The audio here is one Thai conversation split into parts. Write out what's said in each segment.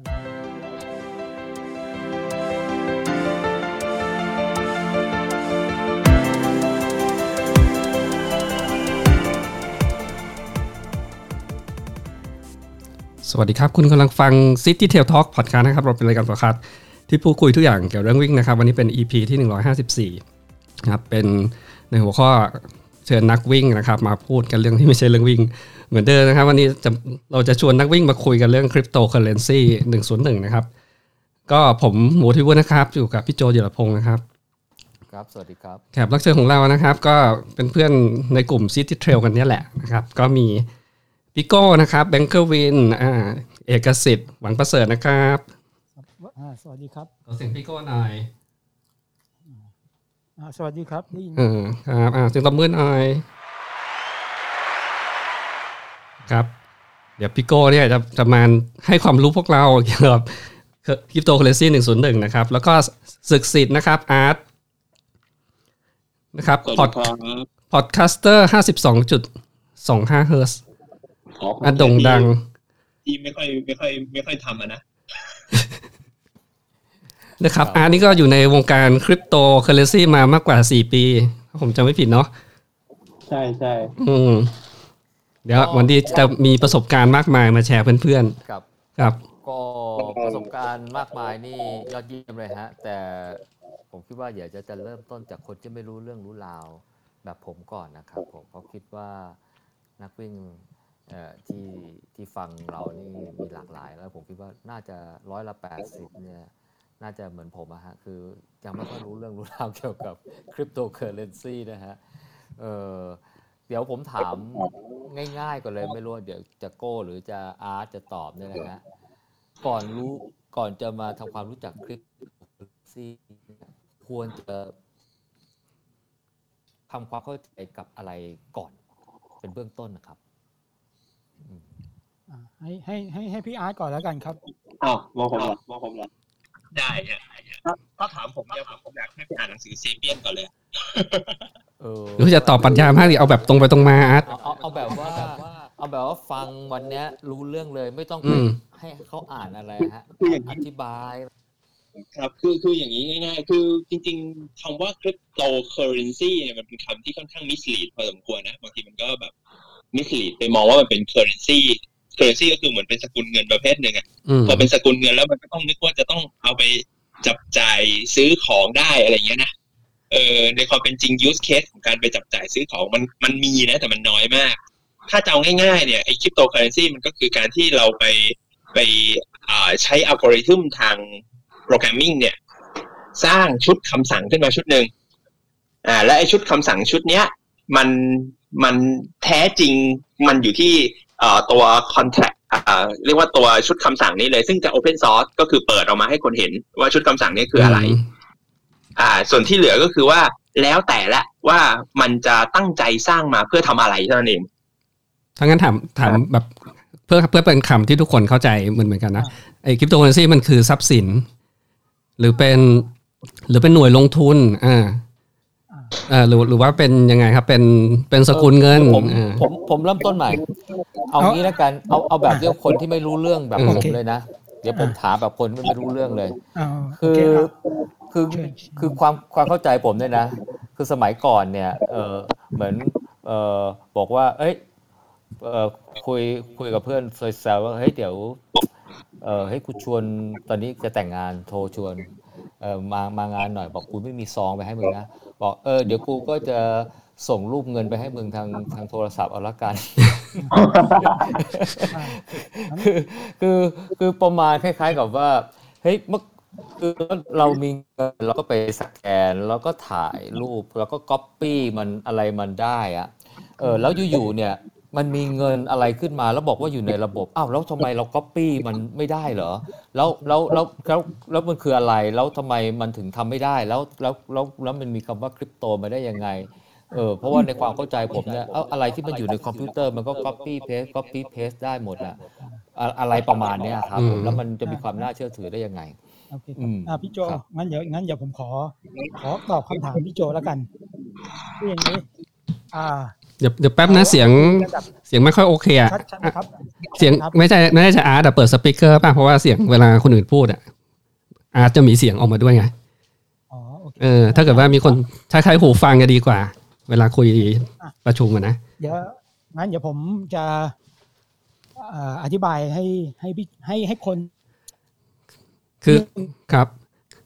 สวัสดีครับ คุณกำลังฟัง City Tail Talk Podcast นะครับ เราเป็นรายการโทรทัศน์ที่พูดคุยทุกอย่างเกี่ยวกับเรื่องวิ่งนะครับ วันนี้เป็น EP ที่ 154นะครับเป็นในหัวข้อ เชิญนักวิ่งนะครับมาพูดกันเรื่องที่ไม่ใช่เรื่องวิ่ง เหมือนเดิมนะครับ วันนี้จะเราจะชวนนักวิ่งมาคุยกันเรื่องคริปโตเคอเรนซี101นะครับ ก็ผมหมูทิวนะครับ อยู่กับพี่โจเยรพงศ์นะครับครับสวัสดีครับแขกรับเชิญของเรานะครับ ก็เป็นเพื่อนในกลุ่ม City Trail กันเนี่ยแหละนะครับ ก็มีพี่โก้นะครับแบงเกอร์วินอ่าเอกสิทธิ์หวังประเสริฐนะครับอ่าสวัสดีครับขอเสียงพี่โก้หน่อยอ่า สวัสดีครับได้ยินเออครับอ่าเสียงตบมือหน่อยครับ เดี๋ยวพี่โก้เนี่ยจะจะมาให้ความรู้พวกเราเกี่ยวกับคริปโตเคอเรนซีหนึ่งศูนย์หนึ่งนะครับ แล้วก็ศึกสิทธิ์นะครับอาร์ตนะครับพอด podcaster ห้าสิบสองจุดสองห้าเฮิร์สอันโด่งดัง ที่ไม่ค่อยไม่ค่อยไม่ค่อยทำอะนะ นะครับอาร์ตนี่ก็อยู่ในวงการคริปโตเคอร์เรนซีมามากกว่าสี่ปีถ้าผมจำไม่ผิดเนาะใช่ใช่อืมเดี๋ยววันนี้จะมีประสบการณ์มากมายมาแชร์เพื่อนครับๆครับ ก็ประสบการณ์มากมายนี่ยอดเยี่ยมเลยฮะ แต่ผมคิดว่าอยากจะจะเริ่มต้นจากคนที่ไม่รู้เรื่องรู้ราว แบบผมก่อนนะครับ ผมเพราะคิดว่านักวิ่งเอ่อที่ที่ฟังเรานี่มีหลากหลาย แล้วผมคิดว่าน่าจะร้อยละแปดสิบเนี่ย น่าจะเหมือนผมอะฮะ คือยังไม่ค่อยรู้เรื่องรู้ราวเกี่ยวกับคริปโตเคอเรนซีนะฮะเออเดี๋ยวผมถามง่ายๆก่อนเลยไม่รู้ว่าเดี๋ยวจะโก้หรือจะอาร์ตจะตอบเนี่ยนะฮะก่อนรู้ก่อนจะมาทำความรู้จักคริปโตซีควรจะทำความเข้าใจกับอะไรก่อน เป็นเบื้องต้นนะครับอ่าให้ให้ให้ให้พี่อาร์ตก่อนแล้วกันครับอ้าวมองผมเหรอมองผมเหรอ ได้ฮะถ้าถ้าถามผมเนี่ยผมผมอยากให้ไปอ่านหนังสือ Sapiens ก่อนเลยเออหรือจะตอบปรัชญามากดิเอาแบบตรงไปตรงมาอาร์ตเอาเอาเอาแบบว่า เอาแบบว่าฟังวันเนี้ย รู้เรื่องเลยไม่ต้องอืไปมให้เขาอ่านอะไรฮะคืออย่างนี้อธิบาย ครับคือคืออย่างนี้ง่ายๆ คือจริงๆคำว่าคริปโตเคอร์เรนซีเนี่ยมันเป็นคำที่ค่อนข้าง mislead พอสมควรนะบางทีมันก็แบบmislead ไปมองว่ามันเป็น currency currency ก็คือเหมือนเป็นสกุลเงินประเภทหนึ่งอะอืมพอเป็นสกุลเงินแล้วมันก็ต้องนึกว่าจะต้องเอาไปจับจ่ายซื้อของได้อะไรเงี้ยนะเออในความเป็นจริง use case ของการไปจับจ่ายซื้อของมันมันมีนะ แต่มันน้อยมาก ถ้าจะเอาง่ายๆเนี่ยไอ้คริปโตเคอร์เรนซีมันก็คือการที่เราไปไปอ่าใช้อัลกอริทึมทาง programming เนี่ย สร้างชุดคำสั่งขึ้นมาชุดหนึ่งอ่า และไอ้ชุดคำสั่งชุดเนี้ย มันมันแท้จริงมันอยู่ที่เอ่อ ตัว contract อ่าเรียกว่าตัวชุดคำสั่งนี้เลยซึ่งจะ open source ก็คือเปิดออกมาให้คนเห็นว่าชุดคำสั่งนี้คืออะไร อ่า ส่วนที่เหลือก็คือว่าแล้วแต่ละว่ามันจะตั้งใจสร้างมาเพื่อทำอะไรเท่านั้นเองถ้างั้นถามถามแบบเพื่อเพื่อเป็นคำที่ทุกคนเข้าใจเหมือนเหมือนกันนะไอ้คริปโตเคอเรนซีมันคือทรัพย์สิน หรือเป็นหรือเป็นหน่วยลงทุน อ่า อ่าหรือหรือว่าเป็นยังไงครับ เป็นเป็นสกุลเงินผมอ่าผมผมเริ่มต้นใหม่ เอางี้แล้วกันเอาเอาแบบเรียกคนที่ไม่รู้เรื่องแบบอืมผมเลยนะเดี๋ยวผมถามแบบคนที่ไม่รู้เรื่องเลยอ่าโอคือเคครับคือเชิญคือความความเข้าใจผมเนี่ยนะ คือสมัยก่อนเนี่ยเออเหมือนเออบอกว่า เอ้ยเออคุยคุยกับเพื่อนแซวๆว่าเฮ้ยเดี๋ยวเออให้กูชวนตอนนี้จะแต่งงานโทรชวนเออมามางานหน่อยบอกกูไม่มีซองไปให้มึงนะ บอกเออเดี๋ยวกูก็จะส่งรูปเงินไปให้มึงทางทางโทรศัพท์เอาละกัน คือคือคือประมาณคล้าย ๆ กับว่าเฮ้ยเมื่อคือเรามีเงินเราก็ไปสแกนแล้วก็ถ่ายรูปแล้วก็ก๊อปปี้มันอะไรมันได้อะเออแล้วอยู่ๆเนี่ย มันมีเงินอะไรขึ้นมาแล้วบอกว่าอยู่ในระบบอ้าวแล้วทำไมเราก๊อปปี้มันไม่ได้เหรอแล้วแล้วแล้วแล้วแล้วมันคืออะไรแล้วทำไมมันถึงทำไม่ได้แล้วแล้วแล้วแล้วมันมีคำว่าคริปโตมาได้ยังไงเออเพราะว่าในความเข้าใจผมเนี่ยเอาอะไรที่มันอยู่ในคอมพิวเตอร์มันก็ copy paste copy paste ได้หมดอะอะอะไรประมาณเนี้ยครับอืมแล้วมันจะมีความน่าเชื่อถือได้ยังไงโอเคคอืรับมอ่าพี่โจครับงั้นเดี๋ยวงั้นเดี๋ยวผมขอ ขอตอบคำถามพี่โจแล้วกันคืออย่างนี้อ่า เดี๋ยวเดี๋ยวแป๊บนะเสียงระดับเสียงไม่ค่อยโอเคอะชัดชัดนะครับเสียงครับไม่ใช่ไม่ใช่จะอาร์ตแต่เปิดสปีกเกอร์ป่ะเพราะว่าเสียงเวลาคนอื่นพูดอะอาร์ตจะมีเสียงออกมาด้วยไงอ๋อโอเคเออ ถ้าเกิดว่ามีคนใช้ใช้หูฟังจะดีกว่า เวลาคุยประชุมอะนะเดี๋ยวงั้นเดี๋ยวผมจะเอ่ออธิบายให้ให้พี่ให้ให้คน คือครับ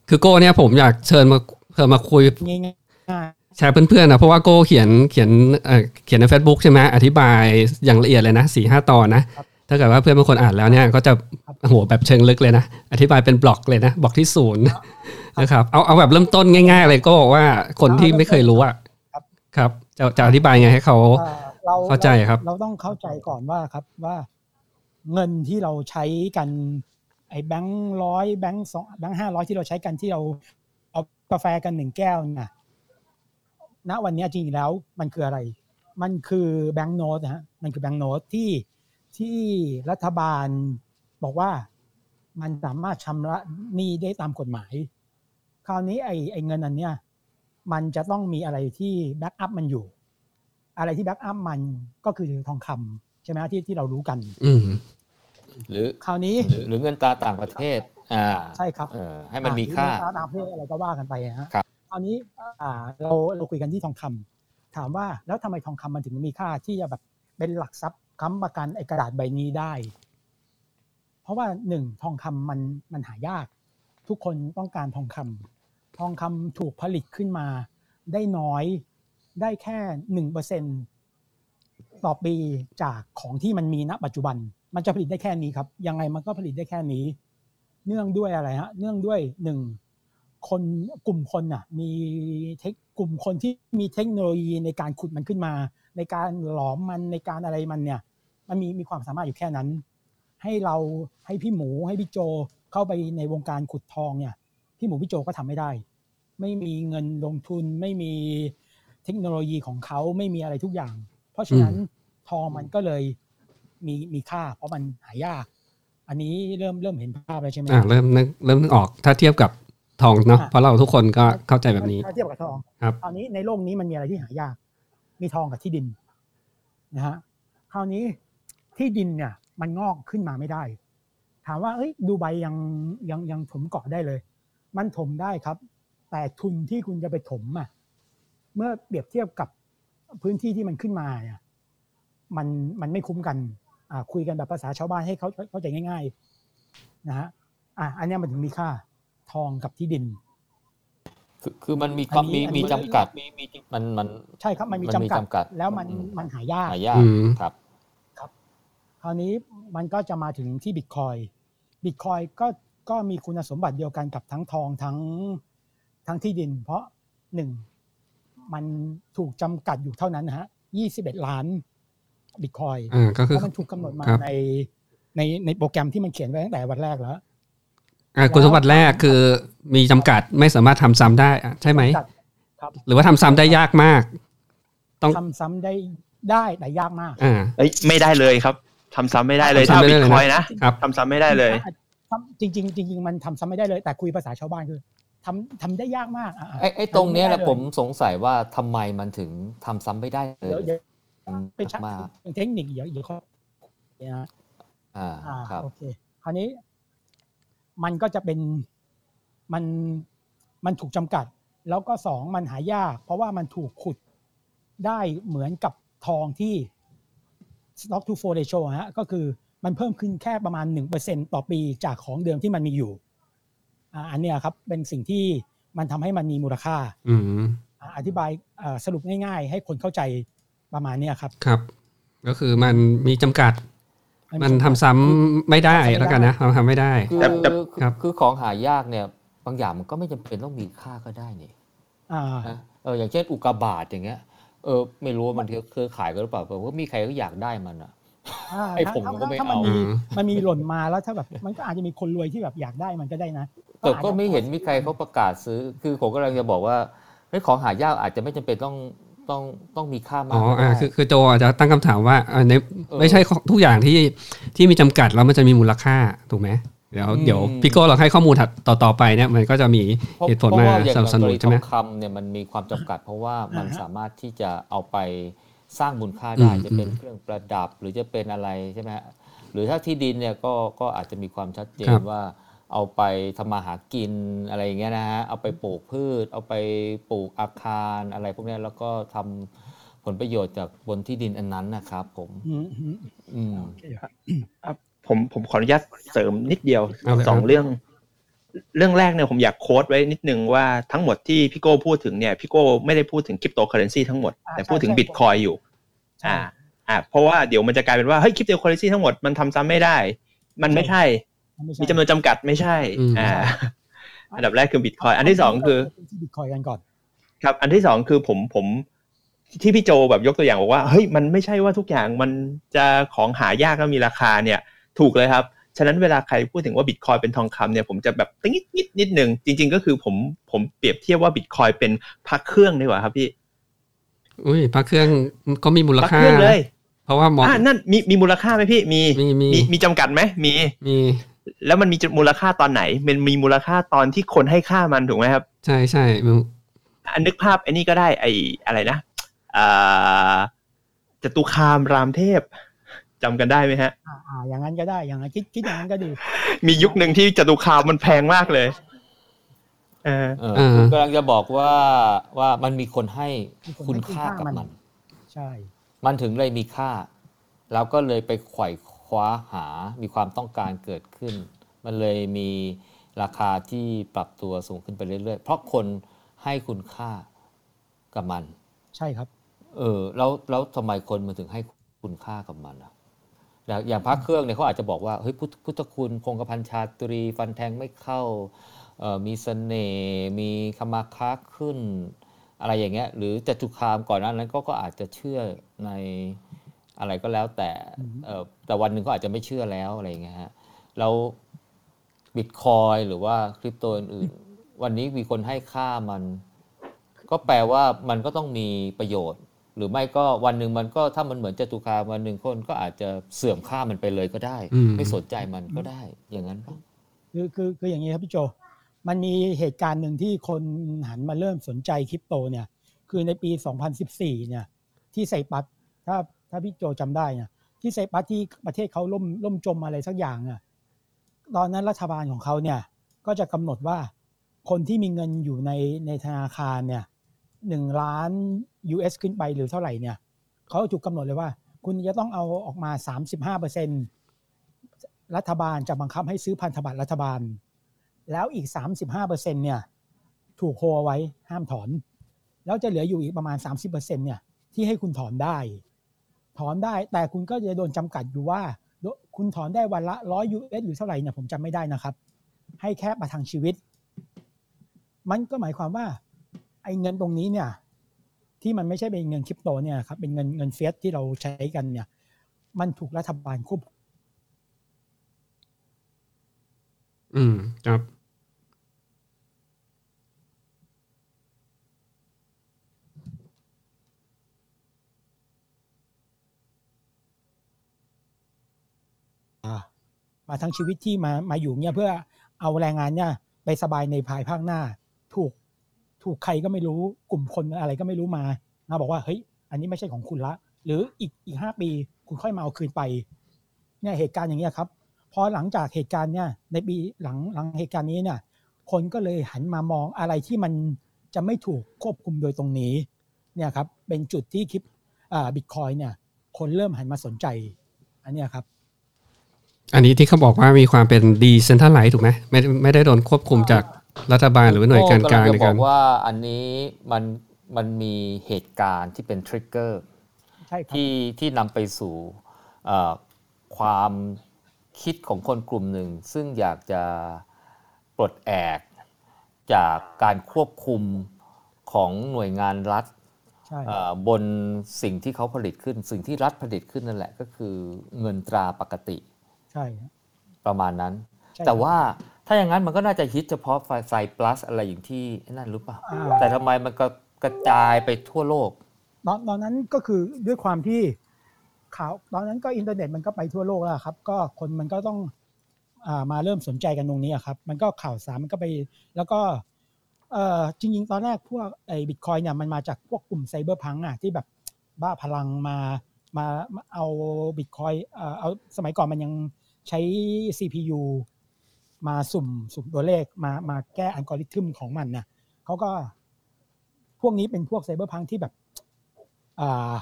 คือโก้เนี่ยผมอยากเชิญมาเชิญมาคุยง่าย แชร์เพื่อนๆนะเพราะว่าโก้เขียนเขียนเอ่อเขียนใน Facebook ใช่ไหมอธิบายอย่างละเอียดเลยนะสี่ห้าตอนนะถ้าเกิดว่าเพื่อนบางคนอ่านแล้วเนี่ยก็จะโหัวแบบเชิงลึกเลยนะ อธิบายเป็นบล็อกเลยนะบล็อกที่ศูนย์นะครับเอาเอาแบบเริ่มต้นง่ายๆเลยก็บอกว่าคนที่ไม่เคยรู้อะครับ จะจะอธิบายไงให้เขาๆเอ่อเราเข้าใจครับ เราต้องเข้าใจก่อนว่าครับว่าเงินที่เราใช้กัน ไอ้แบงค์ร้อยแบงค์สองแบงค์ห้าร้อยที่เราใช้กันที่เราเอากาแฟกันหนึ่งแก้วน่ะ ณวันนี้จริงๆแล้วมันคืออะไร มันคือแบงค์โนตนะฮะมันคือแบงค์โนตที่ที่รัฐบาลบอกว่ามันสามารถชำระหนี้ได้ตามกฎหมาย คราวนี้ไอ้ไอ้เงินอันเนี้ยมันจะต้องมีอะไรที่แบ็กอัพมันอยู่ อะไรที่แบ็กอัพมันก็คือทองคำใช่ไหมฮะที่ที่เรารู้กัน อืมหรือคราวนี้หรือหรือเงินตราต่างประเทศ อ่า ใช่ครับเออให้มันมีค่าอ่หรือเงินตราต่างประเทศอะไรก็ว่ากันไปอะฮะค รับคราวนี้เราเราคุยกันที่ทองคำถามว่าแล้วทำไมทองคำมันถึงมีค่าที่จะแบบเป็นหลักทรัพย์ค้ำประกันไอ้กระดาษใบนี้ได้ เพราะว่าหนึ่งทองคำมันมันหายาก ทุกคนต้องการทองคำทองคำถูกผลิตขึ้นมา ได้น้อยได้แค่หนึ่งเปอร์เซ็นต่อปีจากของที่มันมีณปัจจุบัน มันจะผลิตได้แค่นี้ครับ ยังไงมันก็ผลิตได้แค่นี้ เนื่องด้วยอะไรฮะ เนื่องด้วยหนึ่ง คนกลุ่มคนน่ะมีเทคกลุ่มคนที่มีเทคโนโลยีในการขุดมันขึ้นมา ในการหลอมมันในการอะไรมันเนี่ย มันมีมีความสามารถอยู่แค่นั้น ให้เราให้พี่หมูให้พี่โจเข้าไปในวงการขุดทองเนี่ย พี่หมูพี่โจก็ทำไม่ได้ ไม่มีเงินลงทุนไม่มีเทคโนโลยีของเขาไม่มีอะไรทุกอย่าง เพราะฉะนั้นทองมันก็เลยมีมีค่า เพราะมันหายาก อันนี้เริ่มเริ่มเห็นภาพแล้วใช่ไหมอ่าเริ่มนึกเริ่มนึกออกถ้าเทียบกับ ทองเนาะอะเพราะเราทุกคนก็เข้าใจแบบนี้ถ้าเทียบกับทองครับคราวนี้ในโลกนี้มันมีอะไรที่หายาก มีทองกับที่ดินนะฮะคราวนี้ที่ดินเนี่ยมันงอกขึ้นมาไม่ได้ ถามว่าเอ้ยดูใบยังยังยังถมเกาะได้เลย มันถมได้ครับ แต่ทุนที่คุณจะไปถมอะเมื่อเปรียบเทียบกับพื้นที่ที่มันขึ้นมาเนี่ยมันมันไม่คุ้มกันอ่าคุยกันแบบภาษาชาวบ้านให้เขาเข้าใจง่าย ๆ นะฮะอะอันเนี้ยมันถึงมีค่า ทองกับที่ดิน คือคือมันมีอันนี้มีอันนี้มีจำกัดมันมันใช่ครับมันมีมันจำมีกัดจำกัด แล้วมันอืมมันหายากหายากอืมครับ คราวนี้มันก็จะมาถึงที่บิตคอยบิตคอยก็ก็มีคุณสมบัติเดียวกันกับทั้งทองทั้งทั้งที่ดิน เพราะหนึ่งมันถูกจำกัดอยู่เท่านั้นนะฮะยี่สิบเอ็ดล้านบิตคอยอ่าก็เพคือราะมันถูกกำหนดมาครับในในในโปรแกรมที่มันเขียนไว้ตั้งแต่วันแรกแล้วอ่า คุณสมบัติแรกคือมีจำกัดไม่สามารถทำซ้ำได้อะใช่ไหมจำกัดครับ หรือว่าทำซ้ำได้ยากมาก ต้องทำซ้ำได้ได้แต่ยากมากอ่าเอ้ยไม่ได้เลยครับทำซ้ำไม่ได้เลยทำซ้ำถ้าไม่บิได้ตเลยนะคอยนะครับทำซ้ำไม่ได้เลยทำจริงๆจริงๆมันทำซ้ำไม่ได้เลย แต่คุยภาษาชาวบ้านคือทำทำได้ยากมากอะะไอ้ไอ้ตรงเนี้ยแหละทำไได้ผมสงสัยว่าทำไมมันถึงทำซ้ำไม่ได้เลเดี๋ยวยเดี๋ยวเป็นชักมากเป็นเทคนิคเดี๋ยวเดี๋ยวเขาเนี่ยนะอ่าอ่าครับโอเคคราวนี้ มันก็จะเป็นมันมันถูกจำกัด แล้วก็สองมันหายาก เพราะว่ามันถูกขุดได้เหมือนกับทองที่ stock to flow ratio ฮะก็คือมันเพิ่มขึ้นแค่ประมาณ 1%ต่อปีจากของเดิมที่มันมีอยู่อ่าอันเนี้ยครับเป็นสิ่งที่มันทำให้มันมีมูลค่าอืมอ่าอธิบายอ่าสรุปง่าย ๆ ให้คนเข้าใจประมาณเนี้ยครับ ครับ ก็คือมันมีจำกัด มันมันทำซ้ำไม่ได้แล้วกันนะเราทำไม่ได้คือแต่แต่คือครับคือของหายากเนี่ยบางอย่างมันก็ไม่จำเป็นต้องมีค่าก็ได้นี่อ่านะเอออย่างเช่นอุกกาบาตอย่างเงี้ยเออไม่รู้ว่ามันเคยขายกันหรือเปล่าผมว่ามีใครก็อยากได้มันอะาไอ้ผมถ้าก็ไม่ถ้ามันเอามีมันมีหล่นมาแล้วถ้าแบบมันก็อาจจะมีคนรวยที่แบบอยากได้มันก็ได้นะแต่อาจก็จะไม่เห็นมีใครเขาประกาศซื้อ คือผมกำลังจะบอกว่าเฮ้ยของหายากอาจจะไม่จำเป็นต้อง ต้องต้องมีค่ามาอ๋กอก็อ่าได้คือคือโจอาจจะตั้งคำถามว่าอ่าในเออไม่ใช่ทุกอย่างที่ที่มีจำกัดแล้วมันจะมีมูลค่าถูกไหมเดี๋ยวอืมเดี๋ยวพี่โก้เราให้ข้อมูลถัดต่อต่อไปเนี่ยมันก็จะมีเพราะเหตุผลเพมาราะว่าอย่างสนับสนุนกรณีใช่ไหมทองคำเนี่ยมันมีความจำกัด เพราะว่ามันสามารถที่จะเอาไปสร้างมูลค่าได้อืมจะเป็นเครื่องประดับหรือจะเป็นอะไรใช่ไหมฮะหรือถ้าที่ดินเนี่ยก็ก็อาจจะมีความชัดเจคนรับว่า เอาไปทำมาหากินอะไรอย่างเงี้ยนะฮะ เอาไปปลูกพืช เอาไปปลูกอาคารอะไรพวกเนี้ยแล้วก็ทำผลประโยชน์จากบนที่ดินอันนั้นนะครับผมอืมอืมอืมโอเคครับผมผมขออนุญาตเสริมนิดเดียวเอาเลยสองครับเรื่อง เรื่องแรกเนี่ยผมอยาก quote ไว้นิดนึงว่าทั้งหมดที่พี่โก้พูดถึงเนี่ยพี่โก้ไม่ได้พูดถึงคริปโตเคอร์เรนซีทั้งหมดอ่าแต่พูดถึงใช่บิตคอยน์อยู่ใช่อ่า อ่า เพราะว่าเดี๋ยวมันจะกลายเป็นว่าเฮ้ยคริปโตเคอร์เรนซีทั้งหมดมันทำซ้ำไม่ได้ มันไม่ใช่ไม่ใช่มีจำนวนจำกัดไม่ใช่อืมอ่า อันดับแรกคือบิตคอยน์อันที่สองคือที่บิตคอยกันก่อน ครับ อันที่สองคือผมผมที่พี่โจแบบยกตัวอย่างบอกว่าเฮ้ยมันไม่ใช่ว่าทุกอย่างมันจะของหายากแล้วมีราคาเนี่ย ถูกเลยครับ ฉะนั้นเวลาใครพูดถึงว่าบิตคอยเป็นทองคำเนี่ยผมจะแบบนิดนิดนิดหนึ่งจริง ๆ ก็คือผมผมเปรียบเทียบว่าบิตคอยเป็นพักเครื่องดีกว่าครับพี่อุ้ยพระเครื่องก็มีมูลพักค่าเครื่องเลย เพราะว่ามองอ่านั่นมีมีมูลค่าไหมพี่มีมีมีมีมีจำกัดไหมมีมี แล้วมันมีมูลค่าตอนไหน มันมีมูลค่าตอนที่คนให้ค่ามันถูกไหมครับ ใช่ใช่มีอันนึกภาพไอ้นี่ก็ได้ไอ้อะไรนะอ่าจตุคามรามเทพจำกันได้ไหมฮะอ่าอ่า อย่างนั้นก็ได้ อย่างนั้นคิดคิดอย่างนั้นก็ดี มียุคหนึ่งที่จตุคามมันแพงมากเลย เออเออผมกำลังจะบอกว่าว่ามันมีคนให้คุณค่ากับมัน ใช่ มันถึงเลยมีค่า แล้วก็เลยไปไขว่ค ว้าหา มีความต้องการเกิดขึ้น มันเลยมีราคาที่ปรับตัวสูงขึ้นไปเรื่อยๆ เพราะคนให้คุณค่ากับมัน ใช่ครับ เออแล้วแล้วทำไมคนมันถึงให้คุณค่ากับมันอะอย่างอย่างพระเครื่องเนี่ยเขาอาจจะบอกว่าเฮ้ยพุทธพุทธคุณคงกระพันชาตรี ฟันแทงไม่เข้าเอ่อมีเสน่ห์มีคมาค้าขึ้น อะไรอย่างเงี้ยหรือจตุคามก่อนหน้านั้นก็ก็อาจจะเชื่อใน อะไรก็แล้วแต่อืมเออแต่วันหนึ่งก็อาจจะไม่เชื่อแล้วอะไรอย่างเงี้ยฮะแล้วบิตคอยหรือว่าคริปโตอื่นๆ วันนี้มีคนให้ค่ามัน ก็แปลว่ามันก็ต้องมีประโยชน์ หรือไม่ก็วันหนึ่งมันก็ถ้ามันเหมือนจตุคามวันหนึ่งคนก็อาจจะเสื่อมค่ามันไปเลยก็ได้อืมไม่สนใจมันก็ได้อย่างนั้นปะคือคือคืออย่างนี้ครับพี่โจ มันมีเหตุการณ์หนึ่งที่คนหันมาเริ่มสนใจคริปโตเนี่ย คือในปี 2014 เนี่ย ที่ไซปัสถ้า ถ้าพี่โจจำได้เนี่ยที่ไซปัสที่ประเทศเขาล่มล่มจมอะไรสักอย่างอะตอนนั้นรัฐบาลของเขาเนี่ยก็จะกำหนดว่าคนที่มีเงินอยู่ในในธนาคารเนี่ยหนึ่งล้าน US ขึ้นไปหรือเท่าไหร่เนี่ยเขาถูกกำหนดเลยว่า คุณจะต้องเอาออกมา 35เปอร์เซ็นรัฐบาลจะบังคับให้ซื้อพันธบัตรรัฐบาล แล้วอีก 35เปอร์เซ็นเนี่ยถูกโฮไว้ห้ามถอน แล้วจะเหลืออยู่อีกประมาณ 30เปอร์เซ็นเนี่ยที่ให้คุณถอนได้ ถอนได้แต่คุณก็จะโดนจำกัดอยู่ว่า คุณถอนได้วันละร้อยยูเอสหรือเท่าไหร่เนี่ยผมจำไม่ได้นะครับ ให้แค่ประทังชีวิต มันก็หมายความว่าไอ้เงินตรงนี้เนี่ย ที่มันไม่ใช่เป็นเงินคริปโตเนี่ยครับเป็นเงินเงินเฟียสที่เราใช้กันเนี่ย มันถูกรัฐบาลควบอืม ครับ มาทั้งชีวิตที่มามาอยู่เนี่ยเพื่อเอาแรงงานเนี่ยไปสบายในภายภาคหน้า ถูกถูกใครก็ไม่รู้กลุ่มคนอะไรก็ไม่รู้มามาบอกว่าเฮ้ยอันนี้ไม่ใช่ของคุณละ หรืออีกอีกห้าปีคุณค่อยมาเอาคืนไปเนี่ยเหตุการณ์อย่างเงี้ยครับพอหลังจากเหตุการณ์เนี่ยในปีหลังหลังเหตุการณ์นี้เนี่ยคนก็เลยหันมามองอะไรที่มันจะไม่ถูกควบคุมโดยตรงนี้เนี่ยครับเป็นจุดที่คลิปอ่าบิตคอยเนี่ยคนเริ่มหันมาสนใจอันนี้ครับ อันนี้ที่เขาบอกว่ามีความเป็นดีเซนทัลไลท์ถูกไหมไม่ไม่ได้โดนควบคุมจากรัฐบาลหรือว่าหน่วยการกลางโอ้ในกำลัการจะบอกว่าอันนี้มันมันมีเหตุการณ์ที่เป็นทริกเกอร์ใช่ครับที่ที่นำไปสู่เอ่อความคิดของคนกลุ่มหนึ่ง ซึ่งอยากจะปลดแอกจากการควบคุมของหน่วยงานรัฐใช่เอ่อบนสิ่งที่เขาผลิตขึ้น สิ่งที่รัฐผลิตขึ้นนั่นแหละก็คือเงินตราปกติ ใช่ครับประมาณนั้นใช่แต่ว่าถ้าอย่างนั้นมันก็น่าจะฮิตเฉพาะไฟไซ plus อะไรอย่างที่นั่นหรือเปล่าอ่าแต่ทำไมมันก็กระจายไปทั่วโลกตอนตอนนั้นก็คือด้วยความที่ข่าวตอนนั้นก็อินเทอร์เน็ตมันก็ไปทั่วโลกแล้วครับ ก็คนมันก็ต้องอ่ามาเริ่มสนใจกันตรงนี้อะครับ มันก็ข่าวสารมันก็ไป แล้วก็เอ่อจริง ๆ ตอนแรกพวกไอ้บิตคอยน์เนี่ยมันมาจากพวกกลุ่ม cypherpunk อะที่แบบบ้าพลังมามามาเอาบิตคอยน์เอาสมัยก่อนมันยัง ใช้ CPU มาสุ่มสุ่มตัวเลขมามาแก้อัลกอริทึมของมันนะเขาก็พวกนี้เป็นพวกไซเบอร์พังที่แบบอ่า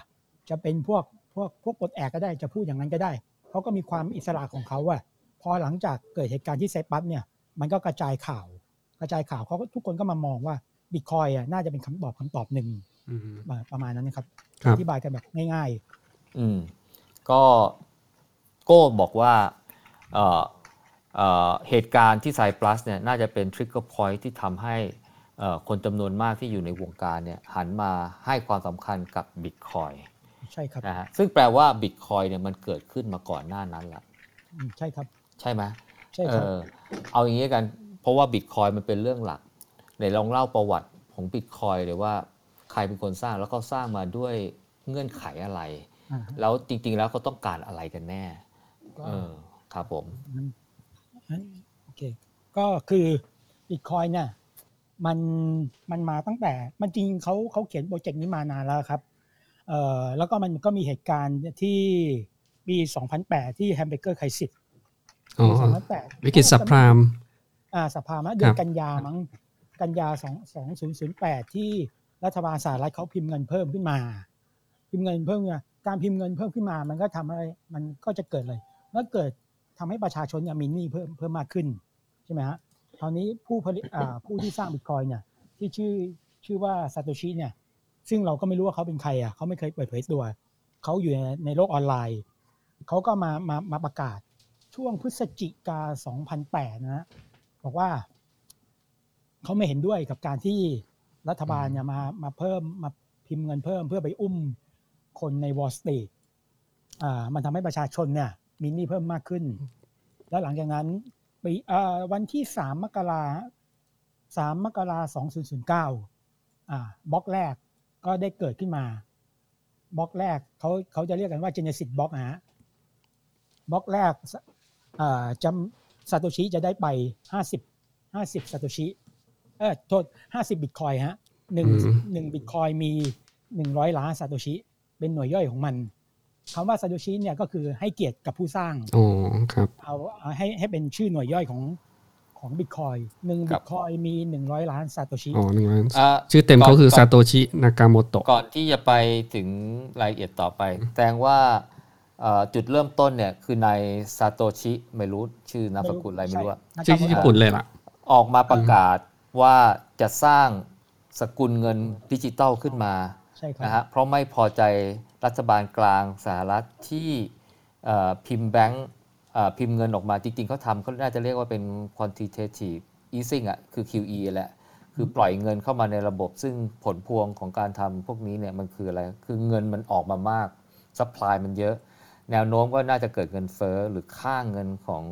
จะเป็นพวกพวกพวกปลดแอกก็ได้จะพูดอย่างนั้นก็ได้เขาก็มีความอิสระของเขาอะพอหลังจากเกิดเหตุการณ์ที่ไซปัสเนี่ย มันก็กระจายข่าว กระจายข่าวเขาก็ทุกคนก็มามองว่าบิตคอยอะน่าจะเป็นคำตอบคำตอบหนึ่งอืมประมาณนั้นนะครับครับอธิบายกันแบบง่ายอืมก็โก้บอกว่า เอ่อเอ่อเหตุการณ์ที่ไซปรัสเนี่ยน่าจะเป็น trigger point ที่ทำให้เอ่อคนจำนวนมากที่อยู่ในวงการเนี่ยหันมาให้ความสำคัญกับบิตคอยน์ๆใช่ครับนะฮะซึ่งแปลว่าบิตคอยน์เนี่ยมันเกิดขึ้นมาก่อนหน้านั้นละอืมใช่ครับ ใช่ไหมใช่เอครับอเอาอย่างนี้กัน เพราะว่าบิตคอยน์มันเป็นเรื่องหลักไหนลองเล่าประวัติของบิตคอยน์เลยว่าใครเป็นคนสร้างแล้วก็สร้างมาด้วยเงื่อนไขอะไรอ่าแล้วจริง ๆ แล้วเขาต้องการอะไรกันแน่ก็เออ ครับผมงั้นงั้นโอเคก็คือบิตคอยน์เนี่ยมันมันมาตั้งแต่มันจริงเขาเขาเขียนโปรเจกต์นี้มานานแล้วครับเอ่อแล้วก็มันก็มีเหตุการณ์ที่ปี 2008 ที่ hamburger crisis อ๋อปี2008วิกฤต subprime อ่าสภามาเดือนครับกันยามั้งกันยาสองสองศูนย์ศูนย์แปดที่รัฐบาลสหรัฐเขาพิมพ์เงินเพิ่มขึ้นมา พิมพ์เงินเพิ่มขึ้นมาการพิมพ์เงินเพิ่มขึ้นมา มันก็ทำอะไรมันก็จะเกิดเลยแล้วเกิด ทำให้ประชาชนเนี่ยมีหนี้เพิ่มเพิ่มมากขึ้นใช่ไหมฮะตอนนี้ผู้ผลิตอ่าผู้ที่สร้างบิตคอยเนี่ยที่ชื่อชื่อว่าซาโตชิเนี่ยซึ่งเราก็ไม่รู้ว่าเขาเป็นใครอะเขาไม่เคยเปิดเผยตัวเขาอยู่ในในโลกออนไลน์เขาก็มามามาประกาศช่วงพฤศจิกา 2008 นะฮะบอกว่าเขาไม่เห็นด้วยกับการที่รัฐบาลเนี่ยมามาเพิ่มมาพิมพ์เงินเพิ่มเพื่อไปอุ้มคนใน Wall Street อ่ามันทำให้ประชาชนเนี่ย มีหนี้เพิ่มมากขึ้น แล้วหลังจากนั้นปีอ่าวันที่สามมกราสามมกราสองศูนย์ศูนย์เก้าอ่าบล็อกแรกก็ได้เกิดขึ้นมาบล็อกแรกเขาเขาจะเรียกกันว่า Genesis บล็อกนะฮะบล็อกแรกอ่าจำซาโตชิจะได้ไปห้าสิบห้าสิบซาโตชิเออโทษห้าสิบบิตคอยน์ฮะหนึ่งอืมหนึ่งบิตคอยน์มีหนึ่งร้อยล้านซาโตชิ เป็นหน่วยย่อยของมัน คำว่าซาโตชิเนี่ยก็คือให้เกียรติกับผู้สร้างอ๋อครับเอาเอาให้ให้เป็นชื่อหน่วยย่อยของของบิตคอยน์หนึ่งครับบิตคอยน์มีหนึ่งร้อยล้านซาโตชิอ๋อหนึ่งล้านอะชื่อเต็มเขาคือก่นซาโตชินากาโมโตะก่อนที่จะไปถึงรายละเอียดต่อไปแสดงว่าเอ่อจุดเริ่มต้นเนี่ยคือนายซาโตชิไม่รู้ชื่อนามสกุลอะไรไม่รู้อะใช่ชื่อญี่ปุ่นเลยล่ะ ออกมาประกาศว่าจะสร้างสกุลเงินดิจิตอลขึ้นมาใช่ครับนะฮะเพราะไม่พอใจ รัฐบาลกลางสหรัฐที่พิมพ์แบงก์พิมพ์เงินออกมาจริงๆเขาทำเขาน่าจะเรียกว่าเป็น quantitative easing อะคือ QE แหละ คือปล่อยเงินเข้ามาในระบบ ซึ่งผลพวงของการทำพวกนี้เนี่ยมันคืออะไร คือเงินมันออกมามาก supply มันเยอะ แนวโน้มก็น่าจะเกิดเงินเฟ้อหรือค่าเงินของ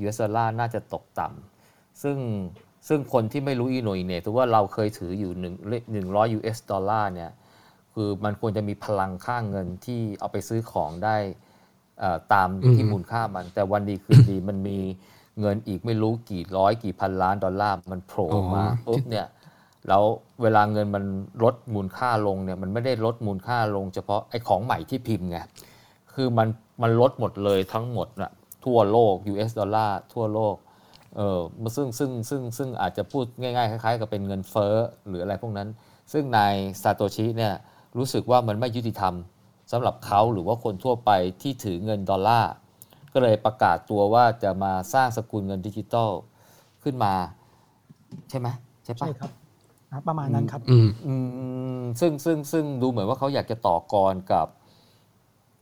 US ดอลลาร์น่าจะตกต่ำซึ่งซึ่งคนที่ไม่รู้อีโหน่อีเหน่ถือว่าเราเคยถืออยู่หนึ่งหนึ่งร้อย US ดอลลาร์เนี่ย คือมันควรจะมีพลังค่าเงินที่เอาไปซื้อของได้เอ่อตามที่อืมมูลค่ามัน แต่วันดีคืนดีมันมีเงินอีกไม่รู้กี่ร้อยกี่พันล้านดอลลาร์มันโผล่มาอ๋อปุ๊บเนี่ยแล้วเวลาเงินมันลดมูลค่าลงเนี่ยมันไม่ได้ลดมูลค่าลง เฉพาะไอ้ของใหม่ที่พิมพ์ไงคือมันมันลดหมดเลยทั้งหมดนะทั่วโลก US ดอลลาร์ทั่วโลกเออซึ่งซึ่งซึ่งซึ่งอาจจะพูดง่ายๆ คล้ายๆ กับเป็นเงินเฟ้อหรืออะไรพวกนั้น ซึ่งนายซาโตชิเนี่ย รู้สึกว่ามันไม่ยุติธรรมสำหรับเขาหรือว่าคนทั่วไปที่ถือเงินดอลลาร์ก็เลยประกาศตัวว่าจะมาสร้างสกุลเงินดิจิตอลขึ้นมา ใช่ไหมใช่ปะใช่ครับอ่าประมาณนั้นครับอืมอืมซึ่งซึ่งซึ่งดูเหมือนว่าเขาอยากจะต่อกรกับ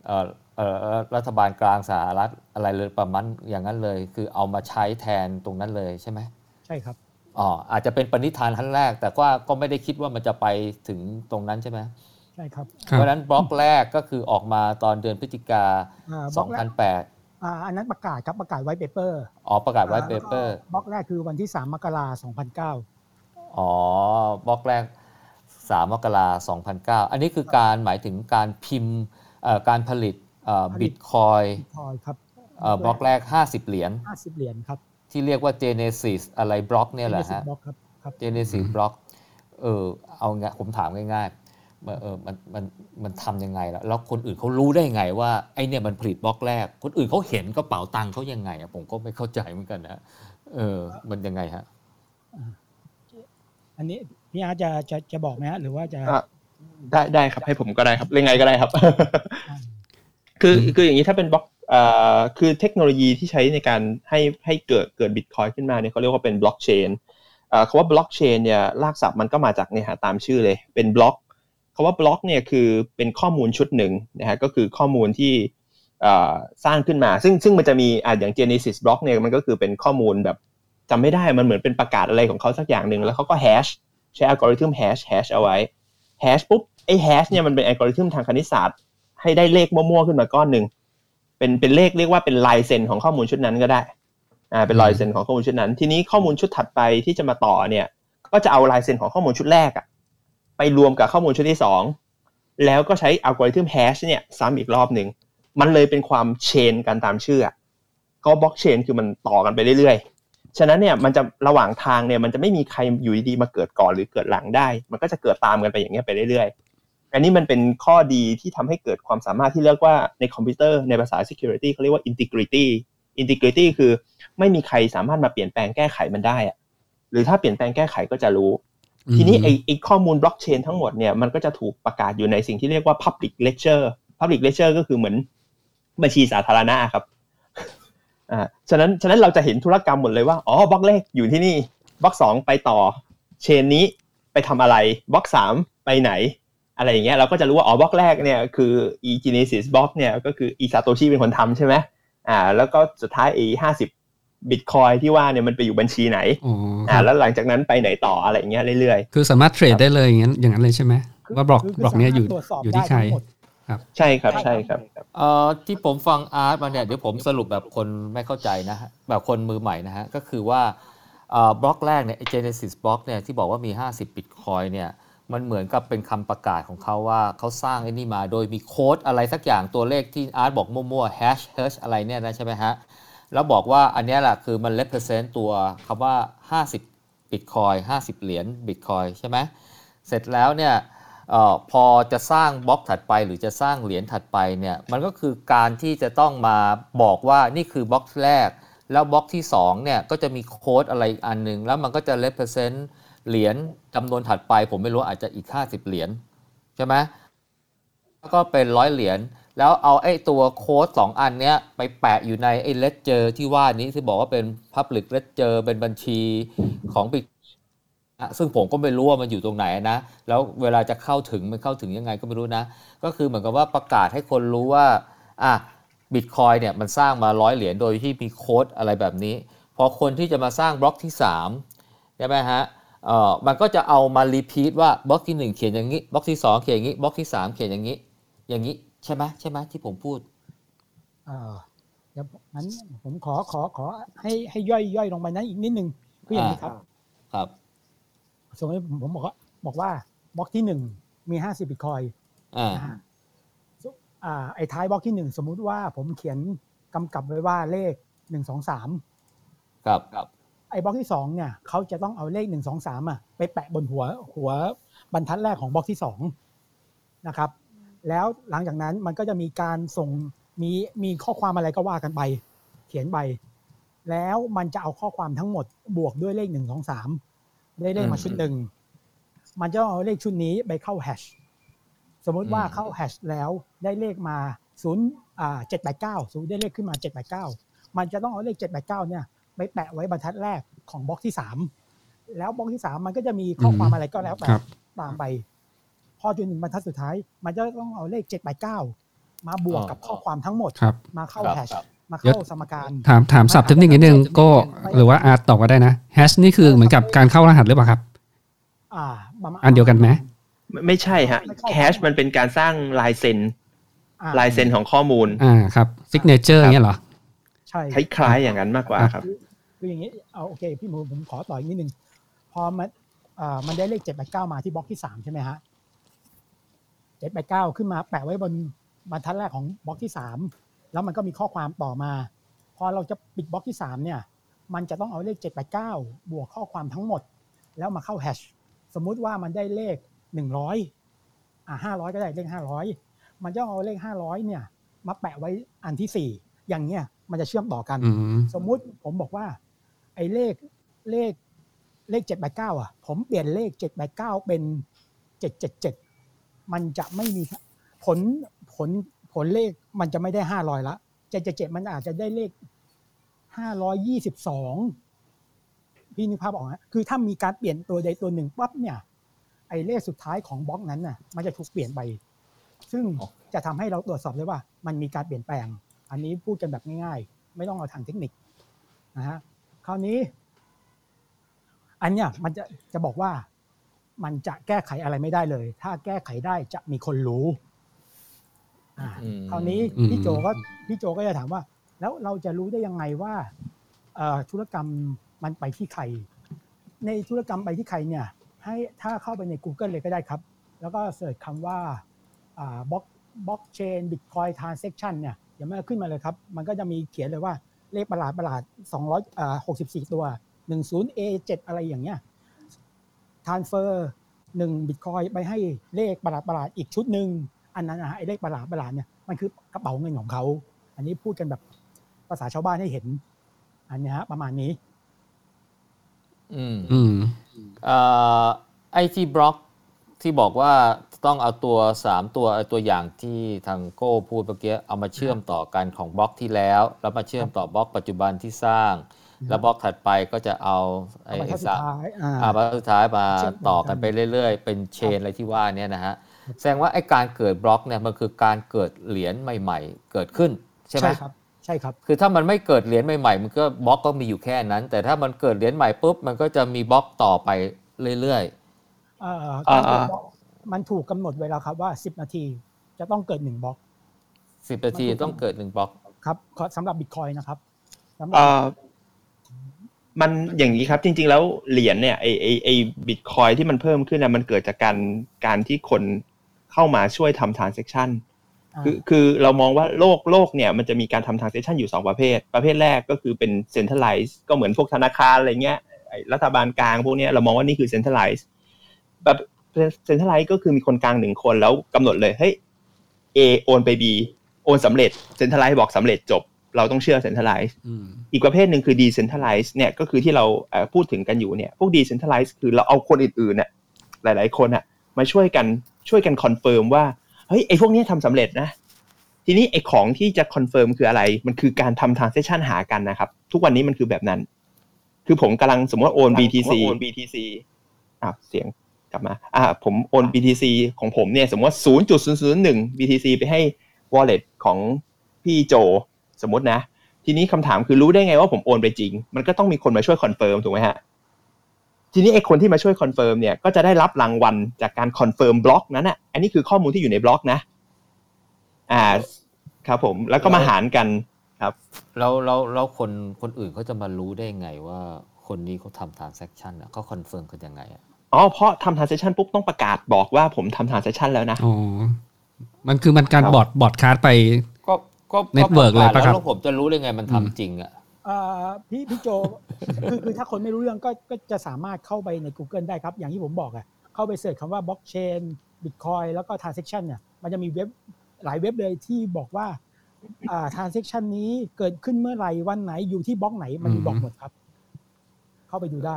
เอ่อเอ่อรัฐบาลกลางสหรัฐอะไรเลยประมาณอย่างนั้นเลย คือเอามาใช้แทนตรงนั้นเลยใช่ไหมใช่ครับอ๋ออาจจะเป็นปณิธานขั้นแรก แต่ว่าก็ไม่ได้คิดว่ามันจะไปถึงตรงนั้นใช่ไหมใช่ครับครับเพราะฉะนั้นบล็อกแรกก็คือออกมาตอนเดือนพฤศจิกาอ่าบล็อกแรก2008อ่าอันนั้นประกาศครับประกาศไว้ paperอ๋อประกาศไว้ paperบล็อกแรกคือวันที่ 3 มกราคม 2009 อ๋อบล็อกแรก 3 มกราคม 2009 อันนี้คือการหมายถึงการพิมพ์เอ่อการผลิตผลิบิตคอยน์พอยครับบล็อกแรก 50 เหรียญ50 เหรียญครับที่เรียกว่า Genesis อะไรบล็อกเนี่ยแหละ20ฮะบล็อกครับครับ Genesis บล็อกเออเอาไงผมถามง่ายๆ เออมันมันมันทำยังไงล่ะแล้วคนอื่นเขารู้ได้ไงว่าไอเนี่ยมันผลิตบล็อกแรก คนอื่นเขาเห็นกระเป๋าตังค์เขายังไงอะผมก็ไม่เข้าใจเหมือนกันนะเออ มันยังไงฮะอันนี้พี่อาร์ตจะจะจะบอกไหมฮะหรือว่าจะอะได้ได้ครับให้ผมก็ได้ครับยังไงก็ได้ครับ คือคืออย่างนี้ถ้าเป็นบล็อกเอ่อคือเทคโนโลยีที่ใช้ในการให้ให้เกิดเกิดบิตคอยน์ขึ้นมาเนี่ยเขาเรียกว่าเป็นบล็อกเชนเอ่อคำว่าบล็อกเชนเนี่ยรากศัพท์มันก็มาจากเนี่ยฮะตามชื่อเลย เป็นบล็อก คำว่าบล็อกเนี่ยคือเป็นข้อมูลชุดหนึ่งนะฮะก็คือข้อมูลที่เอ่อสร้างขึ้นมา ซึ่งซึ่งมันจะมีอ่าอย่าง Genesis บล็อกเนี่ยมันก็คือเป็นข้อมูลแบบจำไม่ได้มันเหมือนเป็นประกาศอะไรของเขาสักอย่างหนึ่งแล้วเขาก็ hash ใช้อัลกอริทึม hash hash เอาไว้ hash ปุ๊บไอ้ hash เนี่ยมันเป็นอัลกอริทึมทางคณิตศาสตร์ ให้ได้เลขมั่วๆขึ้นมาก้อนหนึ่งเป็นเป็นเลขเรียกว่าเป็นลายเซ็นของข้อมูลชุดนั้นก็ได้อ่าเป็นลายเซ็นของข้อมูลชุดนั้น ทีนี้ข้อมูลชุดถัดไปที่จะมาต่อเนี่ยก็จะเอาลายเซ็นของข้อมูลชุดแรกอะ ไปรวมกับข้อมูลชุดที่สองแล้วก็ใช้อัลกอริทึมแฮชเนี่ยซ้ำอีกรอบหนึ่ง มันเลยเป็นความเชนกันตามชื่อก็บล็อกเชนคือมันต่อกันไปเรื่อยๆ ฉะนั้นเนี่ยมันจะระหว่างทางเนี่ยมันจะไม่มีใครอยู่ดีๆมาเกิดก่อนหรือเกิดหลังได้ มันก็จะเกิดตามกันไปอย่างเงี้ยไปเรื่อยๆ อันนี้มันเป็นข้อดีที่ทำให้เกิดความสามารถที่เรียกว่าในคอมพิวเตอร์ในภาษา security เขาเรียกว่า integrity integrity คือไม่มีใครสามารถมาเปลี่ยนแปลงแก้ไขมันได้อะหรือถ้าเปลี่ยนแปลงแก้ไขก็จะรู้ ทีนี้ไอ้ข้อมูลบล็อกเชนทั้งหมดเนี่ยมันก็จะถูกประกาศอยู่ในสิ่งที่เรียกว่า public ledger public ledger ก็คือเหมือนบัญชีสาธารณะครับอ่าฉะนั้นฉะนั้นเราจะเห็นธุรกรรมหมดเลยว่าอ๋อบล็อกแรกอยู่ที่นี่บล็อกสองไปต่อเชนนี้ไปทำอะไรบล็อกสามไปไหน อะไรอย่างเงี้ยเราก็จะรู้ว่าอ๋อบล็อกแรกเนี่ยคือ e genesis บล็อกเนี่ยก็คือ e satoshi เป็นคนทำใช่ไหมอ่าแล้วก็สุดท้าย e ห้าสิบ บิตคอยที่ว่าเนี่ยมันไปอยู่บัญชีไหนอ๋อคอ่ารับแล้วหลังจากนั้นไปไหนต่ออะไรอย่างเงี้ยเรื่อยคือสามารถเทรดได้เลยอย่างนั้นอย่างนั้นเลยใช่ไหมคือว่าบล็อกคืคืบล็อกเนี้ยอยู่สามารถตรวจสอบอยู่ที่ได้ใครทั้งหมดๆใช่ครับใช่ครับเอ่อที่ผมฟังอาร์ตมาเนี่ยเดี๋ยวผมสรุปแบบคนไม่เข้าใจนะฮะแบบคนมือใหม่นะฮะก็คือว่าเอ่อบล็อกแรกเนี่ย Genesis บล็อกเนี่ยที่บอกว่ามี 50บิตคอยน์เนี่ยมันเหมือนกับเป็นคำประกาศของเขาว่าเขาสร้างไอ้นี่มาโดยมีโค้ดอะไรสักอย่างตัวเลขที่อาร์ตบอกมั่วๆ hash hash อะไรเนี่ยนะใช่ไหมฮะ แล้วบอกว่าอันนี้แหละคือมัน represent ตัวคำว่า 50บิตคอยน์50 เหรียญบิตคอยน์ใช่ไหมเสร็จแล้วเนี่ยออพอจะสร้างบล็อกถัดไปหรือจะสร้างเหรียญถัดไปเนี่ยมันก็คือการที่จะต้องมาบอกว่านี่คือบล็อกแรก แล้วบล็อกที่2เนี่ยก็จะมีโค้ดอะไรอีกอันหนึ่งแล้วมันก็จะ represent เหรียญจำนวนถัดไป ผมไม่รู้อาจจะอีก 50 เหรียญใช่ไหมแล้วก็เป็นร้อยเหรียญ แล้วเอาไอ้ตัวโค้ดสองอันเนี้ยไปแปะอยู่ในไอ้เลเจอร์ที่ว่านี้ที่บอกว่าเป็น Public Ledger เป็นบัญชีของบิตซึ่งผมก็ไม่รู้ว่ามันอยู่ตรงไหนนะ แล้วเวลาจะเข้าถึงมันเข้าถึงยังไงก็ไม่รู้นะ ก็คือเหมือนกับว่าประกาศให้คนรู้ว่าอะบิตคอยเนี่ยมันสร้างมาร้อยเหรียญโดยที่มีโค้ดอะไรแบบนี้ พอคนที่จะมาสร้างบล็อกที่3ใช่ไหมฮะเอ่อมันก็จะเอามารีพีทว่าบล็อกที่ 1 เขียนอย่างนี้บล็อกที่ 2 เขียนอย่างนี้บล็อกที่ 3 เขียนอย่างนี้ อย่างนี้ ใช่ไหมใช่ไหมที่ผมพูดเอ่อเดี๋ยวงั้นผมขอขอขอให้ให้ย่อยย่อยลงไปนั้นอีกนิดนึงคืออย่างนี้ครับ ครับ สมมติผมผมบอกว่าบอกว่าบล็อกที่หนึ่งมีห้าสิบบิตคอยน์อ่านะฮะอ่าไอ้ท้ายบล็อกที่หนึ่งสมมุติว่าผมเขียนกำกับไว้ว่าเลขหนึ่งสองสามครับครับ ไอ้บล็อกที่สองเนี่ยเขาจะต้องเอาเลขหนึ่งสองสามอะไปแปะบนหัวหัวบรรทัดแรกของบล็อกที่สองนะครับ แล้วหลังจากนั้นมันก็จะมีการส่งมีมีข้อความอะไรก็ว่ากันไป เขียนไป แล้วมันจะเอาข้อความทั้งหมดบวกด้วยเลขหนึ่งสองสามได้เลขมาชุดหนึ่งมันจะเอาเลขชุดนี้ไปเข้าแฮชสมมุติว่าเข้าแฮชแล้วได้เลขมาศูนย์อ่าเจ็ดแปดเก้าศูนย์ได้เลขขึ้นมาเจ็ดแปดเก้ามันจะต้องเอาเลขเจ็ดแปดเก้าเนี่ยไปแปะไว้บรรทัดแรกของบล็อกที่สามแล้วบล็อกที่สามมันก็จะมีข้อความอะไรก็แล้วแต่ครับตามไป พอจนถึงบรรทัดสุดท้าย มันจะต้องเอาเลขเจ็ดแปดเก้ามาบวกกับข้อความทั้งหมดครับมาเข้าครับ hash ครับมาเข้าสมการ ถามถามศัพท์เทคนิคนิดนึงก็หรือว่าอาร์ตตอบก็ได้นะ hash นี่คือเหมือนกับการเข้ารหัสหรือเปล่าครับ อ่าประมาณอันเดียวกันไหมไม่ไม่ใช่ฮะ hash มันเป็นการสร้างลายเซ็นอ่ลายเซ็นของข้อมูลอ่าครับ signature เงี้ยเหรอใช่คล้ายๆอย่างนั้นมากกว่าครับคืออย่างนี้เอาโอเคพี่หมูผมขอต่ออีกนิดนึงพอมันอ่ามันได้เลขเจ็ดแปดเก้ามาที่บล็อกที่สามใช่ไหมฮะ เจ็ดแปดเก้าขึ้นมาแปะไว้บนบรรทัดแรกของบล็อกที่สามแล้วมันก็มีข้อความต่อมา พอเราจะปิดบล็อกที่สามเนี่ย มันจะต้องเอาเลขเจ็ดแปดเก้าบวกข้อความทั้งหมด แล้วมาเข้าแฮชสมมุติว่ามันได้เลขหนึ่งร้อยอ่าห้าร้อยก็ได้เลขห้าร้อยมันจะเอาเลขห้าร้อยเนี่ย มาแปะไว้อันที่สี่อย่างเงี้ยมันจะเชื่อมต่อกันอืมสมมุติผมบอกว่า ไอ้เลขเลขเลขเจ็ดแปดเก้าอะ ผมเปลี่ยนเลขเจ็ดแปดเก้าเป็นเจ็ดเจ็ดเจ็ด มันจะไม่มีผลผลผลเลขมันจะไม่ได้ห้าร้อยละเจ็ดเจ็ดเจ็ดมันอาจจะได้เลขห้าร้อยยี่สิบสองพี่นึกภาพออกฮะคือถ้ามีการเปลี่ยนตัวใดตัวหนึ่งปั๊บเนี่ย ไอ้เลขสุดท้ายของบล็อกนั้นน่ะ มันจะถูกเปลี่ยนไป ซึ่งจะทำให้เราตรวจสอบได้ว่า มันมีการเปลี่ยนแปลง อันนี้พูดกันแบบง่ายๆ ไม่ต้องเอาทางเทคนิคนะฮะคราวนี้ อันเนี้ยมันจะจะบอกว่า มันจะแก้ไขอะไรไม่ได้เลย ถ้าแก้ไขได้จะมีคนรู้อ่าอืมคราวนี้อืมพี่โจก็พี่โจก็จะถามว่า แล้วเราจะรู้ได้ยังไงว่าเอ่อธุรกรรมมันไปที่ใคร ในธุรกรรมไปที่ใครเนี่ย ให้ถ้าเข้าไปใน Google เลยก็ได้ครับ แล้วก็ search คำว่าบล็อกบล็อกเชนบิตคอยน์ transaction เนี่ยเดี๋ยวมันก็ขึ้นมาเลยครับ มันก็จะมีเขียนเลยว่าเลขประหลาดประหลาด200อ่า64 ตัว 10A7 อะไรอย่างเงี้ย ทรานเฟอร์1บิตคอยไปให้เลขประหลาดประหลาดอีกชุดหนึ่งอันนั้นนะฮะไอ้เลขประหลาดประหลาดเนี่ยมันคือกระเป๋าเงินของเขา อันนี้พูดกันแบบภาษาชาวบ้านให้เห็น อันเนี้ยฮะประมาณนี้ อืมอืมไอที่บล็อกที่บอกว่าต้องเอาตัว 3 ตัวไอ้ตัวอย่างที่ทางโก้พูดเมื่อกี้เอามาเชื่อมต่อกันของบล็อกที่แล้ว แล้วมาเชื่อมต่อบล็อกปัจจุบันที่สร้าง แล้วบล็อกถัดไปก็จะเอาไอ้เอามาไอ้สุดสะท้ายอ่าอ่าบล็อกสุดท้ายมาเชื่อมต่ต่ออกักันนไปเรื่อยๆ เป็น chain อะไรที่ว่าเนี้นะฮะแสดงว่าไอ้การเกิดบล็อกเนี่ยมันคือการเกิดเหรียญใหม่ ๆ เกิดขึ้นใช่ไหมใช่ครับใช่ครับคือถ้ามันไม่เกิดเหรียญใหม่ๆ มันก็บล็อกก็มีอยู่แค่นั้น แต่ถ้ามันเกิดเหรียญใหม่ปุ๊บมันก็จะมีบล็อกต่อไปเรื่อยเอ่ออ่าการเกิดอ่าบล็อกมันถูกกำหนดไว้แล้วครับว่า 10 นาทีจะต้องเกิดหนึ่งบล็อกๆสิบนาทีต้องเกิดหนึ่งบล็อกครับขอสำหรับบิตคอยน์นะครับสำหรับเอ่อ มันอย่างนี้ครับ จริง ๆ แล้วเหรียญเนี่ยไอไอไอบิตคอยน์ที่มันเพิ่มขึ้นนะมันเกิดจากการการที่คนเข้ามาช่วยทำ transaction าคือคือเรามองว่าโลกโลกเนี่ยมันจะมีการทำ transaction อยู่ 2 ประเภท ประเภทแรกก็คือเป็น centralized ก็เหมือนพวกธนาคารอะไรเงี้ยไอ้รัฐบาลกลางพวกเนี้ยเรามองว่านี่คือ centralized แบบ centralized ก็คือมีคนกลางหนึ่งคนแล้วกำหนดเลยเฮ้ย A โอนไป B โอนสำเร็จ centralized บอกสำเร็จจบ เราต้องเชื่อ centralized อืมอีกประเภทหนึ่งคือ decentralized เนี่ยก็คือที่เราเอ่อพูดถึงกันอยู่เนี่ยพวก decentralized คือเราเอาคนอื่นๆเนี่ยหลาย ๆ คนอะมาช่วยกันช่วยกันคอนเฟิร์มว่าเฮ้ยไอ้พวกเนี้ยทำสำเร็จนะ ทีนี้ไอ้ของที่จะคอนเฟิร์มคืออะไร มันคือการทำ transaction หากันนะครับ ทุกวันนี้มันคือแบบนั้น คือผมกำลังสมมติว่าโอน BTC โอน BTC อะเสียงกลับมาอ่าผมโอน BTC ของผมเนี่ยสมมติว่า0.001 BTC ไปให้ wallet ของพี่โจ สมมตินะ ทีนี้คำถามคือรู้ได้ไงว่าผมโอนไปจริง มันก็ต้องมีคนมาช่วยคอนเฟิร์มถูกไหมฮะทีนี้ไอ้คนที่มาช่วยคอนเฟิร์มเนี่ยก็จะได้รับรางวัลจากการคอนเฟิร์มบล็อกนั้นอะอันนี้คือข้อมูลที่อยู่ในบล็อกนะ อ่าครับผมแล้วก็มาหารกันครับแล้วแล้วแล้วคนคนอื่นเขาจะมารู้ได้ไงว่าคนนี้เขาทำ transaction อะเขาคอนเฟิร์มกันยังไงอะอ๋อเพราะทำ transaction ปุ๊บต้องประกาศบอกว่าผมทำ transaction แล้วนะอ๋อมันคือมันการครับ broad broadcast ไปก็ ก็ Network เลยปะครับแล้วผมจะรู้ได้ไงมันทำจริงอะเอ่อพี่พี่โจคือคือถ้าคนไม่รู้เรื่องก็ก็จะสามารถเข้าไปใน Google ได้ครับ อย่างที่ผมบอกอะเข้าไป search คำว่าบล็อกเชนบิตคอยน์แล้วก็ transaction เนี่ยมันจะมีเว็บหลายเว็บเลยที่บอกว่าอ่า transaction นี้เกิดขึ้นเมื่อไหร่วันไหนอยู่ที่บล็อกไหนมันมีบอกหมดครับ เข้าไปดูได้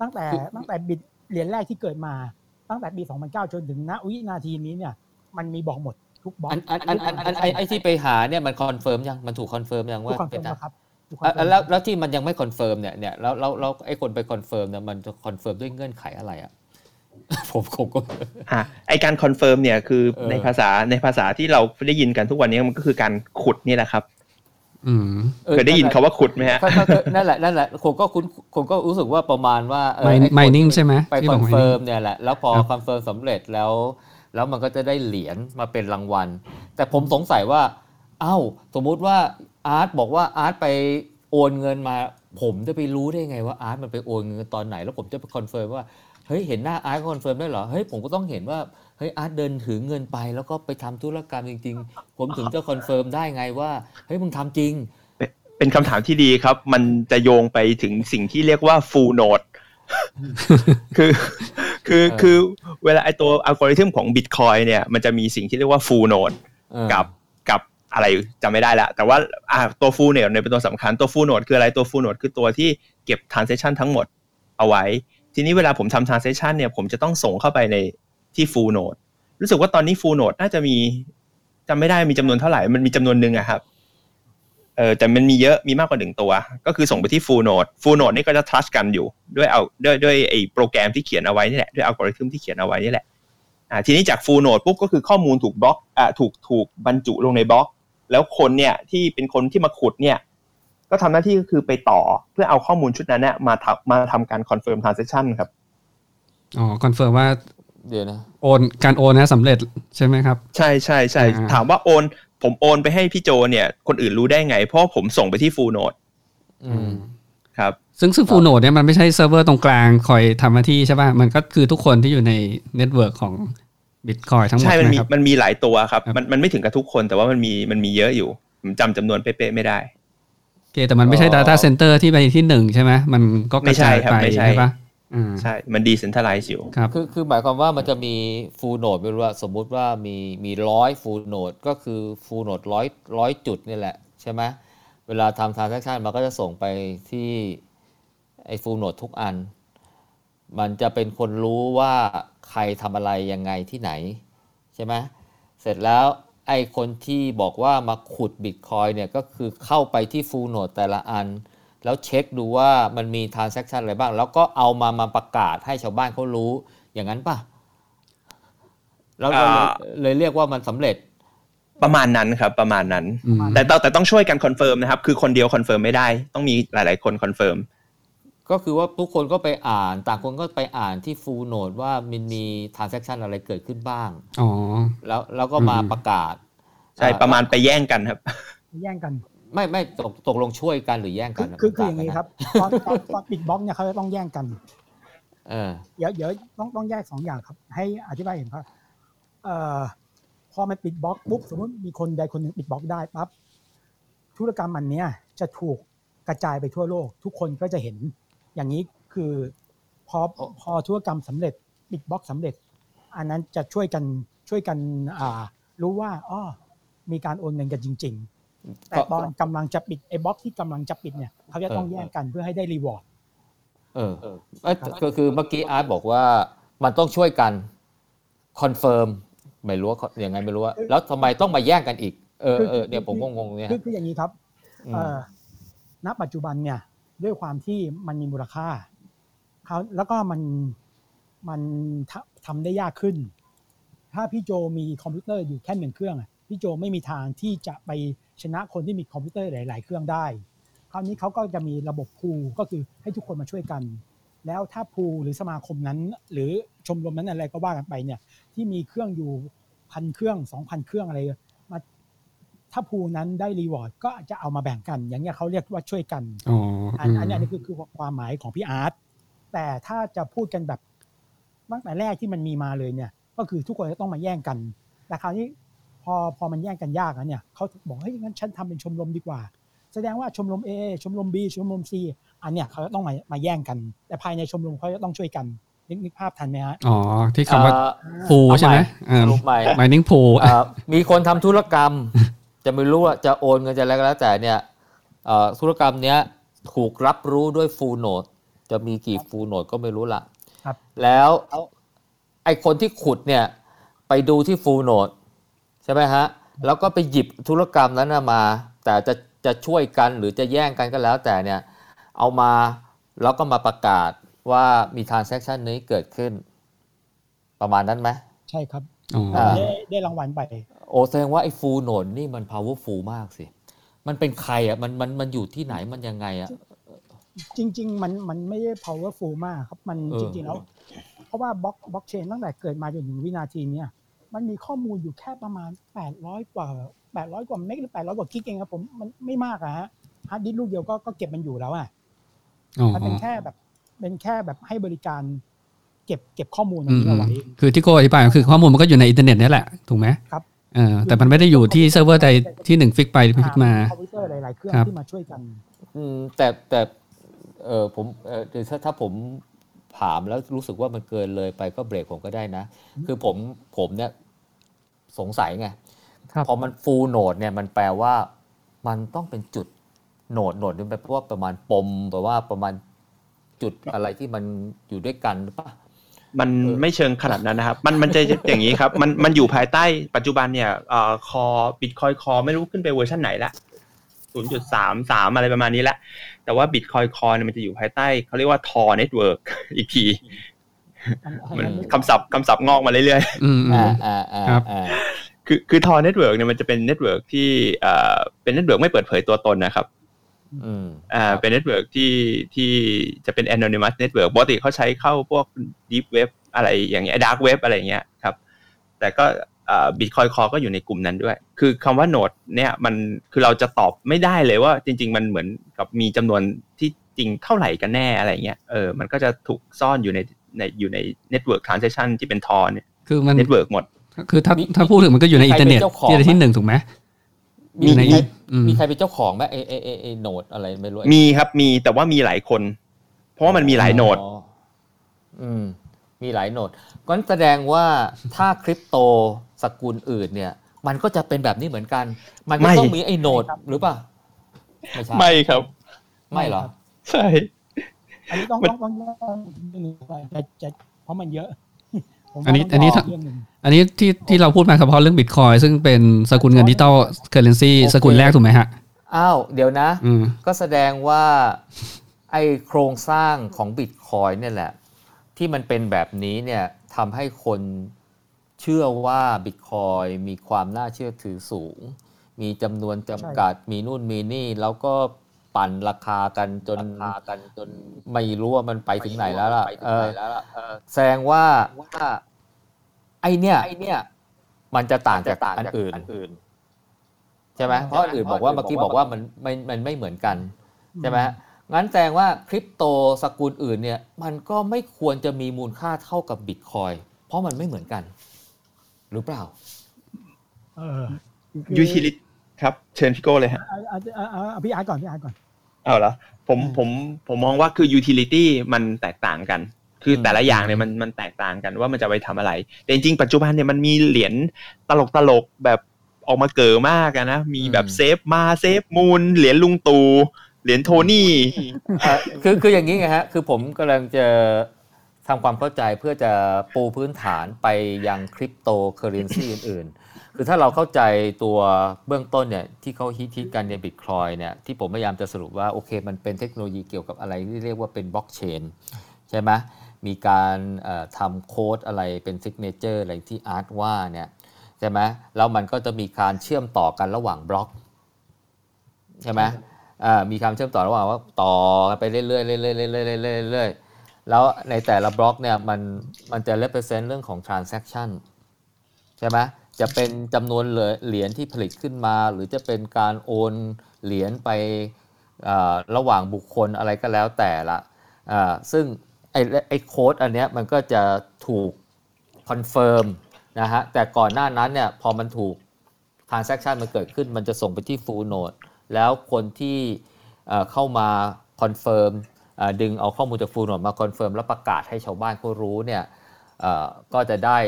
ตั้งแต่ตั้งแต่บิตเหรียญแรกที่เกิดมาตั้งแต่ปี 2009 จนถึงณวินาทีนี้เนี่ย มันมีบอกหมด ทุกบล็อกอันอันอันอันอันไอไอที่ไปหาเนี่ยมันคอนเฟิร์มยังมันถูกคอนเฟิร์มยังทุกว่าคอนเป็เฟินร์มอะนะครับทุกคอนอะเฟิร์มแล้วแล้วที่มันยังไม่คอนเฟิร์มเนี่ยเนี่ยแล้วแล้วแล้วไอ้คนไปคอนเฟิร์มเนี่ยมันจะคอนเฟิร์มด้วยเงื่อนไขอะไรอะผมผมก็อะไอการคอนเฟิร์มเนี่ยคือเออในภาษาในภาษาที่เราได้ยินกันทุกวันนี้มันก็คือการขุดนี่แหละครับอืมเคยได้ยินคำว่าขุดไหมฮะก็ก็ก็นั่นแหละนั่นแหละผมก็คุ้นผมก็รู้สึกว่าประมาณว่าเออ Min- ไอ้คน mining ใช่ไหมไปที่คบออกน mining เฟิร์มเนี่ยแหละแล้วพอครับคอนเฟิร์มสำเร็จแล้ว แล้วมันก็จะได้เหรียญมาเป็นรางวัล แต่ผมสงสัยว่าเอ้าสมมุติว่าอาร์ตบอกว่าอาร์ตไปโอนเงินมา ผมจะไปรู้ได้ไงว่าอาร์ตมันไปโอนเงินตอนไหน แล้วผมจะไปคอนเฟิร์มว่าเฮ้ยเห็นหน้าอาร์ต confirm ได้เหรอเฮ้ยผมก็ต้องเห็นว่าเฮ้ยอาร์ตเดินถือเงินไป แล้วก็ไปทำธุรกรรมจริง ๆ ผมถึงจะ confirm ได้ไงว่าเฮ้ยมึงทำจริง เป็นคำถามที่ดีครับ มันจะโยงไปถึงสิ่งที่เรียกว่า full node คือ คือเออคือเวลาไอตัวอัลกอริทึมของ Bitcoin เนี่ยมันจะมีสิ่งที่เรียกว่า full node เออกับกับอะไรจำไม่ได้ละ แต่ว่าอ่าตัว full node เนี่ยเป็นตัวสำคัญตัว full node คืออะไรตัว full node คือตัวที่เก็บ transaction ทั้งหมดเอาไว้ ทีนี้เวลาผมทำ transaction เนี่ยผมจะต้องส่งเข้าไปในที่ full node รู้สึกว่าตอนนี้ full node น่าจะมีจำไม่ได้มีจำนวนเท่าไหร่มันมีจำนวนหนึ่งอะครับ เออแต่มันมีเยอะมีมากกว่าหนึ่งตัว ก็คือส่งไปที่ full node full node นี่ก็จะ trust กันอยู่ด้วยเอาด้วยด้วยไอ้โปรแกรมที่เขียนเอาไว้นี่แหละด้วยอัลกอริทึมที่เขียนเอาไว้นี่แหละอ่าทีนี้จาก full node ปุ๊บก็คือข้อมูลถูกบล็อกอ่าถูกถูกบรรจุลงในบล็อก แล้วคนเนี่ยที่เป็นคนที่มาขุดเนี่ยก็ทำหน้าที่ก็คือไปต่อเพื่อเอาข้อมูลชุดนั้นเนี่ยมาทำมาทำการ confirm transaction ครับอ๋อ confirm ว่าเดี๋ยวนะโอนการโอนนะสำเร็จใช่ไหมครับ ใช่ใช่ใช่อ่าถามว่าโอน ผมโอนไปให้พี่โจเนี่ย คนอื่นรู้ได้ไง เพราะว่าผมส่งไปที่ full node อืมครับซึ่งซึ่ง full node เนี่ยมันไม่ใช่เซิร์ฟเวอร์ตรงกลางคอยทำหน้าที่ใช่ป่ะ มันก็คือทุกคนที่อยู่ใน network ของบิตคอยทั้งหมดใช่ มันมีนะครับมันมีหลายตัวครับครับ มันมันไม่ถึงกับทุกคนแต่ว่ามันมีมันมีเยอะอยู่ ผมจำจำนวนเป๊ะๆไม่ได้โอเคแต่มันไม่ใช่ Data Center ที่ไปที่หนึ่งใช่ไหมมันก็กระจายไม่ใช่ครับไปไม่ ใช่ใช่ป่ะอ่าใช่ มัน decentralize อยู่ครับคือคือหมายความว่ามันจะมี full node ไม่รู้ว่าสมมุติว่ามีมีร้อย full node ก็คือ full node ร้อยร้อยจุดนี่แหละ ใช่ไหมเวลาทำ transaction มันก็จะส่งไปที่ไอ้ full node ทุกอัน มันจะเป็นคนรู้ว่าใครทำอะไรยังไงที่ไหน ใช่ไหมเสร็จแล้วไอ้คนที่บอกว่ามาขุดบิตคอยเนี่ยก็คือเข้าไปที่ full node แต่ละอัน แล้วเช็คดูว่ามันมี transaction อะไรบ้าง แล้วก็เอามามาประกาศให้ชาวบ้านเขารู้อย่างนั้นป่ะแล้วก็เลยอ่าเลยเรียกว่ามันสำเร็จประมาณนั้นครับประมาณนั้นอืมแต่ต้องแต่ต้องช่วยกัน confirm นะครับคือคนเดียว confirm ไม่ได้ ต้องมีหลาย ๆ คน confirmก็คือว่าทุกคนก็ไปอ่านต่างคนก็ไปอ่านที่ full node ว่ามันมี transaction อะไรเกิดขึ้นบ้างอ๋อแล้วแล้วก็มาอืมประกาศ ใช่อ่ประมาณไปแย่งกันครับ แย่งกัน ไม่ไม่ตกตกลงช่วยกันหรือแย่งคืกัอนคือคืออย่างนี้นี้ครับตอนตอนตอนปิดบล็อกเนี่ยเขาจะต้องแย่งกันเออเดี๋ยวเดี๋ยวต้องต้องแยกสองอย่างครับ ให้อธิบายเห็นครับเอ่อพอมันปิดบล็อกปุ๊บสมมติมีคนใดคนหนึ่งปิดบล็อกได้ปั๊บธุรกรรมอันเนี้ยจะถูกกระจายไปทั่วโลก ทุกคนก็จะเห็น อย่างนี้คือพอพอธุรกรรมสำเร็จปิดบล็อกสำเร็จ อันนั้นจะช่วยกันช่วยกันอ่ารู้ว่าอ้อมีการโอนเงินกันจริง ๆ แต่ตอนกำลังจะปิดไอ้บล็อกที่กำลังจะปิดเนี่ยเขาจะต้องแย่งกันเพื่อให้ได้ rewardเออเอ้ยก็คือเมื่อกี้อาร์ตบอกว่ามันต้องช่วยกัน confirmไม่รู้ว่ายังไงไม่รู้ว่าแล้วทำไมต้องมาแย่งกันอีกเออเออเนี่ยผมงงๆเนี่ยคือคืออย่างนี้ครับอืมเอ่อณปัจจุบันเนี่ย ด้วยความที่มันมีมูลค่าเขาแล้วก็มันมันทำทำได้ยากขึ้น ถ้าพี่โจมีคอมพิวเตอร์อยู่แค่หนึ่งเครื่องอะพี่โจไม่มีทางที่จะไป ชนะคนที่มีคอมพิวเตอร์หลาย ๆ เครื่องได้ คราวนี้เขาก็จะมีระบบ pool ก็คือให้ทุกคนมาช่วยกัน แล้วถ้า pool หรือสมาคมนั้น หรือชมรมนั้นอะไรก็ว่ากันไปเนี่ยที่มีเครื่องอยู่พันเครื่องสองพันเครื่องอะไรมาถ้าพูลนั้นได้รีวอร์ดก็จะเอามาแบ่งกัน อย่างเงี้ยเขาเรียกว่าช่วยกันอ๋ออันอันนี้อันนี้คือคือความหมายของพี่อาร์ตแต่ถ้าจะพูดกันแบบตั้งแต่แรกที่มันมีมาเลยเนี่ย ก็คือทุกคนจะต้องมาแย่งกัน แต่คราวนี้ พอพอมันแย่งกันยากแล้วเนี่ยเขาบอกเฮ้ยงั้นฉันทำเป็นชมรมดีกว่า แสดงว่าชมรม A ชมรม B ชมรม C อันเนี้ยเขาจะต้องมามาแย่งกัน แต่ภายในชมรมเขาจะต้องช่วยกันนึกนึกภาพทันไหมฮะอ๋อที่คำว่าเอ่อพูใช่ไหมเอาใหม่สรุปใหม่มายนิ่งพูเอ่อมีคนทำธุรกรรม จะไม่รู้ว่าจะโอนเงินจะอะไรก็แล้วแต่เนี่ยเอ่อธุรกรรมเนี้ยถูกรับรู้ด้วยฟูลโนดจะมีกี่ฟูลโนดก็ไม่รู้ละครับแล้วไอคนที่ขุดเนี่ยไปดูที่ฟูลโนดใช่ไหมฮะ แล้วก็ไปหยิบธุรกรรมนั้นนะมา แต่จะจะช่วยกันหรือจะแย่งกันก็แล้วแต่เนี่ยเอามาแล้วก็มาประกาศว่ามี transaction นี้เกิดขึ้น ประมาณนั้นไหมใช่ครับอ๋ออ่าได้ได้รางวัลไปโอ้แสดงว่าไอ้ฟูลโนดนี่มัน powerful มากสิ มันเป็นใครอะมันมันมันอยู่ที่ไหนมันยังไงอะจริง ๆ มันมันไม่ได้ powerful มากครับมันเออจริงๆแล้วเพราะว่าบล็อกบล็อกเชนตั้งแต่เกิดมาจนถึงวินาทีเนี้ย มันมีข้อมูลอยู่แค่ประมาณ 800 กว่า 800 กว่าเมกหรือ 800 กว่ากิกเองครับผมมันไม่มากอะฮะฮาร์ดดิสก์ลูกเดียวก็ก็เก็บมันอยู่แล้วอะอ๋อมันเป็นแค่แบบเป็นแค่แบบให้บริการเก็บเก็บข้อมูลตรงนี้เอาไว้คือที่โกอธิบายก็คือข้อมูลมันก็อยู่ในอินเทอร์เน็ตนี่แหละถูกไหมครับเออแต่มันไม่ได้อยู่ที่เซิร์ฟเวอร์ใดที่หนึ่ง fix ไป fix มาคอมพิวเตอร์หลายๆเครื่องครับที่มาช่วยกัน อืมแต่แต่เออผมเออถ้าถ้าผม ถามแล้วรู้สึกว่ามันเกินเลยไปก็เบรกผมก็ได้นะ คือผมผมเนี่ยสงสัยไงครับพอมัน full node เนี่ยมันแปลว่ามันต้องเป็นจุด node node นี่แปลว่าประมาณปมแปลว่าประมาณจุดอะไรที่มันอยู่ด้วยกันหรือเปล่ามันเออไม่เชิงขนาดนั้นนะครับ มันมันจะอย่างนี้ครับ มันมันอยู่ภายใต้ปัจจุบันเนี่ยเอ่อคอ Bitcoin Core ไม่รู้ขึ้นไปเวอร์ชันไหนละ 0.33 อะไรประมาณนี้ละ แต่ว่า Bitcoin Core เนี่ยมันจะอยู่ภายใต้ เขาเรียกว่า Tor network อีกที มันคำศัพท์คำศัพท์งอกมาเรื่อยๆ อืมอือ่ามอ่าอ่าครับอ่าคือคือ Tor network เนี่ยมันจะเป็น network ที่เอ่อเป็น network ไม่เปิดเผยตัวตนนะครับอืมอ่าเป็น network ที่ที่จะเป็น anonymous network ปกติเขาใช้เข้าพวก deep web อะไรอย่างเงี้ย dark web อะไรอย่างเงี้ยครับ แต่ก็ Bitcoin Core ก็อยู่ในกลุ่มนั้นด้วย คือคำว่า nodeเนี่ยมันคือเราจะตอบไม่ได้เลยว่าจริง ๆ มันเหมือนกับมีจำนวนที่จริงเท่าไหร่กันแน่อะไรเงี้ยเออมันก็จะถูกซ่อนอยู่ในในอยู่ใน network transaction ที่เป็นทอเนี่ยคือมัน network หมด คือถ้ามีถ้าพูดถึงมันก็อยู่ในอินเทอร์เน็ตใครเป็นเจ้าของที่ที่หนึ่งถูกไหมมีอยู่ในใครอืมมีใครเป็นเจ้าของไหมไอไอไอไอโหนดอะไรไม่รู้ไอ้มีครับมีแต่ว่ามีหลายคน เพราะว่ามันมีหลายโนดอ๋ออืม มีหลายโหนดก็แสดงว่าถ้าคริปโตสกุลอื่นเนี่ยมันก็จะเป็นแบบนี้เหมือนกัน มันก็ไม่ต้องมีไอ้ node หรือเปล่าไม่ใช่ไม่ครับ ไม่เหรอ ใช่ อันนี้ต้องมันต้องต้องต้องเรื่องหนึ่งจะจะเพราะมันเยอะผมอันนี้ว่าอันนี้ต้องเรื่องหนึ่งอันนี้ที่ที่เราพูดมาเฉพาะเรื่องบิตคอยซึ่งเป็นสกุลเงิน digital currency โอเคสกุลแรกถูกไหมฮะ อ้าว เดี๋ยวนะอืมก็แสดงว่าไอโครงสร้างของบิตคอยเนี่ยแหละ ที่มันเป็นแบบนี้เนี่ยทำให้คนเชื่อว่าบิตคอยมีความน่าเชื่อถือสูง มีจำนวนจำกัดมีนู่นมีนี่ แล้วก็ปั่นราคากันจนกันจนไม่รู้ว่ามันไปถึงไหนแล้วล่ะเออแสดงว่าว่าไอเนี่ยไอเนี่ย มันจะต่างจากอันอื่นใช่ไหมเพราะอันอื่นบอกว่าเมื่อกี้บอกว่ามันมันมันไม่เหมือนกันใช่ไหม งั้นแสดงว่าคริปโตสกุลอื่นเนี่ยมันก็ไม่ควรจะมีมูลค่าเท่ากับบิตคอยเพราะมันไม่เหมือนกัน หรือเปล่าเออ utilityครับ เชิญพี่โก้เลยฮะเอาเอาเอาเอาเอาพี่อาร์ตก่อนพี่อาร์ตก่อนเอาละผมอืมผมผมมองว่าคือ utility มันแตกต่างกัน คืออมแต่ละอย่างเนี่ยมันมันแตกต่างกันว่ามันจะไปทำอะไร แต่จริงๆปัจจุบันเนี่ยมันมีเหรียญตลกตลกๆแบบออกมาเก๋อมากอะนะ มีแบบเซฟมาเซฟมูลเหรียญลุงตู่ เหรียญโทนี่คือคืออย่างนี้ไงฮะ คือผมกำลังจะทำความเข้าใจเพื่อจะปูพื้นฐานไปยังคริปโตเคอเรนซีอื่น ๆ คือถ้าเราเข้าใจตัวเบื้องต้นเนี่ยที่เขาฮิตฮิตกันในบิตคอยเนี่ยที่ผมพยายามจะสรุปว่า โอเค มันเป็นเทคโนโลยีเกี่ยวกับอะไรที่เรียกว่าเป็นบล็อกเชนใช่ไหมมีการทำโค้ดอะไรเป็น signature อะไรที่อาร์ตว่าเนี่ยใช่ไหมแล้วมันก็จะมีการเชื่อมต่อกันระหว่างบล็อกใช่ไหม มีกาเชื่อมต่อระหว่างว่าต่อไปเรื่อยๆเรื่อยๆเรื่อยๆเรื่อยๆแล้วในแต่ละบล็อกเนี่ยมันมันจะ represent เรื่องของ transaction ใช่ไหมจะเป็นจำนวนเหรียญที่ผลิตขึ้นมา หรือจะเป็นการโอนเหรียญไประหว่างบุคคลอะไรก็แล้วแต่ละซึ่งไอ้ไอ้โค้ดอันเนี้ยมันก็จะถูก confirm นะฮะแต่ก่อนหน้านั้นเนี่ยพอมันถูก transaction มันเกิดขึ้นมันจะส่งไปที่ full node แล้วคนที่เอ่อเข้ามา confirm ดึงเอาข้อมูลจาก full node มา confirm แล้วประกาศให้ชาวบ้านเขารู้เนี่ยเอ่อก็จะได้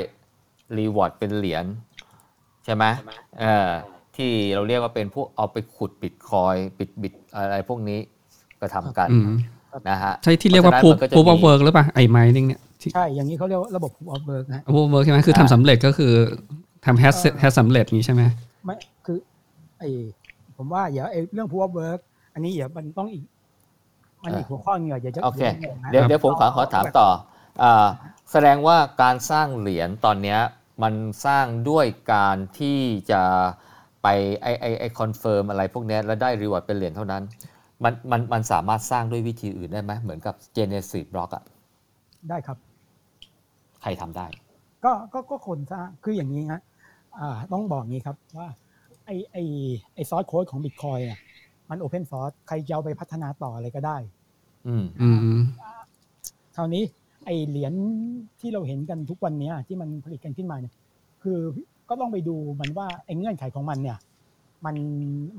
reward เป็นเหรียญใช่ไหมเอ่อที่เราเรียกว่าเป็นพวกเอาไปขุดบิตคอยบิตบิตอะไรพวกนี้ก็ทำกันอืมนะฮะใช่ที่เรียกว่าเพ proof ราะฉะนั้นมันก็จะ proof of มี work หรือเปล่าไอ้ไมนิ่งเนี่ยที่ใช่อย่างนี้เขาเรียกว่าระบบ proof of work นะฮะ proof of work ใช่ไหมคือทำสำเร็จก็คือทำ has เออ has สำเร็จนี้ใช่ไหมไม่คือไอ ผมว่าเดี๋ยวไอเรื่อง proof of work อันนี้เดี๋ยวมันต้องอีก มันอีกหัวข้อหนึงเดี๋ยวจะโอเคดี๋ยวนะเดี๋ยวเดี๋ยวผมขอขอถามต่ออ่าแสดงว่าการสร้างเหรียญตอนเนี้ยมันสร้างด้วยการที่จะไปไอไอไอคอนเฟิร์มอะไรพวกเนี้ยแล้วได้รีวอร์ดเป็นเหรียญเท่านั้น มันมันมันสามารถสร้างด้วยวิธีอื่นได้ไหมเหมือนกับ Genesis Block อะได้ครับ ใครทำได้ ก็ก็ก็คนสร้างคืออย่างนี้ฮะอ่าต้องบอกงี้ครับว่า ไอไอไอ source code ของบิตคอยอะมัน open source ใครจะเอาไปพัฒนาต่ออะไรก็ได้ อืมอืมคราวนี้ ไอเหรียญที่เราเห็นกันทุกวันเนี้ย ที่มันผลิตกันขึ้นมาเนี่ย คือก็ต้องไปดูมันว่าไอเงื่อนไขของมันเนี่ย มัน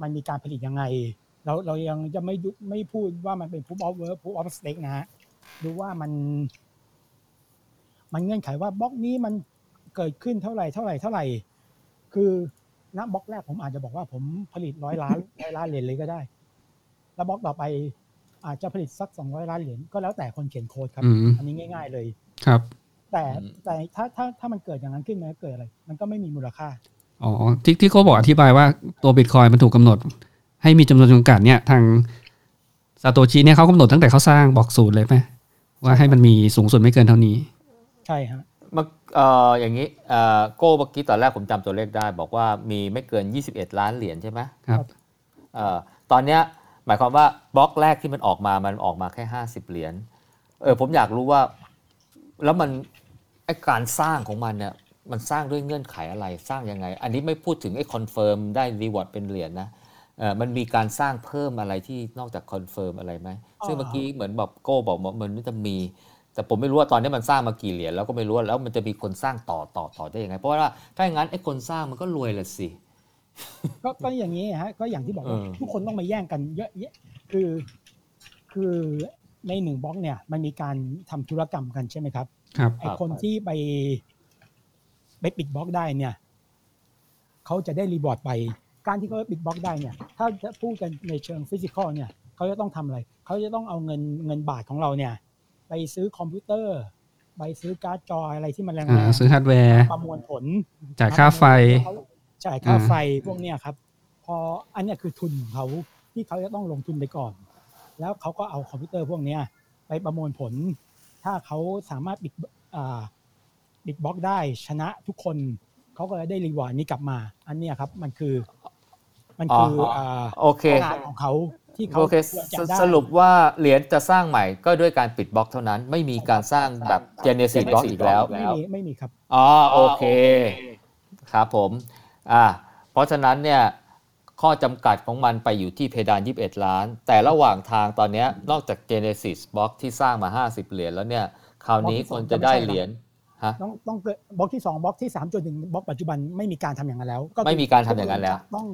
มันมีการผลิตยังไง เราเรายังจะไม่ดูไม่พูดว่ามันเป็น proof of work proof of stake นะฮะดูว่ามัน มันเงื่อนไขว่าบล็อกนี้มันเกิดขึ้นเท่าไหร่เท่าไหร่เท่าไหร่ คือ ณบล็อกแรกผมอาจจะบอกว่าผมผลิตร้อยล้านร้อยล้านเหรียญเลยก็ได้ แล้วบล็อกต่อไปอาจจะผลิตสักสองร้อยล้านเหรียญก็แล้วแต่คนเขียนโค้ดครับอืมอันนี้ง่าย ๆเลยครับ แต่อืมแต่ถ้าถ้าถ้ามันเกิดอย่างนั้นขึ้นมาเกิดอะไร มันก็ไม่มีมูลค่าอ๋อที่ที่เขาบอกอธิบายว่าตัวบิตคอยมันถูกกำหนด ให้มีจำนวนจำกัดเนี่ย ทางซาโตชิเนี่ยเขากำหนดตั้งแต่เขาสร้างบอกสูตรเลยไหมว่าให้มันมีสูงสุดไม่เกินเท่านี้ ใช่ฮะ เมื่อเอ่ออย่างนี้เอ่อโก้เมื่อกี้ตอนแรกผมจำตัวเลขได้ บอกว่ามีไม่เกิน 21 ล้านเหรียญใช่ไหมครับ เอ่อตอนเนี้ยหมายความว่าบล็อกแรกที่มันออกมามันออกมาแค่ 50 เหรียญเออผมอยากรู้ว่า แล้วมันไอการสร้างของมันเนี่ยมันสร้างด้วยเงื่อนไขอะไรสร้างยังไง อันนี้ไม่พูดถึงไอ้ confirm ได้ reward เป็นเหรียญนะเออมันมีการสร้างเพิ่มอะไรที่นอกจาก confirm อะไรไหมซึ่งเมื่อกี้เหมือนแบบโก้บอกว่ามันจะมี แต่ผมไม่รู้ว่าตอนนี้มันสร้างมากี่เหรียญแล้วก็ไม่รู้ว่าแล้วมันจะมีคนสร้างต่อต่อต่อได้ยังไง เพราะว่าถ้าอย่างนั้นไอ้คนสร้างมันก็รวยละสิก็ก็อย่างนี้ฮะก็อย่างที่บอกว่าเออทุกคนต้องมาแย่งกันเยอะแยะคือคือในหนึ่งบล็อกเนี่ย มันมีการทำธุรกรรมกันใช่ไหมครับ ครับไอคนที่ไปไปปิดบล็อกได้เนี่ยเขาจะได้ reward ไป การที่เขาปิดบล็อกได้เนี่ย ถ้าจะพูดกันในเชิง physical เนี่ยเขาจะต้องทำอะไรเขาจะต้องเอาเงินเงินบาทของเราเนี่ย ไปซื้อคอมพิวเตอร์ ไปซื้อการ์ดจออะไรที่มันแรงอ่าๆซื้อฮาร์ดแวร์ประมวลผลจ่ายค่าไฟจ่ายค่าอ่าไฟพวกเนี้ยครับ พออันเนี้ยคือทุนของเขาที่เขาจะต้องลงทุนไปก่อน แล้วเขาก็เอาคอมพิวเตอร์พวกเนี้ยไปประมวลผล ถ้าเขาสามารถปิดอ่าปิดบล็อกได้ชนะทุกคนเขาก็จะได้ reward นี้กลับมา อันเนี้ยครับมันคือ มันคือออ่าโอเคงานของเขา ที่เขาโอเคควรจะสได้สรุปว่าเหรียญจะสร้างใหม่ก็ด้วยการปิดบล็อกเท่านั้น ไม่มีการสร้างแบบ Genesis Block อีกแล้วไม่มีไม่มีครับอ๋อโอเคครับผมอ่าเพราะฉะนั้นเนี่ยข้อจำกัดของมันไปอยู่ที่เพดาน 21 ล้าน แต่ระหว่างทางตอนเนี้ยนอกจาก Genesis Box ที่สร้างมา 50 เหรียญแล้วเนี่ย คราวนี้บล็อกที่คนสองจะได้จะไม่ใช่เหรียญฮะต้องต้องเกิดบล็อกที่สองบล็อกที่สามจนถึงบล็อกปัจจุบันไม่มีการทำอย่างนั้นแล้วก็คือไม่มีการทำอย่างนั้นแล้วจะต้อง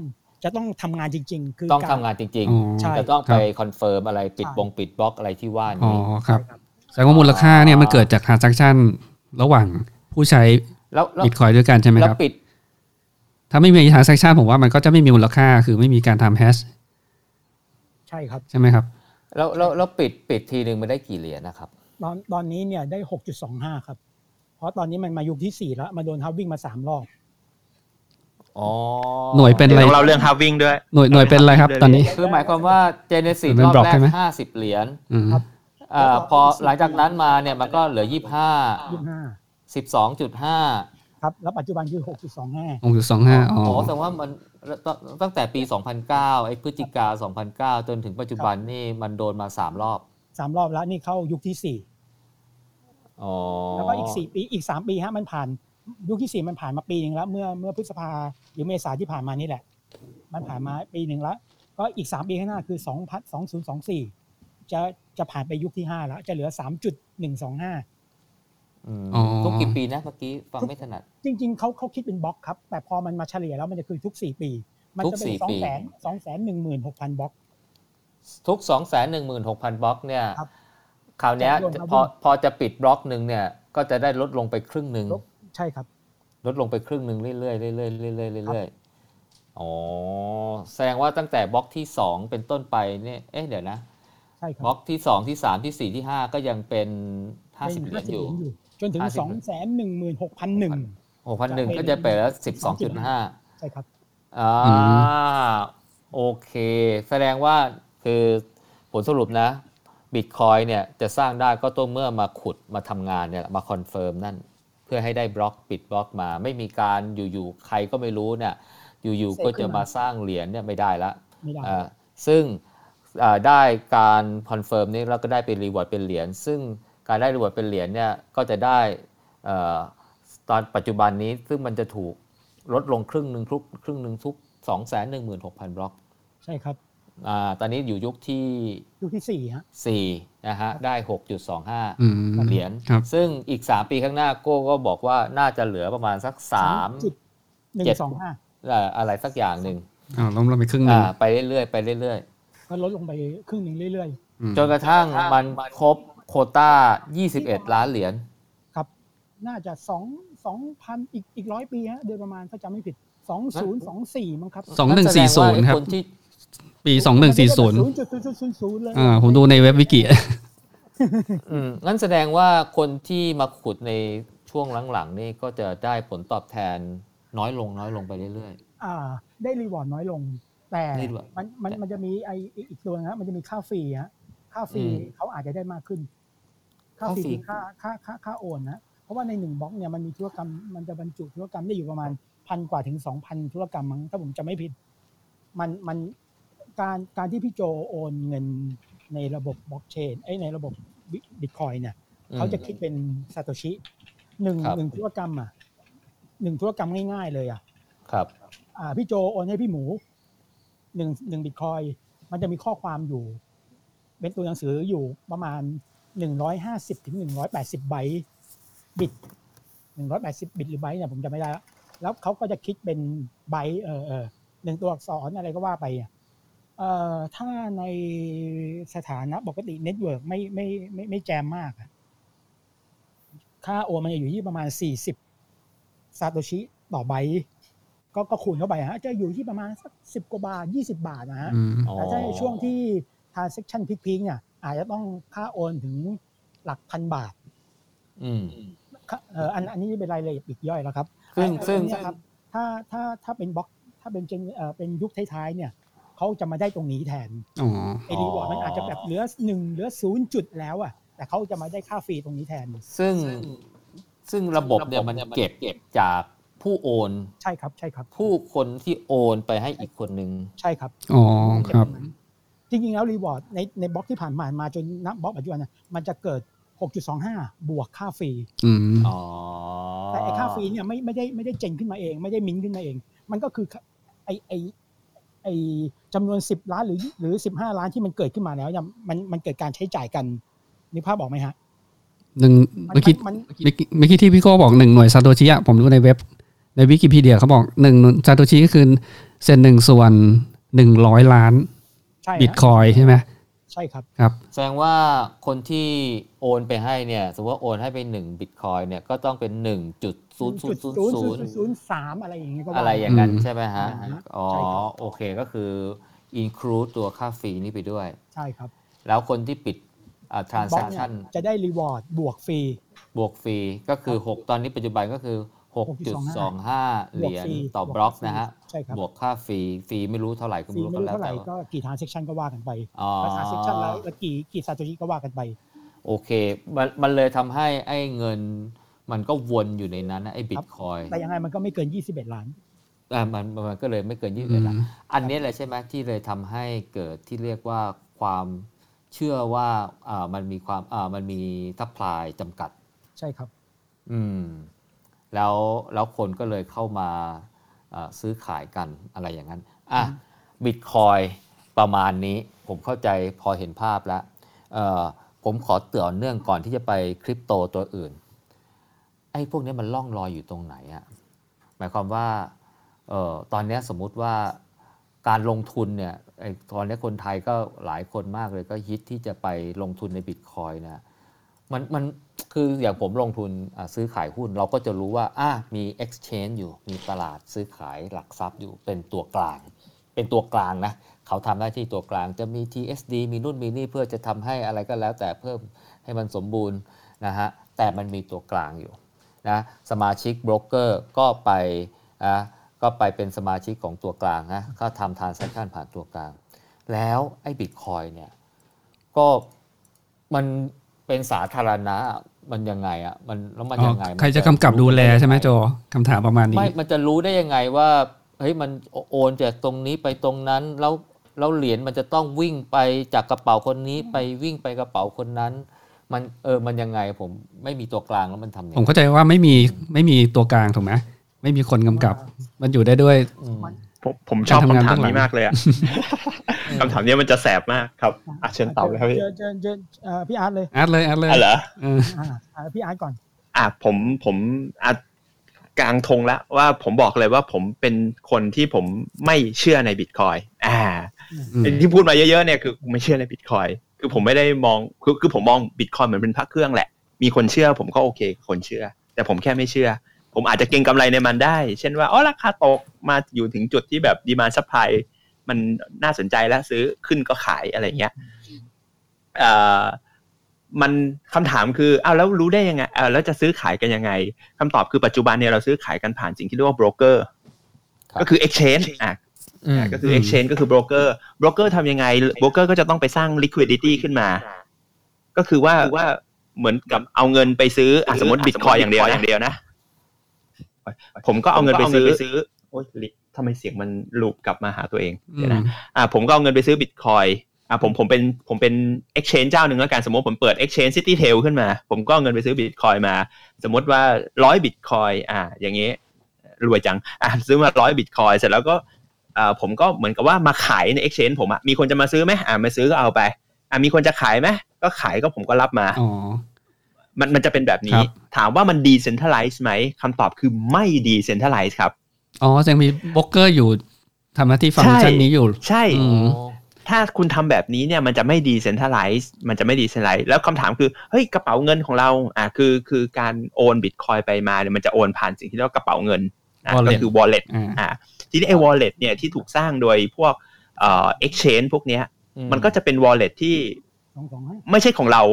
จะต้องทำงานจริง ๆ คือต้องกรทำงานจริงอ๋อใช่ๆจะต้องครัไปบคอนเฟิร์มอะไรปิดใช่บงปิดบล็อกอะไรที่ว่าอ๋อนี้ครับใช่ครับแสดงว่ามูลค่าเนี่ยมันเกิดจาก transaction ระหว่างผู้ใช้แล้วแล้วบิตคอยด้วยกันใช่ไหมแล้ควรับปิด ถ้าไม่มี transaction ผมว่ามันก็จะไม่มีมูลค่าคือไม่มีการทำ hash ใช่ครับใช่ไหมครับแล้วแล้วแล้วปิดปิดทีหนึ่งมันได้กี่เหรียญนะครับ ตอนตอนนี้เนี่ยได้6.25ครับ เพราะตอนนี้มันมายุคที่4แล้วมาโดนฮับวิ่งมา3รอบอ๋อ หน่วยเป็นเดี๋ยวอะไรเราเรื่อง halving ด้วยหน่วยหน่วยเป็นอะไรครับตอนนี้ คือหมายความว่า Genesis เป็นรอบบล็อกแรใช่กไหม50เหรียญอืมครับอ่าพอหลังจากนั้นมาเนี่ยมันก็เหลือ25 25 12.5ครับ แล้วปัจจุบันคือ6.25องค์จุดสองห้าอ๋ออ๋อแต่ว่ามันตั้งตั้งแต่ปี2009ไอ้พฤศจิกา2009จนถึงปัจจุบันนี่มันโดนมา3รอบ3รอบแล้วนี่เข้ายุคที่อ๋อ4แล้วก็อีก4ปีอีก3ปีฮะมันผ่าน ยุคที่4มันผ่านมาปีหนึ่งแล้ว เมื่อเมื่อพฤษภาหรือเมษาที่ผ่านมานี่แหละ มันผ่านมาปีหนึ่งแล้ว ก็อีก3ปีข้างหน้าคือ2 2024จะจะผ่านไปยุคที่5แล้ว จะเหลือ3.125อืมอ๋อทุกกี่ปีนะเมื่อกี้ฟังไม่ถนัด จริง ๆเขาเขาคิดเป็นบล็อกครับ แต่พอมันมาเฉลี่ยแล้วมันจะคือทุก4ปี มันจะเป็นทุกสอง4ปีแสนสองแสนหนึ่งหมื่นหกพันบล็อก ทุก216,000บล็อกเนี่ยครับคราวเนี้ยจะรวมครับพอพอจะปิดบล็อกหนึ่งเนี่ย ก็จะได้ลดลงไปครึ่งหนึ่งลดใช่ครับ ลดลงไปครึ่งหนึ่งเรื่อยๆเรื่อยๆเรื่อยๆเรื่อยๆอ๋อแสดงว่าตั้งแต่บล็อกที่ 2 เป็นต้นไปเนี่ยเอ๊ะเดี๋ยวนะใช่ครับบล็อกที่ 2 ที่ 3 ที่ 4 ที่ 5 ก็ยังเป็น 50เหรียญอยู่ จนถึง50สองแสนหนึ่งหมื่นหกพันหนึ่ง6,001ก็จะเป็นแล้ว12.5 ใช่ครับอ่าอืโอเค แสดงว่าคือผลสรุปนะบิตคอยเนี่ยจะสร้างได้ก็ต้องเมื่อมาขุดมาทำงานเนี่ยมาคอนเฟิร์มนั่นเพื่อให้ได้บล็อกปิดบล็อกมา ไม่มีการอยู่ๆใครก็ไม่รู้เนี่ยอยู่ๆก็จะมาสร้างเหรียญเนี่ยไม่ได้ละไม่ได้อ่าซึ่งอ่าได้การ confirm นี้แล้วก็ได้เป็น reward เป็นเหรียญซึ่งการได้ reward เป็นเหรียญเนี่ยก็จะได้เอ่อตอนปัจจุบันนี้ซึ่งมันจะถูกลดลงครึ่งหนึ่งทุกครึ่งหนึ่งทุก2 1 6 0 0 0 บล็อก ใช่ครับอ่าตอนนี้อยู่ยุคที่ยุคที่สี่ฮะ4 นะฮะได้ 6.25อืมเหรียญครับซึ่งอีก 3 ปีข้างหน้าโก้ก็บอกว่าน่าจะเหลือประมาณสักจุด3หนึ่งเจ็ดสองห้าเอ่ออะไรสักอย่างหนึ่งอ้าวล้มลงไปครึ่งหนึงอ่าไปเรื่อยๆไปเรื่อยๆก็ลดลงไปครึ่งหนึ่งเรื่อยอืมจนกระทั่งมันครบโควต้า 21 ล้านเหรียญๆครับ น่าจะสองสองพันอีกอีกร้อยปีฮะโดยประมาณถ้าจำไม่ผิดสองศูนย์สองสี่มั้งครับสองหนึ่งสี่ศูนย์ครับคนที่ ปีสองหนึ่งสี่ศูนย์ศูนย์จุดศูนย์ศูนย์ศูนย์เลยอ่าผมดูในเว็บวิกิอืมงั้นแสดงว่าคนที่มาขุดในช่วงหลังๆนี่ก็จะได้ผลตอบแทนน้อยลงน้อยลงไปเรื่อยอ่า ได้ reward น้อยลง แต่ได้ด้วยมันมันมันจะมีไออีกตัวนะมันจะมีค่าฟรีฮะค่าฟรีอืมเขาอาจจะได้มากขึ้นค่าฟรีค่าฟรีคือค่าค่าค่าค่าโอนนะเพราะว่าในหนึ่งบล็อกเนี่ยมันมีธุรกรรมมันจะบรรจุธุรกรรมได้อยู่ประมาณพันกว่าถึงสองพันธุรกรรมมั้งถ้าผมจะไม่ผิด มันมัน การการที่พี่โจโอนเงินในระบบบล็อกเชนไอยในระบบบิตคอยเนี่ยๆเขาจะคิดเป็นซาโตชิหนึ่งครับหนึ่งธุรกรรมอะหนึ่งธุรกรรมง่ายๆเลยอะครับ อ่าพี่โจโอนให้พี่หมูหนึ่งหนึ่งบิตคอยมันจะมีข้อความอยู่ เป็นตัวหนังสืออยู่ประมาณหนึ่งร้อยห้าสิบถึงหนึ่งร้อยแปดสิบไบต์บิตหนึ่งร้อยแปดสิบบิตหรือไบต์เนี่ยผมจำไม่ได้แล้วแล้วเขาก็จะคิดเป็นไบต์เออเออหนึ่งตัวอักษรอะไรก็ว่าไปอะเอ่อ ถ้าในสถานะปกติ network ไม่ไม่ไม่ไม่แจมมากอะค่าโอนมันจะอยู่ที่ประมาณสี่สิบซาโตชิต่อไบต์ก็ก็คูณเข้าไปฮะจะอยู่ที่ประมาณสักสิบกว่าบาทยี่สิบบาทนะฮะอืมอ๋อแต่ถ้าในช่วงที่ transaction peak ๆเนี่ยอาจจะต้องค่าโอนถึงหลักพันบาทอืมค่าเอ่ออันอันนี้เป็นรายละเอียดปลีกย่อยแล้วครับ ซึ่งไอ้ซึ่งอันเนี้ยครับถ้าถ้าถ้าเป็นบล็อกถ้าเป็นเจนเอ่อเป็นยุคท้ายๆเนี่ย เขาจะมาได้ตรงนี้แทนอ๋อไอ้รีวอร์ดมันอาจจะแบบเหลือหนึ่งเหลือศูนย์จุดแล้วอะ แต่เขาจะมาได้ค่าฟรีตรงนี้แทน ซึ่งซึ่งระบบเนี่ยมันเก็บจากผู้โอนใช่ครับใช่ครับ ผู้คนที่โอนไปให้อีกคนนึงใช่ครับอ๋อครับจริงๆแล้ว reward ในในบล็อกที่ผ่านมามาจนณบล็อกปัจจุบันนะมันจะเกิด 6.25 บวกค่า feeอืมอ๋อแต่ไอ้ค่า feeเนี่ยไม่ไม่ได้ไม่ได้ gen ขึ้นมาเอง ไม่ได้มิ้นท์ขึ้นมาเอง มันก็คือไอ้ไอ้ ไอ้จำนวน 10 ล้านหรือหรือ 15 ล้านที่มันเกิดขึ้นมาแล้วเนี่ยมันมันเกิดการใช้จ่ายกันนึกภาพออกไหมฮะหนึ่งมันเมื่อกี้มันเมื่อกี้เมื่อกี้ที่พี่โก้บอกหนึ่งหน่วยซาโตชิอะผมดูในเว็บ ในวิกิพีเดียเขาบอกหนึ่งซาโตชิก็คือเซนหนึ่งส่วนหนึ่งร้อยล้านใช่ฮะบิตคอยใช่ไหมใช่ครับครับ แสดงว่าคนที่โอนไปให้เนี่ย สมมติว่าโอนให้ไปหนึ่งบิตคอยเนี่ยก็ต้องเป็นหนึ่งจุด ศูนย์ศูนย์ศูนย์ศูนย์ศูนย์สามอะไรอย่างเงี้ยก็ว่าอะไรอย่างนั้นอืมใช่ไหมฮะอ่าฮะอ๋อใช่ครับโอเคก็คือ include ตัวค่า fee นี่ไปด้วย ใช่ครับ แล้วคนที่ปิดอ่าบล็อกเนี่ย transaction จะได้ reward บวก feeบวกฟรีก็คือ 6 ตอนนี้ปัจจุบันก็คือ 6.25 เหรียญบวกฟรีต่อบล็อกนะฮะใช่ครับบวกค่าฟรีฟรีไม่รู้เท่าไหร่ก็ฟรีไม่รู้ไม่ก็รู้แล้วเท่าไหแต่ร่ก็กี่ทางเซ็กชันก็ว่ากันไปอ๋อแล้วทางเซ็กชันแล้วแล้วกี่กี่ซาโตชิก็ว่ากันไป โอเค มันมันเลยทำให้ไอ้เงิน มันก็วนอยู่ในนั้นนะไอ้บิตคอยแต่ยังไงมันก็ไม่เกิน 21 ล้านอ่ามันมันก็เลยไม่เกินยี่สิบอืเอ็ดมล้าน อันนี้แหละใช่ไหมที่เลยทำให้เกิดที่เรียกว่าความเชื่อว่าอ่ามันมีความอ่ามันมีทัพพลายจำกัด ใช่ครับ อืม แล้วแล้วคนก็เลยเข้ามาเอ่อซื้อขายกันอะไรอย่างนั้นอะบิตคอยประมาณนี้ผมเข้าใจพอเห็นภาพแล้วเอ่อผมขอเตือนเนื่องก่อนที่จะไปคริปโตตัวอื่น ไอ้พวกนี้มันล่องลอยอยู่ตรงไหนอะหมายความว่าออตอนนี้สมมุติว่าการลงทุนเนี่ยไอ้ตอนนี้คนไทยก็หลายคนมากเลยก็ฮิตที่จะไปลงทุนในบิตคอยนะมันมันคืออย่างผมลงทุนซื้อขายหุ้น เราก็จะรู้ว่าอะมี exchange อยู่มีตลาดซื้อขายหลักทรัพย์อยู่เป็นตัวกลาง เป็นตัวกลางนะเขาทำหน้าที่ตัวกลางจะมี TSD มีนู่นมีนี่เพื่อจะทำให้อะไรก็แล้วแต่เพิ่มให้มันสมบูรณ์นะฮะแต่มันมีตัวกลางอยู่ นะสมาชิกโบรกเกอร์ก็ไปนะก็ไปเป็นสมาชิกของตัวกลางนะก็ทำ transaction ผ่านตัวกลาง แล้วไอ้บิตคอยเนี่ยก็มันเป็นสาธารณะมันยังไงอะมันแล้วมันอ๋อยังไงมันใครจะกำกับดูแลใช่ไหมโจคำถามประมาณนี้ไม่มันจะรู้ได้ยังไงว่าเฮ้ยมันโอนจากตรงนี้ไปตรงนั้นแล้วแล้วเหรียญมันจะต้องวิ่งไปจากกระเป๋าคนนี้ไปวิ่งไปกระเป๋าคนนั้น มันเออมันยังไงผมไม่มีตัวกลางแล้วมันทำยังผมไงเข้าใจว่าไม่มีไม่มีตัวกลางถูกไหมไม่มีคนกำกับ มันอยู่ได้ด้วยอืมผมผมชอบการทำงานคำถามเบื้องหลันี้งมากเลยอะคำถามนี้มันจะแสบมากครับอะเชิญตอบเลยครับพี่เจอเจอเจอเอ่อพี่อาร์ตเลยแอดเลยแอดเลยอะเหรอเอออ่าอ่าพี่อาร์ตก่อน อะผมผมอะกลางธงแล้วว่าผมบอกเลยว่าผมเป็นคนที่ผมไม่เชื่อในบิตคอยอ่าอืมที่พูดมาเยอะๆเนี่ยคือไม่เชื่อในบิตคอย คือผมไม่ได้มองคือคือผมมองบิตคอยเหมือนเป็นพระเครื่องแหละ มีคนเชื่อผมก็โอเค คนเชื่อ แต่แต่ผมแค่ไม่เชื่อ ผมอาจจะเก็งกำไรในมันได้ เช่นว่าอ๋อราคาตกมาอยู่ถึงจุดที่แบบ demand supply มันน่าสนใจแล้วซื้อขึ้นก็ขายอะไรเงี้ยเอ่อมันคำถามคืออ้าวแล้วรู้ได้ยังไงอ้าวแล้วจะซื้อขายกันยังไงคำตอบคือปัจจุบันเนี่ยเราซื้อขายกันผ่านสิ่งที่เรียกว่าโบรกเกอร์ครับก็คือ exchange อะอืม ก็คือ exchange ก็คือ broker broker ทำยังไง broker ก็จะต้องไปสร้าง liquidity ขึ้นมา ก็คือว่าว่าเหมือนกับเอาเงินไปซื้ออะสมมติบิตคอยอย่างเดียวอย่างเดียวนะ ผมก็เอาเงินไปซื้อโอ๊ยลิทำไมเสียงมันลูปกลับมาหาตัวเองอืเดี๋ยวมนะอะผมก็เอาเงินไปซื้อบิตคอยอะผมผมเป็นผมเป็น exchange เจ้าหนึ่งแล้วกันสมมติผมเปิด exchange city tail ขึ้นมา ผมก็เอาเงินไปซื้อบิตคอยมา สมมติว่าร้อยบิตคอยอะอย่างงี้รวยจังอะซื้อมาร้อยบิตคอยเสร็จแล้วก็อ่า ผมก็เหมือนกับว่ามาขายใน exchange ผมอะมีคนจะมาซื้อไหมอ่ามาซื้อก็เอาไป อ่ามีคนจะขายไหมก็ขายก็ผมก็รับมาอ๋อมันมันจะเป็นแบบคนี้รับถามว่ามัน decentralized ไหมคำตอบคือไม่ decentralized ครับ อ๋อยังมีบล็อกเกอร์อยู่ทำหน้าที่ฟังก์ชันนี้อยู่ ใช่อืมถ้าคุณทำแบบนี้เนี่ยมันจะไม่ decentralized มันจะไม่ decentralized แล้วคำถามคือเฮ้ยกระเป๋าเงินของเราอ่าคือคือการโอนบิตคอยไปมาเนี่ยมันจะโอนผ่านสิ่งที่เรียกว่ากระเป๋าเงินอะ Wallet ก็คือ wallet อ่าอ่า ทีนี้ไอ้ wallet เนี่ยที่ถูกสร้างโดยพวกเอ่อ exchange พวกเนี้ย มันก็จะเป็น wallet ที่สองสองให้ไม่ใช่ของเรา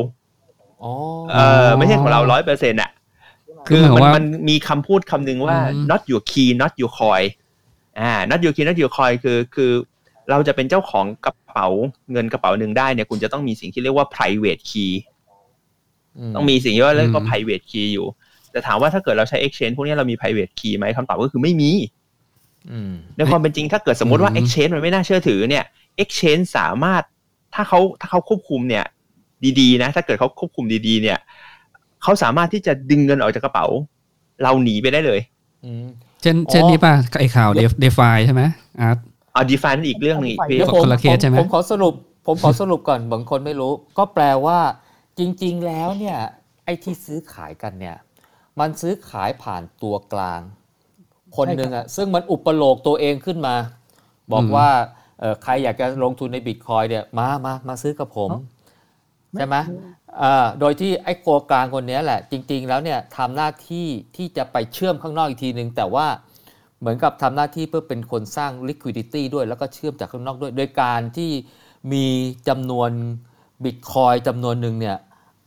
อ๋อเออไม่ใช่ของเราร้อยเปอร์เซ็นต์อะ คือเหมือนมันว่ามันมีคำพูดคำหนึ่งว่าอืม not your key not your coin อ่า not your key not your coin คือคือเราจะเป็นเจ้าของกระเป๋าเงินกระเป๋าหนึ่งได้เนี่ยคุณจะต้องมีสิ่งที่เรียกว่า private key ต้องมีสิ่งที่เรียกว่าอืม private key อยู่ แต่ถามว่าถ้าเกิดเราใช้ exchange พวกนี้เรามี private key ไหมคำตอบก็คือไม่มีอืม ในความเป็นจริงถ้าเกิดสมมติว่าอืม exchange มันไม่น่าเชื่อถือเนี่ย exchange สามารถถ้าเขาถ้าเขาควบคุมเนี่ย ดีๆ นะ ถ้าเกิดเขาควบคุมดีๆ เนี่ยเขาสามารถที่จะดึงเงินออกจากกระเป๋า เราหนีไปได้เลยอืมเช่นอ๋อเช่นนี้ป่ะไอข่าวเดฟายใช่ไหมอาร์ตเอา define อีกเรื่องหนึงอีกพี่เดี๋ยวผมคนละเคสใช่ไหมผมขอสรุป ผมขอสรุปก่อนบางคนไม่รู้ ก็แปลว่าจริง ๆ แล้วเนี่ยไอ้ที่ซื้อขายกันเนี่ย มันซื้อขายผ่านตัวกลาง คนหนึ่งอะซึ่งมันอุปโลกตัวเองขึ้นมา บอกอืมว่าเอ่อใครอยากจะลงทุนในบิตคอยเนี่ยมามามาซื้อกับผม ใช่ไหมอ่าโดยที่ไอ้ตัวกลางคนเนี้ยแหละ จริง ๆ แล้วเนี่ยทำหน้าที่ที่จะไปเชื่อมข้างนอกอีกทีหนึ่งแต่ว่าเหมือนกับทำหน้าที่เพื่อเป็นคนสร้าง liquidity ด้วยแล้วก็เชื่อมจากข้างนอกด้วย โดยการที่มีจำนวนบิตคอยจำนวนหนึ่งเนี่ย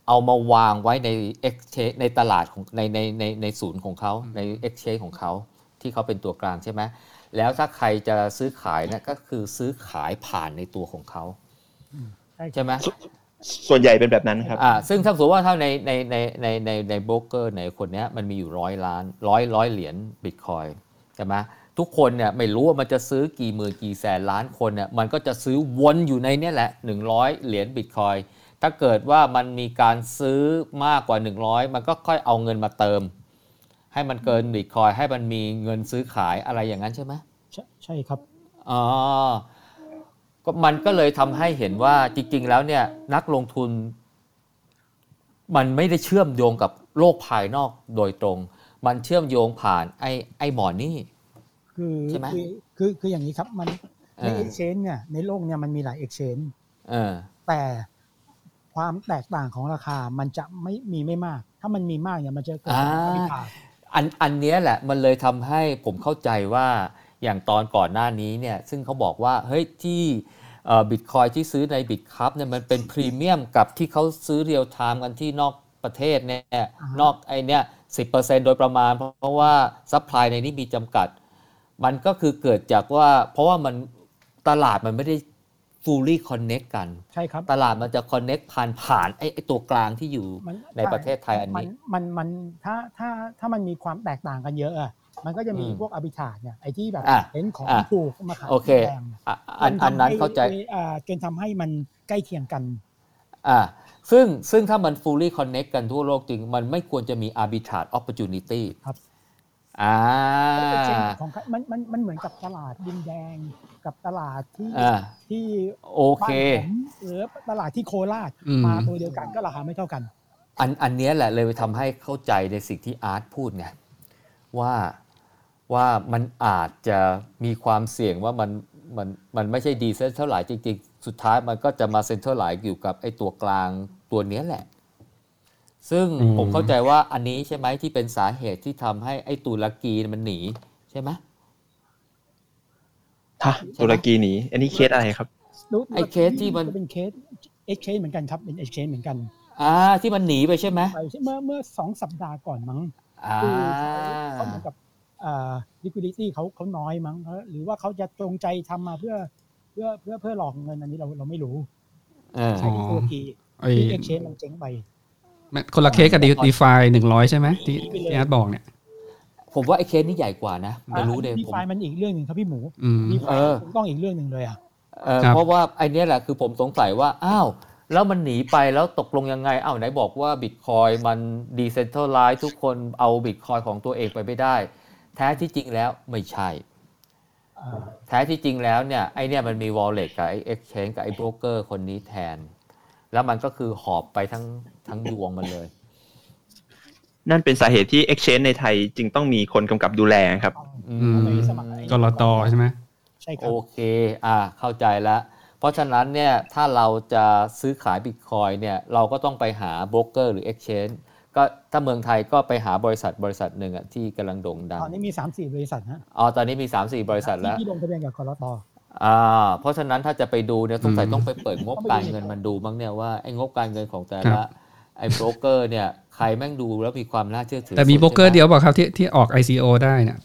เอามาวางไว้ใน exchange ในตลาดของในในในในศูนย์ของเขาใน exchange ของเขา ที่เขาเป็นตัวกลางใช่ไหมแล้วถ้าใครจะซื้อขายเนี่ยก็คือซื้อขายผ่านในตัวของเขาใช่ใช่ไหมส่วนใหญ่เป็นแบบนั้นครับอ่าซึ่งถ้าสมมติว่าถ้าในในในในในในโบรกเกอร์ในคนเนี้ยมันมีอยู่ร้อยล้านร้อยร้อยเหรียญบิตคอยใช่ไหมทุกคนเนี่ยไม่รู้ว่ามันจะซื้อกี่หมื่นกี่แสนล้านคนเนี่ยมันก็จะซื้อวนอยู่ในเนี้ยแหละ 100 เหรียญบิตคอยถ้าเกิดว่ามันมีการซื้อมากกว่า 100 มันก็ค่อยเอาเงินมาเติม ให้มันเกินบิตคอยให้มันมีเงินซื้อขายอะไรอย่างนั้นใช่ไหมใช่ใช่ครับอ๋อก็มันก็เลยทำให้เห็นว่าจริง ๆ แล้วเนี่ยนักลงทุน มันไม่ได้เชื่อมโยงกับโลกภายนอกโดยตรง มันเชื่อมโยงผ่านไอ้ไอ้หมอนี่คือใช่ไหมคือคือคืออย่างนี้ครับมันเอในอ exchange เนี่ยในโลกเนี่ยมันมีหลาย exchange เออแต่ความแตกต่างของราคามันจะไม่มีไม่มาก ถ้ามันมีมากเนี่ยมันจะเกิดอ่าความผิดพลาด อันอันเนี้ยแหละมันเลยทำให้ผมเข้าใจว่าอย่างตอนก่อนหน้านี้เนี่ยซึ่งเขาบอกว่าเฮ้ยที่บิตคอยที่ซื้อใน Bitkub เนี่ยมันเป็นพรีเมียมกับที่เขาซื้อเรียลไทม์กันที่นอกประเทศเนี่ยนอกไอเนี่ยสิโดยประมาณ เพราะว่า supply ในนี้มีจำกัด มันก็คือเกิดจากว่าเพราะว่ามันตลาดมันไม่ได้ fully connect กัน ใช่ครับ ตลาดมันจะ connect ผ่านผ่านไอ้ไอ้ตัวกลางที่อยู่มันในประเทศไทยอันนี้มัมันมันถ้าถ้าถ้ามันมีความแตกต่างกันเยอะอะมันก็จะมีอืมพวกอ r b ิ r a g e เนี่ยไอ้ที่แบบอะเห็นของอะถูกมาขายโอเคแพงอะอันอันนั้นเข้าใจมัทำอ่าจนทำให้มันใกล้เคียงกันอ่าซึ่งซึ่งถ้ามัน fully connect กันทั่วโลกจริง มันไม่ควรจะมี arbitrage opportunity ครับ อ่าเช่นของเขามันมันมันเหมือนกับตลาดดินแดงกับตลาดที่อ่าที่โอเคบ้านผมหรือตลาดที่โคราชอืมมาตัวเดียวกันก็ราคาไม่เท่ากัน อันอันเนี้ยแหละเลยไปทำให้เข้าใจในสิ่งที่อาร์ตพูดไงว่าว่ามันอาจจะมีความเสี่ยงว่ามันมันมันไม่ใช่ดีเซนเท่าไหร่จริง ๆ สุดท้ายมันก็จะมาเซ็นเท่าไหร่อยู่กับไอ้ตัวกลางตัวเนี้ยแหละ ซึ่งอืมผมเข้าใจว่าอันนี้ใช่ไหมที่เป็นสาเหตุที่ทำให้ไอ้ตุรกีมันหนีใช่ไหมฮะตุรกีหนี อันนี้เคสอะไรครับไอ้เคสที่มันเป็นเคสเอ็กเคสเหมือนกันครับเป็นเอ็กเคสเหมือนกัน อ่า ที่มันหนีไปใช่ไหมไปเมื่อเมื่อสองสัปดาห์ก่อนมั้งอ่าคือเขาเหมือนกับอ่า liquidity เขาเขาน้อยมั้งหรือว่าเขาจะตรงใจทำมาเพื่อ เพื่อเพื่อเพื่อหลอกเงินอันนี้เราเราไม่รู้เออใช่ที่ตุรกีไอ้ที่เอ็กเคสมันเจ๊งไป คนละเคสกับดีฟาหนึ่งร้อยใช่ไหมที่ที่อาร์ตบอกเนี่ย ผมว่าไอ้เคสนี้ใหญ่กว่านะไม่รู้เลยดีผมฟามันอีกเรื่องหนึ่งครับพี่หมูอืมดีฟาเออต้องอีกเรื่องหนึ่งเลยอะเออครับเพราะว่าไอ้เนี้ยแหละคือผมสงสัยว่าอ้าวแล้วมันหนีไปแล้วตกลงยังไงอ้าวไหนบอกว่าบิตคอยมันดีเซนทรัลไลซ์ทุกคนเอาบิตคอยของตัวเองไปไม่ได้ แท้ที่จริงแล้วไม่ใช่อ่าแท้ที่จริงแล้วเนี่ยไอเนี่ยมันมี wallet กับไอ exchange กับไอ broker คนนี้แทน แล้วมันก็คือหอบไปทั้งทั้งยวงมันเลย นั่นเป็นสาเหตุที่ Exchange ในไทยจึงต้องมีคนกำกับดูแลครับอือืมมในสมัยกรตใช่ไหมใช่ครัโอบเค อ่า เข้าใจแล้ว เพราะฉะนั้นเนี่ยถ้าเราจะซื้อขายบิตคอยเนี่ยเราก็ต้องไปหาโบรกเกอร์หรือ exchange ก็ถ้าเมืองไทยก็ไปหาบริษัทบริษัทหนึ่งอะที่กำลังโด่งดัง ตอนนี้มีสามสี่บริษัทฮะอ๋อตอนนี้มี 3-4 บริษัทแล้ว ที่ลงทะเบียนกับกรต อ่าเพราะฉะนั้นถ้าจะไปดูเนี่ยสงสัยอืมต้องไปเปิดงบการเงินมันดูบ้างเนี่ยว่าไอ้งบการเงินของแต่ครัละบไอ้โบรกเกอร์เนี่ยใครแม่งดูแล้วมีความน่าเชื่อถือแต่มีสุโบรกเกอร์ใช่ไหเดียวบอกครับที่ที่ออก ICO ได้เนี่ย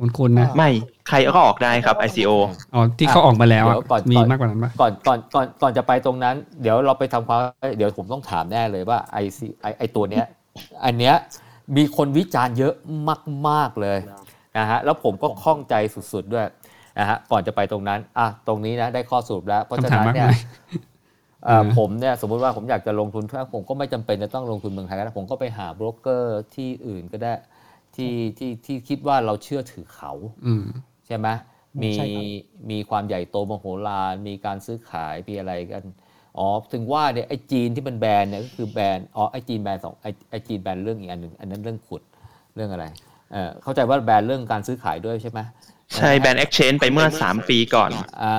คุณคุณนะไม่ใครก็ออกได้ครับ ICO อ๋อที่เขาออกมาแล้วอะเดี๋ยวก่อนมีก่อนมากกว่านั้นปะก่อนก่อนก่อนก่อนจะไปตรงนั้น เดี๋ยวเราไปทำความเดี๋ยวผมต้องถามแน่เลยว่าไอซีไอไอตัวเนี้ยอันเนี้ยมีคนวิจารณ์เยอะมาก ๆเลยนะฮะแล้วผมก็ข้องใจสุด ๆ ด้วย นะฮะก่อนจะไปตรงนั้นอะตรงนี้นะได้ข้อสรุปแล้ว เพราะฉะคำถามนั้นมากเนี่ยมายเอ่อเออผมเนี่ยสมมุติว่าผมอยากจะลงทุนถ้าผมก็ไม่จำเป็นจะต้องลงทุนเมืองไทยก็ได้ผมก็ไปหาโบรกเกอร์ที่อื่นก็ได้ที่ที่ที่คิดว่าเราเชื่อถือเขาอืมใช่ไหมมีใช่ครับมีความใหญ่โตมโหฬารมีการซื้อขายมีอะไรกันอ๋อถึงว่าเนี่ยไอ้จีนที่มันแบนเนี่ยก็คือแบนอ๋อไอ้จีนแบนสองไอ้ไอ้จีนแบนเรื่องอีกอันหนึ่งอันนั้นเรื่องขุดเรื่องอะไรเออเข้าใจว่าแบนเรื่องการซื้อขายด้วยใช่ไหม ใช่แบรนด์ Exchange ไปเมื่อ 3 ปีก่อนอ่า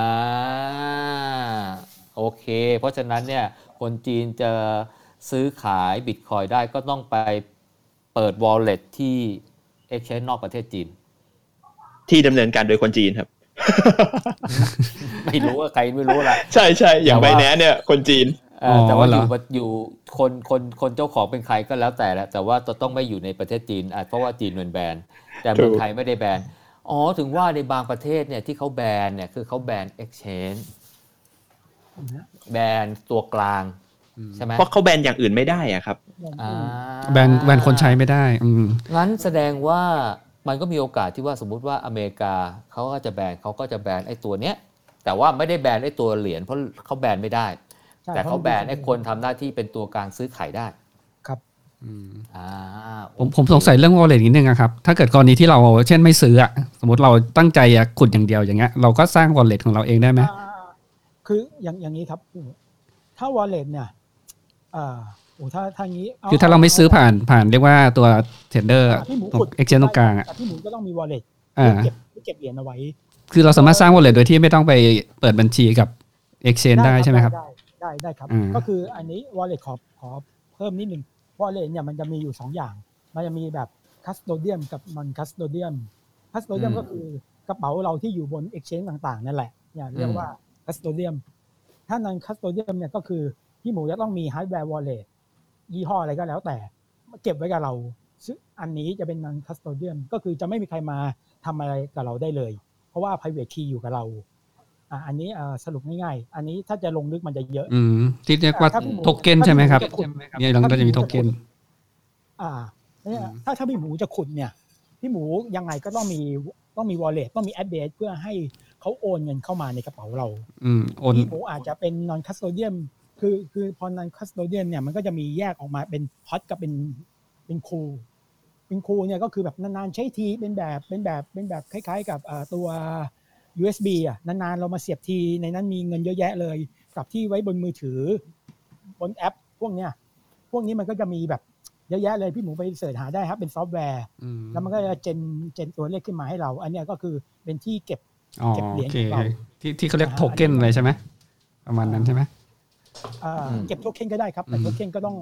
โอเค เพราะฉะนั้นเนี่ยคนจีนจะซื้อขายบิตคอยได้ก็ต้องไปเปิด wallet ที่ exchange นอกประเทศจีน ที่ดำเนินการโดยคนจีนครับ ไม่รู้ว่าใครไม่รู้ล่ะใช่ใช่อย่างแต่ไบว่าแนนเนี่ยคนจีนเออแต่ว่าอ๋ออเหรอยู่อยู่คนคนคนเจ้าของเป็นใครก็แล้วแต่แหละแต่ว่าจะต้องไม่อยู่ในประเทศจีนอะเพราะว่าจีนมันแบนแต่เมืองถูกไทยไม่ได้แบน อ๋อถึงว่าในบางประเทศเนี่ยที่เขาแบนเนี่ยคือเขาแบน exchange แบนตัวกลางใช่ไหมเพราะเขาแบนอย่างอื่นไม่ได้อะครับอ่าแบนแบนคนใช้ไม่ได้อืมงั้นแสดงว่ามันก็มีโอกาสที่ว่าสมมุติว่าอเมริกาเขาก็จะแบนเขาก็จะแบนไอ้ตัวเนี้ยแต่ว่าไม่ได้แบนไอ้ตัวเหรียญเพราะเขาแบนไม่ได้ใช่แต่เขาแบนไอ้คนทำหน้าที่เป็นตัวกลางซื้อขายได้ครับอ่า ผมผมสงสัยเรื่อง wallet นิดนึงอะครับ ถ้าเกิดกรณีที่เราเช่นไม่ซื้ออะสมมติเราตั้งใจจะขุดอย่างเดียวอย่างเงี้ยเราก็สร้าง wallet ของเราเองได้ไหมอ่าคืออย่างอย่างนี้ครับ ถ้า wallet เนี่ยอ่าโอ้ถ้าถ้างี้คือถ้าเราไม่ซื้อผ่านผ่านเรียกว่าตัว tender อ่าพี่หมูตรงขุด exchange ตรงกลางอะแต่พี่หมูก็ต้องมี wallet อ่าเก็บเก็บเหรียญเอาไว้ คือเราสามารถสร้าง wallet โดยที่ไม่ต้องไปเปิดบัญชีกับ exchange ได้ใช่ไหมครับ ได้ได้ได้ครับอืมก็คืออันนี้ wallet ขอขอเพิ่มนิดนึง wallet เนี่ยมันจะมีอยู่สองอย่าง มันจะมีแบบ custodian กับ non custodian custodian อืมก็คือกระเป๋าเราที่อยู่บน exchange ต่างๆนั่นแหละเนี่ยเรียอืกมว่า custodian ถ้า non custodian เนี่ยก็คือพี่หมูจะต้องมี hardware wallet ยี่ห้ออะไรก็แล้วแต่เก็บไว้กับเราซึ่งอันนี้จะเป็น non custodian ก็คือจะไม่มีใครมาทำอะไรกับเราได้เลย เพราะว่า private key อยู่กับเรา อะอันนี้อ่าสรุปง่ายๆ อันนี้ถ้าจะลงลึกมันจะเยอะ อืมที่เรียกว่าถ้าพี่หมูโทเก้นใช่ไหมครับถ้าพี่หมูจะขุดเนี่ยเราก็จะมีโทเก้นอ่าเนี่ยอืมถ้าถ้าพี่หมูจะขุดเนี่ย พี่หมูยังไงก็ต้องมีต้องมี wallet ต้องมี address เพื่อให้เขาโอนเงินเข้ามาในกระเป๋าเรา อืมโอนพี่หมูอาจจะเป็น non custodian คือคือพอ non custodian เนี่ยมันก็จะมีแยกออกมาเป็น hot กับเป็นเป็น cool เป็น cool เนี่ยก็คือแบบนานๆใช้ทีเป็นแบบเป็นแบบเป็นแบบคล้าย ๆ กับอ่าตัว USB อะนานๆเรามาเสียบทีในนั้นมีเงินเยอะแยะเลยกับที่ไว้บนมือถือบนแอป พวกเนี้ยพวกนี้มันก็จะมีแบบเยอะแยะเลยพี่หมูไป search หาได้ครับ เป็นซอฟต์แวร์อืมแล้วมันก็จะ gen gen ตัวเลขขึ้นมาให้เรา อันเนี้ยก็คือเป็นที่เก็บอ๋อเก็บเหรีโอยญเคของเราที่ที่เขาเรียกโทเก้นอะไรใช่ไหมประมาณนั้นใช่ไหมอ่าอืมเก็บโทเค็นก็ได้ครับแต่อืมโทเค็นก็ต้อง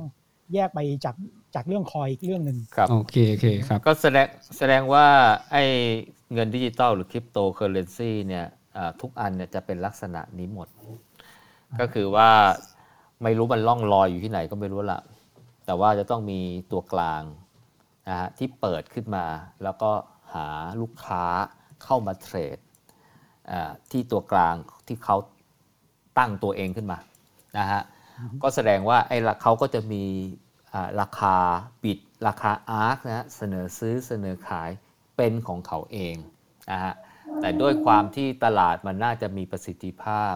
แยกไปจากจากเรื่อง coin อีกเรื่องหนึ่งครับโอเคโอเคครับ ก็แสดงแสดงว่าไอ้ เงินดิจิตอลหรือคริปโตเคอเรนซีเนี่ยทุกอันเนี่ยจะเป็นลักษณะนี้หมด ก็คือว่าไม่รู้มันล่องลอยอยู่ที่ไหนก็ไม่รู้ละแต่ว่าจะต้องมีตัวกลางนะฮะที่เปิดขึ้นมา แล้วก็หาลูกค้าเข้ามาเทรดที่ตัวกลางที่เขาตั้งตัวเองขึ้นมานะฮะก็แสดงว่าไอ้ละเขาก็จะมีราคาบิดราคาอาร์คนะฮะเสนอซื้อเสนอขาย เป็นของเขาเองนะฮะแต่ด้วยความที่ตลาดมันน่าจะมีประสิทธิภาพ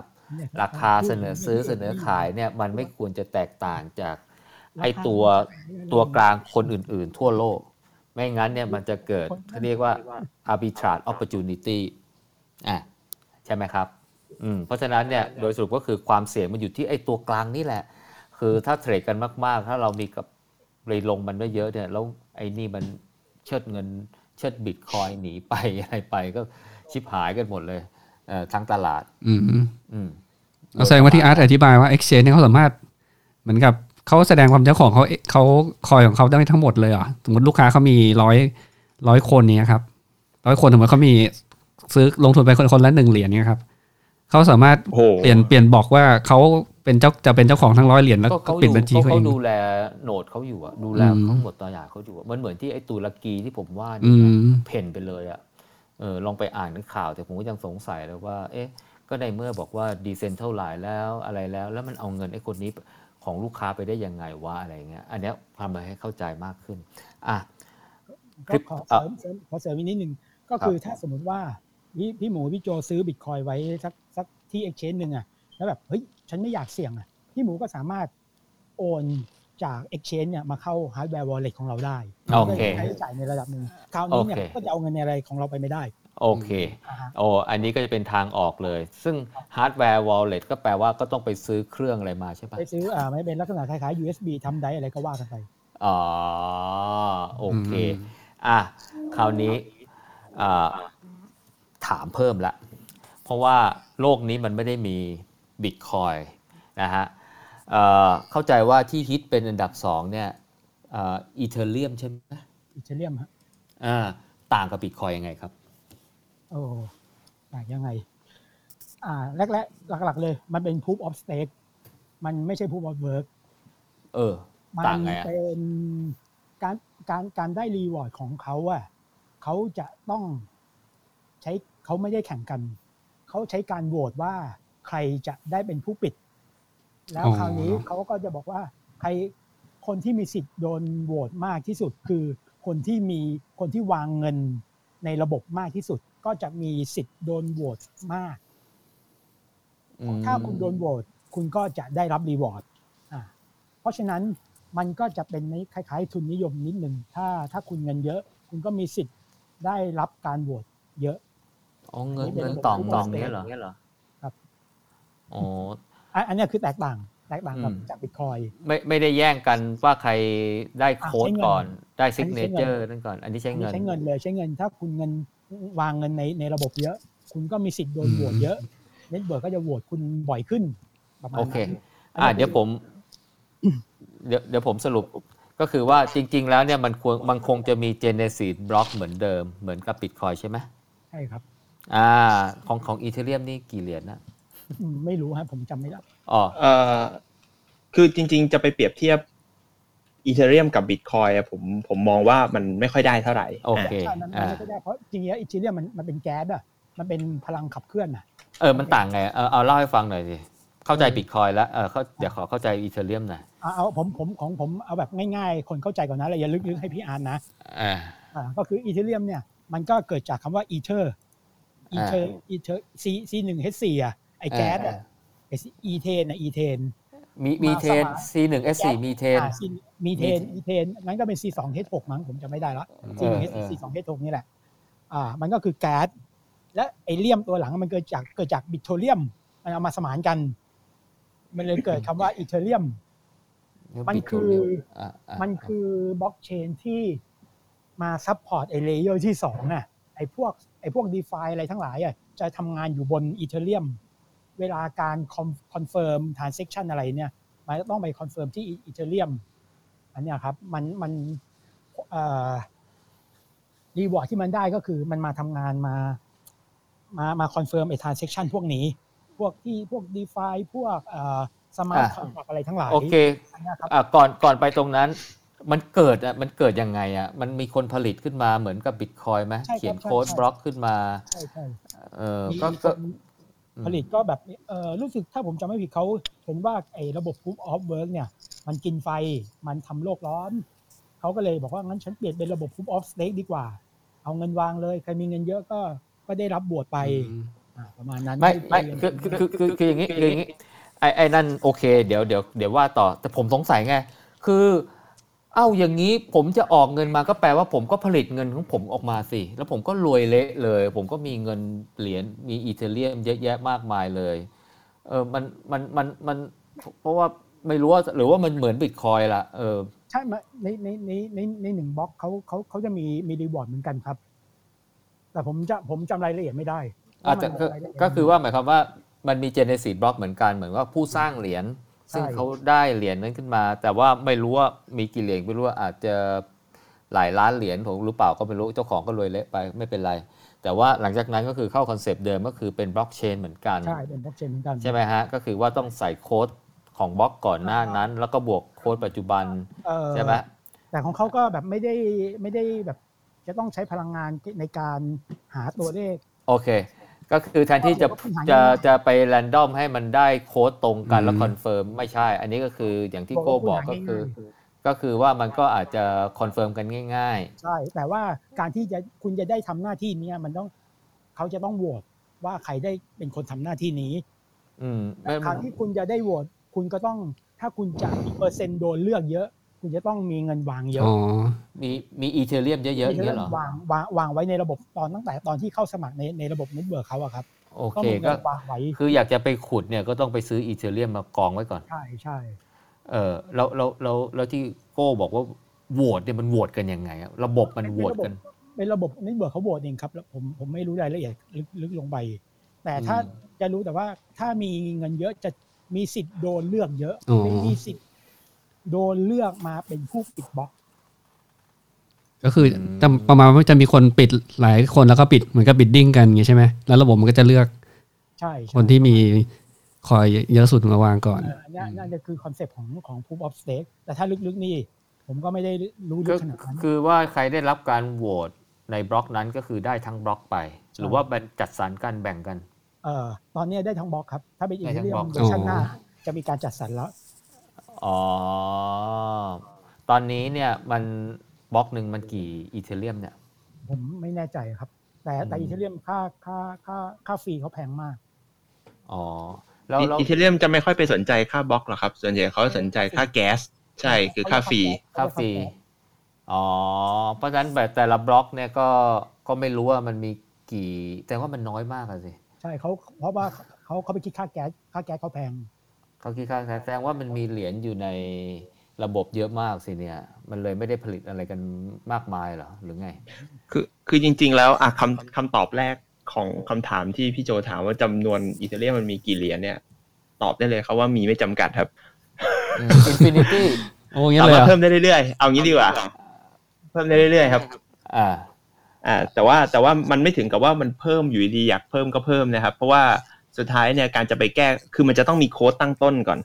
ราคาเสนอซื้อเสนอขายเนี่ยมันไม่ควรจะแตกต่างจากไอ้ตัวตัวกลางคนอื่น ๆ ทั่วโลก ไม่งั้นเนี่ยมันจะเกิดเขาเรียกว่า arbitrage opportunity อะใช่ไหมครับอืมเพราะฉะนั้นเนี่ยโดยสรุปก็คือความเสี่ยงมันอยู่ที่ไอ้ตัวกลางนี่แหละ คือถ้าเทรดกันมาก ๆ ถ้าเรามีกับเลยลงมันได้เยอะเนี่ยแล้วไอ้นี่มันเชิดเงิน เชิดบิตคอยหนีไปอะไรไปก็ชิบหายกันหมดเลยเอ่อทั้งตลาด อืมอืมเราแสดงว่าที่อาร์ตอธิบายว่า Exchange เนี่ยเขาสามารถเหมือนกับเขาแสดงความเจ้าของเขาเขาคอยของเขาได้ทั้งหมดเลยเหรอสมมติลูกค้าเขามีร้อยร้อยคนเนี้ยครับร้อยคนสมมติเขามีซื้อลงทุนไปคนคนละหนึ่งเหรียญเนี่ยครับเขาสามารถโอ้โหเปลี่ยนเปลี่ยนบอกว่าเขา เป็นเจ้าจะเป็นเจ้าของทั้งร้อยเหรียญแล้วก็ก็เขาปิดดูบัญชีเขาเขาเอเขางดูแลโหนดเขาอยู่อะดูแลอืมทั้งหมดตัวอย่างเขาอยู่อะมันเหมือนที่ไอ้ตุรกีที่ผมว่าอืนี่มเพ่นไปเลยอะเออลองไปอ่านในข่าวแต่ผมก็ยังสงสัยเลยว่า เอ๊ะ ก็ในเมื่อบอกว่าดีเซนเท่าไหร่แล้วอะไรแล้ว แล้วมันเอาเงินไอ้คนนี้ของลูกค้าไปได้ยังไงวะอะไรเงี้ย อันเนี้ยทำให้เข้าใจมากขึ้น อะคลิก็ปขอเอ่อเสริมเสริมขอเสริมอีกนิดนึงก็คือถ้าสมมติว่าพี่พี่หมูพี่โจซื้อบิตคอยไว้สักสักที่ exchange หนึ่งอะแล้วแบบเฮ้ย ฉันไม่อยากเสี่ยงอะพี่หมูก็สามารถโอนจาก exchange เนี่ยมาเข้า hardware wallet ของเราได้โอเคใช้จ่ายในระดับหนึ่งคราวนี้เนี่ยโอเคก็จะเอาเงินในอะไรของเราไปไม่ได้ โอเคอ่าฮะโอ้อันนี้ก็จะเป็นทางออกเลย ซึ่งฮาร์ดแวร์ wallet ก็แปลว่าก็ต้องไปซื้อเครื่องอะไรมาใช่ปะไปซื้ออ่าไม่เป็นลักษณะคล้ายๆ USB ทำได้อะไรก็ว่ากันไปอ๋อโอเคอืมอะคราวนี้อ่าถามเพิ่มละ เพราะว่าโลกนี้มันไม่ได้มี บิตคอยนะฮะเอ่อเข้าใจว่าที่ฮิตเป็นอันดับสองเนี่ยอีเทเรียมใช่ไหมอิตาเลียมฮะอ่าต่างกับบิตคอยยังไงครับ โอ้ต่างยังไง อ่าแรกแรกๆหลักๆ เลย มันเป็น proof of stake มันไม่ใช่ proof of work เออมัต่างไงอะเป็นการการการได้รีวอร์ดของเขาอะเขาจะต้องใช้เขาไม่ได้แข่งกัน เขาใช้การโหวตว่า ใครจะได้เป็นผู้ปิด แล้วอ๋อคราวนี้เขาก็จะบอกว่าใครคนที่มีสิทธิ์โดนโหวตมากที่สุด คือคนที่มีคนที่วางเงินในระบบมากที่สุด ก็จะมีสิทธิ์โดนโหวตมากอืมถ้าคุณโดนโหวตคุณก็จะได้รับรีวอร์ดอ่าเพราะฉะนั้นมันก็จะเป็นในคล้ายๆ ทุนนิยมนิดนึงถ้าถ้าคุณเงินเยอะ คุณก็มีสิทธิ์ได้รับการโหวตเยอะอ๋อเงินนี่เป็นเงินระบบต่อง proof ต่อ of ง stake เนี้ยเหรอครับ อ๋ออะอันเนี้ยคือแตกต่างแตกต่างกับอืมจากบิตคอยไม่ไม่ได้แย่งกันว่าใครได้โค้ดใช้เงินก่อนได้อัซินกนี้เนใช้เงินเจอร์นั่นก่อน อันนี้ใช้เงินใช้เงินเลยใช้เงินถ้าคุณเงินวางเงินในในระบบเยอะ คุณก็มีสิทธิ์โดนโหวตเยอะ network ก็จะโหวตคุณบ่อยขึ้นประมาณโอนั้นเคอ่าเดี๋ยวผม เดี๋ยวเดี๋ยวผมสรุปก็คือว่าจริง ๆ แล้วเนี่ยมันควรมันคงจะมี genesis block เหมือนเดิมเหมือนกับบิตคอยใช่ไหมใช่ครับ อ่า ของของ Ethereum นี่กี่เหรียญนะอืม ไม่รู้ฮะผมจำไม่ได้อ๋อเอ่อคือจริง ๆ จะไปเปรียบเทียบEthereum กับบิตคอยผมผมมองว่ามันไม่ค่อยได้เท่าไหร่โอเคใช่มันมันไม่ได้เพราะจริงๆแล้ว Ethereum มันมันเป็นแก๊สอะมันเป็นพลังขับเคลื่อนอะเออมันต่างไงเออเอาเล่าให้ฟังหน่อยสิเข้าใจบิตคอยแล้วเออเขาเดี๋ยวขอเข้าใจ Ethereum หน่อยเอาเอาผมผมของผมเอาแบบง่ายๆ คนเข้าใจก่อนนะเราอย่าลึกๆให้พี่อ่านนะอ่าอ่าก็คือ Ethereum เนี่ยมันก็เกิดจากคำว่า ether ether ether C C หนึ่ง H สี่อะไอแก๊สอะไออีเทนอะอีเทนมีมีเทนมาสมาน C1 S4 มีเทนอ่า C มีเทนอีเทนนั้นก็เป็น C สอง H หกมั้งผมจะไม่ได้ละ C หนึ่ง H เออ C สอง H หกนี่แหละ อ่า มันก็คือแก๊สและไอเลียมตัวหลังมันเกิดจากเกิดจากบิทโทเรียม มันเอามาสมานกัน มันเลยเกิดคำว่าอีเทเรียม มันคืออ่าอ่ามันคือบล็อกเชนที่มาซัพพอร์ตไอเลเยอร์ที่สองน่ะไอพวกไอพวก d e f i อะไรทั้งหลายอะจะทำงานอยู่บน Ethereum เวลาการ confirm transaction อะไรเนี่ยมันจะต้องไป confirm ที่ Ethereum อันเนี้ยครับมันมันเอ่อ reward ที่มันได้ก็คือมันมาทำงานมามามา confirm ไอ้ transaction พวกนี้ พวกที่พวก d e f i พวกเอ่อ smart อะ con อะไรทั้งหลายโอเคอันเนี้ยครับอะก่อนก่อนไปตรงนั้น มันเกิดอะมันเกิดยังไงอะมันมีคนผลิตขึ้นมาเหมือนกับบิตคอยไหมใช่ครับเขียนโค้ดใช่บล็อกขึ้นมาใช่ใช่เออมีก็คก็น ผลิตก็แบบเออรู้สึกถ้าผมจำไม่ผิดเขาเห็นว่าไอ้ระบบ proof of work เนี่ย มันกินไฟมันทำโลกร้อน เขาก็เลยบอกว่า งั้นฉันเปลี่ยนเป็นระบบ proof of stake ดีกว่า เอาเงินวางเลย ใครมีเงินเยอะก็ก็ได้รับบวชไปอืมอ่าประมาณนั้นไม่ไม่คือคือคือคือคืออย่างนี้คืออย่างนี้ไอ้ไอ้นั่นโอเค เดี๋ยวเดี๋ยวเดี๋ยวว่าต่อแต่ผมสงสัยไงคือ เอ้าอย่างนี้ผมจะออกเงินมาก็แปลว่าผมก็ผลิตเงินของผมออกมาสิ แล้วผมก็รวยเละเลย ผมก็มีเงินเหรียญมี Ethereum เยอะแยะมากมายเลยเออมันมันมันมันเพราะว่าไม่รู้ว่าหรือว่ามันเหมือนบิตคอยล่ะเออใช่มในในในในในหนึ่งบล็อกเขาเขาเขาจะมีมี reward เหมือนกันครับ แต่ผมจะผมจำรายละเอียดไม่ได้อาจจะก็รายละเอียดก็คือว่าหมายความว่ามันมี genesis block เหมือนกันเหมือนว่าผู้สร้างเหรียญ ซึ่งใช่เขาได้เหรียญนั้นขึ้นมา แต่ว่าไม่รู้ว่ามีกี่เหรียญไม่รู้ว่าอาจจะหลายล้านเหรียญผมหรือเปล่าก็ไม่รู้เจ้าของก็รวยเละไปไม่เป็นไร แต่ว่าหลังจากนั้นก็คือเข้า concept เดิมก็คือเป็นบล็อกเชนเหมือนกันใช่เป็นบล็อกเชนเหมือนกันใช่ไหมฮะก็คือว่าต้องใส่โค้ดของบล็อกก่อนหน้านั้น แล้วก็บวกโค้ดปัจจุบันเอ่อใช่ไหมแต่ของเขาก็แบบไม่ได้ไม่ได้แบบจะต้องใช้พลังงานในการหาตัวเลขโอเค ก็คือแทนที่จะก็คือหาจะง่ายๆจะไป random ให้มันได้โค้ดตรงกันแล้วอืม confirm ไม่ใช่ อันนี้ก็คืออย่างที่บอกโก้ว่าบอกหาก็คือง่ายก็คือว่ามันก็อาจจะ confirm กันง่ายใช่ แต่ว่าการที่จะคุณจะได้ทำหน้าที่เนี้ยมันต้องเขาจะต้องโหวตว่าใครได้เป็นคนทำหน้าที่นี้ๆอืมไม่การที่คุณจะได้โหวตคุณก็ต้องถ้าคุณจะมีเปอร์เซ็นต์โดนเลือกเยอะ คุณจะต้องมีเงินวางเยอะอ๋อมีมี Ethereum เยอะๆอย่างเงี้ยเหรอวางวางวางไว้ในระบบตอนตั้งแต่ตอนที่เข้าสมัครในในระบบ network เขาอะครับโอก็เคมีก็เงินวางไว้คืออยากจะไปขุดเนี่ยก็ต้องไปซื้อ Ethereum มากองไว้ก่อนใช่ใช่เออแล้วแล้วแล้วแล้วที่โก้บอกว่าโหวตเนี่ยมันโหวตกันยังไงอะระบบมันโหวตกันเป็นระบบ network เขาโหวตเองครับแล้วผมผมไม่รู้รายละเอียดลึกลึกลงไป แต่ถ้าอืมจะรู้แต่ว่าถ้ามีเงินเยอะจะมีสิทธิ์โดนเลือกเยอะอ๋อไม่มีสิทธิ์ โดนเลือกมาเป็นผู้ปิดบล็อก ก็คือจะประมาณว่าจะมีคนปิดหลายคนแล้วก็ปิดเหมือนกับ bidding กันอย่างงี้ใช่ไหมแล้วระบบมันก็จะเลือกใช่ใช่คนที่มี coin เยอะสุดมาวางก่อนเอออันเนี้ยนั่นจะคือ concept ของของ proof of stake แต่ถ้าลึกๆนี่ผมก็ไม่ได้รู้ลึก็กขนาดนั้นคือว่าใครได้รับการโหวตในบล็อกนั้นก็คือได้ทั้งบล็อกไป หรือว่าเป็นจัดสรรกันแบ่งกัน เอ่อตอนนี้ได้ทั้งบล็อกครับ ถ้าเป็นอีได้ทั้งบล็ออ๋อ เวอร์ชันหน้า จะมีการจัดสรรแล้ว อ๋อ ตอนนี้เนี่ยมันบล็อกหนึ่งมันกี่ Ethereum เนี่ย ผมไม่แน่ใจครับ แต่แต่อืมอีเทเรียมค่าค่าค่าค่า fee เขาแพงมาก อ๋อแล้วแล้วอีเทเรียมจะไม่ค่อยไปสนใจค่าบล็อกหรอกครับ ส่วนใหญ่เขาสนใจค่าแก๊ส ใช่คือค่า fee ค่า feeอ๋อ เพราะฉะนั้นแบบแต่ละบล็อกเนี่ยก็ก็ไม่รู้ว่ามันมีกี่ แต่ว่ามันน้อยมากอะสิ ใช่เขาเพราะว่าเขาเขาไปคิดค่าแก๊สค่าแก๊สเขาแพง เขาคิดค่าแสดงว่ามันมีเหรียญอยู่ในระบบเยอะมากสิเนี่ย มันเลยไม่ได้ผลิตอะไรกันมากมายเหรอหรือไง คือคือจริง ๆ แล้วอะคำคำตอบแรกของคำถามที่พี่โจถามว่าจำนวน Ethereum มันมีกี่เหรียญเนี่ย ตอบได้เลยครับว่ามีไม่จำกัดครับ infinity โอ้ยงั้นเลยมารเหรอถเพิ่มได้เรื่อยๆ เอางี้ดีกว่า เพิ่มได้เรื่อยๆครับ อ่า อ่า แต่ว่าแต่ว่ามันไม่ถึงกับว่ามันเพิ่มอยู่ดีๆอยากเพิ่มก็เพิ่มนะครับ เพราะว่า สุดท้ายเนี่ยการจะไปแก้คือมันจะต้องมีโค้ดตั้งต้นก่อน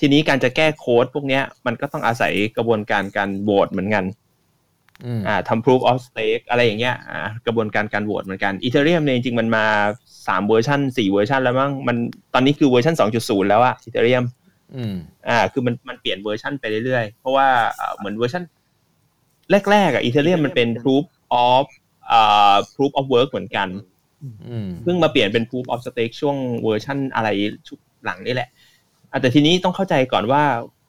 ทีนี้การจะแก้โค้ดพวกเนี้ยมันก็ต้องอาศัยกระบวนการการโหวตเหมือนกันอืมอ่าทำ proof of stake อะไรอย่างเงี้ยอ่ากระบวนการการโหวตเหมือนกัน Ethereum เนี่ยจริงๆมันมาสามเวอร์ชันสี่เวอร์ชันแล้วมั้งมันตอนนี้คือเวอร์ชัน2.0แล้วอะ Ethereum อืมอ่า คือมันมันเปลี่ยนเวอร์ชันไปเรื่อยๆ เพราะว่าเอ่อเหมือนเวอร์ชันแรกๆอะ Ethereum มันเป็น proof of อ่า proof of work เหมือนกันอืม เพิ่งมาเปลี่ยนเป็น proof of stake ช่วงเวอร์ชันอะไรชุดหลังนี่แหละอะแต่ทีนี้ต้องเข้าใจก่อนว่า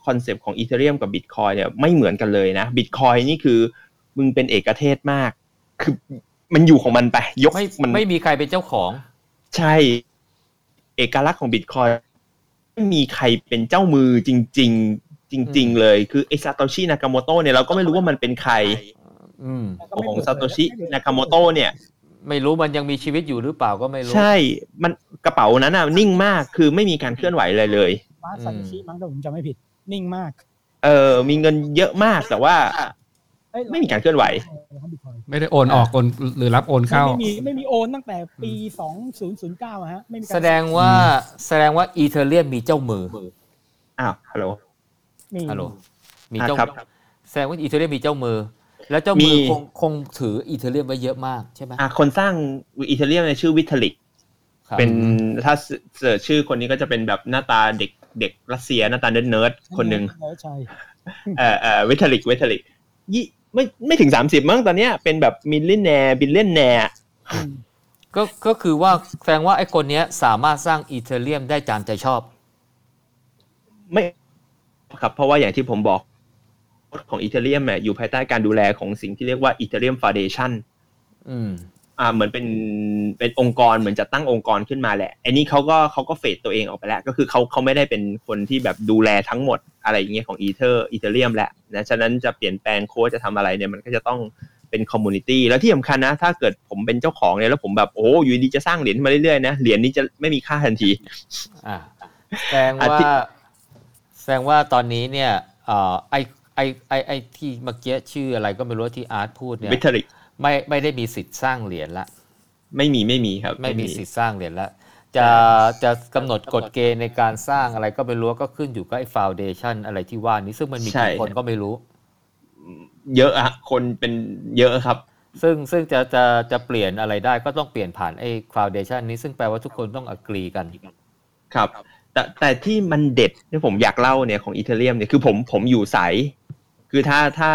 concept ของ Ethereum กับ Bitcoin เนี่ยไม่เหมือนกันเลยนะ Bitcoin นี่คือมึงเป็นเอกเทศมาก คือมันอยู่ของมันไป ยกไม่มันไม่มีใครเป็นเจ้าของ ใช่ เอกลักษณ์ของ Bitcoin ไม่มีใครเป็นเจ้ามือจริง ๆ จริง ๆ เลย คือไอซาโตชินากาโมโตเนี่ยเราก็ไม่รู้ว่ามันเป็นใครอืมของซาโตชินากาโมโตเนี่ย ไม่รู้มันยังมีชีวิตอยู่หรือเปล่าก็ไม่รู้ ใช่ มันกระเป๋านั้นน่ะนิ่งมากคือไม่มีการเคลื่อนไหวอะไรเลยมาซาโตชิมั้งถ้าผมจำไม่ผิด นิ่งมาก เออ มีเงินเยอะมากแต่ว่าเอ้ยไม่มีการเคลื่อนไหวครับ Bitcoin ไม่ได้โอนออกโอนหรือรับโอนเข้า ไม่มีไม่มีโอนตั้งแต่ปี2009อะฮะไม่มีการแสดงว่าแสดงว่า Ethereum มีเจ้ามืออ้าวฮัลโหลมีฮัลโหลมีอะเจ้าครับแสดงว่า Ethereum มีเจ้ามือ แล้วเจ้ามือมีคงคงถือ Ethereum ไว้เยอะมากใช่ไหมอะคนสร้าง Ethereum เนี่ยชื่อ Vitalik ครับเป็นถ้า search ชื่อคนนี้ก็จะเป็นแบบหน้าตาเด็กเด็กรัสเซียหน้าตาเนิร์ดๆคนหนึ่งเออใช่เอ่อเอ่อ Vitalik Vitalik ยี่ไม่ไม่ถึงสามสิบมั้งตอนเนี้ยเป็นแบบ millionaire billionaireอืมก็ก็คือว่าแสดงว่าไอ้คนเนี้ยสามารถสร้าง Ethereum ได้ตามใจชอบ ไม่ครับ เพราะว่าอย่างที่ผมบอก ของ Ethereum เนี่ยอยู่ภายใต้การดูแลของสิ่งที่เรียกว่าอีเทเรียมฟ u เดชั o นอืมอ่าเหมือนเป็นเป็นองค์กรเหมือนจะตั้งองค์กรขึ้นมาแหละอันนี้เขาก็เขาก็ fade ตัวเองออกไปแล้ว ก็คือเขาเขาไม่ได้เป็นคนที่แบบดูแลทั้งหมดอะไรอย่างเงี้ยของ Ether Ethereum แหละนะฉะนั้นจะเปลี่ยนแปลงโค้ดจะทำอะไรเนี่ยมันก็จะต้องเป็น community แล้วที่สำคัญนะ ถ้าเกิดผมเป็นเจ้าของเนี่ยแล้วผมแบบโอ้อยู่ดีจะสร้างเหรียญมาเรื่อยๆนะเหรียญนี้จะไม่มีค่าทันทีอ่าแสดงอาว่าทิตย์แสดงว่าตอนนี้เนี่ยเอ่อไอ ไอไอไอที่เมื่อกี้ชื่ออะไรก็ไม่รู้ที่อาร์ตพูดเนี่ย Vitalik ไม่ไม่ได้มีสิทธิ์สร้างเหรียญละไม่มีไม่มีครับ ไม่มีสิทธิ์สร้างเหรียญละจะจะกำหนดกฎเกณฑ์ในการสร้างอะไรก็ไม่รู้ก็ขึ้นอยู่กับไอ้ foundation อะไรที่ว่านี้ซึ่งมันมีกี่คนก็ไม่รู้ เยอะอะคนเป็นเยอะครับ ซึ่งซึ่งจะจะจะเปลี่ยนอะไรได้ก็ต้องเปลี่ยนผ่านไอ้ foundation นี้ซึ่งแปลว่าทุกคนต้อง agree กัน ครับ แต่แต่ที่มันเด็ดที่ผมอยากเล่าเนี่ยของ Ethereum เนี่ยคือผมผมอยู่สาย คือถ้าถ้า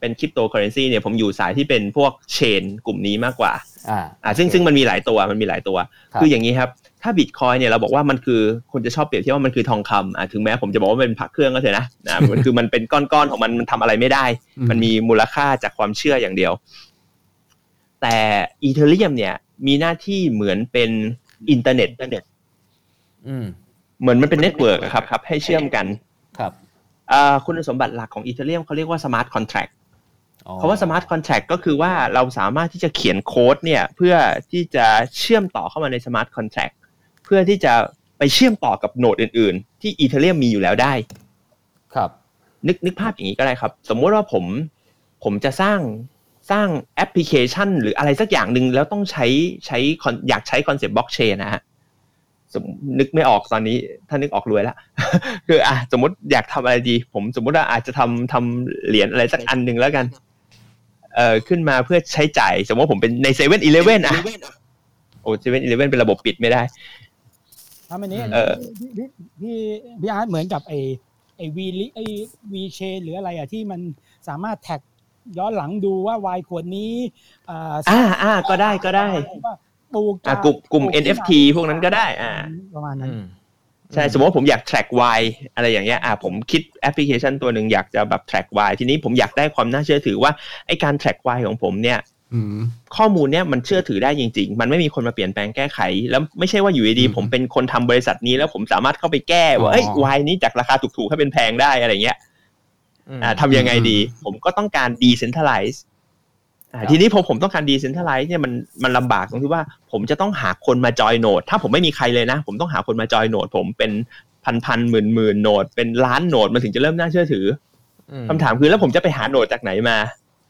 เป็นคริปโตเคอเรนซีเนี่ยผมอยู่สายที่เป็นพวก chain กลุ่มนี้มากกว่าอ่าอ่าซึ่งซึ่งมันมีหลายตัวมันมีหลายตัวครับคืออย่างนี้ครับถ้าบิตคอยเนี่ยเราบอกว่ามันคือคนจะชอบเปรียบเทียบว่ามันคือทองคำอ่าถึงแม้ผมจะบอกว่าเป็นพระเครื่องก็เถอะนะนะมันคือมันเป็นก้อนๆของมันมันทำอะไรไม่ได้อืมมันมีมูลค่าจากความเชื่ออย่างเดียว แต่ Ethereum เนี่ย มีหน้าที่เหมือนเป็นอินเทอร์เน็ตอืมเหมือนมันเป็น network ครับครับ ให้เชื่อมกัน ครับอ่าคุณสมบัติหลักของ Ethereum เขาเรียกว่า smart contract อ๋อเพราะว่า smart contract ก็คือว่าเราสามารถที่จะเขียนโค้ดเนี่ยเพื่อที่จะเชื่อมต่อเข้ามาใน smart contract เพื่อที่จะไปเชื่อมต่อกับ node อื่น ๆ ที่ Ethereum มีอยู่แล้วได้ ครับ นึกนึกภาพอย่างนี้ก็ได้ครับ สมมุติว่าผมผมจะสร้างสร้างแอปพลิเคชัน หรืออะไรสักอย่างหนึ่งแล้วต้องใช้ใช้ con- อยากใช้ concept blockchain นะฮะสม นึกไม่ออกตอนนี้ ถ้านึกออกรวยแล้วคืออะสมมติอยากทำอะไรดี ผมสมมติว่าอาจจะทำทำเหรียญอะไรสักอันหนึ่งแล้วกัน เอ่อขึ้นมาเพื่อใช้จ่าย สมมติว่าผมเป็นใน Seven Eleven อะโอ้ Seven Eleven เป็นระบบปิดไม่ได้ทำอันนี้เออพี่พี่พี่อาร์ตเหมือนกับไอไอวีลิไอวีเชหรืออะไรอะที่มันสามารถแท็กย้อนหลังดูว่าวายขวดนี้อ่าอ่าอ่าก็ได้ก็ได้ว่า ปลูกอะจากกลุ่มกลุ่มปขึ้ NFT พวกนั้นก็ได้ อ่า ประมาณนั้นอืมใช่สมมติว่าผมอยาก track Y อะไรอย่างเงี้ยอ่าผมคิดแอปพลิเคชันตัวหนึ่งอยากจะแบบ track Y ทีนี้ผมอยากได้ความน่าเชื่อถือว่าไอการ track Y ของผมเนี่ยอืมข้อมูลเนี่ยมันเชื่อถือได้จริง ๆ มันไม่มีคนมาเปลี่ยนแปลงแก้ไข แล้วไม่ใช่ว่าอยู่ดีอืมๆผมเป็นคนทำบริษัทนี้แล้วผมสามารถเข้าไปแก้ว่าอ๋อเอ้ย Y นี้จากราคาถูกๆให้เป็นแพงได้อะไรเงี้ยอ่าทำยังไงดี ผมก็ต้องการ decentralize อ่าครับ ทีนี้พอผมต้องการ decentralize เนี่ยมันมันลำบากตรงที่ว่าผมจะต้องหาคนมาจอยโนดถ้าผมไม่มีใครเลยนะ ผมต้องหาคนมาจอยโนดผมเป็นพันพันหมื่นหมื่นโนดเป็นล้านโนดมันถึงจะเริ่มน่าเชื่อถืออืมคำถามคือแล้วผมจะไปหาโนดจากไหนมา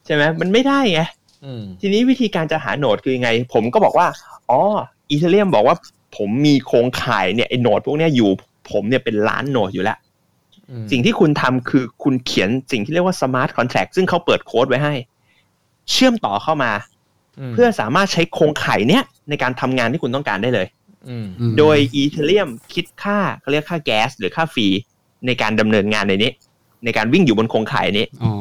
ใช่ไหมมันไม่ได้ไงอืมทีนี้วิธีการจะหาโนดคือยังไง ผมก็บอกว่าอ๋ออีเทเรียมบอกว่าผมมีโครงข่ายเนี่ยไอ้โนดพวกเนี้ยอยู่ ผมเนี่ยเป็นล้านโนดอยู่แล้วอืมสิ่งที่คุณทำคือคุณเขียนสิ่งที่เรียกว่า smart contract ซึ่งเขาเปิดโค้ดไว้ให้ เชื่อมต่อเข้ามามเพื่อสามารถใช้โครงข่ายเนี้ยในการทำงานที่คุณต้องการได้เลยอืมอืมโดยอีเทเรียมคิดค่าเขาเรียกค่าแก๊สหรือค่าฟรีในการดำเนินงานในนี้ ในการวิ่งอยู่บนโครงข่ายนี้อ๋อ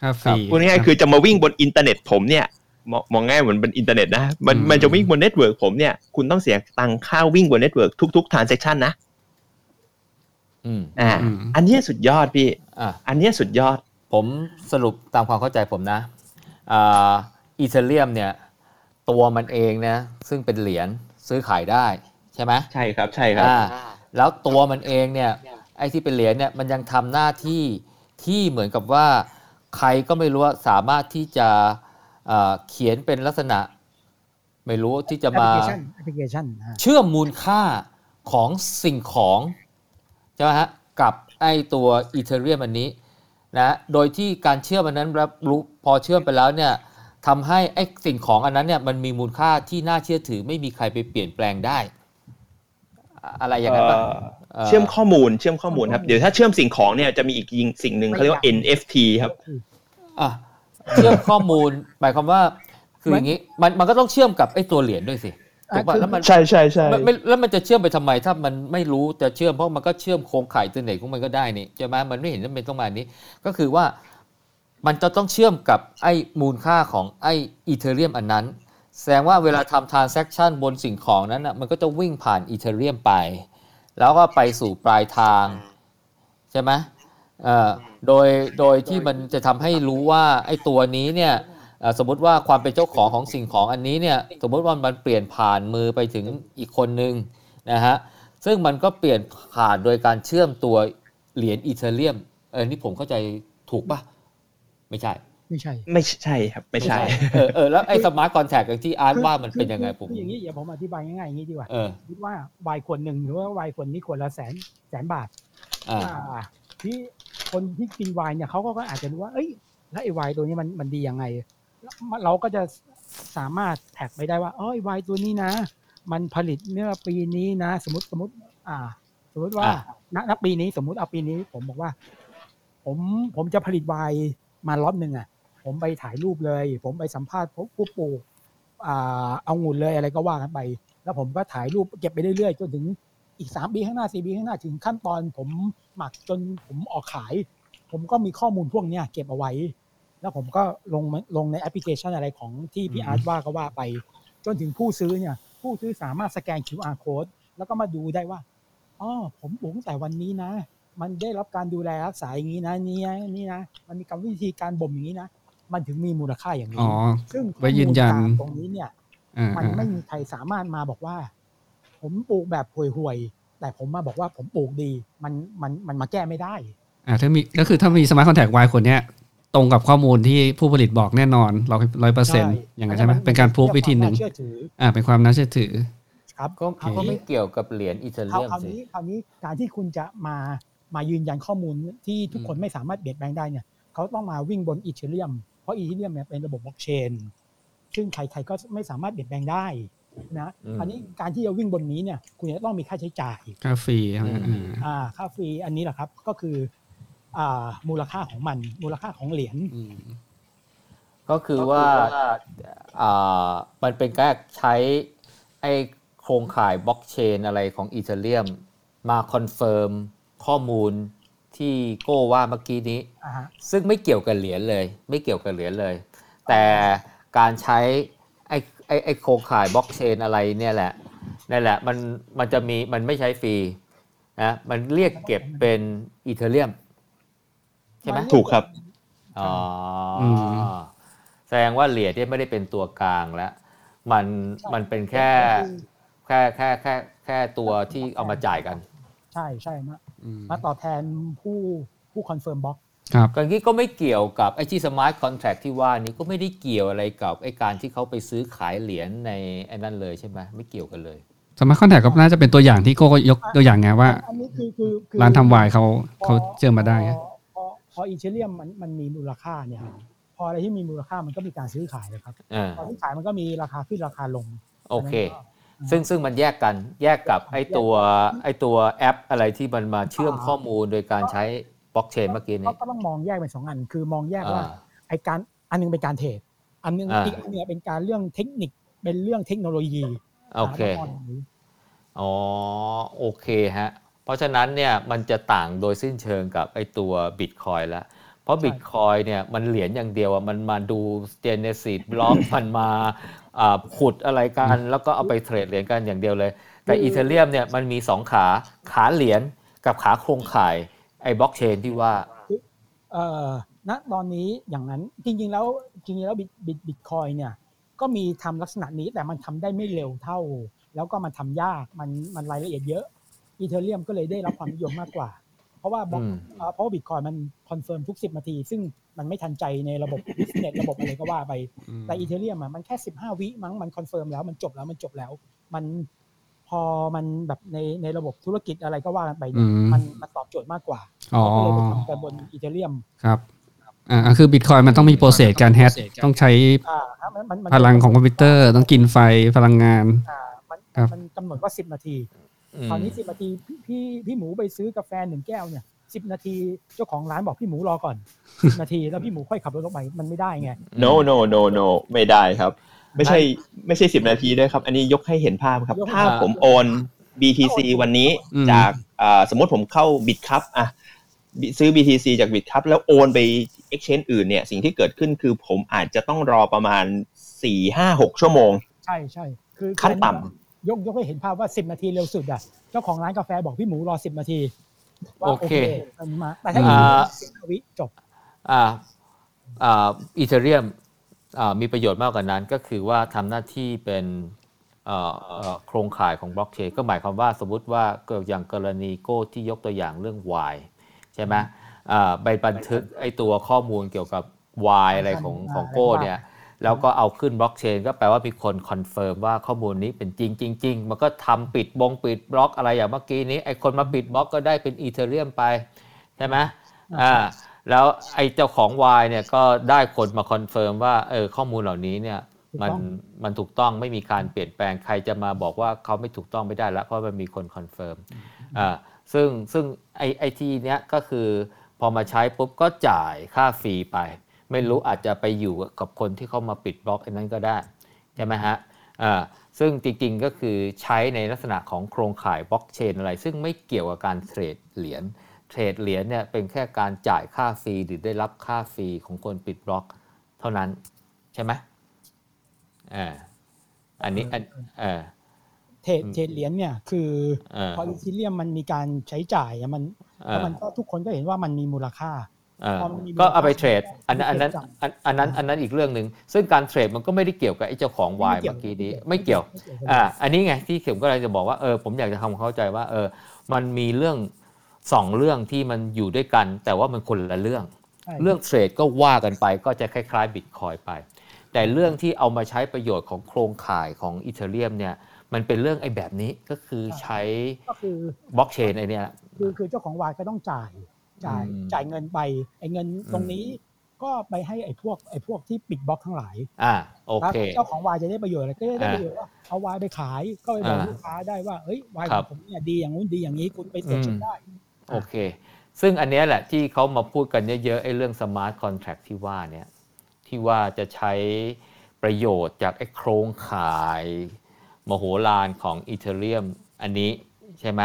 ค่า fee พูดง่ายๆคือจะมาวิ่งบนอินเทอร์เน็ตผมเนี่ยมองมองง่ายเหมือนเป็นอินเทอร์เน็ตนะ มันอืมมันจะวิ่งบน network ผมเนี่ย คุณต้องเสียตังค่าวิ่งบน network ทุกๆ transaction นะอืมอ่าอืมอันเนี้ยสุดยอดพี่อะอันเนี้ยสุดยอด ผมสรุปตามความเข้าใจผมนะ อ่า Ethereum เนี่ยตัวมันเองนะซึ่งเป็นเหรียญซื้อขายได้ใช่ไหมใช่ครับใช่ครับอ่าแล้วตัวมันเองเนี่ยไอ้ที่เป็นเหรียญเนี่ยมันยังทำหน้าที่ที่เหมือนกับว่าใครก็ไม่รู้ว่าสามารถที่จะเอ่อเขียนเป็นลักษณะ ไม่รู้ที่จะแอปพมาลิเคชันแอปพลิเคชันฮะเชื่อมมูลค่าของสิ่งของใช่ไหมฮะกับไอ้ตัว Ethereum อันนี้ นะโดยที่การเชื่อมอันนั้นรับรู้พอเชื่อมไปแล้วเนี่ยทำให้ไอ้สิ่งของอันนั้นเนี่ยมันมีมูลค่าที่น่าเชื่อถือไม่มีใครไปเปลี่ยนแปลงได้ อะไรอย่างนั้นปะเอ่อเชื่อมข้อมูลเชื่อมข้อมูลครับเดี๋ยวถ้าเชื่อมสิ่งของเนี่ยจะมีอีกสิ่งหนึ่งเขาเรียกว่า NFT ครับอะเชื่อมข้อมูลหมายความว่าคืออย่างนี้มันมันก็ต้องเชื่อมกับไอ้ตัวเหรียญด้วยสิ ถูกป่ะแล้วมันใช่ใช่ใช่ไม่ไม่แล้วมันจะเชื่อมไปทำไมถ้ามันไม่รู้จะเชื่อมเพราะมันก็เชื่อมโครงข่ายอินเทอร์เน็ตของมันก็ได้นี่ใช่ไหมมันไม่เห็นจำเป็นต้องมาอันนี้ ก็คือว่ามันจะต้องเชื่อมกับไอ้มูลค่าของไอ้อีเทเรียมอันนั้น แสดงว่าเวลาทำ transaction บนสิ่งของนั้นนะมันก็จะวิ่งผ่านอีเทเรียมไป แล้วก็ไปสู่ปลายทางใช่ไหมเอ่อโดยโดยที่มันจะทำให้รู้ว่าไอ้ตัวนี้เนี่ยเอ่อ สมมติว่าความเป็นเจ้าของของสิ่งของอันนี้เนี่ยสมมติว่ามันเปลี่ยนผ่านมือไปถึงอีกคนนึงนะฮะซึ่งมันก็เปลี่ยนผ่านโดยการเชื่อมตัวเหรียญ Ethereum เออนี่ผมเข้าใจถูกปะไม่ใช่ ไม่ใช่ ไม่ใช่ครับไม่ใช่เออเออแล้วไอ้ smart contract ที่อาร์ตคือว่ามันเป็นคือยังไงคือผมคืออย่างนี้เดี๋ยวผมอธิบายง่ายๆอย่างนี้ดีกว่าเออคิดว่าไวน์ขวดหนึ่งหรือว่าไวน์ขวดนี้ขวดละแสนแสนบาทอ่าอ่าที่คนที่กินไวน์เนี่ยเขาก็อาจจะรู้ว่า เอ้ยแล้วไอ้ไวน์ตัวนี้มันมันดียังไงแล้ว เราก็จะสามารถ track ไปได้ว่าเอ้ยไวน์ตัวนี้นะ มันผลิตเมื่อปีนี้นะ สมมติสมมติ อ่า สมมติว่าอ่าณณปีนี้สมมุติเอาปีนี้ ผมบอกว่า ผมผมจะผลิตไวน์มาล็อตหนึ่งอะ ผมไปถ่ายรูปเลย ผมไปสัมภาษณ์ผู้ปลูกอ่าเอางุ่นเลยอะไรก็ว่ากันไป แล้วผมก็ถ่ายรูปเก็บไปเรื่อยๆจนถึงอีกสามปีข้างหน้าสี่ปีข้างหน้าถึงขั้นตอน ผมหมักจนผมออกขาย ผมก็มีข้อมูลพวกเนี้ยเก็บเอาไว้ แล้วผมก็ลงมาลงในแอปพลิเคชันอะไรของที่พี่อาร์ตว่าก็ว่าไป จนถึงผู้ซื้อเนี่ย ผู้ซื้อสามารถสแกน QR code แล้วก็มาดูได้ว่าอ๋อผมปลูกตั้งแต่วันนี้นะ มันได้รับการดูแลรักษาอย่างนี้นะนี่นะนี่นะมันมีกรรมวิธีการบ่มอย่างนี้นะมันถึงมีมูลค่าอย่างนี้อ๋อซึ่งไว้ยืนยันข้อมูลต่างตรงนี้เนี่ยอ่ามันอ่าไม่มีใครสามารถมาบอกว่า ผมปลูกแบบห่วยๆแต่ผมมาบอกว่าผมปลูกดี มันมันมันมาแก้ไม่ได้ อ่าถ้ามีก็คือถ้ามี smart contract ไวน์ขวดเนี้ย ตรงกับข้อมูลที่ผู้ผลิตบอกแน่นอนร้อยร้อยเปอร์เซ็นต์อย่างนั้นใช่ไหมเป็นการพูฟวิธีหนึ่งเชื่อถืออ่าเป็นความน่าเชื่อถือ ครับก็คราวก็นี้ไม่เกี่ยวกับเหรียญอีเทคราวเรียมคราวสินี้คราวนี้การที่คุณจะมามายืนยันข้อมูลที่ทุกคนไม่สามารถเปลี่ยนแปลงได้เนี่ยเขาต้องมาวิ่งบนอีเทเรียมเพราะอีเทเรียมเนี่ยเป็นระบบบล็อกเชนซึ่งใครๆก็ไม่สามารถเปลี่ยนแปลงได้นะอันนี้การที่จะวิ่งบนนี้เนี่ยคุณจะต้องมีค่าใช้จ่าย ค่าฟรีใช่ไหมอ่าอ่าค่า fee อันนี้แหละครับ ก็คืออ่า มูลค่าของมัน มูลค่าของเหรียญอืมก็คือว่าอ่ามันเป็นการใช้ไอ้โครงข่ายบล็อกเชนอะไรของ Ethereum มา confirm ข้อมูลที่โก้ว่าเมื่อกี้นี้อ่าฮะซึ่งไม่เกี่ยวกับเหรียญเลย ไม่เกี่ยวกับเหรียญเลย แต่การใช้ไอ้ไอ้ไอ้โครงข่ายบล็อกเชนอะไรเนี่ยแหละนั่นแหละมันมันจะมีมันไม่ใช้ฟรีนะมันเรียกเก็บเป็น Ethereum ใช่ไหมถูกครับอ๋ออมแสดงว่าเหรียญที่ไม่ได้เป็นตัวกลางแล้ว มันมันเป็นแค่แค่แค่แค่แค่ตัวที่เอามาจ่ายกัน ใช่ใช่มาอืมมาตอบแทนผู้ผู้ confirm blockครับกันนี้ก็ไม่เกี่ยวกับไอ้ที่ smart contract ที่ว่านี้ก็ไม่ได้เกี่ยวอะไรกับไอ้การที่เขาไปซื้อขายเหรียญในไอ้นั่นเลยใช่ไหมไม่เกี่ยวกันเลย smart contract ก็น่าจะเป็นตัวอย่างที่โก้ก็ยกตัวอย่างไงว่า อันนี้คือคือคือร้านทำไวน์เขาพอเขาเชื่อมมาได้พ อพอพอ Ethereum มันมันมีมูลค่าเนี่ยพออะไรที่มีมูลค่ามันก็มีการซื้อขายเลยครับอ่าพอซื้อขายมันก็มีราคาขึ้นราคาลง โอเคอันนั้นก็ซึ่งซึ่งมันแยกกันแยกกับไอ้ตัวไอ้ตัวแอปอะไรที่มันมาเชื่อมข้อมูลโดยการใช้บล็อกเชนเมื่อกี้ก็นี้ก็ต้องมองแยกเป็นสองอัน คือมองแยกว่าอ่าไอการอันหนึงเป็นการเทรดอันหนึงอ่าอีกอันหนึงเป็นการเรื่องเทคนิคเป็นเรื่องเทคโนโลยีโอเคาต้องมองอย่างนี้อ๋อโอเคฮะ เพราะฉะนั้นเนี่ยมันจะต่างโดยสิ้นเชิงกับไอตัวบิตคอยแล้วเพราะบิตคอยเนี่ยมันเหรียญอย่างเดียวอะมันมาดู Genesis block มันมาอ่าขุดอะไรกันแล้วก็เอาไปเทรดเหรียญกันอย่างเดียวเลย แต่ Ethereum เนี่ยมันมีสองขาขาเหรียญกับขาโครงข่ายไอ้บล็อกเชนที่ว่าเอ่อณตอนนี้อย่างนั้นจริงๆแล้วจริงๆแล้วบิตบิตบิตคอยเนี่ยก็มีทำลักษณะนี้แต่มันทำได้ไม่เร็วเท่า แล้วก็มันทำยากมันมันรายละเอียดเยอะ Ethereum ก็เลยได้รับความนิยมมากกว่า เพราะว่าบล็อกอืมเอ่อเพราะว่าบิตคอยมัน confirm ทุก10นาที ซึ่งมันไม่ทันใจในระบบ business ระบบอะไรก็ว่าไป แต่ Ethereum อะมันแค่15วิมั้งมัน confirm แล้วมันจบแล้วมันจบแล้ว มันพอมันแบบในในระบบธุรกิจอะไรก็ว่ากันไปเนี่ยอืมมันมันตอบโจทย์มากกว่าอ๋อเขาก็เลยไปทำกันบน Ethereumครับอ่าคือบิตคอยมันต้องมี process การ hash ต้องใช้อ่าฮะมันมันมันพลังของคอมพิวเตอร์ต้องกินไฟพลังงานอ่ามันครับมันกำหนดว่าสิบนาทีอืม คราวนี้สิบนาทีพี่พี่พี่หมูไปซื้อกาแฟหนึ่งแก้วเนี่ยสิบนาทีเจ้าของร้านบอกพี่หมูรอก่อนสิบนาทีแล้วพี่หมูค่อยขับรถออกไปมันไม่ได้ไง no no no no ไม่ได้ครับ ไม่ใช่ไม่ใช่สิบนาทีด้วยครับ อันนี้ยกให้เห็นภาพครับยกให้ถ้าเห็นภาพผมโอน BTC วันนี้อืมจากอ่าสมมติผมเข้า BitCup อะซื้อ BTC จาก BitCup แล้วโอนไป Exchange อื่นเนี่ย สิ่งที่เกิดขึ้นคือผมอาจจะต้องรอประมาณ4 5 6 ชั่วโมง ใช่ใช่คือขั้นต่ำ ยกยกให้เห็นภาพว่าสิบนาทีเร็วสุดอะเจ้าของร้านกาแฟบอกพี่หมูรอสิบนาทีว่าโอเคอันนี้มาแต่ถ้าอ่าสิบวิจบอ่าอ่า Ethereum อ่ามีประโยชน์มากกว่านั้นก็คือว่าทำหน้าที่เป็นเอ่อเอ่อโครงข่ายของบล็อกเชนก็หมายความว่าสมมุติว่าเกิดอย่างกรณีโก้ที่ยกตัวอย่างเรื่อง Y ใช่ไหมอ่าไปบันทึกไอตัวข้อมูลเกี่ยวกับ Y อะไรของอ่าของโก้เนี่ย แล้วก็เอาขึ้นบล็อกเชนก็แปลว่ามีคน confirm ว่าข้อมูลนี้เป็นจริงจริงๆมันก็ทำปิดบงปิดบล็อกอะไรอย่างเมื่อกี้นี้ไอคนมาปิดบล็อกก็ได้เป็น Ethereum ไปใช่ไหมอ่าแล้วไอ้เจ้าของไวน์เนี่ยก็ได้คนมา confirm ว่าเออข้อมูลเหล่านี้เนี่ยมันมันถูกต้องไม่มีการเปลี่ยนแปลงใครจะมาบอกว่าเขาไม่ถูกต้องไม่ได้แล้วเพราะมันมีคน confirm อ่าซึ่งซึ่งไอ้ไอ้ที่เนี้ยก็คือพอมาใช้ปุ๊บก็จ่ายค่า fee ไป ไม่รู้อาจจะไปอยู่กับคนที่เขามาปิดบล็อกไอ้นั้นก็ได้ใช่ไหมฮะอ่าซึ่งจริงๆก็คือใช้ในลักษณะของโครงข่ายบล็อกเชนอะไร ซึ่งไม่เกี่ยวกับการเทรดเหรียญเทรดเหรียญเนี่ยเป็นแค่การจ่ายค่า fee หรือได้รับค่า fee ของคนปิดบล็อกเท่านั้นใช่ไหมอ่าอันนี้อันเออเทรดเทรดเหรียญเนี่ยคือเออพอ Ethereum มันมีการใช้จ่ายอะมันเอแล้วอมันก็ทุกคนก็เห็นว่ามันมีมูลค่าเออพอมันมี ก็เอาไปเทรดอันมีนั้นอันนั้นเทรดอันอันนั้นอันนั้นอีกเรื่องหนึ่งซึ่งการเทรดมันก็ไม่ได้เกี่ยวกับไอ้เจ้าของไวน์ไม่เกี่ยวเมื่อกี้นี้ไม่เกี่ยวอ่าอันนี้ไงที่เข็มก็เลยจะบอกว่าเออผมอยากจะทำความเข้าใจว่าเออมันมีเรื่องสองเรื่องที่มันอยู่ด้วยกัน แต่ว่ามันคนละเรื่องใช่เรื่องเทรดก็ว่ากันไปก็จะคล้ายๆบิตคอยไป แต่เรื่องที่เอามาใช้ประโยชน์ของโครงข่ายของอีเทเรียมเนี่ยมันเป็นเรื่องไอ้แบบนี้ก็คือใช้ก็คือบล็อกเชนไอ้เนี่ยคือคือเจ้าของวายก็ต้องจ่าย จ่ายอืมจ่ายเงินไปไอ้เงินตรงนี้ก็ไปให้ไอ้พวกไอ้พวกที่ปิดบล็อกทั้งหลาย อ่า โอเคแล้วเจ้าของวายจะได้ประโยชน์อะไรก็ได้ประโยชน์ว่าเอาวายไปขายก็ไปบอกอ่าลูกค้าได้ว่า เฮ้ยวายคขรัอบงผมเนี่ยดีอย่างนู้นดีอย่างนี้คุณไปตรวจเช็คได้ โอเค ซึ่งอันเนี้ยแหละที่เขามาพูดกันเยอะๆไอ้เรื่อง smart contract ที่ว่าเนี่ย ที่ว่าจะใช้ประโยชน์จากไอ้โครงข่าย มโหฬารของ Ethereum อันนี้ใช่ไหม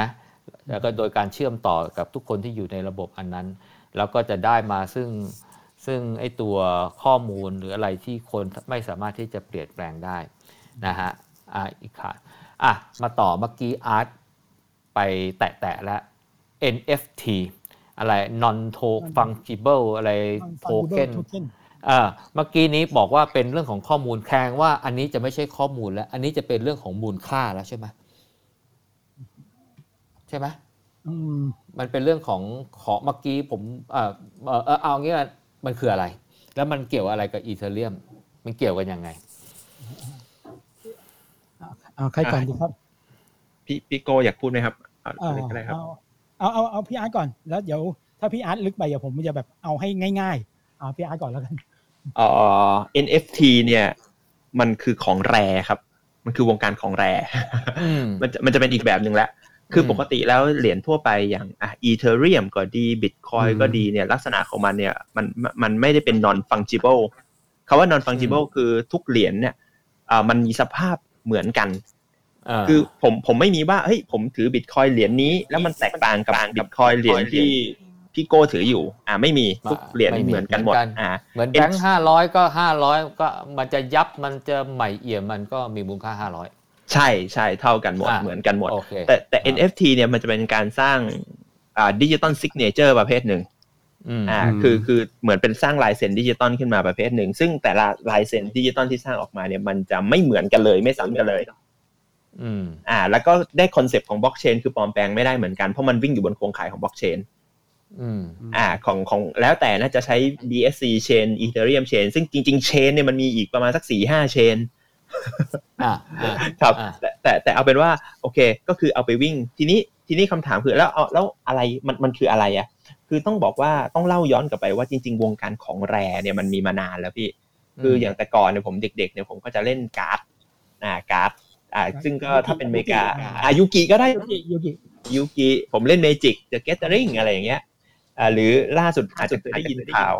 แล้วก็โดยการเชื่อมต่อกับทุกคนที่อยู่ในระบบอันนั้น แล้วก็จะได้มาซึ่งซึ่งไอ้ตัวข้อมูลหรืออะไรที่คนไม่สามารถที่จะเปลี่ยนแปลงได้นะฮะอ่าอีกค่ะอะมาต่อเมื่อกี้อาร์ตไปแตะๆแล้ว NFT อะไร non fungible อะไร token โทเค็นอ่าเมื่อกี้นี้บอกว่าเป็นเรื่องของข้อมูลแคงว่าอันนี้จะไม่ใช่ข้อมูลแล้ว อันนี้จะเป็นเรื่องของมูลค่าแล้วใช่ไหมใช่ไหมอืมมันเป็นเรื่องของของเมื่อกี้ผมเออเออเออเอางี้ละมันคืออะไร แล้วมันเกี่ยวอะไรกับอีเทเรียม มันเกี่ยวกันยังไงเอาใครก่อนดีครับ พี่พี่โก้อยากพูดไหมครับเอาเอาเลยก็ได้ครับเอาเอาเอาเอาพี่อาร์ตก่อน แล้วเดี๋ยวถ้าพี่อาร์ตลึกไปเดี๋ยวผมจะแบบเอาให้ง่าย ๆ เอาพี่อาร์ตก่อนแล้วกันเอ่อ NFT เนี่ย มันคือของ rare ครับ มันคือวงการของ rare อืมมันจะมันจะเป็นอีกแบบหนึ่งแล้ว คืออมปกติแล้วเหรียญทั่วไปอย่างอะ Ethereum ก็ดีบิตคอยอืมก็ดีเนี่ยลักษณะของมันเนี่ยมันมันไม่ได้เป็น non fungible คาว่า non fungible คือทุกเหรียญเนี่ยอ่ามันมีสภาพเหมือนกันาคือผมผมไม่มีว่าเฮ้ยผมถือบิตคอยเหรียญนี้ แล้วมันแตกต่างกับบิตคอยเหรียญที่พี่โก้ถืออยู่ อ่าไม่มีทุกเหรียญเหมือนกันหมดอ่าเหมือนแบงค์ห้าร้อยก็ห้าร้อยก็มันจะยับมันจะใหม่เอี่ยมมันก็มีมูลค่าห้าร้อย ใช่ใช่เท่ากันหมดอ่าเหมือนกันหมดโอเคแต่แต่อ่า NFT เนี่ยมันจะเป็นการสร้างอ่า digital signature ประเภทหนึ่งอืมอ่าอืมคือคือเหมือนเป็นสร้างลายเซ็นดิจิตอลขึ้นมาประเภทหนึ่ง ซึ่งแต่ละลายเซ็นดิจิตอลที่สร้างออกมาเนี่ยมันจะไม่เหมือนกันเลยไม่ซ้ำกันเลยอืมอ่า แล้วก็ได้ concept ของบล็อกเชนคือปลอมแปลงไม่ได้เหมือนกันเพราะมันวิ่งอยู่บนโครงข่ายของบล็อกเชนอืมอ่าของของแล้วแต่น่าจะใช้ BSC chain Ethereum chain ซึ่งจริงๆ chain เนี่ยมันมีอีกประมาณสักสี่ห้า chain อ่าอ่า ครับอ่าแต่แต่แต่เอาเป็นว่าโอเค ก็คือเอาไปวิ่ง ทีนี้ทีนี้คำถามคือแล้วเอาแล้วอะไรมันมันคืออะไรอะคือต้องบอกว่าต้องเล่าย้อนกลับไปว่าจริง ๆ วงการของ rare เนี่ยมันมีมานานแล้วพี่ คืออย่างแต่ก่อนเนี่ยผมเด็ก ๆเนี่ยผมก็จะเล่นการ์ดอ่าการ์ดอ่าซึ่งก็ถ้าเป็นอเมริกาอ่า Yu-Gi ก็ได้ Yu-Gi Yu-Gi Yu-Gi ผมเล่น Magic: The Gathering อะไรอย่างเงี้ยอ่าหรือล่าสุดอาจจะเคยได้ยินข่าว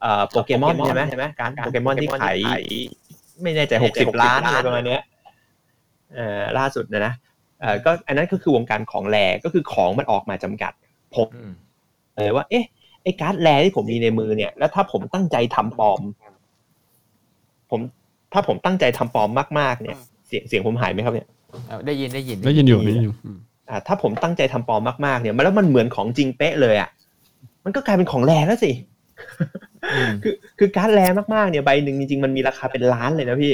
เอ่อโปเกมอนใช่ไหมใช่ไหมการ์ดโปเกมอนที่ขาย ไม่แน่ใจหกสิบล้านอะไรประมาณเนี้ยเอ่อล่าสุดนะนะเอ่อก็อันนั้นก็คือวงการของแรก็คือของมันออกมาจำกัดผมอืมเลยว่า เอ๊ะไอ้การ์ดแรที่ผมมีในมือเนี่ย แล้วถ้าผมตั้งใจทำปลอม ผมถ้าผมตั้งใจทำปลอมมากๆ เนี่ย เสียงเสียงผมหายไหมครับเนี่ยเอาได้ยินได้ยินได้ยินอยู่ได้ยินอยู่อืมอ่าถ้าผมตั้งใจทำปลอมมากๆเนี่ยมันแล้วมันเหมือนของจริงเป๊ะเลยอะมันก็กลายเป็นของแรแล้วสิอืม คือคือการ์ดแรมากๆเนี่ยใบหนึ่งจริงๆมันมีราคาเป็นล้านเลยนะพี่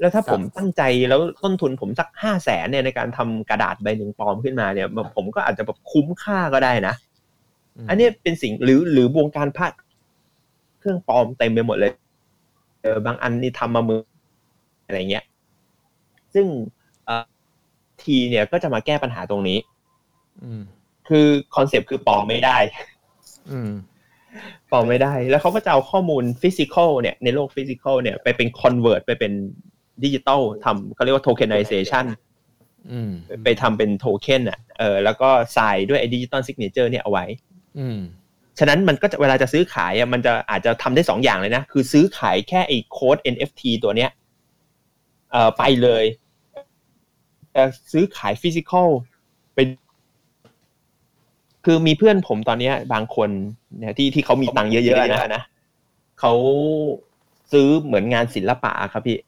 แล้วถ้าผมตั้งใจแล้วต้นทุนผมสักห้าแสนเนี่ยในการทำกระดาษใบหนึ่งปลอมขึ้นมาเนี่ย ผมก็อาจจะแบบคุ้มค่าก็ได้นะ อันนี้เป็นสิ่งหรือหรือวงการพระเครื่องปลอมเต็มไปหมดเลย เออบางอันนี่ทำมามืออะไรเงี้ย ซึ่งเอ่อทีเนี่ยก็จะมาแก้ปัญหาตรงนี้อืมคือ concept คือปลอมไม่ได้ อืมปลอมไม่ได้ แล้วเขาก็จะเอาข้อมูล physical เนี่ยในโลก physical เนี่ยไปเป็น convert ไปเป็นดิจิตอลทำเขาเรียกว่า tokenization อืมไปทำเป็นโทเค็นอะเออแล้วก็ใส่ด้วยไอ้ digital signature เนี่ยเอาไว้อืมฉะนั้นมันก็จะเวลาจะซื้อขายอะมันจะอาจจะทำได้สองอย่างเลยนะ คือซื้อขายแค่ไอ้โค้ด NFT ตัวเนี้ยเอ่อไปเลยแต่ซื้อขายฟิสิกอลไป คือมีเพื่อนผมตอนเนี้ย บางคนเนี่ยที่ที่เขามีตังค์เยอะๆนะนะเขาซื้อเหมือนงานศิลปะครับพี่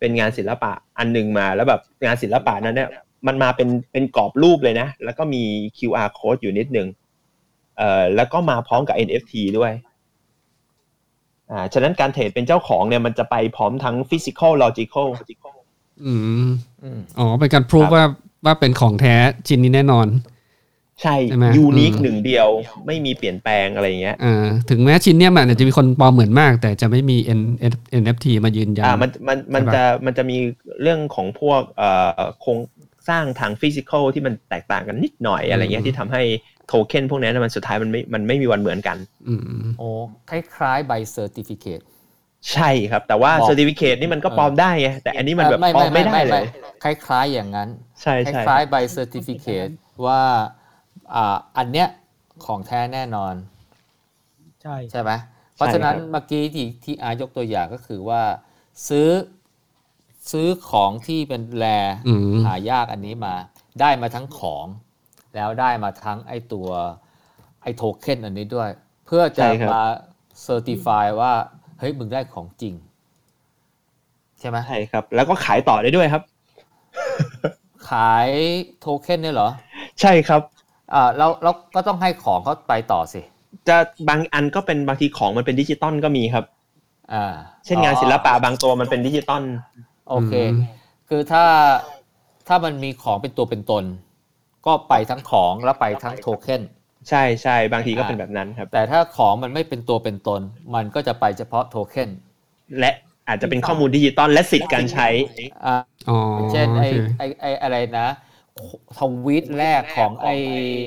เป็นงานศิลปะอันหนึ่งมาแล้วแบบงานศิลปะนั้นเนี่ยมันมาเป็นเป็นกรอบรูปเลยนะ แล้วก็มี QR code อยู่นิดนึงเอ่อแล้วก็มาพร้อมกับ NFT ด้วยอ่าฉะนั้นการเทรดเป็นเจ้าของเนี่ยมันจะไปพร้อมทั้ง physical logical อืมอืมอ๋อเป็นการพิสูจครับว่าว่าเป็นของแท้ชิ้นนี้แน่นอน ใช่ใช่ไหมยูนิคอืมหนึ่งเดียวไม่มีเปลี่ยนแปลงอะไรอย่างเงี้ยอ่าถึงแม้ชิ้นเนี้ยมันอาจจะมีคนปลอมเหมือนมาก แต่จะไม่มี N NFT มายืนยันอ่ามันมันมันใช่ปะจะมันจะมีเรื่องของพวกเอ่อโครงสร้างทาง physical ที่มันแตกต่างกันนิดหน่อยอะไรเงี้ยที่ทำให้โทเค็นพวกนั้นมันสุดท้ายมันไม่มันไม่มีวันเหมือนกันอืมโอ้คล้ายๆใบเซอร์ติฟิเคตใช่ครับ แต่ว่าบอก certificate นี่มันก็ปลอมได้ไงแต่อันนี้มันแบบปลอมไม่ได้เลย คล้ายๆอย่างนั้น ใช่คใช่ล้ายๆใบ certificate ว่า อ่าอันเนี้ยของแท้แน่นอน ใช่ใช่ไหมเพราะฉะนั้นเมื่อกี้ที่ที่อายกตัวอย่างก็คือว่า ซื้อซื้อของที่เป็น rare อืมหายากอันนี้มา ได้มาทั้งของ แล้วได้มาทั้งไอตัวไอโทเค็นอันนี้ด้วย เพื่อจะใช่ครับมา certify ว่า เฮ้ยมึงได้ของจริง ใช่ไหมใช่ครับ แล้วก็ขายต่อได้ด้วยครับ ขายโทเค็นเนี่ยเหรอ ใช่ครับ อ่าแล้วเราก็ต้องให้ของเขาไปต่อสิ จะบางอันก็เป็นบางทีของมันเป็นดิจิตอลก็มีครับอ่าเช่นงานศิลปะบางตัวมันเป็นดิจิตอลโอเคอืมคือถ้าถ้ามันมีของเป็นตัวเป็นตน ก็ไปทั้งของแล้วไปทั้งโทเค็นใช่ใช่บางทีก็เป็นแบบนั้นครับ แต่ถ้าของมันไม่เป็นตัวเป็นตน มันก็จะไปเฉพาะโทเค็นและอาจจะเป็นข้อมูลดิจิตอลและสิทธิ์การใช้อ่าอ๋อเช่นไอโอเคไอไออะไรนะ ทวีตแรกของไอ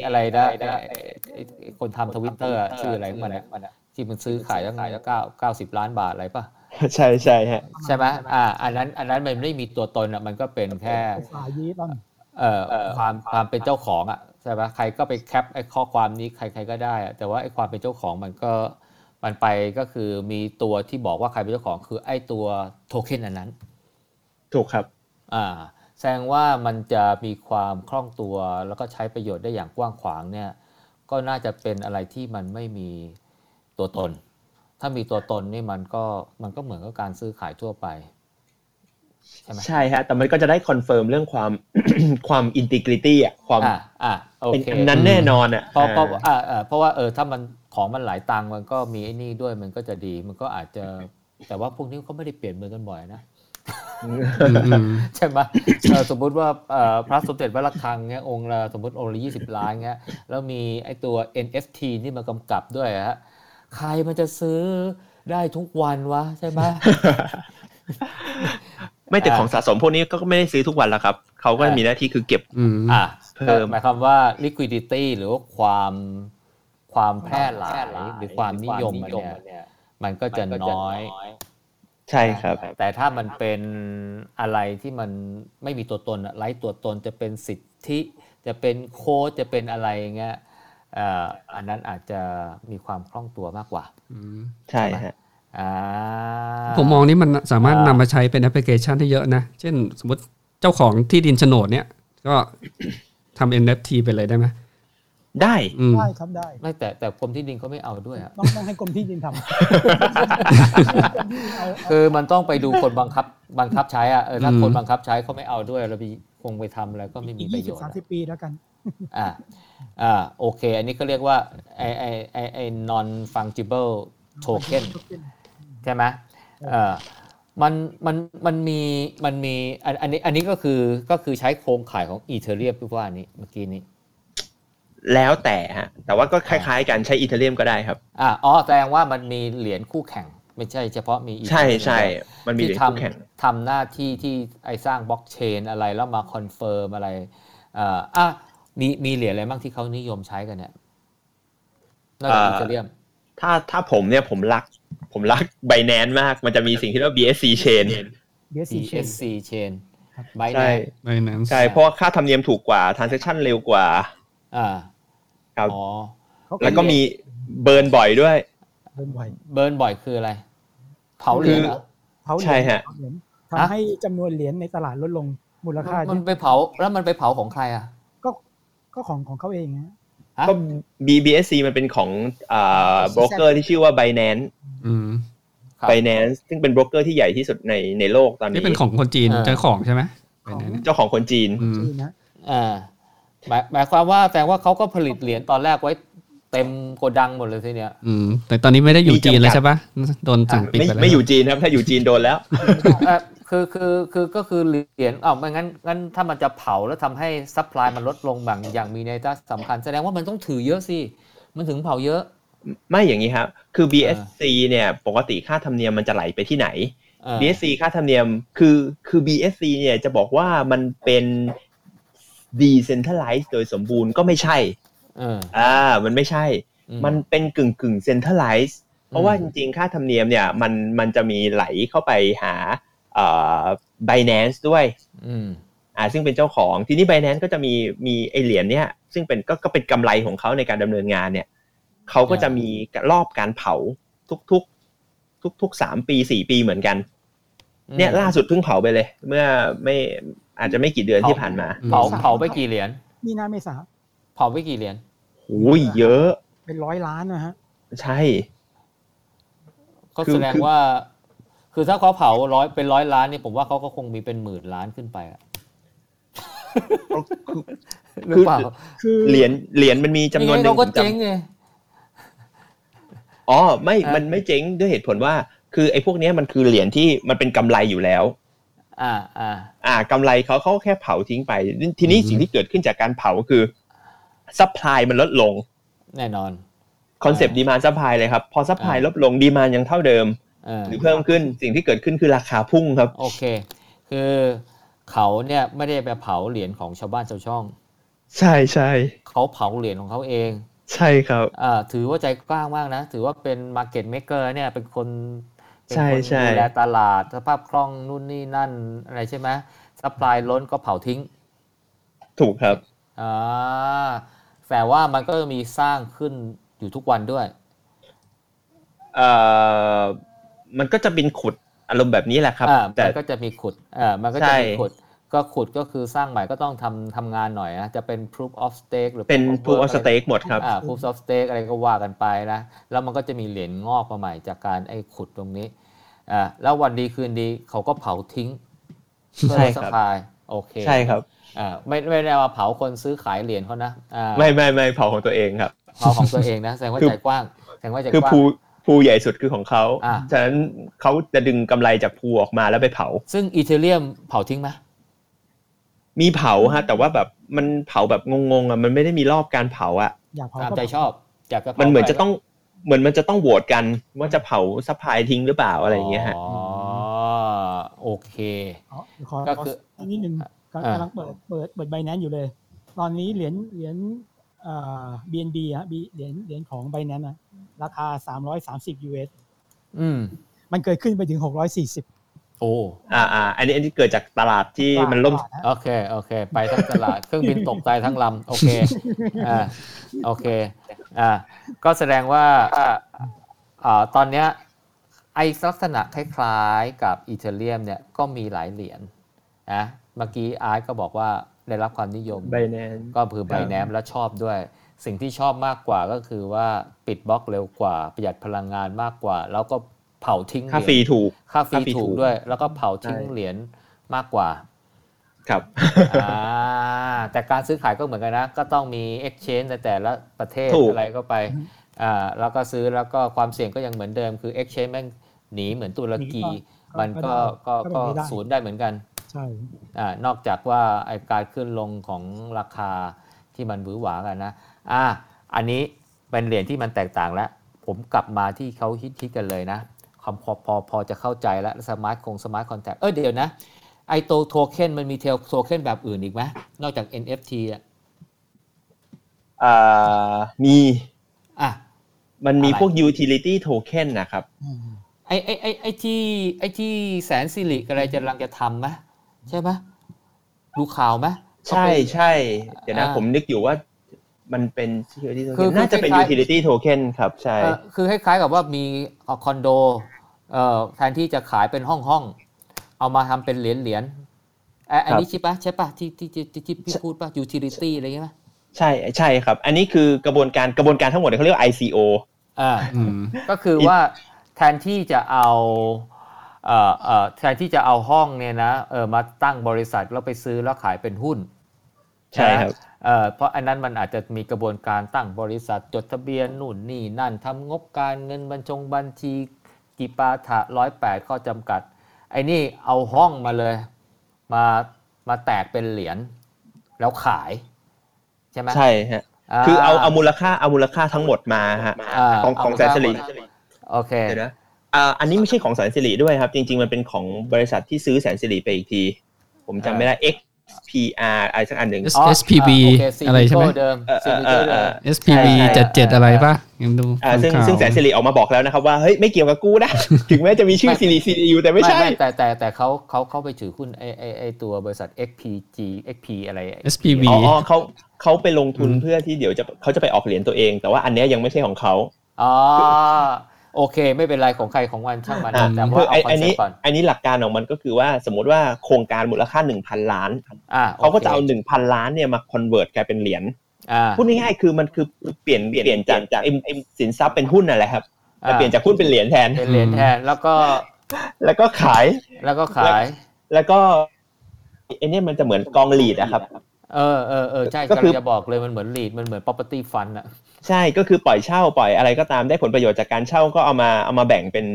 อะไรนะไอ้ไอ้ไอ้ไอ้คนทำทวิตเตอร์ชื่ออะไรของมันอะที่มันซื้อขายตั้งตั้งเก้าเก้าสิบล้านบาทอะไรป่ะใช่ใช่ฮะใช่ไหมอ่า อันนั้น อันนั้นมันไม่มีตัวตนอะมันก็เป็นแค่สายยีตอนเอ่อความความเป็นเจ้าของอะใช่ไหมใครก็ไปแคปไอ้ข้อความนี้ใครใครก็ได้อะแต่ว่าไอ้ความเป็นเจ้าของมันก็มันไปก็คือมีตัวที่บอกว่าใครเป็นเจ้าของคือไอ้ตัวโทเค็นอันนั้น ถูกครับ อ่า แสดงว่ามันจะมีความคล่องตัว แล้วก็ใช้ประโยชน์ได้อย่างกว้างขวางเนี่ยก็น่าจะเป็นอะไรที่มันไม่มีตัวตน ถ้ามีตัวตนนี่มันก็มันก็เหมือนกับการซื้อขายทั่วไป ใช่ไหมใช่ฮะ แต่มันก็จะได้ confirm เรื่องความความ integrity อะความอ่าอ่าโอเคเป็นอันนั้นแน่นอนอะเพราะเพราะอ่าอ่าอ่าเพราะว่าเออถ้ามันของมันหลายตังค์มันก็มีไอ้นี่ด้วยมันก็จะดี มันก็อาจจะแต่ว่าพวกนี้ก็ไม่ได้เปลี่ยนมือกันบ่อยนะอืมอืม ใช่ไหมเออสมมุติว่าเอ่อพระสมเด็จพระระฆังเงี้ยองค์ละสมมติองค์ละยี่สิบล้านเงี้ยแล้วมีไอ้ตัว NFT ที่มากำกับด้วยฮะใครมันจะซื้อได้ทุกวันวะใช่ไหมไม่แต่อ่าของสะสมพวกนี้ก็ไม่ได้ซื้อทุกวันแล้วครับ เขาก็อ่ามีมีหน้าที่คือเก็บอืมอะเพิ่มหมายความว่า liquidity หรือว่าความความแพร่หลายหรือความนิยมมันเนี่ยมันก็จะน้อย ใช่ครับ แต่ถ้ามันเป็นอะไรที่มันไม่มีตัวตนอะไร้ตัวตนจะเป็นสิทธิ จะเป็นโค้ดจะเป็นอะไรอย่างเงี้ยเอ่ออันนั้นอาจจะมีความคล่องตัวมากกว่าอืมใช่ฮะอ่าผมมองนี่มันสามารถอ่านำมาใช้เป็นแอปพลิเคชันได้เยอะนะ เช่นสมมติเจ้าของที่ดินโฉนดเนี่ย ก็ทำ NFT ไปเลยได้ไหม ได้อืมได้ครับได้ไม่แต่แต่กรมที่ดินเขาไม่เอาด้วยอะต้องต้องให้กรมที่ดินทำเอาคือมันต้องไปดูคนบังคับบังคับใช้อะเออถ้าอืมคนบังคับใช้เขาไม่เอาด้วยเราไปคงไปทำแล้วก็ไม่มีอีกประยี่โยสิบชน์สามอะสิบปีแล้วกันอ่าอ่าโอเค อันนี้ก็เรียกว่าไอไอไอไอ non fungible token ใช่ไหมเออมันมันมันมีมันมีอันอันนี้อันนี้ก็คือก็คือใช้โครงข่ายของอีเทเรียมที่ว่านี้เมื่อกี้นี้ แล้วแต่ฮะแต่ว่าก็คล้ายๆกันใช้อีเทเรียมก็ได้ครับอ่าอ๋อแสดงว่ามันมีเหรียญคู่แข่ง ไม่ใช่เฉพาะมีใช่ Ethereum ใช่มันมีเหที่รียญทคู่แข่งำทำหน้าที่ที่ไอสร้างบล็อกเชนอะไรแล้วมาคอนเฟิร์มอะไรเอ่ออะมีมีเหรียญอะไรบ้างที่เขานิยมใช้กันเนี่ยนอกจากเอ่ออีเทเรียมถ้าถ้าผมเนี่ยผมรัก ผมรักไบแนนมาก มันจะมีสิ่งที่เรียกว่า BSC chain BSC chain BSC chain ครับไบใช่แน Binance ใช่เพราะว่าค่าธรรมเนียมถูกกว่า transaction เร็วกว่า อ่าครับอ๋อเขาแล้วก็มี burn บ่อยด้วย burn ไว burn บ่อยคืออะไร เผาเหรียญเหรอเผาเหรียญใช่ฮะเผาเหรียญฮะทำให้จำนวนเหรียญในตลาดลดลงมูลค่า มันไปเผาแล้วมันไปเผาของใครอะ ก็ก็ของของเขาเองฮะฮะก็ BSC มันเป็นของอ่าโบรกเกอร์ที่ชื่อว่า Binance อืมครับ Binance ซึ่งเป็นโบรกเกอร์ที่ใหญ่ที่สุดในในโลกตอนนี้นี่เป็นของคนจีนเออเจ้าของใช่ไหมของ Binance เจ้าของคนจีนอืมจีนนะอ่า หมายหมายความว่าแสดงว่าเขาก็ผลิตเหรียญตอนแรกไว้เต็มโกดังหมดเลยทีเนี้ยอืม แต่ตอนนี้ไม่ได้อยู่มีจำกัดจีนแล้วใช่ปะโดนสั่งปิดไม่ไปแล้วไม่อยู่จีนครับถ้าอยู่จีนโดนแล้วเอ่อคือคือคือก็คือเหรียญอ้าวไม่งั้นงั้นถ้ามันจะเผาแล้วทำให้ซัพพลายมันลดลงบางอย่างมีในตาสำคัญ แสดงว่ามันต้องถือเยอะสิมันถึงเผาเยอะ ไม่อย่างนี้ครับ คือ BSC เนี่ยปกติค่าธรรมเนียมมันจะไหลไปที่ไหนเออ BSC ค่าธรรมเนียมคือคือ BSC เนี่ยจะบอกว่ามันเป็น decentralized โดยสมบูรณ์ก็ไม่ใช่เอออ่ามันไม่ใช่อืมันเป็นกึ่งกึ่ง centralized เพราะว่าจริงๆ ค่าธรรมเนียมเนี่ยมันมันจะมีไหลเข้าไปหาเอ่อ Binance ด้วยอืมอ่าซึ่งเป็นเจ้าของทีนี้ Binance ก็จะมีมีไอเหรียญเนี่ยซึ่งเป็นก็ก็เป็นกำไรของเขาในการดำเนินงานเนี่ยเขาก็จะมีรอบการเผาทุกๆ ทุกๆสามปีสี่ปีเหมือนกัน เนี่ยล่าสุดเพิ่งเผาไปเลย เมื่อไม่ อาจจะไม่กี่เดือนที่ผ่านมาเผาเผาไปกี่เหรียญมีนาเมษาเผาไปกี่เหรียญโอ้ยเยอะ เป็นร้อยล้านนะฮะ ใช่ก็คือแสดงคือว่า คือถ้าเขาเผาร้อยเป็นร้อยล้านนี่ผมว่าเขาก็คงมีเป็นหมื่นล้านขึ้นไปอะหรือเปล่าคือเหรียญเหรียญมันมีจำนวนหไม่นึ่งั้งเขาก็ผมจำเจ๊งไงอ๋อไม่อะมันไม่เจ๊งด้วยเหตุผลว่า คือไอ้พวกเนี้ยมันคือเหรียญที่มันเป็นกำไรอยู่แล้ว อ่าอ่าอ่ากำไรเขาเขาแค่เผาทิ้งไป ทีนี้อือฮึสิ่งที่เกิดขึ้นจากการเผาคือซัพพลายมันลดลง แน่นอนคอนเซปต์ดีมานซัพพลายเลยครับ พอซัพพลายอ่าลดลงดีมานยังเท่าเดิมเออหรือเพิ่มขึ้นสิ่งที่เกิดขึ้นคือราคาพุ่งครับ โอเค คือเขาเนี่ยไม่ได้ไปเผาเหรียญของชาวบ้านชาวช่อง ใช่ใช่เขาเผาเหรียญของเขาเอง ใช่ครับอ่าถือว่าใจกว้างมากนะ ถือว่าเป็นมาร์เก็ตเม k เกอร์เนี่ยเป็นคน เป็นใช่คนใช่ดูแลตลาด สภาพคล่องนู่นนี่นั่นอะไรใช่ไหม supply ล้นก็เผาทิ้ง ถูกครับอ่าแต่ว่ามันก็มีสร้างขึ้นอยู่ทุกวันด้วยเอ่อมันก็จะเป็นขุดอารมณ์แบบนี้แหละครับอ่าแต่มันก็จะมีขุดอ่ามันก็จะใช่มีขุด ก็ขุดก็คือสร้างใหม่ก็ต้องทำทำงานหน่อยนะ จะเป็น proof of stake หรือเป็น proof of ทูออ work สเต็กหมดครับอ่า proof of stake อะไรก็ว่ากันไปนะ แล้วมันก็จะมีเหรียญงอกมาใหม่จากการไอ้ขุดตรงนี้อ่าแล้ววันดีคืนดีเขาก็เผาทิ้งเพื่อใช่ลดคสรับปายโอเคใช่ครับอ่าไม่ไม่ได้มาเผาคนซื้อขายเหรียญเขานะอ่าไม่ไม่ไม่เผาของตัวเองครับเผาของตัวเองนะแสดงว่าคือใจกว้างแสดงว่าใจคือกว้างภูภูใหญ่สุดคือของเขาอ่าฉะนั้นเขาจะดึงกำไรจากภูออกมาแล้วไปเผา ซึ่งอีเทเรียมเผาทิ้งไหม มีเผาฮะ แต่ว่าแบบมันเผาแบบงงๆอะมันไม่ได้มีรอบการเผาอะอยากเผาตามก็ใจชอบอยากจะผามันเหมือนไปจะต้องเหมือนมันจะต้องโหวตกันว่าจะเผาซัพพลายทิ้งหรือเปล่าอะไรอย่างเงี้ยฮะอ๋อโอเคอ๋อขอก็ขอคืออีกนิดนึงอ่ากำลังเปิดเปิดเปิดใบนั้นอยู่เลย ตอนนี้เหรียญเหรียญเอ่า BNB ฮะ B- เหรียญเหรียญของ Binance นะราคา330 US อืมมันเกิดขึ้นไปถึง640 โอ้อ่าอ่าอันนี้อันนี้เกิดจากตลาดที่มันล่มตลาดฮะโอเคโอเค ไปทั้งตลาดเครื่องบินตกตายทั้งลำโอเคอ่าโอเคอ่าก็แสดงว่าอ่าตอนเนี้ยไอลักษณะคล้ายๆกับอีเทเรียมเนี่ยก็มีหลายเหรียญนะเมื่อกี้อาร์ตก็บอกว่าได้รับความนิยมไบแนนก็คือไบแนมแล้วชอบด้วย สิ่งที่ชอบมากกว่าก็คือว่าปิดบล็อกเร็วกว่า ประหยัดพลังงานมากกว่า แล้วก็ เผาทิ้งเหค่ารียญฟรีถูกค่าฟรีค่าฟรีถูถูกกด้วย แล้วก็เผาทิ้งใช่เหรียญมากกว่า ครับอ่าแต่การซื้อขายก็เหมือนกันนะ ก็ต้องมี exchange ในแต่ละประเทศถูกอะไรก็ไปอ่าแล้วก็ซื้อแล้วก็ความเสี่ยงก็ยังเหมือนเดิมคือ exchange แม่งหนีเหมือนตุรกีหนีก็มันก็ก็ก็ก็เป็นไปได้ศูนย์ได้เหมือนกันใช่อ่านอกจากว่าไอการขึ้นลงของราคาที่มันหวือหวากันนะอ่าอันนี้เป็นเหรียญที่มันแตกต่างแล้ว ผมกลับมาที่เขาฮิตคิดกันเลยนะคำ พอพอพอจะเข้าใจแล้วสมาร์ทคงสมาร์ทคอนแทคเออเดี๋ยวนะไอโตโทเค็นมันมีเทลโทเค็นแบบอื่นอีกไหมนอกจาก NFT อะอ่ามีอะมันมีอะไรพวก utility token นะครับอืมไอไอไอไอที่ไอที่แสนสิริอะไรจะกำลังจะทำไหมใช่ไหมดูข่าวไหมใช่ใช่เดี๋ยวนะอ่าผมนึกอยู่ว่ามันเป็น utility คือ token น่าจะเป็นคล้ายๆ utility token ครับ ใช่เอ่อคือคล้ายๆกับว่ามีเอ่อคอนโดเอ่อ แทนที่จะขายเป็นห้องห้องๆเอามาทำเป็นเหรียญเหรียญเอ่ออันนี้ใช่ปะใช่ปะที่ที่ที่ที่ที่พี่พูดปะ utility อะไรเงี้ยปะใช่ใช่ครับ อันนี้คือกระบวนการกระบวนการทั้งหมดเนี่ยเขาเรียกว่า ICO อ่าอืมก็คือว่าแทนที่จะเอาเอ่อเอ่อแทนที่จะเอาห้องเนี่ยนะเออมาตั้งบริษัทแล้วไปซื้อแล้วขายเป็นหุ้น ใช่ครับเอ่อเพราะอันนั้นมันอาจจะมีกระบวนการตั้งบริษัทจดทะเบียนนู่นนี่นั่นทำงบการเงินบัญชงบัญชี กี่ปาถะร้อยแปดข้อจำกัด ไอ้นี่เอาห้องมาเลย มามาแตกเป็นเหรียญแล้วขาย ใช่ไหมใช่ฮะคือเอาเอามูลค่าเอามูลค่าทั้งหมดมาฮะาของของเาแสนสิริโอเคเดี๋ยวนะอ่าอันนี้ไม่ใช่ของแสนสิริด้วยครับ จริง ๆ มันเป็นของบริษัทที่ซื้อแสนสิริไปอีกที ผมจำไม่ได้ XPR อะไรสักอันหนึ่ง S- SPB อะไรใช่ไหมเดิมเออเออ signature เดิม SPB ใช่เจ็ดเจ็ดอะไรปะยังดูอ่าซึ่งข่าวซึ่งแสนสิริออกมาบอกแล้วนะครับว่าเฮ้ยไม่เกี่ยวกับกูนะ ถึงแม้จะมีชื่อไม่สิริสิริอยู่แต่ไม่ใช่ แต่แต่แต่เขาเขาเขาไปถือหุ้นไอไอไอตัวบริษัท XPG XP อะไร SPV อ๋ออ๋อเขาเขาไปลงทุนอืมเพื่อที่เดี๋ยวจะเขาจะไปออกเหรียญตัวเอง แต่ว่าอันเนี้ยยังไม่ใช่ของเขาอ๋อ โอเค ไม่เป็นไรของใครของมันช่างมันอ่าแต่คือว่าเอาไอ้คอนอันเซ็ปนี้ต์ก่อนอันนี้หลักการของมันก็คือว่าสมมติว่าโครงการมูลค่า 1,000 ล้านอ่าเขาก็จะเอาโค1,000 ล้านเนี่ยมาคอนเวิร์ตกลายเป็นเหรียญอ่าพูดง่ายๆคือมันคือเปลี่ยนเปลี่ยนจากจากไอ้ไอ้สินทรัพย์เป็นหุ้นนั่นแหละครับแต่เปลี่ยนจากหุ้นเป็นเหรียญแทนเป็นเหรียญแทนแล้วก็ แล้วก็ขายแล้วก็ขาย แล้วก็ไอ้เนี่ยมันจะเหมือนกองลีดอะครับ เออเออเออใช่ก็ก็คือจะบอกเลยมันเหมือนลีดมันเหมือน property fund อะใช่ก็คือปล่อยเช่าปล่อยอะไรก็ตามได้ผลประโยชน์จากการเช่าก็เอามาเอามาแบ่งเป็น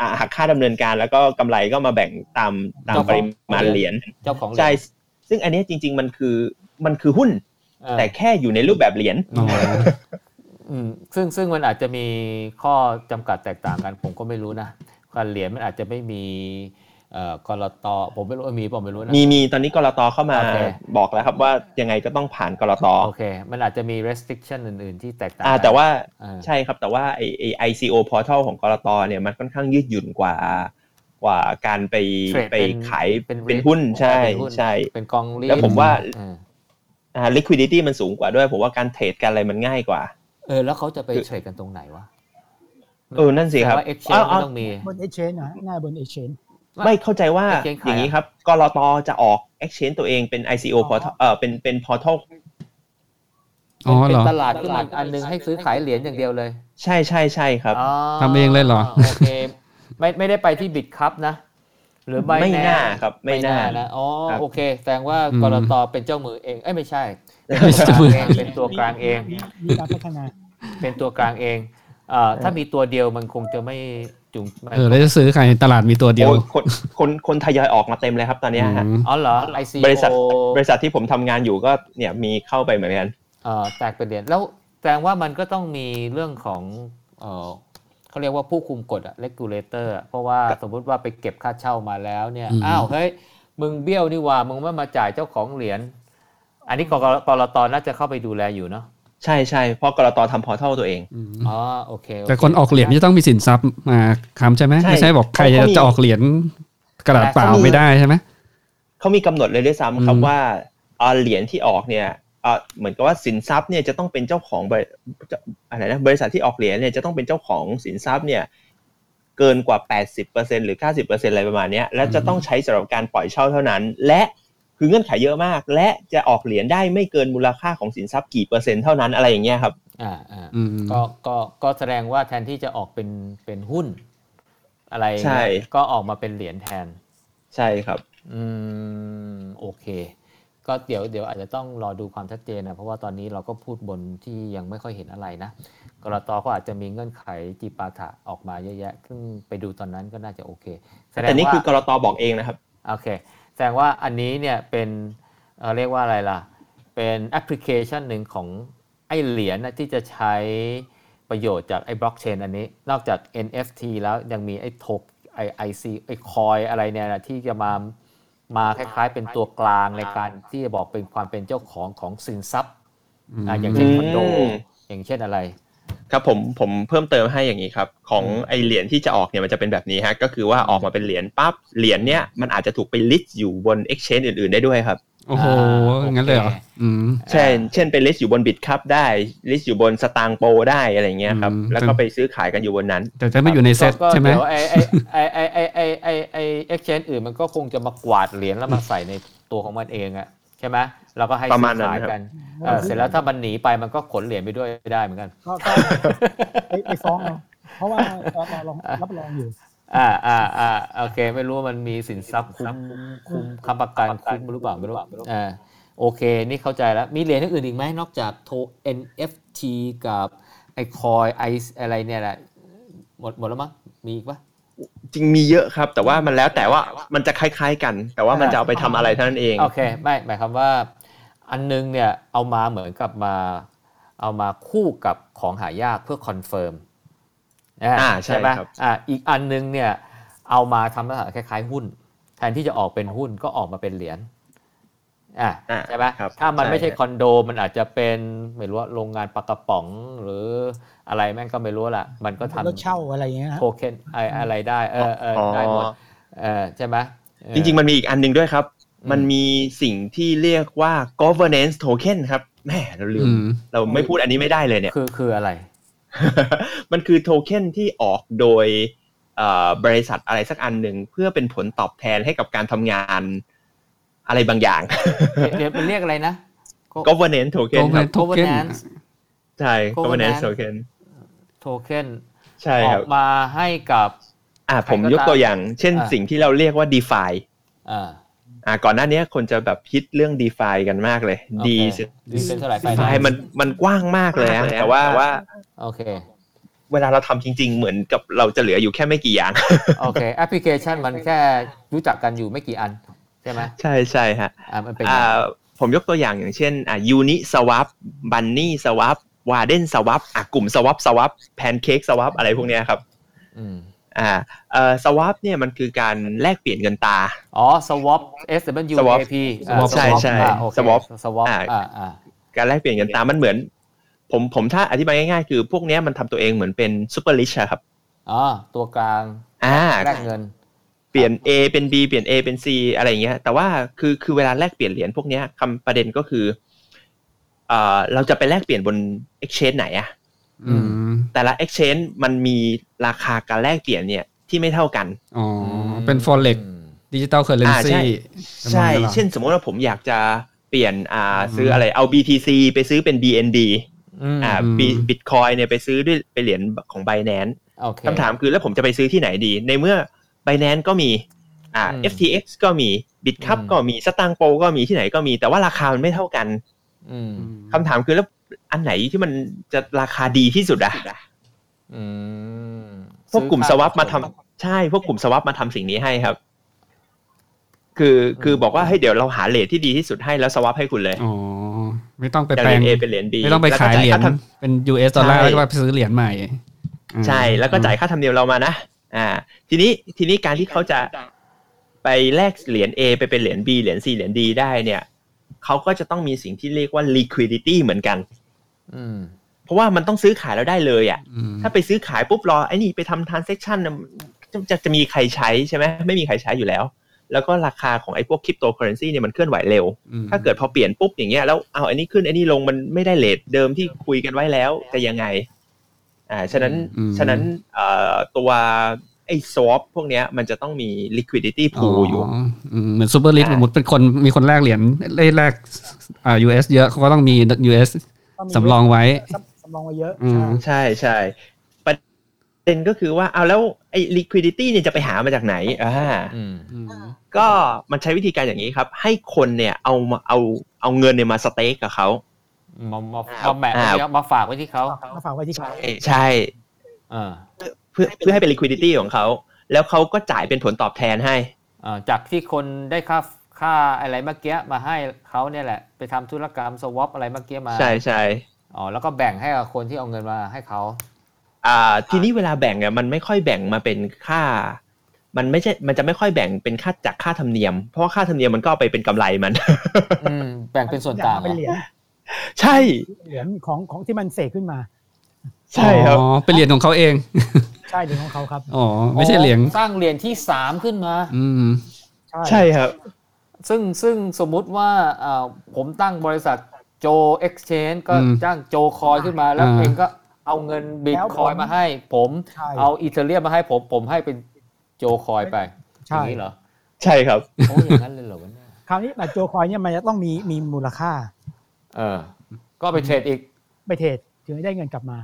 อ่าหักค่าดำเนินการ แล้วก็กำไรก็มาแบ่งตามตามปริมาณเหรียญเจ้าของเหรีใช่ยญซึ่งอันเนี้ยจริง ๆ มันคือมันคือหุ้นเออแต่แค่อยู่ในรูปแบบเหรียญอ๋ออืมซึ่งซึ่งมันอาจจะมีข้อจำกัดแตกต่างกันผมก็ไม่รู้นะการเหรียญมันอาจจะไม่มีเอ่อ กรตผมไม่รู้ว่ามีเปล่าไม่รู้นะมีมีตอนนี้กรตเข้ามาโอเคบอกแล้วครับว่ายังไงก็ต้องผ่านกรตโอเค มันอาจจะมี restriction อื่น ๆ ที่แตกต่างอ่ากันแต่ว่าเออใช่ครับแต่ว่าไอไอ ICO portal ของกรตเนี่ยมันค่อนข้างยืดหยุ่นกว่ากว่าการไปเทรดไปเป็นขายเป็นเป็นหุ้นใช่เป็นหุ้นใช่เป็นกองรีแล้วผมว่าเอออ่า liquidity มันสูงกว่าด้วย ผมว่าการเทรดกันอะไรมันง่ายกว่า เออ แล้วเขาจะไปคือเทรดกันตรงไหนวะเออนั่นสิครับแต่ว่า exchange อ้าวไม่ต้องมีบน exchange นะง่ายบน exchange ไม่เข้าใจว่า exchange ขายอย่างนี้ครับกรตจะออก exchange ตัวเองเป็น ICO portal เออเป็นเป็น portal อ๋อเป็เหรนอตลาดขึ้นมาอีกอันหนึงให้ซื้อขายเหรียญอย่างเดียวเลย ใช่ใช่ใช่ครับทำเองเลยเหรอโอเคไม่ไม่ได้ไปที่บิตครับนะ หรือไม่ไม่น่าครับไม่น่านะอ๋อครับโอเคแสดงว่าอืมกรตเป็นเจ้ามือเองเอ้ยไม่ใช่ไม่ใช่เจ้ามือเป็นตัวกลางเองมีมีการพัฒนาเป็นตัวกลางเองเอ่อถ้ามีตัวเดียวมันคงจะไม่ จุงไม่เออแล้วจะซื้อใครตลาดมีตัวเดียวโอ้ยคนคนคนทยอยออกมาเต็มเลยครับตอนเนี้ยฮะอืมอ๋อเหรอไอซีบริษัทบริษัทที่ผมทำงานอยู่ก็เนี่ยมีเข้าไปเหมือนกันเอ่อแตกเป็นเหรียญแล้วแสดงว่ามันก็ต้องมีเรื่องของเอ่อเขาเรียกว่าผู้คุมกฎอะ regulator อะเพราะว่าสมมุติว่าไปเก็บค่าเช่ามาแล้วเนี่ยอืมอ้าวเฮ้ยมึงเบี้ยวนี่หว่ามึงไม่มาจ่ายเจ้าของเหรียญอันนี้กกกรตน่าจะเข้าไปดูแลอยู่เนาะ ใช่ใช่เพราะกรตทำพอร์ทัลตัวเองอืมอ๋อโอเคโอเค แต่คนออกเหรียญจะต้องมีสินทรัพย์มาค้ำใช่ไหมใช่ไม่ใช่บอกใครเขามีจะออกเหรียญกระดาษเปล่าเขามีไม่ได้ใช่ไหมเขามีกำหนดเลยด้วยซ้ำครับอืมว่าเอ่อเหรียญที่ออกเนี่ยเอ่อเหมือนกับว่าสินทรัพย์เนี่ยจะต้องเป็นเจ้าของบริจะอะไรนะบริษัทที่ออกเหรียญเนี่ยจะต้องเป็นเจ้าของสินทรัพย์เนี่ยเกินกว่า 80%หรือ 90%อะไรประมาณเนี้ยและจะต้องใช้สำหรับการปล่อยเช่าเท่านั้น และ คือเงื่อนไขเยอะมาก และจะออกเหรียญได้ไม่เกินมูลค่าของสินทรัพย์กี่เปอร์เซ็นต์เท่านั้นอะไรอย่างเงี้ยครับอ่าอ่าอืมก็ก็ก็แสดงว่าแทนที่จะออกเป็นเป็นหุ้น อะไรใช่ก็ออกมาเป็นเหรียญแทน ใช่ครับ อืมโอเค ก็เดี๋ยวเดี๋ยวอาจจะต้องรอดูความชัดเจนนะเพราะว่าตอนนี้เราก็พูดบนที่ยังไม่ค่อยเห็นอะไรนะกรตก็อาจจะมีเงื่อนไขจีปาถะออกมาเยอะแยะ ซึ่งไปดูตอนนั้นก็น่าจะโอเคแสดงแต่นี่ว่าคือกรตบอกเองนะครับ โอเคแส ดงว่าอันนี้เนี่ยเป็นเอ่อเรียกว่าอะไรล่ะ เป็นแอปพลิเคชันหนึ่งของไอ้เหรียญนะที่จะใช้ประโยชน์จากไอ้บล็อกเชนอันนี้ นอกจาก NFT แล้วยังมีไอ้โทกไอ ICO ไอ้ coin อะไรเนี่ยนะที่จะมามาคล้ายๆ เป็นตัวกลางในการที่จะบอกเป็นความเป็นเจ้าของของสินทรัพย์อะอย่างเช่นคอนโดอืมอย่างเช่นอะไร ครับผมผมเพิ่มเติมให้อย่างนี้ครับ ของไอเหรียญที่จะออกเนี่ยมันจะเป็นแบบนี้ฮะก็คือว่าออกมาเป็นเหรียญปั๊บเหรียญเนี้ยมันอาจจะถูกไป list อยู่บน Exchange อื่น ๆได้ด้วยครับโอ้โหงั้นเลยเหรอใช่เช่นไป list อยู่บน Bitkub ได้ list อยู่บน Satang Pro ได้อะไรเงี้ยครับแล้วก็ไปซื้อขายกันอยู่บนนั้น แต่จะไม่อยู่ในเซ็ตใช่ไหมเดี๋ยวไอไอไอไอไอไอเอ็กชแนนอื่นมันก็คงจะมากวาดเหรียญแล้วมาใส่ในตัวของมันเองอะใช่ไหม เราก็ให้ประซื้มาณอนั้นขายครับกันเออเสร็จแล้วถ้ามันหนีไปมันก็ขนเหรียญไปด้วยได้เหมือนกันก็ก็ไปไปฟ้องเอาเพราะว่าเราเราลองรับรองอยู่อ่าอ่าอ่าโอเค ไม่รู้ว่ามันมีสินทรัพย์คุ้มคุ้มคำประกันคุ้มหรือเปล่าไม่รู้อ่าโอเค นี่เข้าใจแล้ว มีเหรียญอื่นอีกไหมนอกจากโท NFT กับไอคอยไออะไรเนี่ยแหละหมดหมดแล้วมั้งมีอีกปะจริงมีเยอะครับ แต่ว่ามันแล้วแต่ว่ามันจะคล้ายๆกัน แต่ว่ามันจะเอาไปทำอะไรเท่านั้นเอง โอเค ไม่หมายความว่า อันนึงเนี่ยเอามาเหมือนกับมาเอามาคู่กับของหายากเพื่อ confirmอ่าใช่ไหมครับอ่าอีกอันนึงเนี่ยเอามาทำลักษณะคล้ายๆหุ้น แทนที่จะออกเป็นหุ้นก็ออกมาเป็นเหรียญอ่าอ่าใช่ไหมครับถ้ามันใช่ไม่ใช่คอนโดมันอาจจะเป็นไม่รู้ว่าโรงงานปลากระป๋องหรืออะไรแม่งก็ไม่รู้ละมันก็ทำรถเช่าอะไรอย่างเงี้ยฮะโทเค็นไออะไรได้เออเออได้หมดเออใช่ไหมเออจริงๆมันมีอีกอันหนึ่งด้วยครับอื มมันมีสิ่งที่เรียกว่า governance token ครับแหม่เราลืมอืมเราไม่พูดอันนี้ไม่ได้เลยเนี่ย คือคืออะไร มันคือโทเค็นที่ออกโดยเอ่อบริษัทอะไรสักอันหนึ่งเพื่อเป็นผลตอบแทนให้กับการทำงานอะไรบางอย่าง เดี๋ยวมันเรียกอะไรนะ governance token ครับโทเค็น governance ใช่ governance governance token โทเค็นใช่อคอรับกมาให้กับ อ่าใครผมก็ยกตัวอย่าง เช่นอ่าสิ่งที่เราเรียกว่า DeFi อ่า อ่าก่อนหน้านี้คนจะแบบฮิตเรื่อง DeFi กันมากเลยโอ D เค Decentralized DeFi Finance มันมันกว้างมากเลยอะแต่ว่าโอเคเวลาเราทำจริง ๆ เหมือนกับเราจะเหลืออยู่แค่ไม่กี่อย่าง โอเค แอปพลิเคชันมันแค่รู้จักกันอยู่ไม่กี่อัน ใช่ไหมใช่ใช่ฮะอ่ามันเป็นไงอ่าผมยกตัวอย่างอย่างเช่นอ่า Uni Swap Bunny Swap Warden Swap อะกลุ่ม Swap Swap Pancake Swap อะไรพวกเนี้ยครับ อืม อ่าเอ่อ Swap เนี่ยมันคือการแลกเปลี่ยนเงินตา อ๋อ swap S W Swap A P อ่า Swap ใช่ใช่อ่าโอเค Swap swap อ่าอ่าอ่าการแลกเปลี่ยนเงินตา มันเหมือน ผมผมถ้าอธิบายง่ายๆ คือพวกเนี้ยมันทำตัวเองเหมือนเป็น Super Rich อะครับอ๋อตัวกลางอ่าแลกเงิน เปลี่ยน A เป็น B เปลี่ยน A เป็น C อะไรอย่างเงี้ย แต่ว่าคือคือเวลาแลกเปลี่ยนเหรียญพวกเนี้ยคำประเด็นก็คือเอ่อเราจะไปแลกเปลี่ยนบน exchange ไหนอะอืม แต่ละ exchange มันมีราคาการแลกเปลี่ยนเนี่ยที่ไม่เท่ากัน อ๋อ เป็น forex ดิจิตอลเคอร์เรนอ่าใช่ซีใช่ เช่นสมมติว่าผมอยากจะเปลี่ยนอ่าซื้ออะไรเอา BTC ไปซื้อเป็น BND อืมอ่า Bitcoin เนี่ยไปซื้อด้วยไปเหรียญของ Binance โอเคคำถามคือแล้วผมจะไปซื้อที่ไหนดี ในเมื่อ Binance ก็มีอ่าอืม FTX ก็มี Bitcup อืมก็มีสตางโปก็มีที่ไหนก็มี แต่ว่าราคามันไม่เท่ากันอืม คำถามคือแล้วอันไหนที่มันจะราคาดีที่สุดอะอืมพวกกลุ่มสซื้อวัค่าบมาทำใช่ พวกกลุ่มสวับมาทำสิ่งนี้ให้ครับ คือคือบอกว่าเฮ้ยเดี๋ยวเราหาเลทที่ดีที่สุดให้แล้วสวับให้คุณเลยอ๋อไม่ต้องไปจากแปลเหรีงยญ A เป็นเหรียญ B ไม่ต้องไปขายเหรียญแล้วก็จ่ค่าธเป็น US ดอลลาร์ใช่แล้วก็ไปซื้อเหรียญใหม่อ่าใช่แล้วก็จ่ายค่าธรรมเนียมเรามานะอ่า ทีนี้ทีนี้การที่เขาจะไปแลกเหรียญ A ไปเป็นเหรียญ B เหรียญ C เหรียญ D ได้เนี่ย เขาก็จะต้องมีสิ่งที่เรียกว่า liquidity เหมือนกันอืมเพราะว่ามันต้องซื้อขายแล้วได้เลยอะอืมถ้าไปซื้อขายปุ๊บรอไอ้นี่ไปทำ transaction น่ะจะจะจะมีใครใช้ใช่ไหมไม่มีใครใช้อยู่แล้ว แล้วก็ราคาของไอ้พวกคริปโตเคอเรนซีเนี่ยมันเคลื่อนไหวเร็วอืมถ้าเกิดพอเปลี่ยนปุ๊บอย่างเงี้ยแล้วเอาอันนี้ขึ้นอันนี้ลงมันไม่ได้ rate เดิมที่คุยกันไว้แล้วจะยังไง อ่าฉะนั้นอืมฉะนั้นเอ่อตัว ไอ้ swap พวกเนี้ยมันจะต้องมี liquidity pool อยู่อืมเหมือน SuperRich อ่าสมมติเป็นคนมีคนแลกเหรียญได้แลกอ่า US เยอะเขาก็ต้องมี US ก็มีสำรองไว้สำสำรองไว้เยอะอืมใช่ใช่ใช่ประเด็นก็คือว่าเอาแล้วไอ้ liquidity เนี่ยจะไปหามาจากไหนอ่าอืมอืมก็มันใช้วิธีการอย่างนี้ครับ ให้คนเนี่ยเอามาเอาเอาเงินเนี่ยมา stake กับเขามามาอ่ามาแบกไว้ที่เขามาฝากไว้ที่เขามาฝากไว้ที่เขาใช่อ่า เพื่อเพื่อให้เป็น liquidity ของเขา แล้วเขาก็จ่ายเป็นผลตอบแทนให้อ่าจากที่คนได้ค่าค่าอะไรเมื่อกี้มาให้เขาเนี่ยแหละ ไปทำธุรกรรมสวอปอะไรเมื่อกี้มา ใช่ใช่อ๋อแล้วก็แบ่งให้กับคนที่เอาเงินมาให้เขาอ่า ทีนี้เวลาแบ่งเนี่ยมันไม่ค่อยแบ่งมาเป็นค่า มันไม่ใช่ มันจะไม่ค่อยแบ่งเป็นค่าจากค่าธรรมเนียม เพราะว่าค่าธรรมเนียมมันก็เอาไปเป็นกำไรมันอืมแบ่งเป็นส่วนต่างเป็นเหรียญใช่เหรียญของของที่มันเสกขึ้นมา ใช่ครับอ๋อเป็นเหรียญของเขาเอง ใช่เหรียญของเขาครับอ๋อไม่ใช่เหรียญสร้างเหรียญที่สามขึ้นมา อืมใช่ครับ ซึ่งซึ่งสมมุติว่าอ่าผมตั้งบริษัทโจเอ็กซ์ชแนนก็อืมจ้างโจคอยขึ้นมาแล้วอ่าเองก็เอาเงินบิตคอยมาให้ ผมใช่เอาอีเทเรียมมาให้ผมผมให้เป็นโจคอยไปอใช่ย่างนี้เหรอใช่ครับโอ้อย่างนั้นเลยเหรอวะเนี่ยคราวนี้บัตรโจคอยเนี่ยมันจะต้องมีมีมูลค่า เออ ก็ไปเทรดอีก ไปเทรดถึงจะได้เงินกลับมา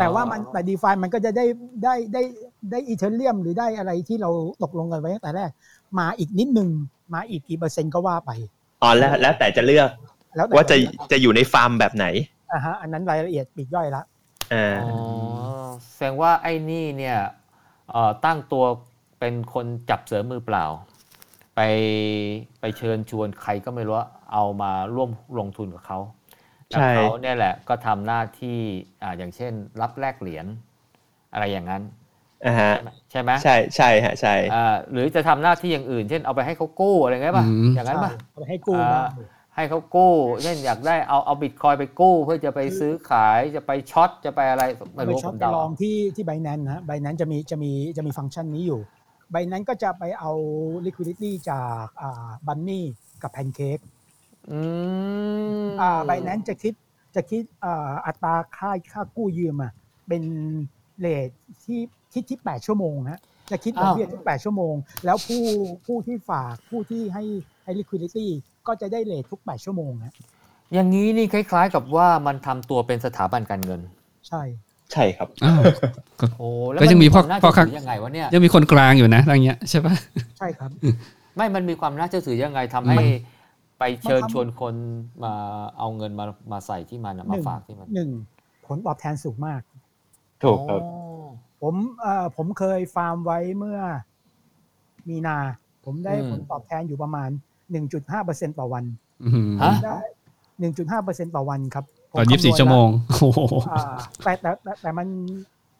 แต่ว่ามันแต่ดีฟามันก็จะได้ได้ได้ได้อีเทเรียมหรือได้อะไรที่เราตกลงกันไว้ตั้งแต่แรก มาอีกนิดนึง มาอีกกี่เปอร์เซ็นต์ก็ว่าไปอ๋อแล้วแล้วแต่จะเลือกแล้วแต่ว่าจะจะอยู่ในฟาร์มแบบไหนอ่าฮะอันนั้นรายละเอียดปลีกย่อยละอ่าอ๋อแสดงว่าไอ้นี่เนี่ยเอ่อตั้งตัวเป็นคนจับเสือมือเปล่า ไปไปเชิญชวนใครก็ไม่รู้ว่าเอามาร่วมลงทุนกับเขาใช่แล้ว เขาเนี่ยแหละก็ทำหน้าที่อ่าอย่างเช่น รับแลกเหรียญอะไรอย่างนั้นอ่าฮะใช่ไหมใช่ใช่ฮะใช่อ่าหรือจะทำหน้าที่อย่างอื่น เช่นเอาไปให้เขากู้อะไรเงี้ยป่ะอืมอย่างนั้นป่ะเอาไปให้กู้อ่าได้ให้เขากู้เช่นอยากได้เอาเอาบิตคอยไปกู้ เพื่อจะไปซื้อขายจะไปช็อตจะไปอะไรไม่ไปรู้ช็ผอตมไปเดาลองที่ที่ไบแนนนะไบแนนจะมีจะมีจะมีฟังก์ชันนี้อยู่ไบแนนก็จะไปเอา liquidity จากอ่าบันนี่กับแพนเค้กอืมอ่า ไบแนนจะคิดจะคิดอ่าอัตราค่าค่ากู้ยืมอะเป็นเลทที่คิดที่ 8 ชั่วโมงฮะจะคิดดอกเบี้ยที่8ชั่วโมง แล้วผู้ผู้ที่ฝากผู้ที่ให้ให้ liquidity ก็จะได้เลททุก 8 ชั่วโมงฮะอย่างนี้นี่คล้าย ๆ กับว่ามันทำตัวเป็นสถาบันการเงิน ใช่ใช่ครับอ้าวโอ้แล้วก็ยังมีพ่อควาน่าพ่อเชื่อค้าถือยังไงวะเนี่ยยังมีคนกลางอยู่นะอะไรเงี้ยใช่ปะใช่ครับ ไม่มันมีความน่าเชื่อถือยังไงทำให้ ไปเชิญมันทำชวนคนมาเอาเงินมามาใส่ที่มันอะมาฝากที่มันหนึ่งผลตอบแทนสูงมาก ถูกครับอ๋อผมเอ่อผมเคยฟาร์มไว้เมื่อมีนา ผมได้ผลตอบแทนอยู่ประมาณ 1.5%ต่อวันอื้อหือฮะได้1.5%ต่อวันครับผตอนยี่สิบสี่คำวณชั่วโมงแล้โอ้โหอ่าแต่แต่แต่แต่มัน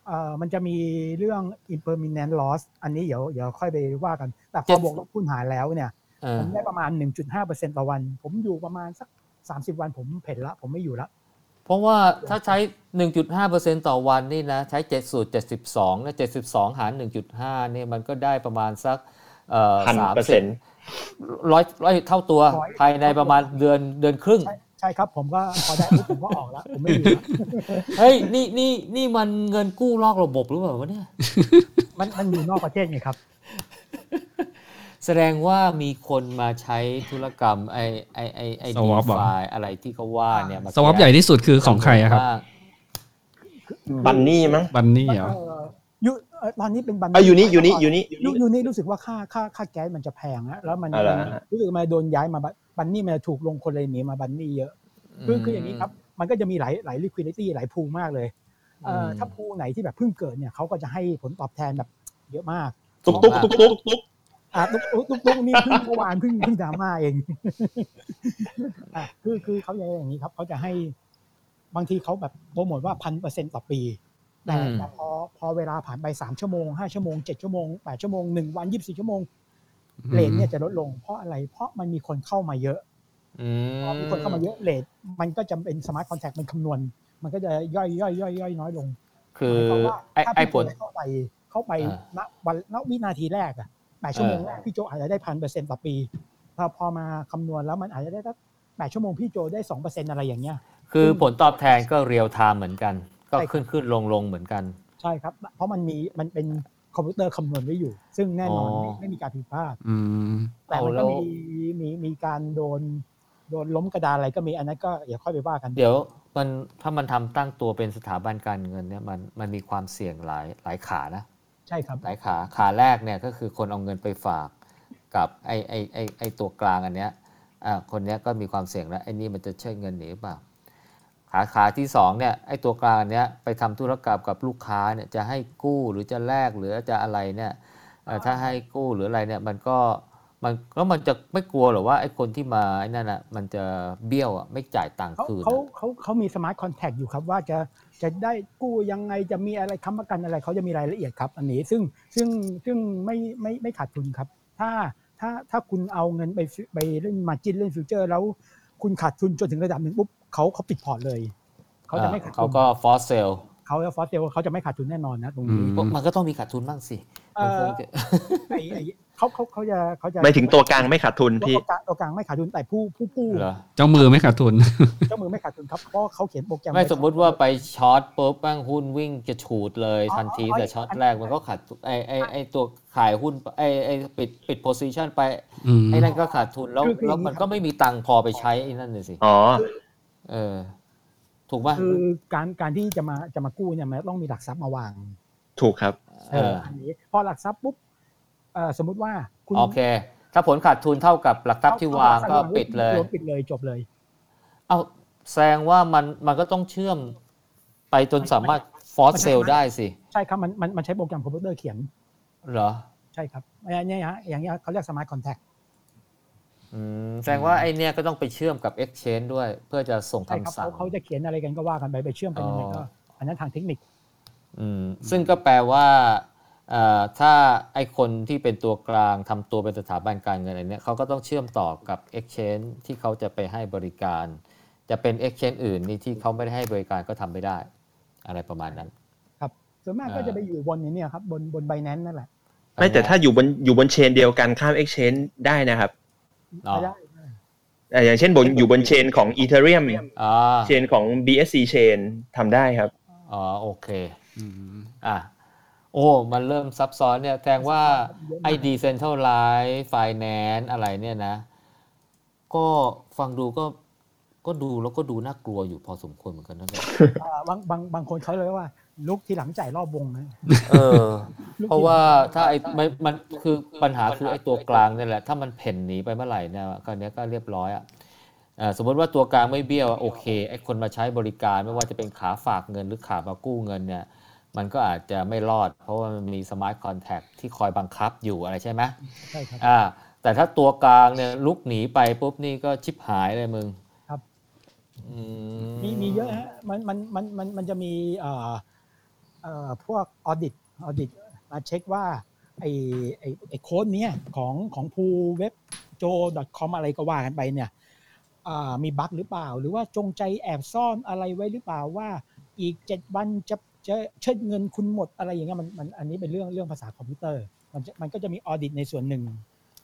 เอ่อมันจะมีเรื่อง impermanent loss อันนี้เดี๋ยวเดี๋ยวค่อยไปว่ากัน แต่พอบวกลบคูณหารแล้วเนี่ยเอ ผอมได้ประมาณ 1.5%ต่อวัน ผมอยู่ประมาณสัก 30 วันผมเพ่นละ ผมไม่อยู่ละเพราะว่าถ้าใช้ 1.5%ต่อวันนี่นะ ใช้7สูตร72นะ72 หาร 1.5นี่มันก็ได้ประมาณสักเอ่อพันสามเปอร์สิเซ็บนต์ร้อยร้อยเท่าตัวภายในประมาณเดือนเดือนครึ่ง ใช่ใช่ครับผมก็พอได้ปุ๊บผมก็ออกละผมไม่อยู่ละเฮ้ยนี่นี่นี่มันเงินกู้นอกระบบหรือเปล่าวะเนี่ย มันมันอยู่นอกประเทศไงครับ แสดงว่ามีคนมาใช้ธุรกรรมไอไอไอไอดี Swap เหรอฟาอะไรที่เขาว่าเนี่ยมาสวอปใหญ่ที่สุดคือของใครอะครับบ้างบันนี่มั้งบันนี่เหรอเอ่อยูเอ่อตอนนี้เป็นบันอะอยู่นี่อยู่นี่อยู่นี่อยู่ยูนี่ยูนี่รู้สึกว่าค่าค่าค่าแก๊สมันจะแพงฮะแล้วมันอะไรมันฮะรู้สึกมันโดนย้ายมาบันบันนี่มันจะถูกลงคนเลยหนีมาบันนี่เยอะคือคืออย่างนี้ครับ มันก็จะมีหลายหลาย liquidity หลายพูมากเลยเอ่ออถ้าพูไหนที่แบบเพิ่งเกิดเนี่ยเขาก็จะให้ผลตอบแทนแบบเยอะมาก ตุ๊กตุ๊กตุ๊กตุ๊กตุ๊ก อะตุ๊กตุ๊กตุ๊กตุ๊กนี่เพิ่งเมื่อวานเพิ่งเพิ่งดราม่าเองอะคือคือเขาจะอย่างนี้ครับเขาจะให้บางทีเขาแบบโปรโมทว่าพันเปอร์เซ็นต่อปีแต่อืมแต่พอพอเวลาผ่านไปสามชั่วโมงห้าชั่วโมงเจ็ดชั่วโมงแปดชั่วโมงหนึ่งวันยี่สิบสี่ชั่วโมง rate เนี่ยจะลดลงเพราะอะไรเพราะมันมีคนเข้ามาเยอะอืพอมีคนเข้ามาเยอะ rate มันก็จะเป็น smart contract มันคำนวณ มันก็จะย่อยย่อยย่อยย่อยน้อยลง คือหมายความว่าไอ้ถ้าไอ้พี่ผลโจเข้าไปเข้าไปอ่าณวันณวินาทีแรกอะ แปดชั่วโมงเออแรกพี่โจอาจจะได้พันเปอร์เซ็นต์ต่อปีพอพอมาคำนวณแล้วมันอาจจะได้สักแปดชั่วโมงพี่โจได้สองเปอร์เซ็นต์อะไรอย่างเงี้ย คือผลตอบแทนก็ real time เหมือนกัน ก็ใช่ครับขึ้นขึ้นลงลงเหมือนกัน ใช่ครับ เพราะมันมีมันเป็นคอมพิวเตอร์คำนวณไว้อยู่ ซึ่งแน่นอนอ๋อไม่ไม่มีการผิดพลาดอืมแต่มันเอาแล้ก็วมีมีมีการโดนโดนล้มกระดานอะไรก็มีอันนั้นก็อย่าค่อยไปว่ากัน เดี๋ยวมันถ้ามันทำตั้งตัวเป็นสถาบันการเงินเนี่ยมันมันมีความเสี่ยงหลายหลายขานะ ใช่ครับหลายขาขาแรกเนี่ยก็คือคนเอาเงินไปฝากกับไอ้ไอ้ไอ้ไอ้ตัวกลางอันเนี้ยอ่าคนเนี้ยก็มีความเสี่ยงแล้วไอ้นี่มันจะเชิดเงินหนีหรือเปล่าขาขาที่สองเนี่ยไอ้ตัวกลางอันเนี้ยไปทำธุรกรรมกับลูกค้าเนี่ยจะให้กู้หรือจะแลกหรือจะอะไรเนี่ยเอ่อถ้าให้กู้หรืออะไรเนี่ยมันก็มันแล้วมันจะไม่กลัวหรอว่าไอ้คนที่มาไอ้นั่นอะมันจะเบี้ยวอะไม่จ่ายตังค์เขาคืนเขาอะเขาเขามี smart contract อยู่ครับว่าจะ จะได้กู้ยังไงจะมีอะไรค้ำประกันอะไรเขาจะมีรายละเอียดครับ อันนี้ซึ่งซึ่งซึ่งไม่ไม่ไม่ขาดทุนครับ ถ้าถ้าถ้าคุณเอาเงินไปฟิไปเล่น margin เล่น future แล้วคุณขาดทุนจนถึงระดับหนึ่งปุ๊บเขาเขาปิดพอร์ตเลย เขาจะไม่ขาดเขาทุนก็ force sell เขาจะ force sell เขาจะไม่ขาดทุนแน่นอนนะตรงนี้อืมมันก็ต้องมีขาดทุนบ้างสิเอ่อมันคงจะไอ้ไอ้ เขาเขาเขาจะเขาจะไม่ถึงตัวกลางไม่ขาดทุนตัวพี่กลางตัวกลางไม่ขาดทุนแต่ผู้ผู้ผู้เหรอเจ้ามือไม่ขาดทุน เจ้ามือไม่ขาดทุนครับเพราะเขาเขียนโปรแกรมไม่ว้สมมุติว่าไปช็อตปุ๊บบ้างหุ้นวิ่งจะฉูดเลยอ๋อทันทีอ๋อแต่ช็อตแรกมันก็ขาดทุนไอไอไอตัวขายหุ้นไอไอปิดปิดโพซิชันไปอืมไอ้นั่นก็ขาดทุนแล้วคือคือแล้วมันอย่างนี้ก็ไม่มีตังค์พอไปใช้ไอ้นั่นเลยสิอ๋อเออถูกป่ะคือการการที่จะมาจะมากู้เนี่ยมันต้องมีหลักทรัพย์มาวาง ถูกครับ เอออันนี้พอหลักทรัพย์ปุ๊บเอ่อ สมมุติว่าคุณโอเค ถ้าผลขาดทุนเท่ากับหลักทรัพย์ที่วางก็ปิดเลยรวมปิดเลยจบเลย เอาแสดงว่ามันมันก็ต้องเชื่อมไปจนสามารถ force sell ได้สิ ใช่ครับมันมันมันใช้โปรแกรมคอมพิวเตอร์เขียน เหรอ ใช่ครับอันเนี้ยฮะอย่างเงี้ยเขาเรียก smart contractอืมแสดงว่าไอเนี้ยก็ต้องไปเชื่อมกับ Exchange ด้วย เพื่อจะส่งใช่ครับคำสั่งเขาเขาจะเขียนอะไรกันก็ว่ากันไปไปเชื่อมกันยังไงก็อ๋ออันนั้นทางเทคนิคอืมซึ่งก็แปลว่าเอ่อ ถ้าไอคนที่เป็นตัวกลางทำตัวเป็นสถาบันการเงินอะไรเนี้ยเขาก็ต้องเชื่อมต่อกับ Exchange ที่เขาจะไปให้บริการ จะเป็น Exchange อื่นนี่ที่เขาไม่ได้ให้บริการก็ทำไม่ได้ อะไรประมาณนั้นส่วนมากก็อ่าจะไปอยู่บนนี้ครับบนบนไบแนนนั่นแหละไม่แต่ถ้าอยู่บนอยู่บนเชนเดียวกันข้าม exchange ได้นะครับอ๋อไม่ได้อ่าอย่างเช่นบนอยู่บนเชนของ Ethereum อ๋อเชนของ BSC chain ทำได้ครับอ๋อโอเคอืมอะ โอ้ มันเริ่มซับซ้อนเนี่ยแสดงว่าไอ้ decentralized finance อะไรเนี่ยนะ ก็ฟังดูก็ก็ดูแล้วก็ดูน่ากลัวอยู่พอสมควรเหมือนกันนะเนี่ยอ่าบางบางบางคนเขาเลยว่า ลุกที่หลังจ่ายรอบวงนะเออ เพราะว่าถ้าไอ้มันมันคือปัญหาคือไอ้ตัวกลางเนี่ยแหละ ถ้ามันเพ่นหนีไปเมื่อไหร่เนี่ยก็เนี้ยก็เรียบร้อยอะเอ่อสมมติว่าตัวกลางไม่เบี้ยวอะโอเคไอ้คนมาใช้บริการไม่ว่าจะเป็นขาฝากเงินหรือขามากู้เงินเนี่ย มันก็อาจจะไม่รอด เพราะว่ามันมี smart contract ที่คอยบังคับอยู่อะไรใช่ไหมใช่ครับอ่าแต่ถ้าตัวกลางเนี่ยลุกหนีไปปุ๊บนี่ก็ชิบหายเลยมึงครับอืมีมีเยอะฮะมันมันมันมันมันจะมีเอ่อเอ่อพวก audit audit มาเช็คว่าไอไอไอโค้ดเนี้ยของของภูเว็บโจ .com อะไรก็ว่ากันไปเนี่ยอ่ามี bug หรือเปล่า หรือว่าจงใจแอบซ่อนอะไรไว้หรือเปล่าว่าอีกเจ็ดวันจะ จะเชิดเงินคุณหมดอะไรอย่างเงี้ยมันมันอันนี้เป็นเรื่องเรื่องภาษาคอมพิวเตอร์ มันจะมันก็จะมี audit ในส่วนหนึ่ง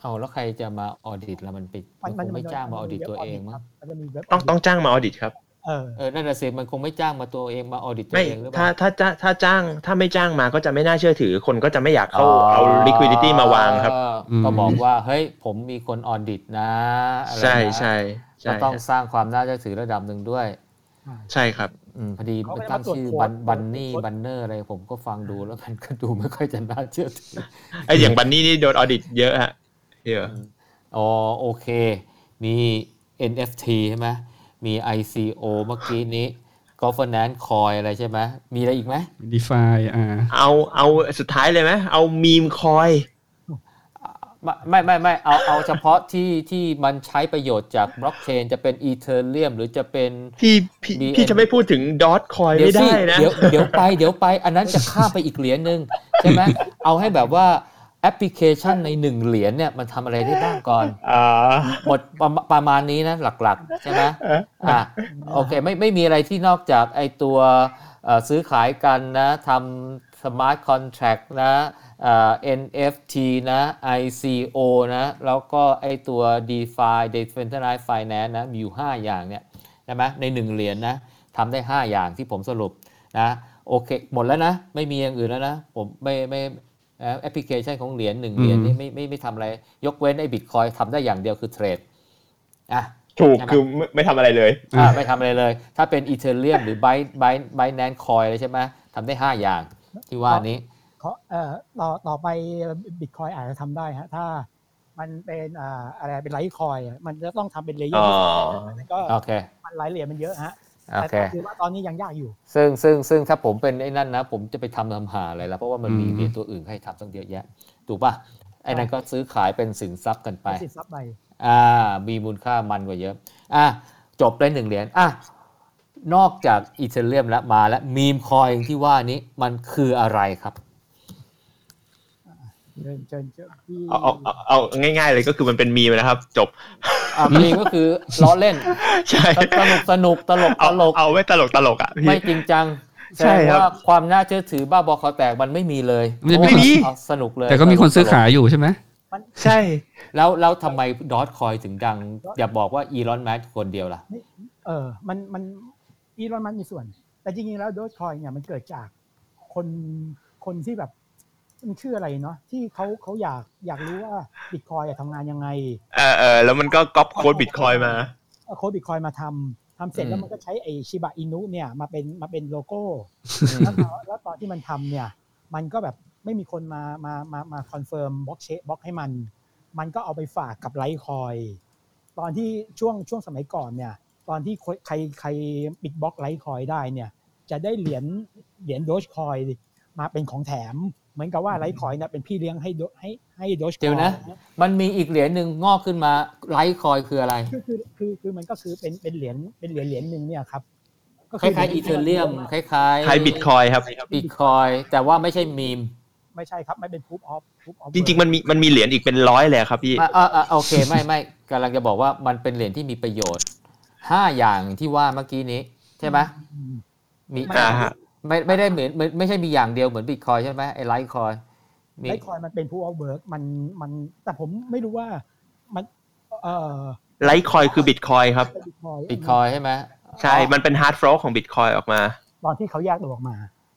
เอาแล้วใครจะมา audit แล้วมันปิดมันคงไม่จ้างมา audit ตัวเองมั้งมันจะมีเว็บต้องต้องจ้างมา audit ครับเออเออนั่นแหะสิมันคงไม่จ้างมาตัวเองมา audit ตัวไม่เองหรือเปถ้าล่าถ้าจ้าถ้าจ้างถ้าไม่จ้างมาก็จะไม่น่าเชื่อถือ คนก็จะไม่อยากเข้าเอา liquidity มาวางครับ ก็บอกว่าเฮ้ยผมมีคน audit นะอะไรนะใช่ใช่ก็ใช่ต้องสร้างความน่าเชื่อถือระดับหนึ่งด้วย ใช่ครับอืม พอดีเขาก็มันจะตั้งมาตรวจชื่อโค้ดบันบันตรวจนี่โค้ดบันเนอร์อะไรผมก็ฟังดูแล้วมันก็ดูไม่ค่อยจะน่าเชื่อถือไออย่างบันนี่นี่โดน audit เยอะฮะเยอะอ๋อโอเค มี NFT ใช่ไหมมี ICO เมื่อกี้นี้ governance coin อะไรใช่ไหมมีอะไรอีกไหมดีฟายอ่าเอาเอาสุดท้ายเลยไหมเอามีมคอยไม่ ไม่ไม่ไม่เอาเอาเฉพาะที่ที่มันใช้ประโยชน์จากบล็อกเชนจะเป็นอีเทเรียมหรือจะเป็นพี่พี่ BN พี่จะไม่พูดถึงดอทคอยเดี๋ยวไม่สิได้นะเดี๋ยวเดี๋ยวไปเดี๋ยวไปอันนั้นจะข้ามไปอีกเหรียญหนึ่งใช่ไหมเอาให้แบบว่าแอปพลิเคชันในหนึ่งเหรียญเนี่ยมันทำอะไรได้บ้างก่อนอ่าหมดประมาประมาณนี้นะหลักๆ ใช่ไหมเอออะโอเคไม่ไม่มีอะไรที่นอกจากไอตัวเอ่อซื้อขายกันนะทำ smart contract นะเอ่อ NFT นะ ICO นะ แล้วก็ไอตัว DeFi Decentralized Finance นะ มีอยู่ 5 อย่างเนี่ยใช่ไหมในหนึ่งเหรียญนะทำได้ 5 อย่างที่ผมสรุปนะโอเค หมดแล้วนะ ไม่มีอย่างอื่นแล้วนะ ผมไม่ไม่แอปพลิเคชันของเหรียญหนึ่งเหรียญนี่ไม่ไม่ไม่ทำอะไร ยกเว้นไอ้บิตคอยทำได้อย่างเดียวคือเทรดอะถูกใช่ไหมคือไม่ไม่ทำอะไรเลยอ่าไม่ทำอะไรเลย ถ้าเป็น Ethereum หรือไบไบ Binance Coin เลยใช่ไหมทำได้ 5 อย่างที่ว่านี้เขาเอ่อ ต่อต่อไปบิตคอยอาจจะทำได้ฮะถ้ามันเป็นอ่าอะไรเป็น Litecoin มันจะต้องทำเป็นเลเยออ๋ร์อมันก็โอเคมันหลายเหรียญมันเยอะฮะโอแต่คือว่าตอนนี้ยังยากอยู่ ซึ่งซึ่งซึ่งถ้าผมเป็นไอ้นั่นนะ ผมจะไปทำทำหาอะไรแล้วเพราะว่ามันมีอืมเหรียญตัวอื่นให้ทำตั้งเยอะแยะ ถูกป่ะไอ้นั่นก็ซื้อขายเป็นสินทรัพย์กันไปสินทรัพย์ใบอ่า มีมูลค่ามันกว่าเยอะ อะจบได้หนึ่งเหรียญอะนอกจากอีเทเรียมแล้วมาแล้วมีมคอยที่ว่านี้มันคืออะไรครับ เชิญเชิญเชิญพี่เอาเอาเอาเอาง่าย ๆ เลยก็คือมันเป็นมีมนะครับ จบอะมีก็คือล้อเล่น ใช่สนุกสนุกตลกตเอาลกเอาไว้ตลกตลกอะพี่ไม่จริงจังแสใช่ดงครับว่าความน่าเชื่อถือบ้าบอคอแตกมันไม่มีเลยมันจะมีเพราะว่าไม่มีเอาสนุกเลย แต่ก็มีคนซื้อขายอยู่ใช่ไหมใช่ แล้วแล้วทำไมดอทคอยถึงดัง อย่าบอกว่าอีลอนแมสคนเดียวล่ะ เออ มันมันอีลอนมันมีส่วน แต่จริงๆแล้วโดจคอยเนี่ยมันเกิดจากคนคนที่แบบ มันชื่ออะไรเนาะที่เขาเขาอยากอยากรู้ว่าบิตคอยทำงานยังไงเออเออแล้วมันก็ก๊อปโค้ดบิตคอยมาเอาโค้ดบิตคอยมาทำทำเสร็จอืมแล้วมันก็ใช้ไอ Shiba Inu เนี่ยมาเป็นมาเป็นโลโก้อืมแล้วตอนแล้วตอนที่มันทำเนี่ย มันก็แบบไม่มีคนมามามามา confirm บล็อกเชบล็อกให้มัน มันก็เอาไปฝากกับ Litecoin ตอนที่ช่วงช่วงสมัยก่อนเนี่ย ตอนที่ใครใครปิด block Litecoin ได้เนี่ย จะได้เหรียญเหรียญโดชคอยมาเป็นของแถม เหมือนกับว่า Litecoin เนี่ยเป็นพี่เลี้ยงให้ Do- ให้ให้โดชคอยเดี๋ยวนะ มันมีอีกเหรียญหนึ่งงอกขึ้นมา Litecoin คืออะไรคือคือคือคือมันก็คือเป็นเป็นเหรียญเป็นเหรียญเหรียญหนึ่งเนี่ยครับก็คล้ายๆ Ethereum คล้ายๆคล้ายบิตคอยครับบิตคอยแต่ว่าไม่ใช่มีมไม่ใช่ครับไม่เป็น proof of proof of จริงๆมันมีมันมีเหรียญอีกเป็นร้อยเลยครับพี่อะอะอะโอเคไม่ไม่กำลังจะบอกว่ามันเป็นเหรียญที่มีประโยชน์ห้าอย่างที่ว่าเมื่อกี้นี้ ใช่ไหมอืมมีอ่าฮะ ไม่ไม่ได้เหมือนไม่ไม่ใช่มีอย่างเดียวเหมือนบิตคอยใช่ไหมไอ้ Litecoinมี Litecoin มันเป็น proof of work มันมันแต่ผมไม่รู้ว่ามันเอ่อ Litecoin คือบิตคอยครับบิตคอยบิตคอยใช่ไหมใช่มันเป็น hard fork ของบิตคอยออกมา ตอนที่เขาแยกตัวออกมา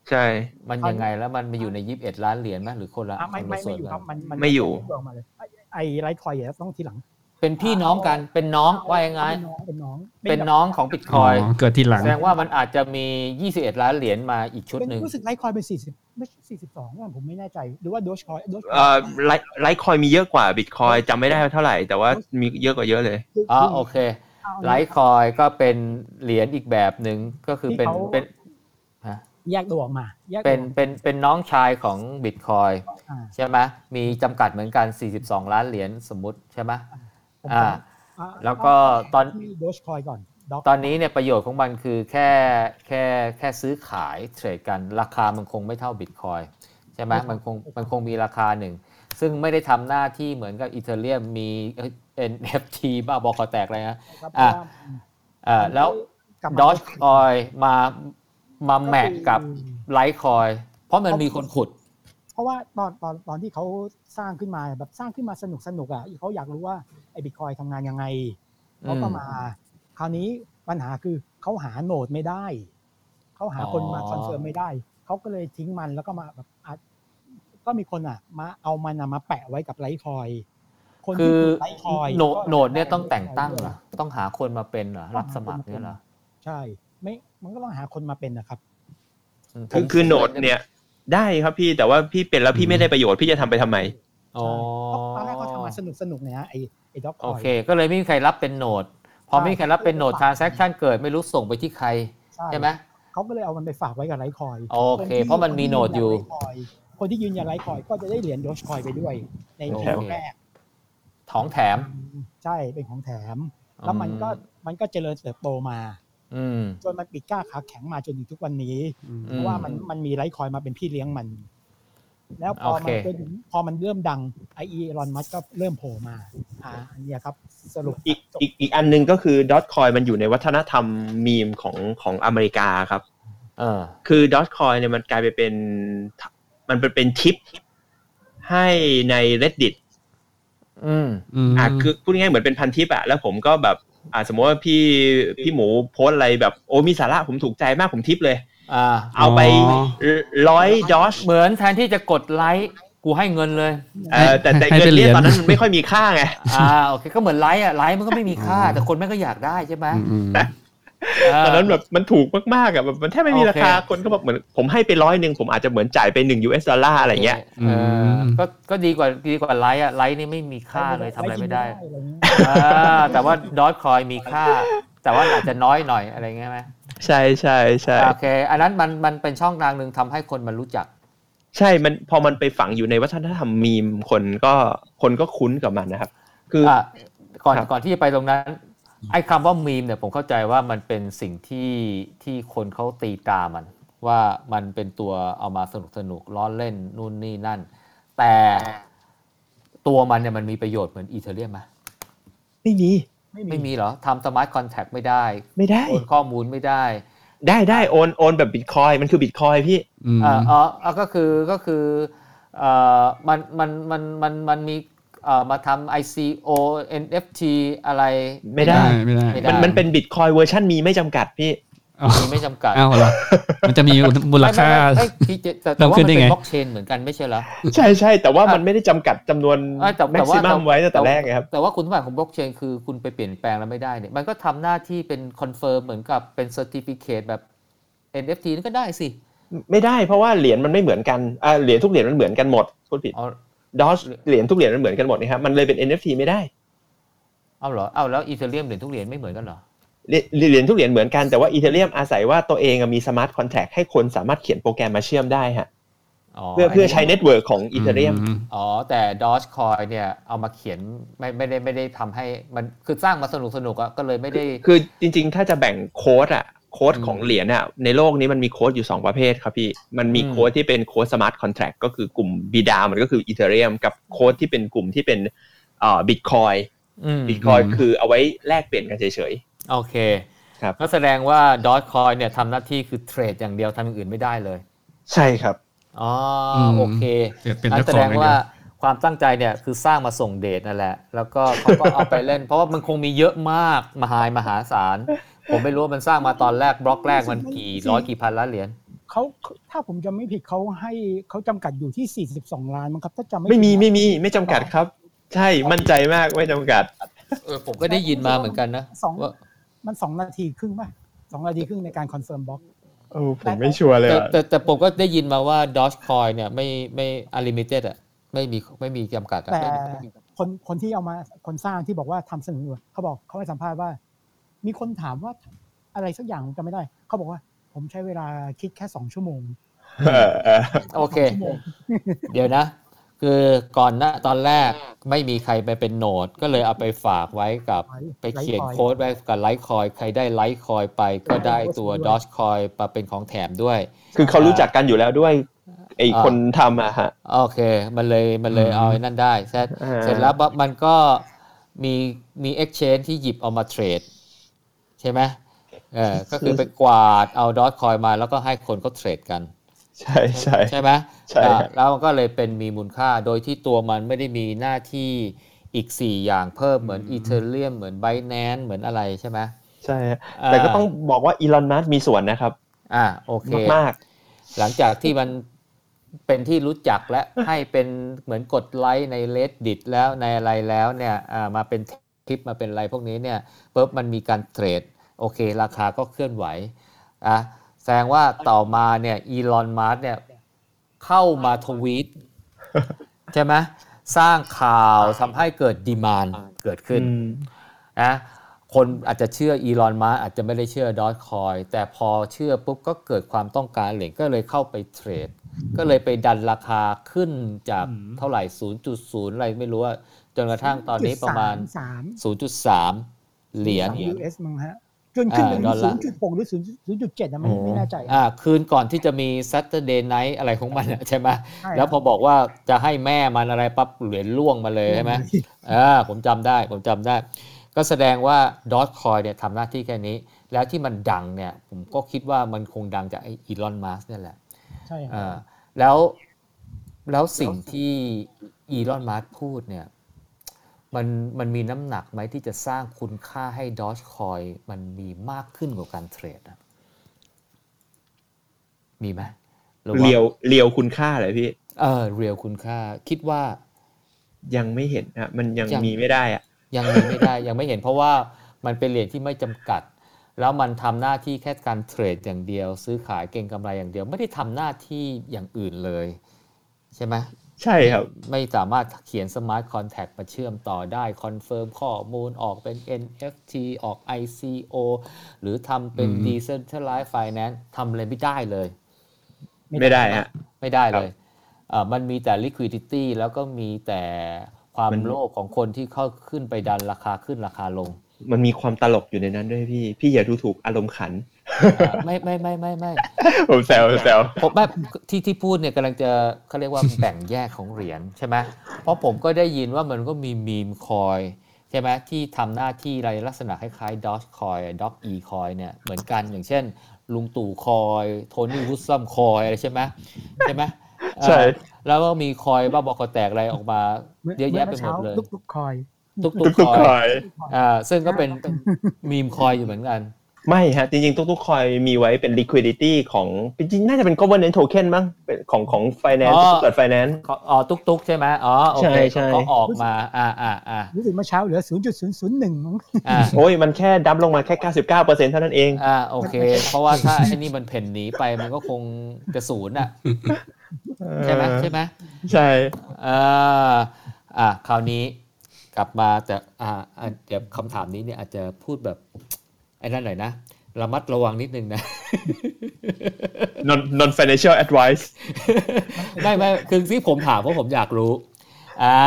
ใช่ มันยังไงแล้วมันมาอยู่ในยี่สิบเอ็ดล้านเหรียญไหมหรือคนละอะไม่ไม่คนไม่อยู่ครับคนละส่วนครับกันมันมันไม่อยู่แยกตัวออกมาเลยไอ้ไอ้ Litecoin เนี่ยต้องทีหลัง เป็นพี่น้องกันเป็นน้องว่ายังไงเป็นน้องเป็นน้องของบิตคอยเกิดทีหลังแสดงว่ามันอาจจะมี 21 ล้านเหรียญมาอีกชุดเป็นหนึ่งรู้สึก Litecoin เป็นสี่สิบไม่สี่สิบสองว่าผมไม่แน่ใจหรือว่า Dogecoin Doge เอ่อ Lite Litecoin มีเยอะกว่าบิตคอยจำไม่ได้เท่าไหร่ แต่ว่ามีเยอะกว่าเยอะเลยอ๋อโอเค Litecoin ก็เป็นเหรียญอีกแบบหนึ่งก็คือเป็นเป็นฮะแยกตัวออกมาแยกตัวเป็นออกมาเป็นเป็นน้องชายของบิตคอยอ่าใช่ไหมมีจำกัดเหมือนกัน 42 ล้านเหรียญสมมุติใช่ไหม ผมอ่าจำอ่าแล้วก็ตอนที่ Dogecoin ก่อน Doge ตอนนี้เนี่ยประโยชน์ของมันคือแค่แค่แค่ซื้อขายเทรดกันราคามันคงไม่เท่าบิตคอยใช่ไหมมันคงมันคงมีราคาหนึ่ง ซึ่งไม่ได้ทำหน้าที่เหมือนกับ Ethereum มีเอ้ย NFT บ้าบอคอแตกอะไรนะครับอะเพราะว่าอ่าแล้วกลับมาดอ g คอยมามา match กับ Litecoin เพราะมันมีคนขุดเพ ราะว่าตอนตอนตอนที่เขาสร้างขึ้นมาแบบสร้างขึ้นมาสนุกสนุกอะเขาอยากรู้ว่าไอ้บิตคอยทำงานยังไงเขาก็อืมมา คราวนี้ปัญหาคือเขาหา node ไม่ได้เขาหาคนมาอ๋อ confirm ไม่ได้เขาก็เลยทิ้งมันแล้วก็มาแบบอาจก็มีคนอะ มาเอามันอะมาแปะไว้กับ Litecoin คือคนคืที่ Litecoin node ก็ node เนี่ยต้องแต่งตั้งเหรอต้องหาคนมาเป็นเหรอรับสมัครเนี่ยเหรอใช่ ไม่มันก็ต้องหาคนมาเป็นนะครับมคือคือ node เนี่ย ได้ครับพี่แต่ว่าพี่เป็นแล้วพี่ไม่ได้ประโยชน์พี่จะทำไปทำไมอ๋อตอนแรกเขาทำมาสนุกสนุกเนี่ยนะไอ้ไอ้ด็อกคโออยเค ก็เลยไม่มีใครรับเป็น node พอไม่มีใครรับเป็น node transaction เกิดไม่รู้ส่งไปที่ใครใช่ไหมเขาก็เลยเอามันไปฝากไว้กับ Litecoin โอเค เพราะมันมี node อยู่ คนที่ยืนยัน Litecoin ก็จะได้เหรียญโดชคอยไปด้วย ในโอเคช่วงแรกของแถม ใช่เป็นของแถม แล้วมันก็มันก็เจริญเติบโตมาอืม จนมันปิดกล้าขาแข็งมาจนถึงทุกวันนี้อืมเพราะว่ามันมันมีไลท์คอยมาเป็นพี่เลี้ยงมัน แล้วพอโอมัเคนเป็นพอมันเริ่มดังไอเอรอนมัสก็เริ่มโผล่มา อ่าอันเนี้ยครับ สรุปอีกอีกอีกอันหนึ่งก็คือดอ g คอยมันอยู่ในวัฒนธรรมมีมของของอเมริกาครับเออคือดอ g คอยเนี่ยมันกลายไปเป็นมันเป็นเป็นทิปให้ใน reddit อืมมอะคือพูดง่ายๆเหมือนเป็นพันทิปอะแล้วผมก็แบบ อ่าสมมติว่าพี่พี่หมูโพสต์อะไรแบบโอ้มีสาระผมถูกใจมากผมทิปเลยอ่าเอาไปร้อยดอชเหมือนแทนที่จะกดไลค์กูให้เงินเลยเออแต่แต่ให้เงิเป็นนเหรีเนี่ยยญตอนนั้นมันไม่ค่อยมีค่าไงอ่าโอเคก็เหมือนไลค์อะไลค์มันก็ไม่มีค่า แต่คนแม่งก็อยากได้ใช่ไหมอืมอืมเตอนนั้นแบบมันถูกมากๆอะแบบมันแทบไม่มีราคาโอเคคนก็แบบเหมือนผมให้ไปร้อยหนึ่งผมอาจจะเหมือนจ่ายไปหนึ่ง US ดอลลาร์อะไรเงี้ยเออก็ก็ดีกว่าดีกว่าไลค์อะไลค์นี่ไม่มีค่าเลยทำอะไรไม่ได้อะไรเงี้ยอ่าแต่ว่าดอทคอยมีค่า แต่ว่าอาจจะน้อยหน่อยอะไรเงี้ยไหมใช่ใช่ใช่โอเค อันนั้นมันมันเป็นช่องทางหนึ่งทำให้คนมันรู้จัก ใช่มันพอมันไปฝังอยู่ในวัฒนธรรมมีมคนก็คนก็คุ้นกับมันนะครับ คือออะก่อนครับก่อนที่จะไปตรงนั้น ไอ้คำว่ามีมเนี่ยผมเข้าใจว่ามันเป็นสิ่งที่ที่คนเขาตีตรามัน ว่ามันเป็นตัวเอามาสนุกสนุกล้อเล่นนู่นนี่นั่น แต่ตัวมันเนี่ยมันมีประโยชน์เหมือน Ethereum ไหมไม่มีไม่มีเหรอทำ smart contract ไม่ได้ ไม่ได้โอนข้อมูลไม่ได้ ได้ได้โอนโอนแบบบิตคอยมันคือบิตคอยพี่อืมเอ่ออ๋ออ๋อก็คือก็คือเอ่อมันมันมันมันมันมีเอ่อ มาทำ ICO NFT อะไรไม่ได้ไม่ได้ไม่ได้ มันมันเป็นบิตคอยเวอร์ชันมีไม่จำกัดพี่เอามีไม่จำกัดเอาเหรอมันจะมีมูลค่าไม่ไม่ไม่พี่เจแต่แต่ว่ามันเพิ่แต่มขึ้มันนได้เป็นไงบล็อกเชนเหมือนกันไม่ใช่เหรอใช่ใช่แต่ว่าอะมันไม่ได้จำกัดจำนวนเอ้ยแต่แต่ว่า maximum ไว้ตั้งแต่แรกไงครับแต่ว่าคุณสมบัติของบล็อกเชนคือคุณไปเปลี่ยนแปลงแล้วไม่ได้เนี่ยมันก็ทำหน้าที่เป็น confirm เหมือนกับเป็น certificate แบบ NFT นั่นก็ได้สิไม่ได้เพราะว่าเหรียญมันไม่เหมือนกันอ่าเหรียญทุกเหรียญมันเหมือนกันหมดพูดผิดเอา Doge เหรียญทุกเหรียญมันเหมือนกันหมดนะครับมันเลยเป็น NFT ไม่ได้เอาเหรอเอาแล้ว Ethereum เหรียญทุกเหรียญไม่เหมือนกันเหรอเหรียญเหรียญทุกเหรียญเหมือนกันแต่ว่า Ethereum อาศัยว่าตัวเองอะมี smart contract ให้คนสามารถเขียนโปรแกรมมาเชื่อมได้ฮะเพื่อเพื่อใช้ network ของ Ethereum อ๋อ แต่ Dogecoin เนี่ยเอามาเขียนไม่ไม่ได้ไม่ได้ทำให้มันคือสร้างมาสนุกสนุกอะก็เลยไม่ได้ คือจริงๆ ถ้าจะแบ่งโค้ดอะ โค้ดอืมของเหรียญอะในโลกนี้มันมีโค้ดอยู่ 2 ประเภทครับพี่ มันมีอืมโค้ดที่เป็นโค้ด smart contract ก็คือกลุ่มบิดามันก็คือ Ethereum กับโค้ดที่เป็นกลุ่มที่เป็นอ่าบิตคอยอืมบิตคอยคือเอาไว้แลกเปลี่ยนกันเฉยโอเคครับก็แสดงว่า Dogecoin เนี่ยทำหน้าที่คือเทรดอย่างเดียวทำอย่างอื่นไม่ได้เลยๆใช่ครับอ๋ออมโอเคเป็นงั้เจ้านแสขอดงงอย่างเดีว่ายวความตั้งใจเนี่ยคือสร้างมาส่งเดทนั่นแหละ แล้วก็เขาก็เอาไปเล่น เพราะว่ามันคงมีเยอะมากมหายมหาศาล ผมไม่รู้ว่ามันสร้างมาตอนแรกบล็อกแรกมันกี่ร้อยกี่พันล้านเหรียญเขาถ้าผมจำไม่ผิดเขาให้เขาจำกัดอยู่ที่ 42 ล้านมั้งครับถ้าจำไม่ไม่มีผิดนะไม่มีไม่จำกัดครับ ใช่มั่นใจมากไม่จำกัดเออผมก็ได้ยินมาเหมือนกันนะสองว่ามันสองนาทีครึ่งป่ะสองนาทีครึ่งในการ confirm blockโอ้ผมไม่ชัวร์เลยแต่อะแต่แต่ผมก็ได้ยินมาว่า Dogecoin เนี่ยไม่ไม่ unlimited อะไม่มีไม่มีจำกัดอะแต่ไม่มีคนคนที่เอามาคนสร้างที่บอกว่าทำเสนอเขาบอกเขาให้สัมภาษณ์ว่า มีคนถามว่าอะไรสักอย่างผมจำไม่ได้ เขาบอกว่า ผมใช้เวลาคิดแค่สองชั่วโมงเออเออโอเคสองชั่วโมงเดี๋ยวนะ คือก่อนหนะตอนแรกไม่มีใครไปเป็น node ก็เลยเอาไปฝากไว้กับไปเขียนโค้ดไว้กับ Litecoin ใครได้ Litecoin ไปก็ได้ตัว Dogecoin มาเป็นของแถมด้วย คือเขารู้จักกันอยู่แล้วด้วยไออ่าคนทำอะฮะ โอเค มันเลยมันเลยอืมเอาไอ้นั่นได้เสร็จอ่าเสร็จแล้วปั๊บมันก็มีมี exchange ที่หยิบเอามาเทรดใช่ไหมเออก็คือไปกวาดเอาดอทคอยมาแล้วก็ให้คนเขาเทรดกัน ใช่ใช่ใช่ไหมใช่อ่าครับแล้วมันก็เลยเป็นมีมูลค่าโดยที่ตัวมันไม่ได้มีหน้าที่อีก 4 อย่างเพิ่มเหมือนอีเทเรียมเหมือน b บ n a n c e เหมือนอะไรใช่ไหมใช่ฮะแต่ก็ต้องบอกว่าอีลอนมัสมีส่วนนะครับ อ่าโอเคมาก หลังจากที่มันเป็นที่รู้จักและให้เป็นเหมือนกดไลค์ใน Reddit แล้วในอะไรแล้วเนี่ยอ่ามาเป็นคลิปมาเป็นอะไรพวกนี้เนี่ยปุ๊บมันมีการเทรด โอเค ราคาก็เคลื่อนไหวอะแสดงว่าต่อมาเนี่ยอีลอนมัสเนี่ยเข้ามาทวีตใช่ไหมสร้างข่าวทำให้เกิดดีมานเกิดๆขึ้นอืมนะคนอาจจะเชื่ออีลอนมาอาจจะไม่ได้เชื่อดอทคอยแต่พอเชื่อปุ๊บก็เกิดความต้องการเหรียญก็เลยเข้าไปเทรด ก็เลยไปดันราคาขึ้นจากเท่าไหร่ 0.0 อะไรไม่รู้ว่าจนกระทั่งตอนนี้ประมาณสาม0.3 เหรียญ US มั้งฮะ จนขึ้นไปอ่าดอลศูลาร์นย์จุดหกหรือศูนย์ศูนย์จุดเจ็ดนะไม่ไม่แน่ใจอ่าคืนก่อนที่จะมี Saturday Night อะไรของมันอะใช่ไหมใช่แล้วพอบอกว่าจะให้แม่มันอะไรปั๊บเหรียญล่วงมาเลยใช่ไหมอ่าผมจำได้ผมจำได้ ก็แสดงว่าดอ g คอยเนี่ยทำหน้าที่แค่นี้ แล้วที่มันดังเนี่ย ผมก็คิดว่ามันคงดังจากไอ้อีลอนมัสเนี่ยแหละใช่ครับอ่าแล้วแล้วสิ่งที่อีลอนมัสพูดเนี่ย มันมันมีน้ำหนักไหมที่จะสร้างคุณค่าให้ดอ g คอยมันมีมากขึ้นกว่าการเทรดอะมีไหมหรือว่าเรียวเรียวคุณค่าเลยพี่ เออเรียวคุณค่า คิดว่า ยังไม่เห็นฮะมันยังยังมีไม่ได้อะยังมีไม่ได้ ยังไม่เห็นเพราะว่ามันเป็นเหรียญที่ไม่จำกัด แล้วมันทำหน้าที่แค่การเทรดอย่างเดียว ซื้อขายเก็งกำไรอย่างเดียว ไม่ได้ทำหน้าที่อย่างอื่นเลย ใช่ไหม ใช่ครับ ไม่สามารถเขียน smart contract มาเชื่อมต่อได้ confirm ข้อมูลออกเป็น NFT ออก ICO หรือทำเป็นอืม Decentralized Finance ทำอะไรไม่ได้เลย ไม่ได้ฮะไม่ได้เลยเอ่อมันมีแต่ liquidity แล้วก็มีแต่ความมันโลภของคนที่เข้าขึ้นไปดันราคาขึ้นราคาลง มันมีความตลกอยู่ในนั้นด้วยพี่ พี่อย่าดูถูกอารมณ์ขันอ่า ไม่ไม่ไม่ไม่ไม่ผมแซวผมแซวผมแบบที่ที่พูดเนี่ยกำลังจะเขาเรียกว่าแบ่งแยกของเหรียญใช่ไหมเพราะผมก็ได้ยินว่ามันก็มีมีมคอยใช่ไหมที่ทำหน้าที่อะไรลักษณะคล้ายๆดอ g คอยด็อกอีคอยเนี่ยเหมือนกันอย่างเช่น ลุงตู่คอยโทนี่วูดซัมคอยอะไรใช่ไหมใช่ไหมเอ่อใช่แล้วก็มีคอยบ้าบอคอแตกอะไรออกมามื่เยอะแยะไปหมดเลยมื่อช้าลุกๆคอยทุกทุกๆทุกคคออยยอ่าซึ่งก็เป็นมีมคอยอยู่เหมือนกัน ไม่ฮะจริงๆ ทุกๆคอยมีไว้เป็น liquidity ของจริงๆน่าจะเป็น governance token มั้งเป็นของของ finance อ๋อเกิด finance อ๋อตุ๊กตุ๊กใช่ไหมอ๋อโอเคใช่ใช่เขาออกมาอ่าอ่าอ่ารู้สึกเมื่อเช้าเหลือ 0.001มั้งอ่าโอ้ยมันแค่ดับลงมาแค่ 99%เท่านั้นเองอ่าโอเค เพราะว่าถ้าไอ้นี่มันเพ่นหนีไปมันก็คงจะศูนย์อะใช่ไหมใช่ไหมใช่อ่าอ่าคราวนี้กลับมาแต่อ่าอ่าเดี๋ยวคำถามนี้เนี่ยอาจจะพูดแบบ ไอ้นั่นหน่อยนะระมัดระวังนิดนึงนะ non non financial advice ไม่ไม่คือที่ผมถามเพราะผมอยากรู้ อ่า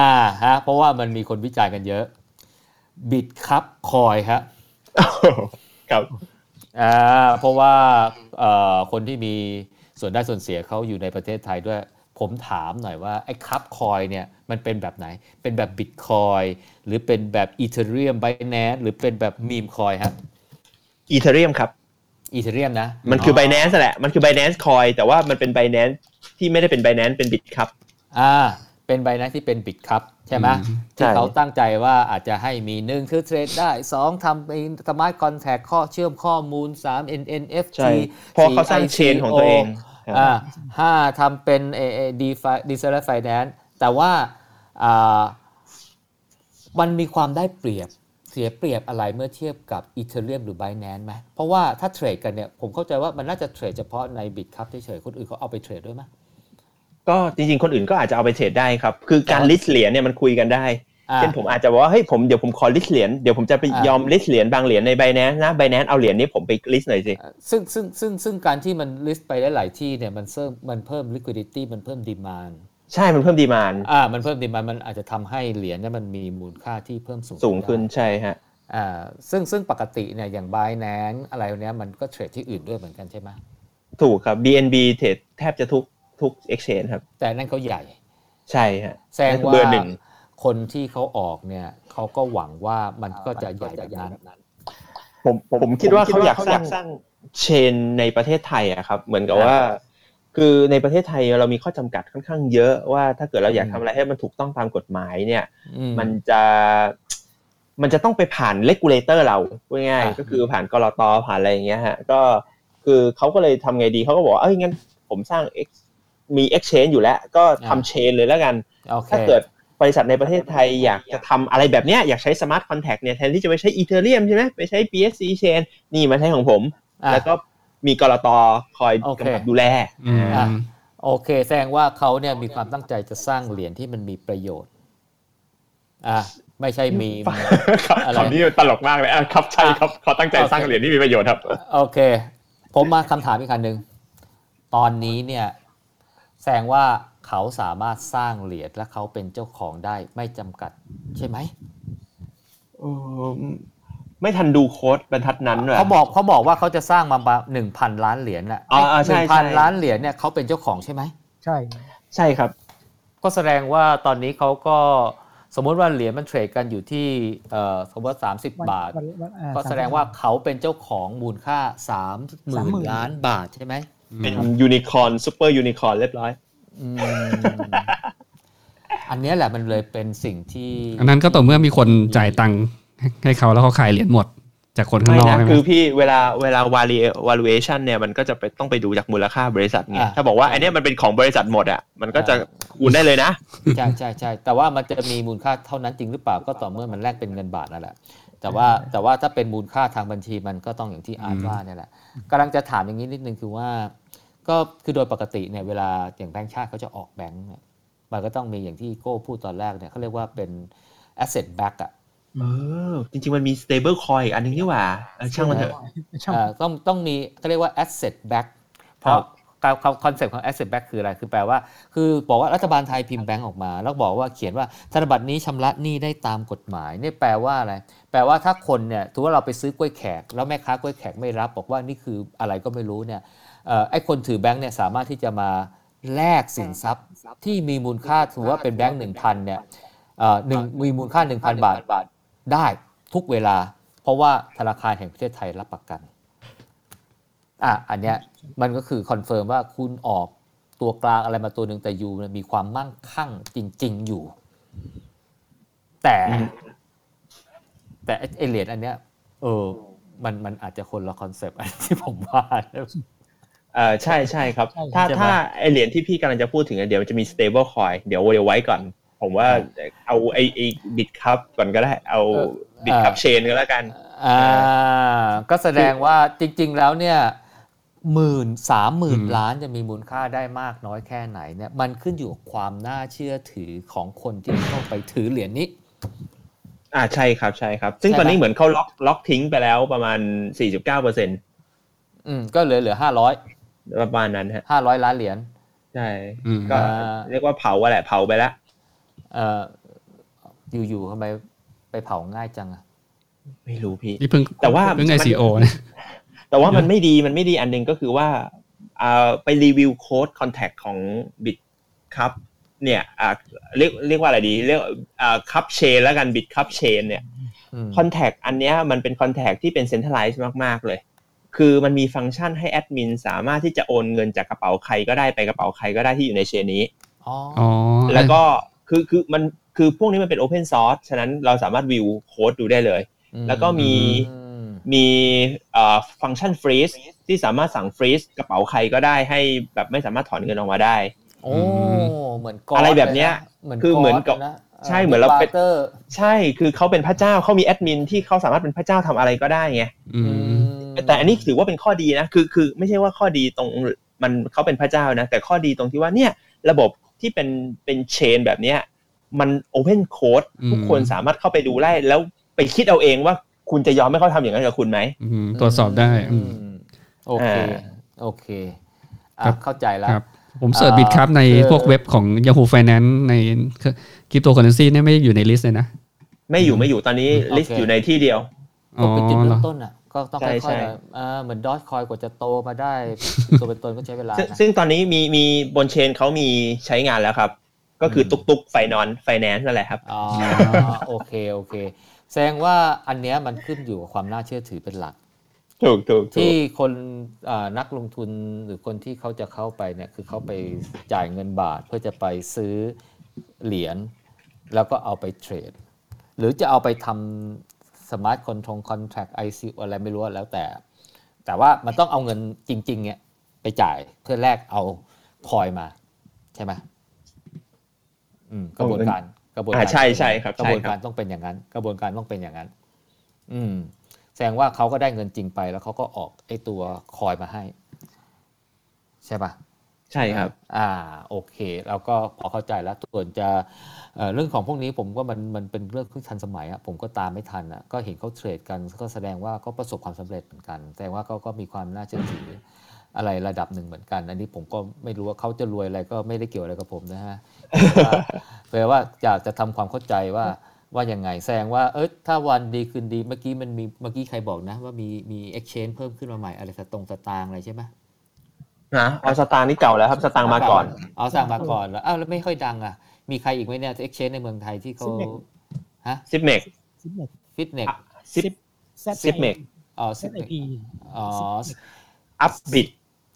ฮะ เพราะว่ามันมีคนวิจัยกันเยอะ บิดครับคอยฮะครับอ่าเพราะว่าเอ่อคนที่มีส่วนได้ส่วนเสียเขาอยู่ในประเทศไทยด้วย ผมถามหน่อยว่า ไอ้ KUB Coin เนี่ย มันเป็นแบบไหน เป็นแบบบิตคอยหรือเป็นแบบ Ethereum Binance หรือเป็นแบบ meme coin ฮะ Ethereum ครับ Ethereum นะ มันคือ Binance แหละ มันคือ Binance Coin แต่ว่ามันเป็น Binance ที่ไม่ได้เป็น Binance เป็น Bit ครับอ่าเป็นไบแนนที่เป็นบิตครับใช่ไหมอืมที่ใช่เขาตั้งใจว่าอาจจะให้มีหนึ่งคือเทรดได้สองทำเป็น smart contract ข้อเชื่อมข้อมูล3 N NFT ใช่เพราะเขาสร้าง chain ของตัวเองครับอ่าห้าทำเป็นเอเอ DeFi Decentralized Finance แต่ว่าอ่ามันมีความได้เปรียบ เสียเปรียบอะไรเมื่อเทียบกับ Ethereum หรือ Binance ไหมเพราะว่าถ้าเทรดกันเนี่ยผมเข้าใจว่ามันน่าจะเทรดเฉพาะใน Bitkub เฉยๆคนอื่นเขาเอาไปเทรดด้วยไหมก็จริงๆ คนอื่นก็อาจจะเอาไปเทรดได้ครับ คือการแต่ว่า list เหรียญเนี่ยมันคุยกันได้อ่าเช่นผมอาจจะบอกว่าเฮ้ยผมเดี๋ยวผมขอ list เหรียญเดี๋ยวผมจะไปอ่ายยอม list เหรียญบางเหรียญใน Binance นะ Binance เอาเหรียญนี้ผมไป list หน่อยสิซึ่งซึ่งซึ่งซึ่งการที่มัน list ไปได้หลายที่เนี่ยมันเพิ่มมันเพิ่ม liquidity มันเพิ่ม demand ใช่มันเพิ่มดีมานอ่ามันเพิ่ม demand มันอาจจะทำให้เหรียญเนี่ยมันมีมูลค่าที่เพิ่มสูงสูงขึ้นได้ใช่ฮะอ่าซึ่งซึ่งปกติเนี่ยอย่าง Binance อะไรเนี้ยมันก็เทรดที่อื่นด้วยเหมือนกันใช่ไหมถูกครับ BNB เทรดแทบจะทุกทุก exchange ครับ แต่นั่นเขาใหญ่ ใช่ฮะแสดงนั่นคือว่าเบอร์หนึ่งคนที่เขาออกเนี่ยเขาก็หวังว่ามันก็จะใหญ่แบบนั้นผมผมคิดว่าเขาอยากสร้างสร้าง chain ในประเทศไทยอะครับ เหมือนกับว่า คือในประเทศไทยเรามีข้อจำกัดค่อนข้างเยอะว่าถ้าเกิดเราอยากทำอะไรให้มันถูกต้องตามกฎหมายเนี่ยอืมมันจะมันจะต้องไปผ่าน regulator เราพูดง่ายอ่าๆก็คือผ่านก.ล.ต. ผ่านอะไรอย่างเงี้ยฮะก็คือเขาก็เลยทำไงดีเขาก็บอกว่าเอ้ยงั้นผมสร้าง X มี exchange อยู่แล้ว ก็ทำ chain เลยแล้วกันโอเคถ้าเกิดบริษัทในประเทศไทยอยากจะทำอะไรแบบเนี้ยอยากใช้ smart contract เนี่ยแทนที่จะไปใช้ Ethereum ใช่ไหมไปใช้ BSC chain นี่มาใช้ของผมอะแล้วก็ มีกรตคอยโอเคกำกับดูแลอืมอะโอเค แสดงว่าเขาเนี่ยมีความตั้งใจจะสร้างเหรียญที่มันมีประโยชน์อะไม่ใช่มีมครับอะไรคำนี้ตลกมากเลยอะครับใช่ครับเขาตั้งใจสร้างเหรียญที่มีประโยชน์ครับ โอเค ผมมาคำถามอีกคันหนึ่งตอนนี้เนี่ยแสดงว่าเขาสามารถสร้างเหรียญและเขาเป็นเจ้าของได้ไม่จำกัด ใช่ไหมเออ ไม่ทันดูโค้ดบรรทัดนั้นเลยเขาบอกเขาบอกว่าเขาจะสร้างมาหนึ่งพันล้านเหรียญแหละอ๋ออ๋อใช่หนึ่งพันใช่ล้านเหรียญเนี่ยเขาเป็นเจ้าของใช่ไหมใช่ ใช่ครับ ก็แสดงว่าตอนนี้เขาก็สมมุติว่าเหรียญมันเทรดกันอยู่ที่เอ่อสมมติว่า30วันบาทวันวันอ่ก็แสดงว่าเขาเป็นเจ้าของมูลค่า3 0,000 30,000ล้านบาทใช่ไหมเป็น unicorn super unicorn เรียบร้อยอืมอันเนี้ยแหละมันเลยเป็นสิ่งที่ อันนั้นก็ต่อเมื่อมีคนจ่ายตังค์ ให้เขาแล้วเขาขายเหรียญหมดจากคนข้างไม่นอกนะใช่ไหมคือพี่เวลาเวลา valu- valuation เนี่ยมันก็จะไปต้องไปดูจากมูลค่าบริษัทไงอ่าถ้าบอกว่าอันเนี้ยมันเป็นของบริษัทหมดอะมันก็จะอ่าคูณได้เลยนะใช่ใช่ใช่แต่ว่ามันจะมีมูลค่าเท่านั้นจริงหรือเปล่าก็ต่อเมื่อมันแลกเป็นเงินบาทนั่นแหละแต่ว่าแต่ว่าถ้าเป็นมูลค่าทางบัญชีมันก็ต้องอย่างที่อาร์ตว่าเนี่ยแหละกำลังจะถามอย่างนี้นิดนึงคือว่า ก็คือโดยปกติเนี่ยเวลาอย่างแบงก์ชาติเขาจะออกแบงก์เนี่ยมันก็ต้องมีอย่างที่โก้พูดตอนแรกเนี่ยเขาเรียกว่าเป็น asset back อะ เออ จริง ๆ มันมี stable coin อีกอันหนึ่งนี่หว่าเออช่างมันเถอะช่างเอ่อต้องต้องมีเขาเรียกว่า asset back เพราะครับการ concept ของ asset back คืออะไร คือแปลว่า คือบอกว่ารัฐบาลไทยพิมพ์แบงก์ออกมา แล้วบอกว่าเขียนว่าธนบัตรนี้ชำระหนี้ได้ตามกฎหมายนี่แปลว่าอะไร แปลว่าถ้าคนเนี่ยถือว่าเราไปซื้อกล้วยแขก แล้วแม่ค้ากล้วยแขกไม่รับ บอกว่านี่คืออะไรก็ไม่รู้เนี่ยเอ่อไอ้คนถือแบงก์เนี่ยสามารถที่จะมาแลกสินทรัพย์ที่มีมูลค่าถือว่าเป็นแบงก์หนึ่งพันเนี่ยเอ่อหนึ่งมีมูลค่า1,000บาท ได้ทุกเวลา เพราะว่าธนาคารแห่งประเทศไทยรับประกันอะอันเนี้ยมันก็คือ confirm ว่าคุณออกตัวกลางอะไรมาตัวหนึ่งแต่ you เนี่ยมีความมั่งคั่งจริง ๆ อยู่ แต่ แต่ไอเหรียญอันเนี้ย เออ มันมันอาจจะคนละ concept อันที่ผมว่าเออใช่ใช่ครับ ถ้าถ้าไอเหรียญที่พี่กำลังจะพูดถึงเดี๋ยวมันจะมี stable coin เดี๋ยวเดี๋ยวไว้ก่อน ผมว่าเอาไอไอ Bitkub ก่อนก็ได้เอา Bitkub Chain ก็แล้วกันอ่าก็แสดงว่าจริง ๆ แล้วเนี่ยหมื่นสามหมื่นอืมล้านจะมีมูลค่าได้มากน้อยแค่ไหนเนี่ยมันขึ้นอยู่กับความน่าเชื่อถือของคนที่เข้าไปถือเหรียญนี้ อ่าใช่ครับใช่ครับ ซึ่งใช่ตอนนี้ปะเหมือนเขาล็อกล็อกทิ้งไปแล้วประมาณ49เปอร์เซ็นต์อืมก็เหลือเหลือห้าร้อยประมาณนั้นฮะห้าร้อยล้านเหรียญใช่อืมก็อ่าเรียกว่าเผาอะแหละเผาไปแล้วเอ่ออยู่ๆทำไมไปเผาง่ายจังอะไม่รู้พี่นี่เพิ่งแต่ว่าเพิ่งมัน ICO นะแต่ว่ามันไม่ดีมันไม่ดีอันหนึงก็คือว่าอ่าไปรีวิวโค้ดคอนแทคของบิตครับเนี่ยอ่าเรียกเรียกว่าอะไรดี เรียกอ่า KUB Chain แล้วกัน Bitkub Chain เนี่ยอืม contract อันเนี้ยมันเป็น contract ที่เป็น centralized มาก ๆ เลย คือมันมีฟังก์ชันให้แอดมินสามารถที่จะโอนเงินจากกระเป๋าใครก็ได้ไปกระเป๋าใครก็ได้ที่อยู่ใน chain นี้อ๋ออ๋อแล้วก็ คือคือมันคือพวกนี้มันเป็น Open Source ฉะนั้นเราสามารถ view code ดูได้เลย แล้วก็มีอืมมีเอ่อฟังก์ชัน freezeที่สามารถสั่ง freeze กระเป๋าใครก็ได้ให้แบบไม่สามารถถอนเงินออกมาได้โอ้เหมือนกออะไรแบบเนี้ยเหมือนคือเหมือนกับลยะใช่เหมือนเราเป็นบาร์เตอร์ใช่คือเขาเป็นพระเจ้าเขามีแอดมินที่เขาสามารถเป็นพระเจ้าทำอะไรก็ได้ไงอืมแต่อันนี้ถือว่าเป็นข้อดีนะคือคือไม่ใช่ว่าข้อดีตรงมันเขาเป็นพระเจ้านะ แต่ข้อดีตรงที่ว่าเนี่ยระบบ ที่เป็นเป็น chain แบบเนี้ยมัน open code อืมทุกคนสามารถเข้าไปดูได้ แล้วไปคิดเอาเองว่าคุณจะยอมให้เขาทำอย่างนั้นกับคุณไหมอืมตรวจสอบได้อืมมโอเคอ่าโอเคอะครับเข้าใจแล้วครับผม search อ่า Bitkub ในคือพวกเว็บของ Yahoo Finance ในคริปโตเคอเรนซีเนี่ยไม่ได้อยู่ใน list เลยนะ ไม่อยู่ไม่อยู่ตอนนี้โอเคลิสต์อยู่ในที่เดียวอ๋อก็เป็นจุดเหรเริ่อมต้นอะ ก็ต้องใช่ค่อยใช่ๆนะอ่าเหมือน Dogecoin กว่าจะโตมาได้ตัวเป็นตนก็ใช้เวลาซึ่งนะซึ่งตอนนี้มีมีบน chain เขามีใช้งานแล้วครับ ก็คือตุกตุกไฟนอนไฟแนนซ์นั่นแหละครับอ๋อโอเคโอเค แสดงว่าอันเนี้ยมันขึ้นอยู่กับความน่าเชื่อถือเป็นหลักถูกถูกถูที่กคนอ่านักลงทุนหรือคนที่เขาจะเข้าไปเนี่ยคือเขาไปจ่ายเงินบาทเพื่อจะไปซื้อเหรียญแล้วก็เอาไป trade หรือจะเอาไปทำ smart control contract ไอซีอะไรไม่รู้แล้วแต่ แต่ว่ามันต้องเอาเงินจริง ๆ เนี่ย ไปจ่ายเพื่อแลกเอาคอยมา ใช่ไหมอืมกระบวนการกระบวนอ่าการใช่ใช่ครับกระใช่บวนคการัรบต้องเป็นอย่างนั้น กระบวนการต้องเป็นอย่างนั้น อืม แสดงว่าเขาก็ได้เงินจริงไปแล้วเขาก็ออกไอ้ตัวคอยมาให้ ใช่ปะ ใช่ครับ อ่า โอเคเราก็พอเข้าใจแล้ว ส่วนจะเเรื่องของพวกนี้ผมว่ามันมันเป็นเรื่องที่ทันสมัยอะผมก็ตามไม่ทันอะก็เห็นเขาเทรดกัน ก็แสดงว่าก็ประสบความสำเร็จเหมือนกัน แสดงว่าก็ก็มีความน่าเชื่อถืออะไรระดับหนึ่งเหมือนกัน อันนี้ผมก็ไม่รู้ว่าเขาจะรวยอะไรก็ไม่ได้เกี่ยวอะไรกับผมนะฮะแปลว่าแปลว่าอยากจะทำความเข้าใจว่าว่ายังไงแสดงว่าเออถ้าวันดีคืนดีเมื่อกี้มันมีเมื่อกี้ใครบอกนะ ว่ามีมี exchange เพิ่มขึ้นมาใหม่อะไรสตรงสตางอะไรใช่ไหม นะเอาสตางค์นี่เก่าแล้วครับสตางค์มาก่อนเอาสตางค์มาก่อนแล้วอ้าวแล้วไม่ค่อยดังอะ มีใครอีกไหมเนี่ย exchange ในเมืองไทยที่เขาฮะ Zipmeก ZipmexฟิตเนสZip Zipmex อ๋อ Z I P อ๋อ Upbit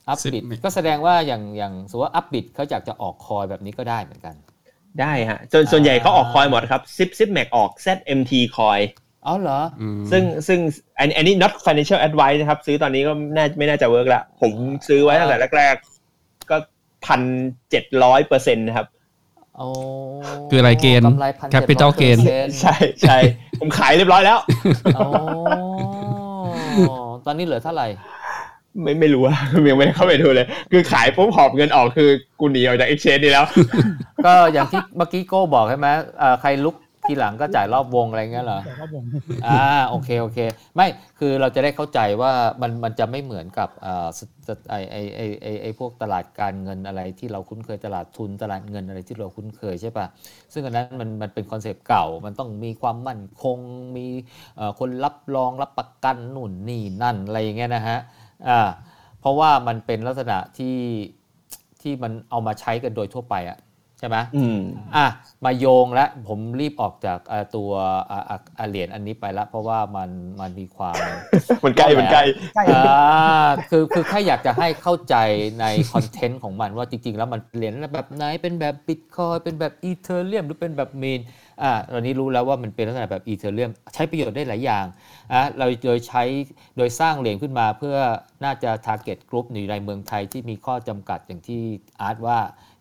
Upbit ก็แสดงว่าอย่างอย่างสมมติว่า Upbit เขาอยากจะออก coin แบบนี้ก็ได้เหมือนกัน ได้ฮะส่วนส่วนใหญ่เขาออก coin หมดครับ Zip Zipmex ออก ZMT coin อ๋อเหรออืมซึ่งซึ่งอันอันนี้ not financial advice นะครับ ซื้อตอนนี้ก็น่าไม่น่าจะ work ละ ผมซื้อไว้ตั้งแต่แรกๆ ก็พันเจ็ดร้อยเปอร์เซ็นต์นะครับโอ้คืออะไรเกณฑ์กำไรพัน capital gain ใช่ใช่ผมขายเรียบร้อยแล้วโอ้ตอนนี้เหลือเท่าไหร่ ไม่ไม่รู้ว่ายังไม่ได้เข้าไปดูเลย คือขายปุ๊บหอบเงินออกคือกูหนีออกจาก exchange นี่แล้ว ก็อย่างที่เมื่อกี้โก้บอกใช่ไหมเอ่อใครลุก ทีหลังก็จ่ายรอบวงอะไรเงี้ยเหรอแต่ว่าผมอ่าโอเคโอเค ไม่คือเราจะได้เข้าใจว่ามันมันจะไม่เหมือนกับเอ่อสสไอไอไอไอไอพวกตลาดการเงินอะไรที่เราคุ้นเคยตลาดทุนตลาดเงินอะไรที่เราคุ้นเคยใช่ปะซึ่งอันนั้นมันมันเป็นคอนเซปต์เก่า มันต้องมีความมั่นคงมีเอ่อคนรับรองรับประกันนู่นนี่นั่นอะไรอย่างเงี้ยนะฮะอ่าเพราะว่ามันเป็นลักษณะที่ที่มันเอามาใช้กันโดยทั่วไปอะใช่ไหมอืมอะ มาโยงและผมรีบออกจากเอ่อตัวอะอะอะเหรียญอันนี้ไปแล้วเพราะว่ามันมันมีความ มันใกล้ มันใกล้ใกล้อ่าคือคือแค่อยากจะให้เข้าใจในคอนเทนต์ของมันว่าจริง ๆ แล้วมันเหรียญแบบไหนเป็นแบบบิตคอยเป็นแบบอีเธอเรียมหรือเป็นแบบมีนอ่าตอนนี้รู้แล้วว่ามันเป็นลักษณะแบบอีเธอเรียมใช้ประโยชน์ได้หลายอย่างอะเราโดยใช้โดยสร้างเหรียญขึ้นมาเพื่อน่าจะ target group อยู่ในเมืองไทยที่มีข้อจำกัดอย่างที่อาร์ตว่า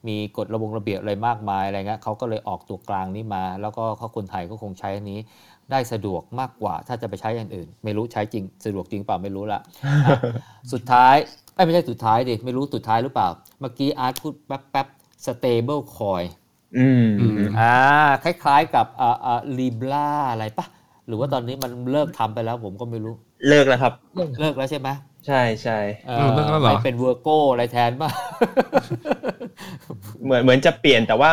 มีกฎระบงระเบียบอะไรมากมายอะไรเงี้ยเขาก็เลยออกตัวกลางนี้มา แล้วก็เขาคนไทยก็คงใช้อันนี้ได้สะดวกมากกว่า ถ้าจะไปใช้อย่างอื่น ไม่รู้ใช้จริง สะดวกจริงเปล่าไม่รู้ละอะสุดท้ายเอ้ยไม่ใช่สุดท้ายดิไม่รู้สุดท้ายหรือเปล่า เมื่อกี้อาร์ตพูดแป๊บแป๊บ stable coin อืมอืมอ่าคล้ายๆกับอ่าอ่า Libra อะไรปะหรือว่าตอนนี้มันเลิกทำไปแล้วผมก็ไม่รู้ เลิกแล้วครับ เลิกแล้วใช่ไหม ใช่ใช่เอ่อืมเลิกแล้วเหรอไม่เป็นเวอร์โกอะไรแทนป่ะเหมือนเหมือนจะเปลี่ยนแต่ว่า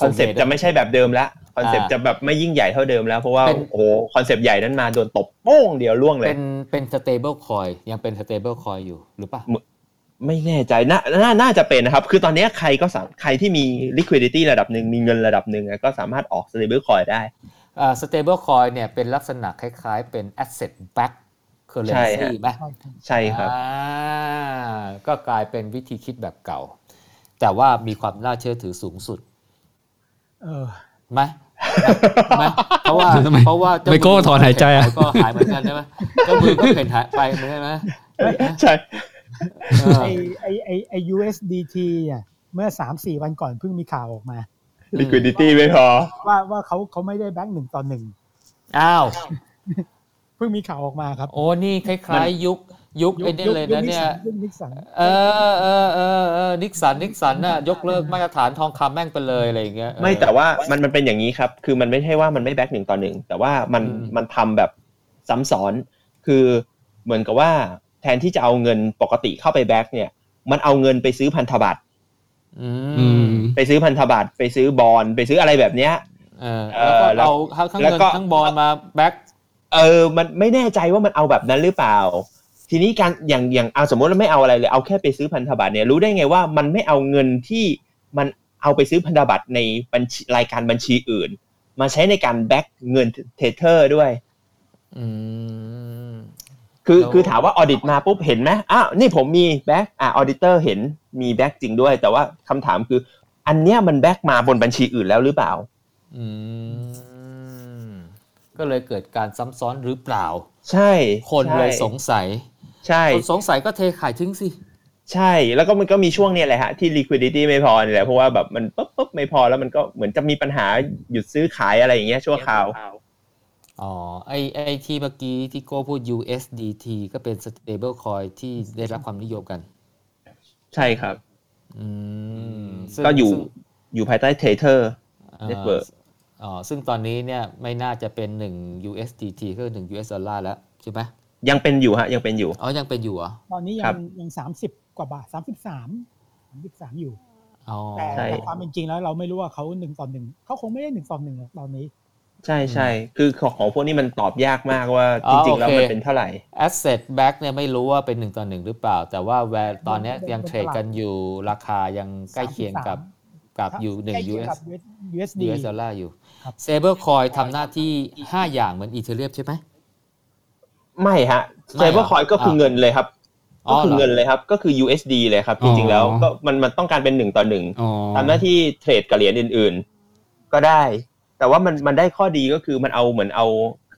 concept จะไม่ใช่แบบเดิมแล้ว concept จะแบบไม่ยิ่งใหญ่เท่าเดิมแล้ว เพราะว่าเป็นโอ้โหคอนเซปต์ใหญ่นั้นมาโดนตบโป้งเดียวล่วงเลย เป็นเป็น stable coin ยังเป็น stable coin อยู่หรือปะไม่แน่ใจน่าน่าน่าจะเป็นนะครับ คือตอนนี้ใครก็สามใครที่มี liquidity ระดับหนึ่งมีเงินระดับหนึ่งอะก็สามารถออก stable coin ได้อ่า stable coin เนี่ยเป็นลักษณะคล้ายๆ เป็น asset back ใช่ currency ฮะไหมใช่ครับอ่าก็กลายเป็นวิธีคิดแบบเก่า แต่ว่ามีความน่าเชื่อถือสูงสุด เออไหมไหมเพราะว่าทำไมเพราะว่าเจ้าไมโก้ถอนหายใจอะก็หายเหมือนกันใช่ไหมเจ้ามือก็เห็นหายไปเหมือนกันไหมใช่เออไอไอไอไอ USDT อะเมื่อสามสี่วันก่อนเพิ่งมีข่าวออกมา liquidity ไม่พอว่าว่าเขาเขาไม่ได้แบงค์หนึ่งต่อหนึ่งอ้าว เพิ่งมีข่าวออกมาครับโอ้นี่คล้ายๆ ยุคยุคไอ้นี่เลยนะเนี่ยยุคนิกสันเออเออเออเออนิกสันนิกสันน่ะยกเลิกมาตรฐานทองคำแม่งไปเลยอะไรอย่างเงี้ยไม่แต่ว่ามันมันเป็นอย่างนี้ครับ คือมันไม่ใช่ว่ามันไม่ back หนึ่งต่อหนึ่งแต่ว่ามันอืมมันทำแบบซ้ำซ้อนคือเหมือนกับว่าแทนที่จะเอาเงินปกติเข้าไป back เนี่ย มันเอาเงินไปซื้อพันธบัตรอือืมมไปซื้อพันธบัตรไปซื้อบอลไปซื้ออะไรแบบเนี้ยเออเอแล้วอก็เอาทั้งแล้วเงินก็ทั้ง bond มา back เออมันไม่แน่ใจว่ามันเอาแบบนั้นหรือเปล่า ทีนี้การอย่างอย่างเอาสมมติว่าไม่เอาอะไรเลยเอาแค่ไปซื้อพันธบัตรเนี่ยรู้ได้ไงว่ามันไม่เอาเงินที่มันเอาไปซื้อพันธบัตรในบัญชีรายการบัญชีอื่น มาใช้ในการ back เงิน Tether ด้วยอืมคือแล้วคือถามว่า audit มาปุ๊บเห็นไหมอ้าวนี่ผมมี back อ่า auditor เห็นมี back จริงด้วย แต่ว่าคำถามคือ อันเนี้ยมัน back มาบนบัญชีอื่นแล้วหรือเปล่า อืม ก็เลยเกิดการซ้ำซ้อนหรือเปล่า ใช่ คนใช่เลยสงสัย ใช่คนสงสัยก็เทขายทิ้งสิ ใช่ แล้วก็มันก็มีช่วงเนี้ยแหละฮะที่ liquidity ไม่พอนี่แหละเพราะว่าแบบมันปุ๊บปุ๊บไม่พอแล้วมันก็เหมือนจะมีปัญหาหยุดซื้อขายอะไรอย่างเงี้ยชั่วคราว อ๋อ ไอไอที่เมื่อกี้ที่โก้พูด USDT ก็เป็น stable coin ที่ได้รับความนิยมกัน ใช่ครับ อืมซึ่งก็อยู่ซึ่งอยู่ภายใต้ Tether อ่า Network อ๋อ ซึ่งตอนนี้เนี่ยไม่น่าจะเป็น 1 USDT ก็คือ1 US ดอลลาร์แล้วใช่ไหมยังเป็นอยู่ฮะยังเป็นอยู่อ๋อยังเป็นอยู่เหรอตอนนี้ครัยับงยังสามสิบกว่าบาทสามสิบสามสามสิบสามอยู่อ๋อแต่ใช่แต่ความเป็นจริงแล้วเราไม่รู้ว่าเขาหนึ่งต่อหนึ่งเขาคงไม่ได้หนึ่งต่อหนึ่งหรอกตอนนี้ ใช่ใช่คือของของพวกนี้มันตอบยากมากว่าอ๋จอริงๆแล้วโอเคมันเป็นเท่าไหร่ asset back เนี่ยไม่รู้ว่าเป็นหนึ่งต่อหนึ่งหรือเปล่า แต่ว่าแวร์ตอนเนี้ยยังเทรดกันอยู่ราคายังใกล้เคียงกับ กับอยู่หนึ่งใกล้เคีย US กับ USD US ดอลลาร์อยู่ครับ Saber Coin ทำหน้าที่5อย่างเหมือนอีเทเรียมใช่ไหมไม่ฮะไม่เซเหรอเบอร์คอยก็คืออะเงินเลยครับอ๋ก็อคือเหรอเงินเลยครับก็คือ USD เลยครับ จริงๆแล้วก็มันมันต้องการเป็นหนึ่งต่อหนึ่งอ๋อทำหน้าที่เทรดกับเหรียญอื่น ๆ ก็ได้ แต่ว่ามันมันได้ข้อดีก็คือมันเอาเหมือนเอา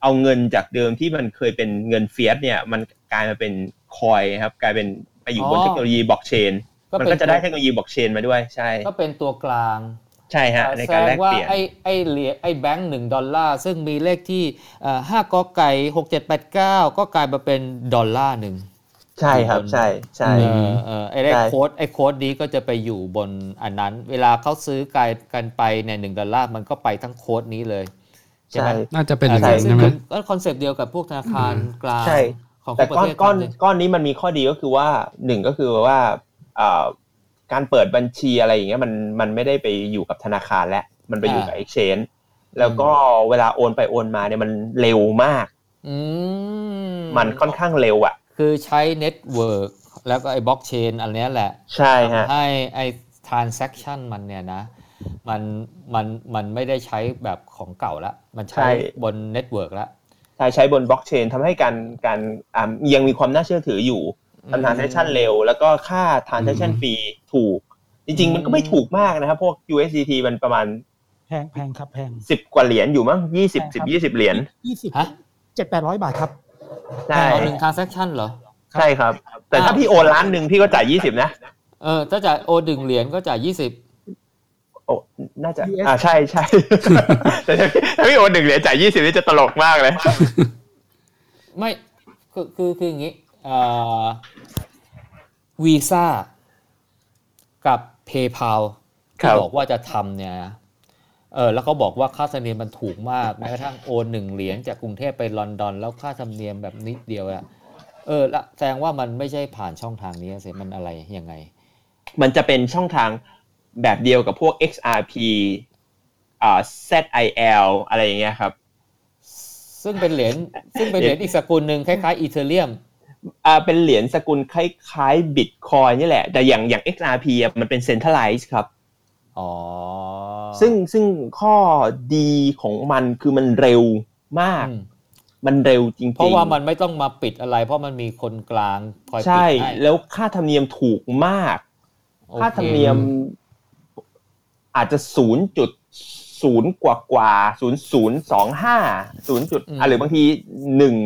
เอาเงินจากเดิมที่มันเคยเป็นเงินเฟียสเนี่ย มันกลายมาเป็นคอยครับ กลายเป็นไปอยู่บนเทคโนโลยีบล็อกเชนก็ มันเป็นก็จะได้เทคโนโลยีบล็อกเชนมาด้วยใช่ ก็เป็นตัวกลางใช่ฮะในแสการดแลงกว่าเปลี่ยนไอ้ไอ้เหรียญไอ้แบงค์หนึ่งดอลลาร์ซึ่งมีเลขที่ห้ากอไก่หกเจ็ดแปดเก้าก็กลายมาเป็นดอลลาร์หนึ่งใช่ครับใช่ใช่เออเออไอ้เลขใช่โค้ดไอ้โค้ดนี้ก็จะไปอยู่บนอันนั้น เวลาเขาซื้อกายกันไปเนี่ยหนึ่งดอลลาร์มันก็ไปทั้งโค้ดนี้เลยใช่ไหมใช่น่าจะเป็นอย่างอ่านั้นซึ่ใช่ไหมก็ concept เดียวกับพวกธนาคารกลางใช่ของแต่ทุกปก้อระนเทศก้อนทำเลยก้อนนี้มันมีข้อดีก็คือว่าหนึ่งก็คือว่าอ่า การเปิดบัญชีอะไรอย่างเงี้ยมันมันไม่ได้ไปอยู่กับธนาคารแล้วมันไปอยู่กับ exchange แล้วก็เวลาโอนไปโอนมาเนี่ยมันเร็วมากอืมมันค่อนข้างเร็วอะ คือใช้ network แล้วก็ไอ้บล็อกเชนอันเนี้ยแหละ ใช่ฮะทำให้ไอ้ transaction มันเนี่ยนะ มันมันมันไม่ได้ใช้แบบของเก่าละ มันใช้ใช่บน network ละใช่ใช้บนบล็อกเชนทำให้การการอ่ายังมีความน่าเชื่อถืออยู่ ทำ transaction เร็ว แล้วก็ค่า transaction อืม fee ถูก จริง ๆ มันก็ไม่ถูกมากนะครับ พวก USDT มันประมาณ แพงแพงครับแพง10กว่าเหรียญอยู่มั้ง20ใช่ครับ10 20เหรียญยี่สิบฮะเจ็ดแปดร้อยบาทครับใช่เอาหนึ่ง transaction เหรอ ใช่ครับ แต่ถ้าพี่โอนล้านหนึ่งพี่ก็จ่าย20นะเออถ้าจ่ายโอดึงเหรียญก็จ่ายยี่สิบโอ้ น่าจะ US อ่า ใช่ใช่แต่ถ้าพี่ถ้าพี่โอนหนึ่งเหรียญจ่ายยี่สิบนี่จะตลกมากเลย ไม่ คือ คือ คืออย่างงี้ วีซ่ากับ PayPal ครัที่บบอกว่าจะทำเนี่ยนะเออแล้วเขาบอกว่าค่าธรรมเนียมมันถูกมากแม้กระทั่งโอนหนึ่งเหรียญจากกรุงเทพไปลอนดอน แล้วค่าธรรมเนียมแบบนิดเดียวอะเออละแสดงว่ามันไม่ใช่ผ่านช่องทางนี้สิมันอะไรยังไง มันจะเป็นช่องทางแบบเดียวกับพวก XRP อ่า ZIL อะไรอย่างเงี้ยครับ ซึ่งเป็นเหรียญซึ่งเป็นเหรียญอีกสกุลหนึ่งคล้ายๆอีเทเรียม อ่าเป็นเหรียญสกุลคล้ายๆ Bitcoin นี่แหละ แต่อย่างอย่าง XRP อะมันเป็น centralized ครับอ๋อซึ่งซึ่งข้อดีของมันคือมันเร็วมากอืมมันเร็วจริงๆ เพราะว่ามันไม่ต้องมาปิดอะไร เพราะมันมีคนกลางคอยปิดใช่ให้แล้วค่าธรรมเนียมถูกมากโอเคค่าธรรมเนียมอาจจะศูนย์จุดศูนย์กว่ากว่าศูนย์ศูนย์สองห้าศูนย์จุดอะหรือบางทีหนึ่ง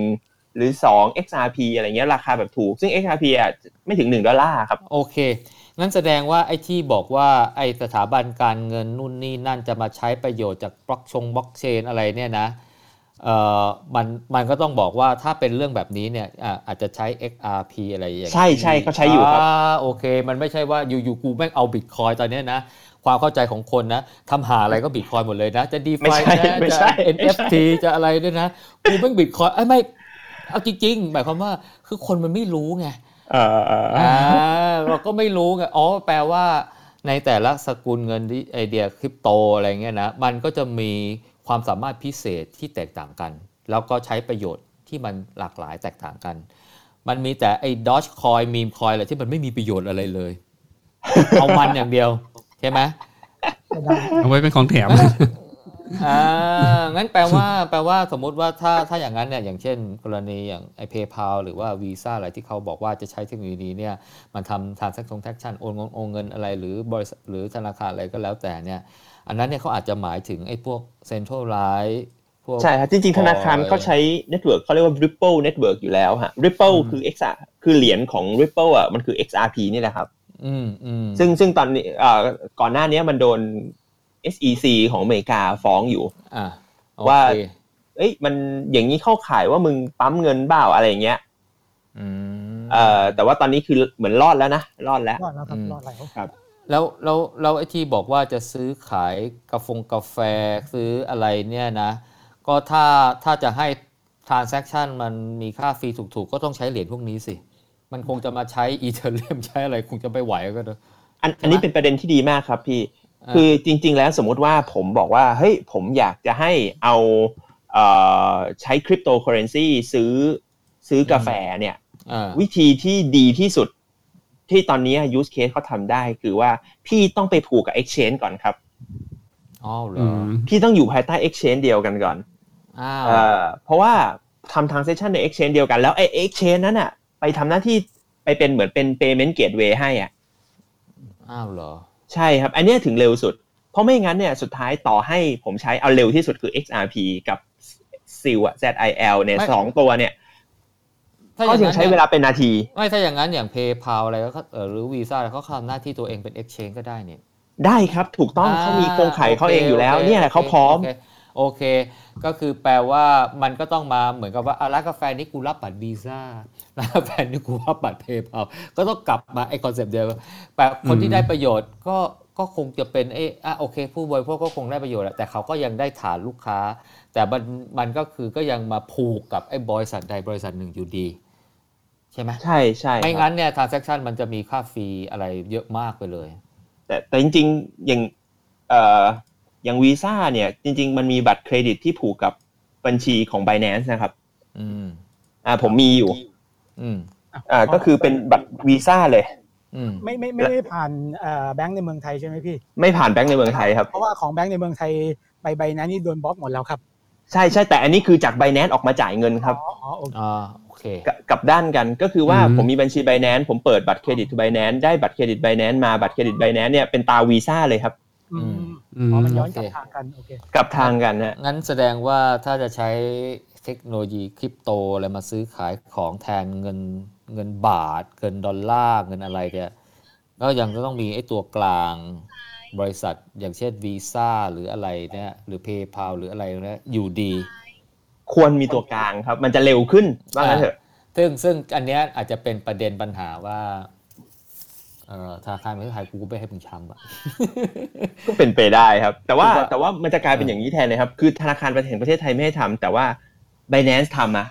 หรือสอง XRP อะไรเงี้ยราคาแบบถูก ซึ่ง XRP อะไม่ถึงหนึ่งดอลลาร์ครับ โอเคงั้นแสดงว่าไอ้ที่บอกว่าไอ้สถาบันการเงินนู่นนี่นั่นจะมาใช้ประโยชน์จากบล็อกชงบล็อกเชนอะไรเนี่ยนะเอ่อมันมันก็ต้องบอกว่าถ้าเป็นเรื่องแบบนี้เนี่ยอะอาจจะใช้ XRP อะไรอย่างนี้ใช่ใช่เขาใช้อยู่ครับอ่าโอเค มันไม่ใช่ว่าอยู่ๆกูแม่งเอาบิตคอยตอนเนี้ยนะความเข้าใจของคนนะทำหาอะไรก็บิตคอยหมดเลยนะ จะไม่ DeFi ใช่นะไม่จะใช่ NFT จะอะไรด้วยนะ กูแม่งบิตคอยไอ้ยไม่ เอาจริงๆหมายความว่าคือคนมันไม่รู้ไงเออเอออ่าเราก็ไม่รู้ไงอ๋อแปลว่าในแต่ละสกุลเงินที่ไอเดียคริปโตอะไรเงี้ยนะมันก็จะมีความสามารถพิเศษที่แตกต่างกัน แล้วก็ใช้ประโยชน์ที่มันหลากหลายแตกต่างกัน มันมีแต่ไอ้ดอ g คอยมีมคอยอะไรที่มันไม่มีประโยชน์อะไรเลย เอามันอย่างเดียว ใช่ไหมเอาไว้เป็นของแถม อ่างั้นแปลว่าแปลว่าสมมุติว่าถ้าถ้าอย่างนั้นเนี่ยอย่างเช่น กรณีอย่างไอเพย์พาหรือว่าวีซ่าอะไรที่เขาบอกว่าจะใช้เทคโนโลยีนี้เนี่ยมันทำ transaction transaction โอนเงินโอนเงินอะไรหรือบริษัทหรือธนาคารอะไรก็แล้วแต่เนี่ย อันนั้นเนี่ยเขาอาจจะหมายถึงไอ้พวก centralized พวกใช่ครับจริงๆ ธนาคารเขาใช้ network เขาเรียกว่า Ripple Network อยู่แล้วฮะ Ripple อืมคือ XR คือเหรียญของ Ripple อะมันคือ XRP นี่แหละครับอืมอืมซึ่งซึ่งตอนนี้เอ่อก่อนหน้านี้มันโดน SEC ของอเมริกาฟ้องอยู่อ่าโอว่าเคเอ้ยมันอย่างนี้เข้าข่ายว่ามึงปั๊มเงินเปล่าอะไรอย่างเงี้ยอืมเอ่อแต่ว่าตอนนี้คือเหมือนรอดแล้วนะรอดแล้วรอดแล้วครับอืมรอดแล้วแล้วแล้วแล้วไอ้ที่บอกว่าจะซื้อขายกาแฟงกาแฟซื้ออะไรเนี่ยนะ ก็ถ้าถ้าจะให้ transaction มันมีค่าฟรีถูกๆ ก็ต้องใช้เหรียญพวกนี้สิ มันคงจะมาใช้อีเทเรียมใช้อะไรคงจะไม่ไหวก็เนอะอันอันนี้เป็นประเด็นที่ดีมากครับพี่ คือจริง ๆ แล้วสมมุติว่าผมบอกว่าเฮ้ยผมอยากจะให้เอาเอ่อใช้คริปโตเคอเรนซีซื้อซื้อกาแฟเนี่ยอ่าวิธีที่ดีที่สุดที่ตอนนี้ use case เขาทำได้คือว่าพี่ต้องไปผูกกับ exchange ก่อนครับอ๋อเหรอือมพี่ต้องอยู่ภายใต้ exchange เดียวกันก่อนอ้าวเอ่อเพราะว่าทำ transaction ใน exchange เดียวกันแล้วไอ้ exchange นั้นอะ ไปทำหน้าที่ไปเป็นเหมือนเป็น payment gateway ให้อะอ้าวเหรอ ใช่ครับ อันเนี้ยถึงเร็วสุด เพราะไม่งั้นเนี่ยสุดท้ายต่อให้ผมใช้เอาเร็วที่สุดคือ XRP กับ ZIL อะ ZIL เนี่ยไม่สองตัวเนี่ยถ้าอก็ย่างยังนั้นใช้นี่ยเวลาเป็นนาที ไม่ถ้าอย่างนั้นอย่าง PayPal อะไรก็เออหรือวีซ่าเขาทำหน้าที่ตัวเองเป็น Exchange ก็ได้เนี่ยได้ครับถูกต้องเขามีโครงข่ายเขาเองอยู่แล้วโคเนี่ยเขาโคพร้อมโเคโอเค ก็คือแปลว่ามันก็ต้องมาเหมือนกับว่าอะร้านกาแฟนี้กูรับบัตรวีซ่าร้า นกาแฟนี้กูรับบัตร PayPal ก็ต้องกลับมาไอ้ concept เดิมแปลคนที่ได้ประโยชน์ก็ก็คงจะเป็นเอออะโอเค ผู้บริโภคก็คงได้ประโยชน์แหละแต่เขาก็ยังได้ฐานลูกค้า แต่มันมันก็คือก็ยังมาผูกกับไอ้บริษัทใดบริษัทหนึ่งอยู่ดี ใช่ไหมใช่ใช่ไม่ครับงั้นเนี่ย transaction มันจะมีค่าฟรีอะไรเยอะมากไปเลย แต่แต่จริงๆอย่างเอ่ออย่างวีซ่าเนี่ย จริง ๆ มันมีบัตรเครดิตที่ผูกกับบัญชีของ Binance นะครับ อืมอ่าผมมีอยู่ อืมอ่าก็คือเป็นบัตรวีซ่าเลยอืมไม่ไม่ไม่ได้ผ่านเอ่อแบงก์ในเมืองไทยใช่ไหมพี่ ไม่ผ่านแบงก์ในเมืองไทยครับ เพราะว่าของแบงก์ในเมืองไทยใบใบนั้นนี่โดนบล็อกหมดแล้วครับ ใช่ใช่แต่อันนี้คือจาก Binance ออกมาจ่ายเงินครับอ๋ออ๋อโอเคอ่าโอเคกับกับด้านกันก็คือว่าอืมผมมีบัญชี Binance ผมเปิดบัตรเครดิต Binance ได้บัตรเครดิต Binance มาบัตรเครดิต Binance เนี่ยเป็นตราวีซ่าเลยครับอืมอืมอ๋อมันย้อนกลับโอเคทางกันโอเคกลับทางกันนะงั้นแสดงว่าถ้าจะใช้ เทคโนโลยีคริปโตอะไรมาซื้อขายของแทนเงินเงินบาท เงินดอลลาร์เงินอะไรเนี่ยก็ยังจะต้องมีไอ้ตัวกลางบริษัทอย่างเช่นวีซ่าหรืออะไรเนี่ยหรือ PayPal หรืออะไรเนี่ยอยู่ดี ควรมีตัวกลางครับ มันจะเร็วขึ้นว่างั้นเถอะซึ่งซึ่งอันเนี้ยอาจจะเป็นประเด็นปัญหาว่าเอ่อธนาคารประเทศไทยกูก็ไม่ให้มึงทำอะก็เป็นไปได้ครับ แต่ว่าถูกปะแต่ว่ามันจะกลายเป็นอย่างนี้แทนเลยครับ คือธนาคารแห่งประเทศไทยไม่ให้ทำแต่ว่า Binance ทำนะ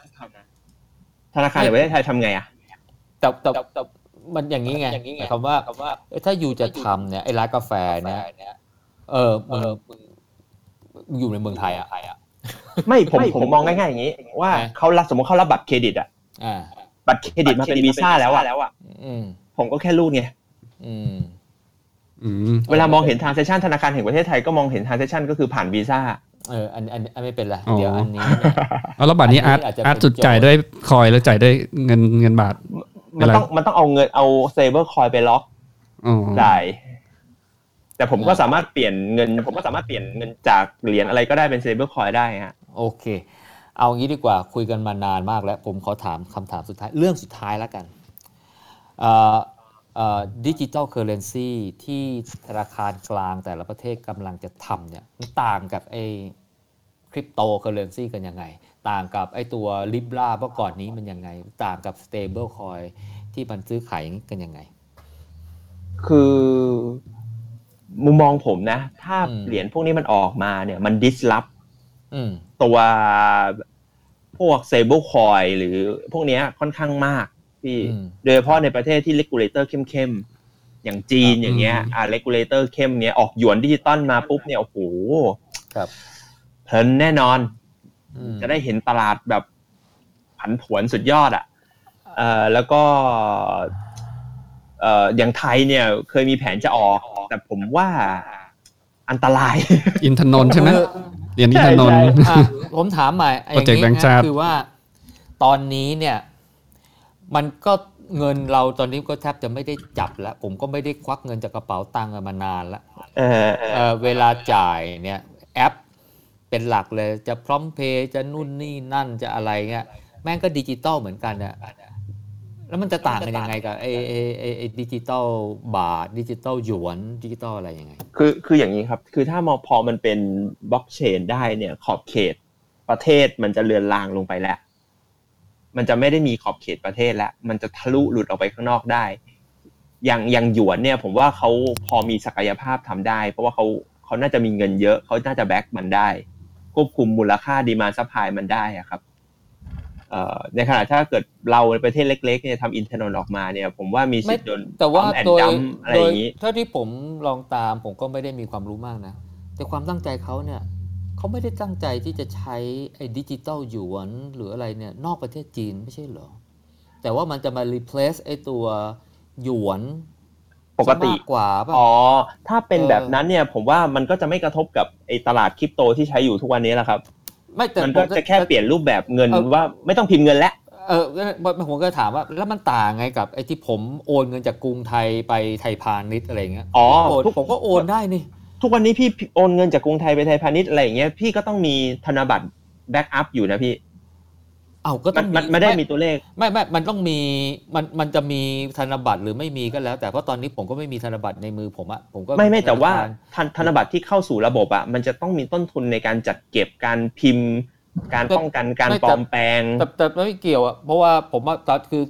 ธนาคารแห่งประเทศไทยทำไงอะแต่แต่แต่มันอย่างนี้ไงหมายความว่าเอ้ยถ้าอยู่จะทำเนี่ยไอ้ร้านกาแฟเนี่ยเออมึงมึงมึงอยู่ในเมืองไทยอะไม่ผมผมมองง่ายๆอย่างนี้ ว่าไงเขารับสมมติเขารับบัตรเครดิตอะอ่าบัตรเครดิตมาเป็นวีซ่าแล้วอะอืมผมก็แค่รูดไงอืมอืมเวลามองเห็น transaction ธนาคารแห่งประเทศไทยก็มองเห็น transaction ก็คือผ่านวีซ่า เอออันอันอันไม่เป็นไรอ๋อเดี๋ยวอันนี้เนี่ยเอาแล้วบัตรนี้อัอาร์นตนี้อาจจะอาร์ตเป็นจุดจ่ายโจทย์ด้วยคอยแล้วจ่ายด้วยเงินเงินบาท มันต้องมันต้องเอาเงินเอา stable coin ไปล็อกอ๋อจ่ายแต่ผมก็สามารถเปลี่ยนเงิน ผมก็สามารถเปลี่ยนเงินจากเหรียญอะไรก็ได้เป็น stable coin ได้ฮะโอเค เอางี้ดีกว่าคุยกันมานานมากแล้ว ผมขอถามคำถามสุดท้ายเรื่องสุดท้ายแล้วกัน digital currency ที่ธนาคารกลางแต่ละประเทศกำลังจะทำเนี่ยมันต่างกับไอ้คริปโตเคอร์เรนซีกันยังไง ต่างกับไอ้ตัว Libra เมื่อก่อนนี้มันยังไง ต่างกับ stable coin ที่มันซื้อขายกันยังไง คือมุมมองผมนะ ถ้าอืมเหรียญพวกนี้มันออกมาเนี่ยมัน disrupt อืมตัวพวก stable coin หรือพวกเนี้ยค่อนข้างมาก พี่อืมโดยเฉพาะในประเทศที่ regulator เข้มๆอย่างจีนครับอย่างเงี้ยอ่า regulator เข้มเนี้ยออกหยวนดิจิตอลมาปุ๊บเนี่ยโอ้โหครับเพลินแน่นอนอืมจะได้เห็นตลาดแบบผันผวนสุดยอดอะเอ่อแล้วก็เอ่ออย่างไทยเนี่ยเคยมีแผนจะออก แต่ผมว่าอันตราย อินทนนท์ใช่ไหมคือเหรียญอินทนนท์ใช่อะผมถามใหม่อย่าง Project นี้ Bank นะ Chart คือว่า ตอนนี้เนี่ย มันก็เงินเราตอนนี้ก็แทบจะไม่ได้จับแล้ว ผมก็ไม่ได้ควักเงินจากกระเป๋าตังค์มานานแล้วเออเออเอ่อเวลาจ่ายเนี่ยแอปเป็นหลักเลยจะพร้อมเพย์จะนู่นนี่นั่นจะอะไรเงี้ยแม่งก็ดิจิตอลเหมือนกันอะแล้วมันจะต่างกันยังไงกับไอ้ไอ้ไอ้ไอ้ดิจิตอลบาทดิจิตอลหยวนดิจิตอลอะไรยังไง คือคืออย่างนี้ครับ คือถ้ามอพอมันเป็นบล็อกเชนได้เนี่ยขอบเขตประเทศมันจะเลือนลางลงไปแล้ว มันจะไม่ได้มีขอบเขตประเทศแล้วมันจะทะลุหลุดออกไปข้างนอกได้ อย่างอย่างหยวนเนี่ย ผมว่าเขาพอมีศักยภาพทำได้ เพราะว่าเขาเขาน่าจะมีเงินเยอะเขาน่าจะ back มันได้ ควบคุมมูลค่าดีมา supply มันได้อะครับเอ่อในขณะถ้าเกิดเราในประเทศเล็กๆเนี่ยทำอินทนนท์ออกมาเนี่ย ผมว่ามีสิทธิ์โดนแต่ว่าแอนโดยดัมอะไรโดอยย่างนี้เท่าที่ผมลองตามผมก็ไม่ได้มีความรู้มากนะ แต่ความตั้งใจเขาเนี่ย เขาไม่ได้ตั้งใจที่จะใช้ไอ้ดิจิตอลหยวนหรืออะไรเนี่ยนอกประเทศจีนไม่ใช่เหรอ แต่ว่ามันจะมา replace ไอ้ตัวหยวนปกติซะมากกว่าป่ะอ๋อ ถ้าเป็นเออแบบนั้นเนี่ย ผมว่ามันก็จะไม่กระทบกับไอ้ตลาดคริปโตที่ใช้อยู่ทุกวันนี้แหละครับไม่แต่มันผก็มจะแค่เปลี่ยนรูปแบบเงินเออว่าไม่ต้องพิมพ์เงินแล้วเออผมก็ถามว่าแล้วมันต่างไงกับไอ้ที่ผมโอนเงินจากกรุงไทยไปไทยพาณิชย์อะไรเงี้ยอ๋อโอนทุกผมก็โอนได้นี่ ทุกวันนี้พี่โอนเงินจากกรุงไทยไปไทยพาณิชย์อะไรอย่างเงี้ยพี่ก็ต้องมีธนบัตร backup อยู่นะพี่เอาก็มัต้นองมันไม่ได้มีตัวเลข ไม่ไม่มันต้องมีมันมันจะมีธนบัตรหรือไม่มีก็แล้ว แต่เพราะตอนนี้ผมก็ไม่มีธนบัตรในมือผมอะผมก็ไม่ไม่แต่ว่าธนครธนธนบัตรที่เข้าสู่ระบบอะมันจะต้องมีต้นทุนในการจัดเก็บการพิมพ์ การป้องกันการไม่ปลแต่อมแปลงแต่แต่ไม่เกี่ยวอะเพราะว่าผมว่าตอนคือ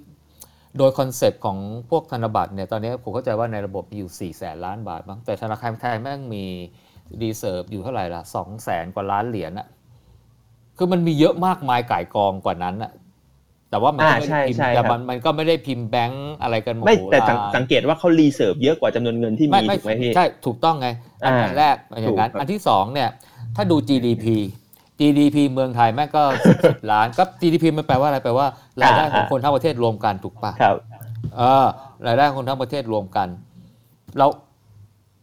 โดยคอนเซปต์ของพวกธนบัตรเนี่ยตอนนี้ผมเข้าใจว่าในระบบมีอยู่4ี่แสนล้านบาทบ้างแต่ธนาคารไทยแม่งมีรีเซิร์ฟอยู่เท่าไหร่ละสองแสนกว่าล้านเหรียญอะคือมันมีเยอะมากมายก่ายกองกว่านั้นอะแต่ว่ามันก็ไม่อ่าใช่ได้พิมพ์ใช่แต่ครับมันมันก็ไม่ได้พิมพ์แบงก์อะไรกันหมดไม่แต่สังโหฬารสังเกตว่าเขารีเซิร์ฟเยอะกว่าจำนวนเงินที่มีถูกไหมพี่ใช่ถูกต้องไงอันอ่าแรกอย่างนั้นถูกครับอันที่สองเนี่ยถ้าดู GDP GDP เมืองไทยแม่งก็10ล้านก็ GDP มันแปลว่าอะไรแปลว่ารายได้ของคนทั้งประเทศรวมกันถูกปะครับเออรายได้ของคนทั้งประเทศรวมกันแล้ว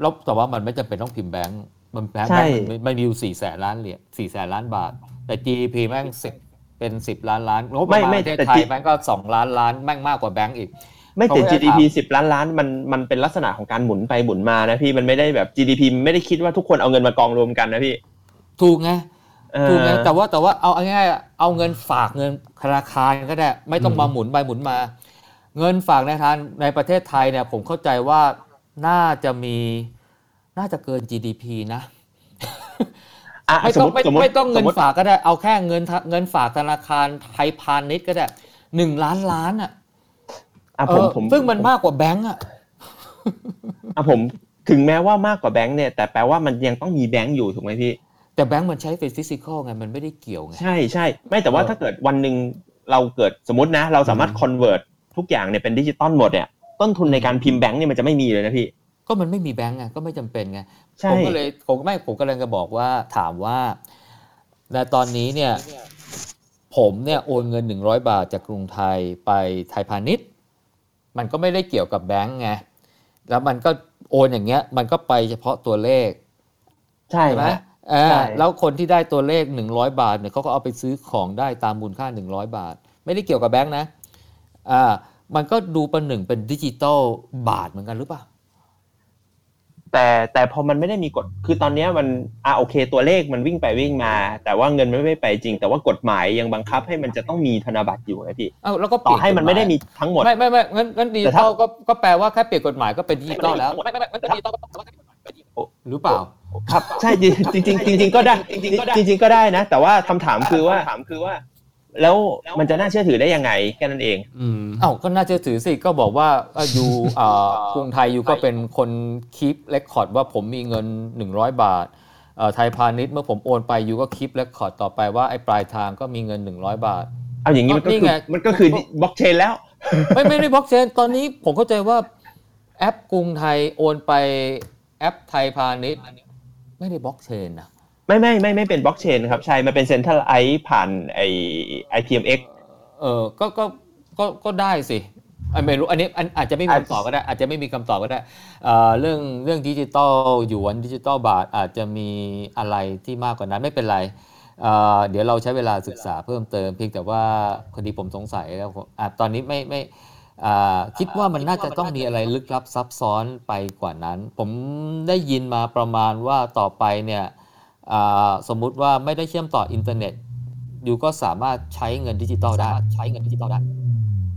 แล้วแต่ว่ามันไม่จำเป็นต้องพิมพ์แบงก์มันแบงก์ใช่มันมันมีอยู่สี่แสนล้านเหรียญสี่แสนล้านบาท แต่ GDP แม่งสิบเป็นสิบล้านล้านงบประไม่มาณไม่ประเทศแต่ไทย G แม่งก็สองล้านล้านแม่งมากกว่าแบงก์อีกไม่แต่เขาไม่ได้ GDP ถามสิบล้านล้านมันมันเป็นลักษณะของการหมุนไปหมุนมานะพี่มันไม่ได้แบบ GDP ไม่ได้คิดว่าทุกคนเอาเงินมากองรวมกันนะพี่ ถูกไงเออ ถูกไงแต่ว่าแต่ว่าเอาเอาง่ายๆอะเอาเงินฝากเงินธนาคารก็ได้ ไม่ต้องมาหมุนไปหมุนมา เงินฝากในธนาคารในประเทศไทยเนี่ย ผมเข้าใจว่าน่าจะมีน่าจะเกิน GDP นะอะไม่สมต้อมงติไม่สมมติไม่ต้องเงิสนมมติฝากก็ได้ เอาแค่เงินทะเงินฝากธนาคารไทยพาณิชย์ก็ได้หนึ่งล้านล้านอะอะเอผมอผมซึ่งมันมากกว่าแบงก์อะอะผมถึงแม้ว่ามากกว่าแบงค์เนี่ย แต่แปลว่ามันยังต้องมีแบงค์อยู่ถูกไหมพี่ แต่แบงก์มันใช้เป็น physical ไงมันไม่ได้เกี่ยวไงใช่ใช่ไม่แต่ว่าเออถ้าเกิดวันหนึ่งเราเกิดสมมตินะ เราสามารถ convert ทุกอย่างเนี่ยเป็นดิจิตอลหมดเนี่ยต้นทุนในการพิมพ์แบงค์เนี่ยมันจะไม่มีเลยนะพี่ ก็มันไม่มีแบงก์ไงก็ไม่จำเป็นไงใช่ผมก็เลยผมไม่ผมกำลังจะบอกว่าถามว่าในตอนนี้เนี่ย ผมเนี่ยโอนเงิน100บาทจากกรุงไทยไปไทยพาณิชย์ มันก็ไม่ได้เกี่ยวกับแบงก์ไงแล้วมันก็โอนอย่างเงี้ย มันก็ไปเฉพาะตัวเลข ใช่ใช่ไหมฮะเออใช่ แล้วคนที่ได้ตัวเลข 100 บาทเนี่ยเขาก็เอาไปซื้อของได้ตามมูลค่า 100 บาท ไม่ได้เกี่ยวกับแบงก์นะอ่ามันก็ดูประหนึ่งเป็นดิจิตอลบาทเหมือนกันหรือเปล่าแต่แต่พอมันไม่ได้มีกฎคือตอนเนี้ยมันอะโอเค ตัวเลขมันวิ่งไปวิ่งมา แต่ว่าเงินมันไม่ไปจริง แต่ว่ากฎหมายยังบังคับให้มันจะต้องมีธนบัตรอยู่นะพี่เอ้าแล้วก็เปต่อลี่ยนให้มันไม่ได้มีกฎหทั้งหมดไม่ไม่ไม่งั้นงั้นดิแต่จิตถ้าอลก็ก็แปลว่าแค่เปลี่ยนกฎหมายก็เป็นดิจิตอลแล้วไม่ไม่ไม่งั้นดิจิตอลก็หรือเปล่า ครับใช่จริงจริงๆจริงๆก็ได้จริงๆจริงๆก็ได้นะ แต่ว่าคำถามคือว่าถามคือว่า แล้วมันจะน่าเชื่อถือได้ยังไงแค่นั้นเองอืมเอ้าก็น่าจะถือสิก็บอกว่าเอ่อ you อ่ากรุงไทย you ก็เป็นคน keep record ว่าผมมีเงิน 100 บาทเอ่อไทยพาณิชย์เมื่อผมโอนไป you ก็ keep record ต่อไปว่าไอ้ปลายทางก็มีเงิน 100 บาทเอาอย่างนี้มันก็นี่คือไงมันก็คือบล็อกเชนแล้ว ไม่ไม่ได้บล็อกเชนตอนนี้ผมเข้าใจว่าแอปกรุงไทยโอนไปแอปไทยพาณิชย์ ไม่ได้บล็อกเชนนะไม่ไม่ไม่ไม่เป็นบล็อกเชนครับใช่มันเป็นเซ็นทรัลไอผ่านไอ IPMX เออก็ก็ก็ก็ได้สิอะไม่รู้อันนี้อันอาจจะไม่มีคำตอบก็ได้ อาจจะไม่มีคำตอบก็ได้เอ่อเรื่องเรื่องดิจิตอลหยวนดิจิตอลบาทอาจจะมีอะไรที่มากกว่านั้นไม่เป็นไรเอ่อเดี๋ยวเราใช้เวลาศึกษาเพิ่มเติมเพียงแต่ว่าพอดีผมสงสัยแล้วผมอะตอนนี้ไม่ไม่อ่า คิดว่ามันน่าจะต้องมีอะไรลึกลับซับซ้อนไปกว่านั้น ผมได้ยินมาประมาณว่าต่อไปเนี่ยอ่าสมมุติว่าไม่ได้เชื่อมต่ออินเทอร์เน็ต you ก็สามารถใช้เงินดิจิตอลได้ใช้เงินดิจิตอลได้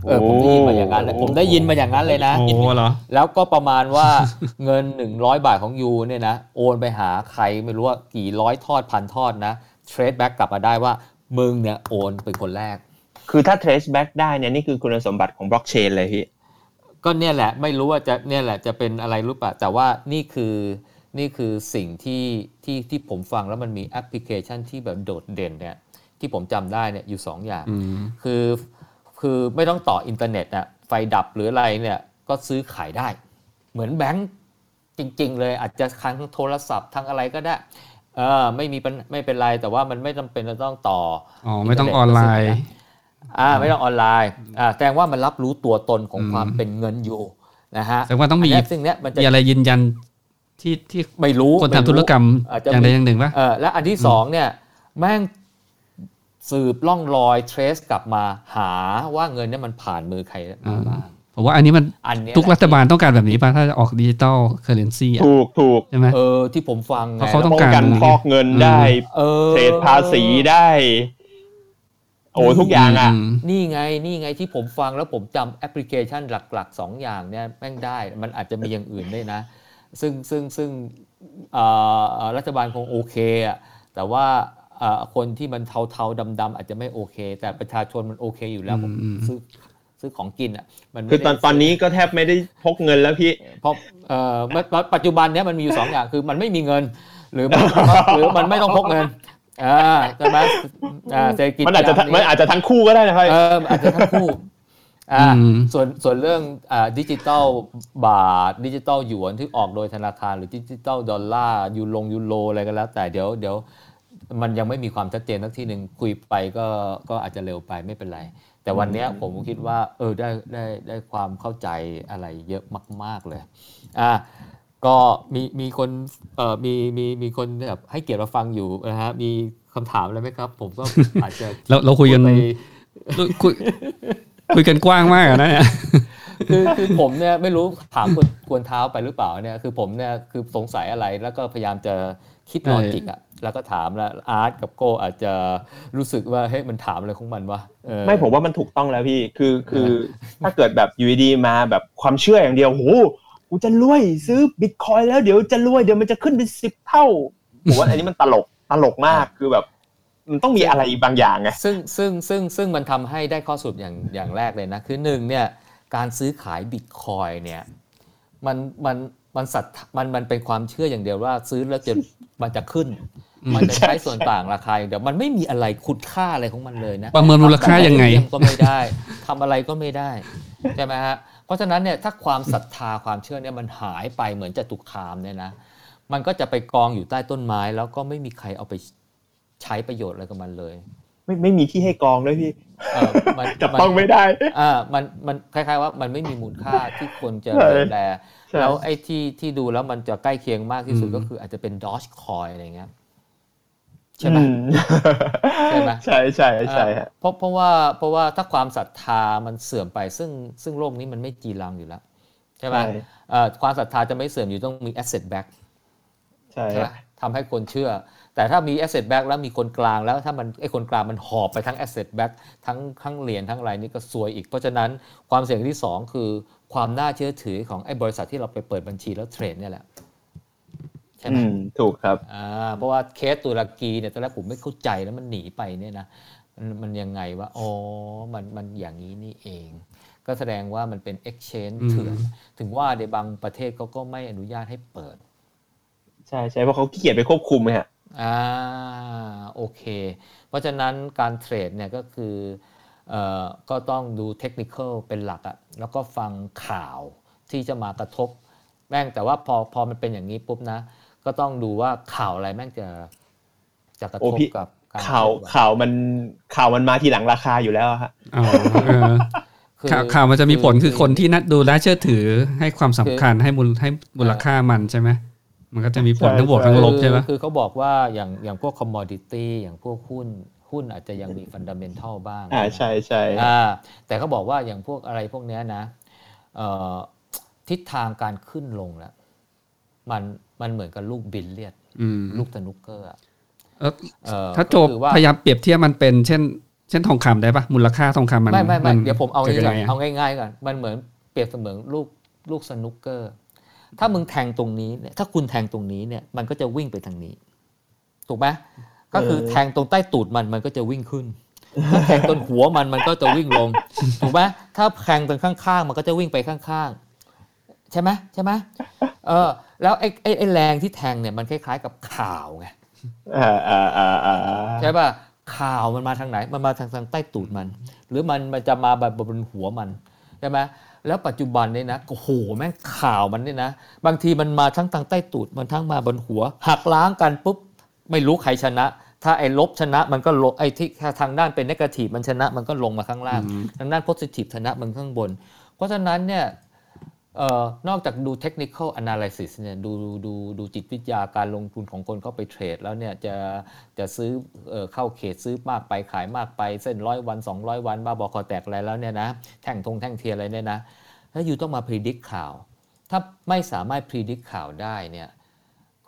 เออผมได้ยินมาอย่างนั้นเลยผมได้ยินมาอย่างนั้นเลยนะโอ้เหรอแล้วก็ประมาณว่าเงิน 100 บาทของ you เนี่ยนะโอนไปหาใครไม่รู้ว่ากี่ร้อยทอดพันทอดนะ trace back กลับมาได้ว่ามึงเนี่ยโอนเป็นคนแรก คือถ้า trace back ได้เนี่ยนี่คือคุณสมบัติของบล็อกเชนเลยพี่ก็เนี่ยแหละไม่รู้ว่าจะเนี่ยแหละจะเป็นอะไรรู้ป่ะแต่ว่านี่คือนี่คือสิ่งที่ที่ที่ผมฟังแล้วมันมีแอปพลิเคชันที่แบบโดดเด่นเนี่ยจที่ผมจำได้เนี่ยอยู่สองอย่างอืมคือคือไม่ต้องต่ออินเทอร์เน็ตอะไฟดับหรืออะไรเนี่ยก็ซื้อขายได้ เหมือนแบงก์จริง ๆ เลยอาจจะทั้งโทรศัพท์ทั้งอะไรก็ได้เออไม่มีปัญไม่เป็นไรแต่ว่ามันไม่จำเป็นจะต้องต่ออ๋อไม่ต้องออนไลน์ อ่าไม่ต้องออนไลน์อ่าแสดงว่ามันรับรู้ตัวตนของอืมความเป็นเงินอยู่นะฮะแสดงว่าต้องมีนเนี้ยซึ่งเนี้ยมันจะมีอะไรยืนยันที่ที่ไม่รู้คนไม่ทำธุรกรรมอาจจะอย่างใดมีอย่างหนึ่งป่ะเออและอันที่สองเนี่ยแม่งสืบร่องรอย trace กลับมาหาว่าเงินเนี่ยมันผ่านมือใครมาบ้างผมว่าอันนี้มันอันเนี้ยทุกรัฐบาลต้องการแบบนี้ป่ะ ถ้าจะออก digital currency อะถูกถูกใช่ไหมเออที่ผมฟังไงเพราะเขาต้ป้องการป้องกันฟอกเงินได้เออ trace ภาษีได้ โอ้ทุกอย่างอะมนี่ไงนี่ไงที่ผมฟังแล้วผมจำแอปพลิเคชันหลักๆ 2 อย่างเนี่ยแม่งได้ มันอาจจะมีอย่างอื่นด้วยนะ ซึ่งซึ่งซึ่งเอ่อเอ่อรัฐบาลคงโอเคอะแต่ว่าเอ่อคนที่มันเทาๆดำๆอาจจะไม่โอเค แต่ประชาชนมันโอเคอยู่แล้วผมอืมซื้อซื้อของกินอะมันไม่คือตอนได้ตอนนี้ก็แทบไม่ได้พกเงินแล้วพี่เพราะเอ่อเมื่อปัจจุบันเนี้ยมันมีอยู่สองอย่างคือมันไม่มีเงิน หรือมันหรือมันไม่ต้องพกเงิน อ่าใช่ไหมอ่าเศรษฐกิจมันอาจจะแบบมันอาจจะทั้งคู่ก็ได้นะครับเอออาจจะทั้งคู่อ่าอืมส่วนส่วนเรื่องอ่าดิจิตอลบาทดิจิตอลหยวนที่ออกโดยธนาคาร หรือดิจิตอลดอลลาร์ยูลงยูโรอะไรก็แล้ว แต่เดี๋ยวเดี๋ยวมันยังไม่มีความชัดเจนสักทีหนึ่งคุยไปก็ก็อาจจะเร็วไปไม่เป็นไร แต่วันเนี้ยผมคิดว่า เออได้ได้ได้ความเข้าใจอะไรเยอะมาก ๆเลยอ่า ก็มีมีคนเอ่อมีมีมีคนแบบให้เกียรติมาฟังอยู่นะฮะมีคำถามอะไรไหมครับ ผมก็อาจจะเราเราคุยกันพูดไปคุยคุยกันกว้างมากอะนะเนี่ยคือคือผมเนี่ยไม่รู้ถามกวนกวนเท้าไปหรือเปล่าเนี่ยคือผมเนี่ยคือสงสัยอะไรแล้วก็พยายามจะคิดลอจิกอะแล้วก็ถามแล้วอาร์ตกับโก้อาจจะรู้สึกว่าเฮ้ยมันถามอะไรของมันวะเออไม่ผมว่ามันถูกต้องแล้วพี่ คือคือถ้าเกิดแบบอยู่ดีๆมาแบบความเชื่ออย่างเดียวโห กูจะรวยซื้อบิตคอยแล้วเดี๋ยวจะรวยเดี๋ยวมันจะขึ้นเป็นสิบเท่าผมว่าอันนี้มันตลกตลกมากคือแบบมันต้องมีอะไรบางอย่างไงซึ่งซึ่งซึ่งซึ่งมันทำให้ได้ข้อสรุปอย่างอย่างแรกเลยนะ คือหนึ่งเนี่ยการซื้อขายบิตคอยเนี่ยมันมันมันสัตมันมันเป็นความเชื่ออย่างเดียวว่าซื้อแล้วจะมันจะขึ้น มันจะใช้ส่วนต่างราคาอย่างเดียวมันไม่มีอะไรคุณค่าอะไรของมันเลยนะ ประเมินมูลค่ายังไงทำก็ไม่ได้ทำอะไรก็ไม่ได้ใช่ไหมฮะ เพราะฉะนั้นเนี่ยถ้าความศรัทธาความเชื่อเนี่ยมันหายไปเหมือนจตุคามเนี่ยนะมันก็จะไปกองอยู่ใต้ต้นไม้ แล้วก็ไม่มีใครเอาไปใช้ประโยชน์อะไรกับมันเลย ไม่ไม่มีที่ให้กองด้วยพี่เออมันจับต้องไม่ได้อ่ามันมันคล้ายๆว่ามันไม่มีมูลค่าที่ควรจะใช่ดูแลใช่แล้วไอ้ที่ที่ดูแล้วมันจะใกล้เคียงมากที่สุดอืมก็คืออาจจะเป็นดอ g คอยอะไรเงี้ย ใช่ไหมอืมใช่ไหมใช่ใช่ใช่ฮะเพราะเพราะว่าเพราะว่าถ้าความศรัทธามันเสื่อมไป ซึ่งซึ่งโลกนี้มันไม่จีรังอยู่แล้วใช่ไหมใช่เอ่อความศรัทธาจะไม่เสื่อมอยู่ต้องมี asset back ใช่ใช่ไหมฮะทำให้คนเชื่อ แต่ถ้ามี asset back แล้วมีคนกลางแล้วถ้ามันไอ้คนกลางมันหอบไปทั้ง asset back ทั้งทั้งเหรียญทั้งอะไรนี่ก็ซวยอีก เพราะฉะนั้นความเสี่ยงที่สองคือความน่าเชื่อถือของไอ้บริษัทที่เราไปเปิดบัญชีแล้วเทรดเนี่ยแหละใช่ไหมอืมถูกครับอ่าเพราะว่าเคสตุรกีเนี่ยตอนแรกผมไม่เข้าใจแล้วมันหนีไปเนี่ยนะมันมันยังไงวะอ๋อมันมันอย่างนี้นี่เอง ก็แสดงว่ามันเป็น exchange อืมเถื่อนถึงว่าในบางประเทศเขาก็ไม่อนุญาตให้เปิด ใช่ใช่เพราะเขาขี้เกียจไปควบคุมไงฮะอ่าโอเค เพราะฉะนั้นการเทรดเนี่ยก็คือเอ่อก็ต้องดูเทคนิคเป็นหลักอะแล้วก็ฟังข่าวที่จะมากระทบแม่งแต่ว่าพอพอมันเป็นอย่างนี้ปุ๊บนะ ก็ต้องดูว่าข่าวอะไรแม่งจะจะกระโอ้ทบพี่กับการข่าวเคลื่อนไหข่าวมันข่าวมันมาทีหลังราคาอยู่แล้วฮะอ๋อเออคือข่าวข่าวมันจะมีผลคือคนที่นัดดูและเชื่อถือให้ความสำคัญให้มูลให้มูลค่ามันใช่ไหมมันก็จะมีผลใช่ทั้งบวกทั้งลบใช่ไหมคือคือเขาบอกว่าอย่างอย่างพวกคอมมอดิตี้อย่างพวกหุ้นหุ้นอาจจะยังมีฟันดัมเมนทัลบ้างอ่าใช่ใช่อ่าแต่เขาบอกว่าอย่างพวกอะไรพวกเนี้ยนะเอ่อทิศทางการขึ้นลงแล้วมัน มันเหมือนกับลูกบิลเลียดอืมลูกสนุกเกอร์อะเอ้อเอ่อถ้าโจก็คือว่าพยายามเปรียบเทียบมันเป็น เช่น เช่นทองคำได้ปะมูลค่าทองคำมันไม่ไม่ไม่นเดี๋ยวผมเอาจะงี้ยังก่อนไงอะเอาง่ายๆก่อนมันเหมือนเปรียบเสมือนลูกลูกสนุกเกอร์ ถ้ามึงแทงตรงนี้เนี่ยถ้าคุณแทงตรงนี้เนี่ยมันก็จะวิ่งไปทางนี้ ถูกไหมก็คือแทงตรงใต้ตูดมันมันก็จะวิ่งขึ้นถ้าแทงตรงหัวมันมันก็จะวิ่งลงถูกไหมถ้าแทงตรงข้างๆ มันก็จะวิ่งไปข้างๆ ใช่ไหมใช่ไหมเออ แล้วไอ้ไอ้ไอ้แรงที่แทงเนี่ยมันคล้ายๆกับข่าวไงอ่าอ่าอ่าอ่าใช่ป่ะข่าวมันมาทางไหน มันมาทางทางใต้ตูดมัน หรือมันมันจะมาแบบบนหัวมันใช่ไหมแล้วปัจจุบันเนี่ยนะโอ้โหแม่งข่าวมันเนี่ยนะ บางทีมันมาทั้งทางใต้ตูดมันทั้งมาบนหัว หักล้างกันปุ๊บไม่รู้ใครชนะ ถ้าไอ้ลบชนะมันก็ลงไอ้ที่ทางด้านเป็นนกาทีฟมันชนะมันก็ลงมาข้างล่าง ทางด้านโพสิทีฟชนะมันข้างบน เพราะฉะนั้นเนี่ยเอ่อ นอกจากดู technical analysis เนี่ยดูดูดูจิตวิทยาการลงทุนของคนเข้าไปเทรด แล้วเนี่ยจะจะซื้อเออเข้าเขตซื้อมากไปขายมากไป เส้นร้อยวัน 200 วันบ้าบอคอแตกอะไรแล้วเนี่ยนะแท่งทงแท่งเทียอะไรเนี่ยนะแล้วอยู่ต้องมา predict ข่าว ถ้าไม่สามารถ predict ข่าวได้เนี่ย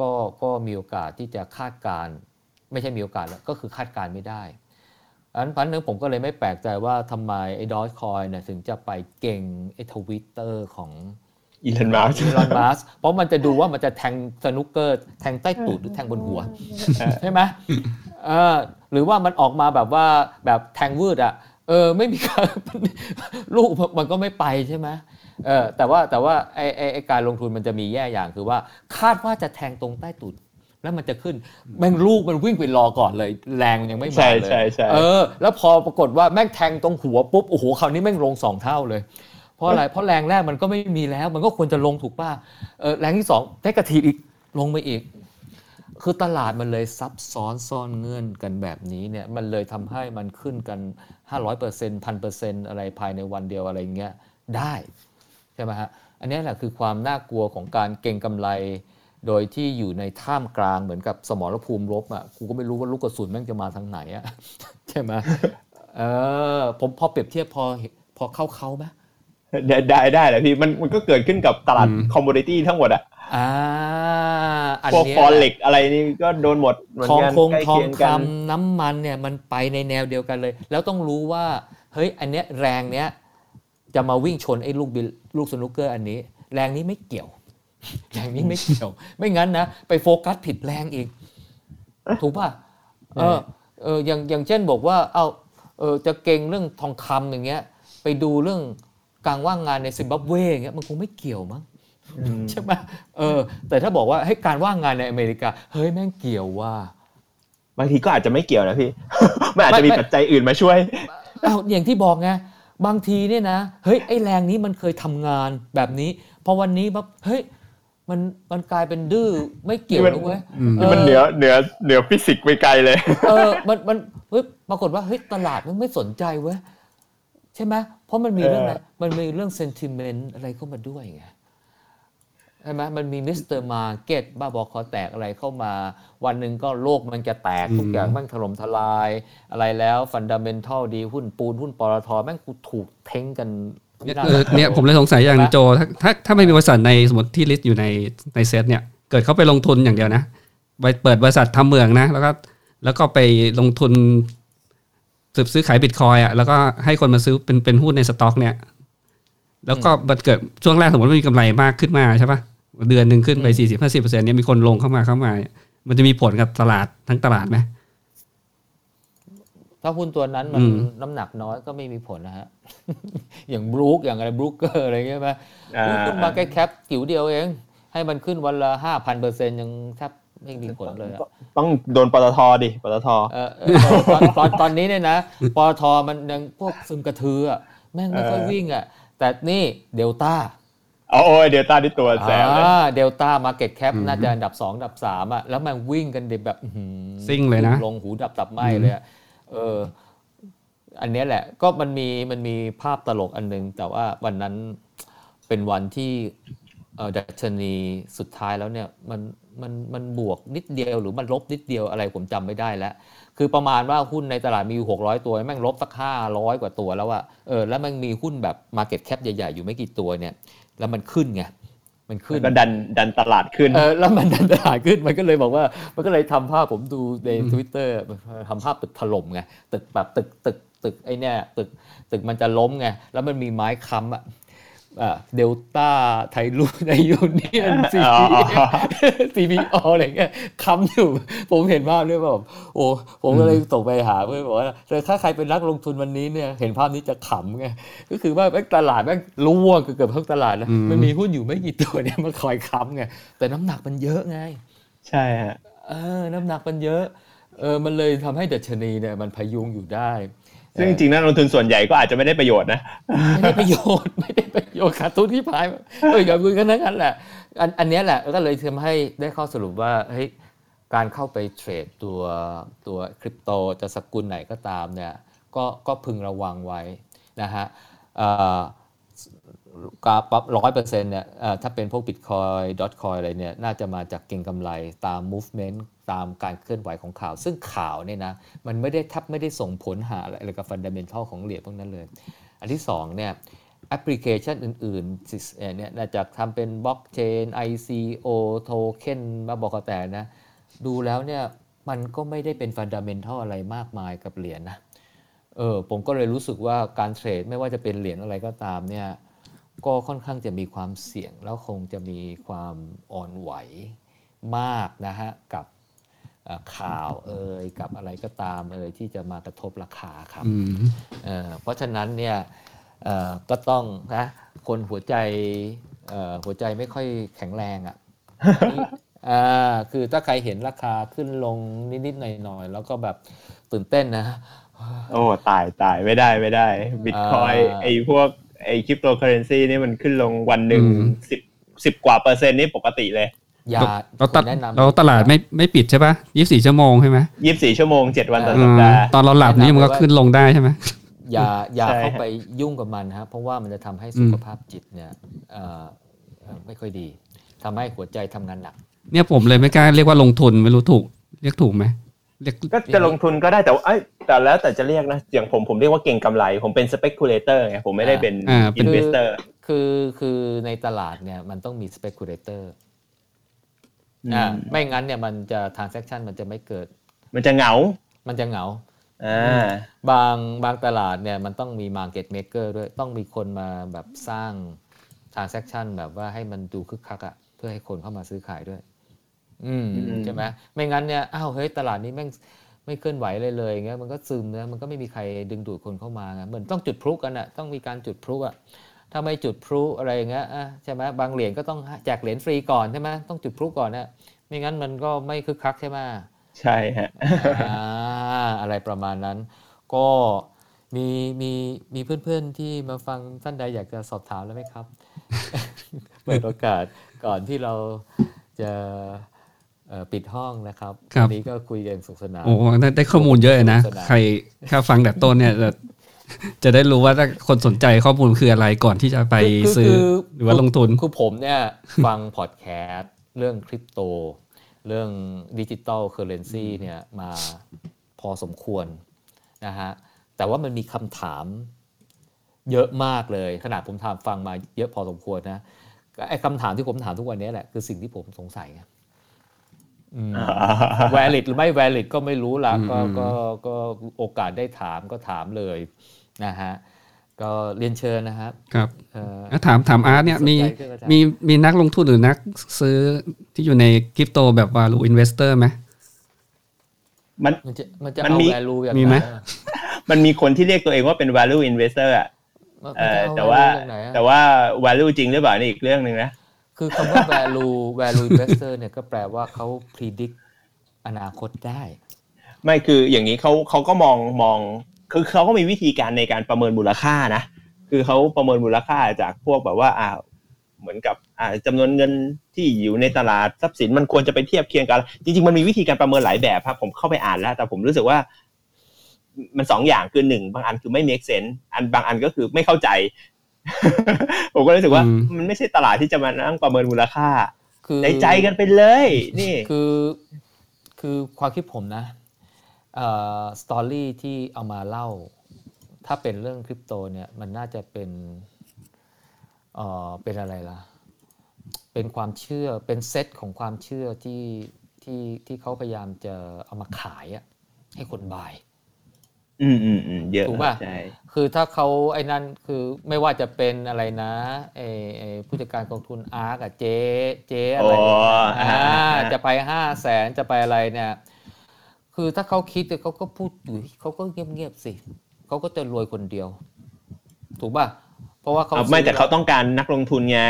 ก็ก็มีโอกาสที่จะคาดการณ์ไม่ใช่มีโอกาสแล้วก็คือคาดการณ์ไม่ได้ อันพันนึงผมก็เลยไม่แปลกใจว่าทำไมไอ้ Dogecoin เนี่ยถึงจะไปเก็งไอ้ทวิตเตอร์ของอีลอนมัสก์อีลอนมัสก์เพราะมันจะดูว่ามันจะแทงสนุกเกอร์แทงใต้ตูดหรือแทงบนหัวใช่ไหมเออหรือว่ามันออกมาแบบว่าแบบแทงวืดอะเออไม่มีการลูกมันก็ไม่ไปใช่ไหมเออแต่ว่าแต่ว่าไอไอไอการลงทุนมันจะมีแย่อย่างคือว่า คาดว่าจะแทงตรงใต้ตูด แล้วมันจะขึ้นแม่งลูกมันวิ่งไปรอก่อนเลย แรงมันยังไม่มาใช่เลยใช่ใช่เออ แล้วพอปรากฏว่าแม่งแทงตรงหัวปุ๊บโอ้โหคราวนี้แม่งลงสองเท่าเลยเพราะอะไรเพราะแรงแรกมันก็ไม่มีแล้ว มันก็ควรจะลงถูกป่ะเออแรงที่สองเทคทีฟอีกลงไปอีก คือตลาดมันเลยซับซ้อนซ่อนเงื่อนกันแบบนี้เนี่ยมันเลยทำให้มันขึ้นกัน 500%เปอร์เซ็นต์พันเปอร์เซ็นต์อะไรภายในวันเดียวอะไรเงี้ยได้ใช่ไหมฮะอันนี้แหละคือความน่ากลัวของการเก็งกำไร โดยที่อยู่ในท่ามกลางเหมือนกับสมรภูมิรบอะกูก็ไม่รู้ว่าลูกกระสุนแม่งจะมาทางไหนอะใช่ไหมเออผมพอเปรียบเทียบพอพอเข้าเขาไหมได้ได้ได้แหละพี่มันมันก็เกิดขึ้นกับตลาดอืม commodity ทั้งหมดอะอ่าอันพวกเนี้ย forex อะไรนี่ก็โดนหมดเหมือนทองกันคงใกล้ทองเคียงกันคำน้ำมันเนี่ยมันไปในแนวเดียวกันเลย แล้วต้องรู้ว่าเฮ้ยอันเนี้ยแรงเนี้ยจะมาวิ่งชนไอ้ลูกบิลลูกสนุกเกอร์อันนี้ แรงนี้ไม่เกี่ยว แรงนี้ไม่เกี่ยว ไม่งั้นนะ ไปโฟกัสผิดแรงอีก ถูกป่ะเออเอออย่างอย่างเช่นบอกว่า เอาเออจะเก่งเรื่องทองคำอย่างเงี้ย ไปดูเรื่องการว่างงานในซิมบับเวอย่างเงี้ยมันคงไม่เกี่ยวมั้งอืมใช่ไหมเออ แต่ถ้าบอกว่าให้ยการว่างงานในอเมริกา เฮ้ยแม่งเกี่ยวว่าบางทีก็อาจจะไม่เกี่ยวนะพี่มันอาจจะมีไม่ปัจจัยอื่นมาช่วยอ้าวอย่างที่บอกไงบางทีเนี่ยนะ เฮ้ยไอ้แรงนี้มันเคยทำงานแบบนี้พอวันนี้ปั๊บเฮ้ย มันมันกลายเป็นดื้อไม่เกี่ยวนี่มันแล้วเว้ยอืมนี่มันเหนือเหนือเหนือฟิสิกส์ไปไกลเลย เออมันมันเฮ้ยปรากฏว่าเฮ้ยตลาดมันไม่สนใจเว้ยใช่ไหมเพราะมันมีเรื่องอะไรมันมีเรื่อง sentiment อะไรเข้ามาด้วยไงใช่ไหมมันมี Mr. Market บ้าบอคอแตกอะไรเข้ามา วันหนึ่งก็โลกมันจะแตกทุกอย่างอืมแม่งถล่มทลาย อะไรแล้ว fundamental ดีหุ้นปูนหุ้นปตทแม่งกูถูกเท้งกัน เนี่ยเออเนี่ยผมเลยสงสัยอย่างโจถ้าถ้าถ้าไม่มีบริษัทในสมมติที่ list อยู่ในในเซตเนี่ยเกิดเขาไปลงทุนอย่างเดียวนะไปเปิดบริษัททำเหมืองนะ แล้วก็แล้วก็ไปลงทุนสืบซื้อขายบิตคอยอะแล้วก็ให้คนมาซื้อเป็นเป็นหุ้นในสต็อก เนี่ย แล้วก็มันเกิดช่วงแรกสมมติว่ามีกำไรมากขึ้นมาใช่ปะเดือนหนึ่งขึ้นไปสี่สิบห้าสิบเปอร์เซ็นต์เนี่ยมีคนลงเข้ามาเข้ามาเนี่ยมันจะมีผลกับตลาดทั้งตลาดไหมถ้าหุ้นตัวนั้นมันอืมน้ำหนักน้อยก็ไม่มีผลนะฮะ อย่าง Brook อย่างอะไร Brooker อะไรเงี้ยไหมอ่าหุ้นมาแค่ cap จิ๋วเดียวเอง ให้มันขึ้นวันละห้าพันเปอร์เซ็นต์ยังแทบไม่มีผลเลยอะต้องโดนปตทดิปตทเออเออตอนตอนตอนนี้เนี่ยนะปตทมันยังพวกซึมกระทืออะแม่งไม่ค่อยเออวิ่งอะ แต่นี่เดลต้าเอาโอ้ยเดลต้าที่ตัวแสบเลยเดลต้า market cap อืมน่าจะอันดับสองอันดับสามอะแล้วมันวิ่งกันเด็แบบอื้อหือซิ่งเลยนะ ลงหูดับตับไหมเลยอะเออ อันเนี้ยแหละก็มันมีมันมีภาพตลกอันหนึ่ง แต่ว่าวันนั้นเป็นวันที่เอ่อดัชนีสุดท้ายแล้วเนี่ยมันมันมันบวกนิดเดียวหรือมันลบนิดเดียวอะไรผมจำไม่ได้แล้ว คือประมาณว่าหุ้นในตลาดมีอยู่ 600 ตัวแม่งลบสัก 500 กว่าตัวแล้วอะเออแล้วมันมีหุ้นแบบ Market Cap ใหญ่ๆ อยู่ไม่กี่ตัวเนี่ย แล้วมันขึ้นไงมันขึ้นก็ดันดันตลาดขึ้นเออแล้วมันดันตลาดขึ้นมันก็เลยบอกว่า มันก็เลยทำภาพผมดูใน Twitter ทำภาพตึกถล่มไงตึกแบบตึกตึก ตึกไอเนี่ยตึกตึกมันจะล้มไงแล้วมันมีไม้ค้ำอะอ่าเดลต้าไทยรูในยูเนียนซีอ๋อซีบีออะไรเงี้ยค้ำอยู่ ผมเห็นภาพด้วยแบบโอ้ผมก็เลยส่งไปหาเพื่อนบอกว่าแต่ถ้าใครเป็นนักลงทุนวันนี้เนี่ยเห็นภาพนี้จะขำไงก็คือว่าแม่งตลาดแม่งร่วงเกือบทั้งตลาดนะอืมมันมีหุ้นอยู่ไม่กี่ตัวเนี่ยมาคอยค้ำไงแต่น้ำหนักมันเยอะไง ใช่ฮะเออน้ำหนักมันเยอะเออมันเลยทำให้ดัชนีเนี่ยมันพยุงอยู่ได้ ซึ่งจริงนักลงทุนส่วนใหญ่ก็อาจจะไม่ได้ประโยชน์นะไม่ได้ประโยชน์ไม่ได้ประโยชน์ขาดทุนที่พายเอออย่าคุยกันนั้นแหละอันอันนี้แหละก็เลยทำให้ได้ข้อสรุปว่าเฮ้ยการเข้าไปเทรดตัวตัวคริปโตจะสกุลไหนก็ตามเนี่ยก็ก็พึงระวังไว้นะฮะ กาปั๊บร้อยเปอร์เซ็นต์เนี่ยถ้าเป็นพวก Bitcoin Dogecoin อะไรเนี่ยน่าจะมาจากเก็งกำไรตาม movement ตามการเคลื่อนไหวของข่าว ซึ่งข่าวเนี่ยนะ มันไม่ได้ทับไม่ได้ส่งผลหาอะไรกับ fundamental ของเหรียญพวกนั้นเลย อันที่สองเนี่ยแอปพลิเคชันอื่นๆเนี่ยน่าจะทำเป็นบล็อกเชน ICO โทเค็นมาบอกกแต่นะ ดูแล้วเนี่ยมันก็ไม่ได้เป็น fundamental อะไรมากมายกับเหรียญนะเออผมก็เลยรู้สึกว่าการเทรดไม่ว่าจะเป็นเหรียญอะไรก็ตามเนี่ย ก็ค่อนข้างจะมีความเสี่ยง แล้วคงจะมีความอ่อนไหวมากนะฮะกับเอ่อข่าวเอ่ยกับอะไรก็ตามเอ่ยที่จะมากระทบราคาครับอืมเอ่อเพราะฉะนั้นเนี่ยเอ่อก็ต้องนะคนหัวใจเอ่อหัวใจไม่ค่อยแข็งแรงอะ่ะนี่อ่าคือถ้าใครเห็นราคาขึ้นลงนิดๆหน่อยๆแล้วก็แบบตื่นเต้นนะ โอ้ตายตายไม่ได้ไม่ได้บิตคอยอ่าไอ้พวก ไอ้คริปโตเคอเรนซีนี่มันขึ้นลงวันหนึ่งอืมสิบสิบกว่าเปอร์เซ็นต์นี่ปกติเลยอย่าเราตผมแนะนำเราตลาดไม่ไม่ปิดใช่ปะยี่สิบสี่ชั่วโมงใช่ไหมยี่สิบสี่ชั่วโมงเจ็ดวันต่ออืสัปมดาห์ตอนเราหลับนี่มันก็ขึ้นลงได้ใช่ไหมอย่าอย่าใช่เข้าไปยุ่งกับมันฮะเพราะว่ามันจะทำให้สุขภาพจิตเนี่ยเอ่อเอ่อไม่ค่อยดีทำให้หัวใจทำงานหนัก เนี่ยผมเลยไม่กล้าเรียกว่าลงทุนไม่รู้ถูกเรียกถูกไหมเรีย กก็จะลงทุนก็ได้แต่ว่าเอ้ยแต่แล้วแต่จะเรียกนะอย่างผมผมเรียกว่าเก่งกำไร ผมเป็น speculator ไงผมไม่ได้เป็นอ่าเป็น investor คือคือในตลาดเนี่ยมันต้องมี speculator อ่าอืมไม่งั้นเนี่ยมันจะ transaction มันจะไม่เกิด มันจะเหงา มันจะเหงาอ่าบางบางตลาดเนี่ยมันต้องมี market maker ด้วยต้องมีคนมาแบบสร้าง transaction แบบว่าให้มันดูคึกคักอะเพื่อให้คนเข้ามาซื้อขายด้วย อืมอืมใช่ไหมไม่งั้นเนี่ยอ้าวเฮ้ยตลาดนี้แม่งไม่เคลื่อนไหวเลยเลยอย่างเงี้ยมันก็ซึมนะมันก็ไม่มีใครดึงดูดคนเข้ามาไงเหมือนต้องจุดพลุกันอะต้องมีการจุดพลุอะถ้าไม่จุดพลุอะไรอย่างเงี้ยอะใช่ไหมบางเหรียญก็ต้องแจกเหรียญฟรีก่อนใช่ไหมต้องจุดพลุก่อนนะไม่งั้นมันก็ไม่คึกคักใช่ไหมใช่ฮะอ่าอะไรประมาณนั้น ก็มีมีมีเพื่อนๆที่มาฟังท่านใดอยากจะสอบถามแล้วไหมครับเปิดโอกาสก่อนที่เราจะเอ่อ ปิดห้องนะครับครับวันนี้ก็คุยกันสนุกสนานโอ้ได้ได้ข้อมูลเยอะเลยนะสนานใครถ้าฟังแต่ต้นเนี่ยจะจะได้รู้ว่าถ้าคนสนใจข้อมูลคืออะไรก่อนที่จะไปคืซื้อคืหรือว่าลงทุนคือผมเนี่ยฟังพอดแคสต์เรื่องคริปโต เรื่อง digital currency เนี่ยมาพอสมควรนะฮะแต่ว่ามันมีคำถามเยอะมากเลย ขนาดผมถามฟังมาเยอะพอสมควรนะไอ้คำถามที่ผมถามทุกวันนี้แหละ คือสิ่งที่ผมสงสัยไงอืม valid หรือไม่ valid ก็ไม่รู้ละก็อืมก็ก็โอกาสได้ถามก็ถามเลยนะฮะก็เรียนเชิญนะครับครับเอ่อแล้วถามถามอาร์ตเนี่ยมีสนใจขึ้นมาจากมีมีนักลงทุนหรือนักซื้อที่อยู่ในคริปโตแบบ value investor ไหมมันมันจะมันจะมันเอามี value อย่างมีไหมนอะมันมีคนที่เรียกตัวเองว่าเป็น value investor อะมันเออจะเอแต่ว่า value จากไหนอะแต่ว่า value จริงหรือเปล่านี่อีกเรื่องหนึ่งนะ คือคำว่า value value investor เนี่ยก็แปลว่าเขา predict อนาคตได้ ไม่คืออย่างนี้เขาเขาก็มองมองคือเขาก็มีวิธีการในการประเมินมูลค่านะคือเขาประเมินมูลค่าจากพวกแบบว่าอ่าเหมือนกับอ่าจำนวนเงินที่อยู่ในตลาดทรัพย์สินมันควรจะไปเทียบเคียงกัน จริง ๆ มันมีวิธีการประเมินหลายแบบครับผมเข้าไปอ่านแล้ว แต่ผมรู้สึกว่ามันสองอย่างคือหนึ่งบางอันคือไม่ make sense อันบางอันก็คือไม่เข้าใจ ผมก็รู้สึกว่าอืมมันไม่ใช่ตลาดที่จะมานั่งประเมินมูลค่าคือใจใจกันไปเลย นี่คือ คือความคิดผมนะเอ่อสตอรี่ที่เอามาเล่า ถ้าเป็นเรื่องคริปโตเนี่ยมันน่าจะเป็นเอ่อเป็นอะไรล่ะ เป็นความเชื่อเป็นเซตของความเชื่อที่ที่ที่เขาพยายามจะเอามาขายอะให้คนบาย อืมอืมอืมเยอะถูกป่ะใช่คือถ้าเขาไอ้นั่นคือไม่ว่าจะเป็นอะไรนะไอ้ไอ้ผู้จัดการกองทุนอาร์กับเจ๊เจ๊อะไรอ๋ออ่าอ่าจะไปห้าแสนจะไปอะไรเนี่ย คือถ้าเขาคิดเนี่ยเขาก็พูดอยู่เขาก็เงียบๆสิเขาก็จะรวยคนเดียว ถูกป่ะเพราะว่าเขาเอาไม่แต่ซื้อเขาต้องการนักลงทุนไง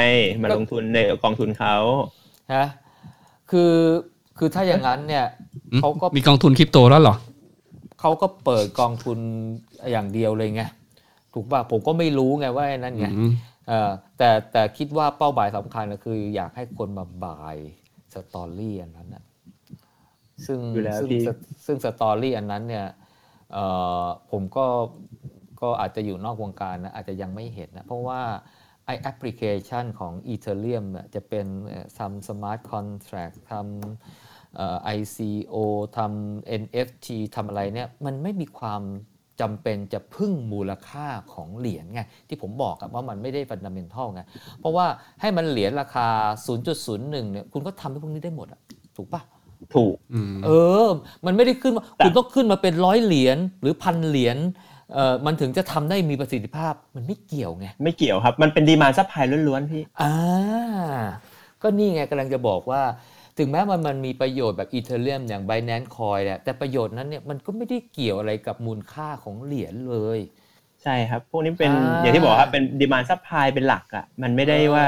มาก็ลงทุนในกองทุนเขาฮะคือคือถ้าอย่างนั้นเนี่ยอืมเขาก็มีกองทุนคริปโตแล้วเหรอ เขาก็เปิดกองทุนอย่างเดียวเลยไงถูกป่ะผมก็ไม่รู้ไงว่าไอ้นั่นไงอืมเออแต่แต่คิดว่าเป้าหมายสำคัญก็คือ อยากให้คนมา buy story อันนั้นนะซึ่งอยู่แล้วซึ่งพี่สซึ่ง story อันนั้นเนี่ยเออผมก็ก็อาจจะอยู่นอกวงการนะอาจจะยังไม่เห็นนะ เพราะว่าไอ้แอปพลิเคชันของ Ethereum เนี่ยจะเป็นเอ่อทำ Smart Contract ทำเอ่อ ICO ทำ NFT ทำอะไรเนี่ยมันไม่มีความจำเป็นจะพึ่งมูลค่าของเหรียญไงที่ผมบอกอะว่ามันไม่ได้ฟันดัมเ n นทัลไงเพราะว่าให้มันเหรียญราคา 0.01เนี่ยคุณก็ทำให้พวกนี้ได้หมดอะถูกปะถูกอืมเออ มันไม่ได้ขึ้นมาแต่คุณต้องขึ้นมาเป็นร้อยเหรียญหรือพันเหรียญเออมันถึงจะทำได้มีประสิทธิภาพมันไม่เกี่ยวไงไม่เกี่ยวครับ มันเป็น demand supply ล้วนๆพี่อ่าก็นี่ไงกำลังจะบอกว่า ถึงแม้มันมันมีประโยชน์แบบ Ethereum อย่าง Binance Coin แหละแต่ประโยชน์นั้นเนี่ยมันก็ไม่ได้เกี่ยวอะไรกับมูลค่าของเหรียญเลย ใช่ครับ พวกนี้เป็นอ่าอย่างที่บอกครับเป็น demand supply เป็นหลักอะมันไม่ได้ว่า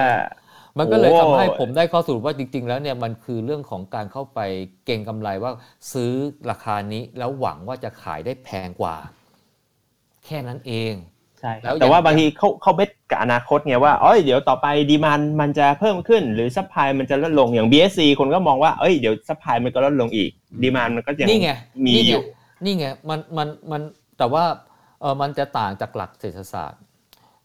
มันก็เลยโอ้ทำให้ผมได้ข้อสรุปว่าจริง ๆ แล้วเนี่ยมันคือเรื่องของการเข้าไปเก็งกำไรว่าซื้อราคานี้แล้วหวังว่าจะขายได้แพงกว่า แค่นั้นเอง ใช่คแล้วแต่ว่าอย่างบางทีเขาเขา base กับอนาคตไงว่าเอ้ยเดี๋ยวต่อไป demand มันจะเพิ่มขึ้น หรือ supply มันจะลดลงอย่าง BSC คนก็มองว่าเอ้ยเดี๋ยว supply มันก็ลดลงอีก demand มันก็ยังนี่ไงมีอยู่นี่ไงนี่ไงมันมันมันแต่ว่าเออมันจะต่างจากหลักเศรษฐศาสตร์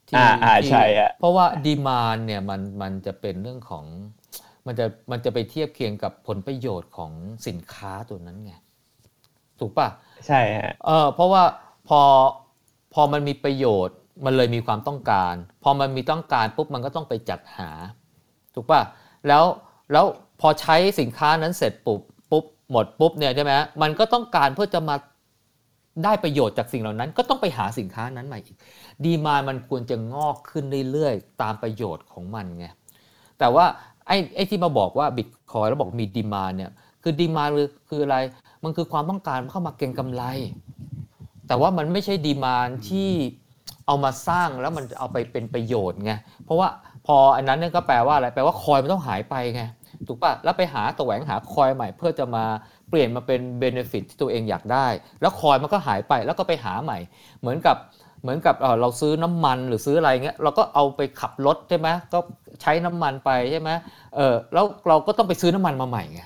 ที่อ่าอ่าที่ใช่ฮะเพราะว่า demand เนี่ยมันมันจะเป็นเรื่องของมันจะมันจะไปเทียบเคียงกับผลประโยชน์ของสินค้าตัวนั้นไงถูกปะใช่ฮะเออเพราะว่าพอ พอมันมีประโยชน์มันเลยมีความต้องการ พอมันมีต้องการปุ๊บมันก็ต้องไปจัดหา ถูกปะแล้วแล้วพอใช้สินค้านั้นเสร็จปุ๊บปุ๊บหมดปุ๊บเนี่ยใช่ไหมมันก็ต้องการเพื่อจะมาได้ประโยชน์จากสิ่งเหล่านั้น ก็ต้องไปหาสินค้านั้นใหม่อีกดีมามันควรจะงอกขึ้นเรื่อยๆ ตามประโยชน์ของมันไงแต่ว่าไอ้ไอ้ที่มาบอกว่าบิตคอยแล้วบอกมีดีมาเนี่ยคือดีมาคือคืออะไรมันคือความต้องการเข้ามาเก็งกำไร แต่ว่ามันไม่ใช่ดีมานที่เอามาสร้างแล้วมันจะเอาไปเป็นประโยชน์ไงเพราะว่าพออันนั้นเนี่ยก็แปลว่าอะไรแปลว่าคอยมันต้องหายไปไงถูกปะแล้วไปหาแสวงหาคอยใหม่เพื่อจะมาเปลี่ยนมาเป็นเบนฟิตที่ตัวเองอยากได้ แล้วคอยมันก็หายไปแล้วก็ไปหาใหม่ เหมือนกับเหมือนกับเอ่อเราซื้อน้ำมันหรือซื้ออะไรเงี้ยเราก็เอาไปขับรถใช่ไหมก็ใช้น้ำมันไปใช่ไหมเออแล้วเราก็ต้องไปซื้อน้ำมันมาใหม่ไง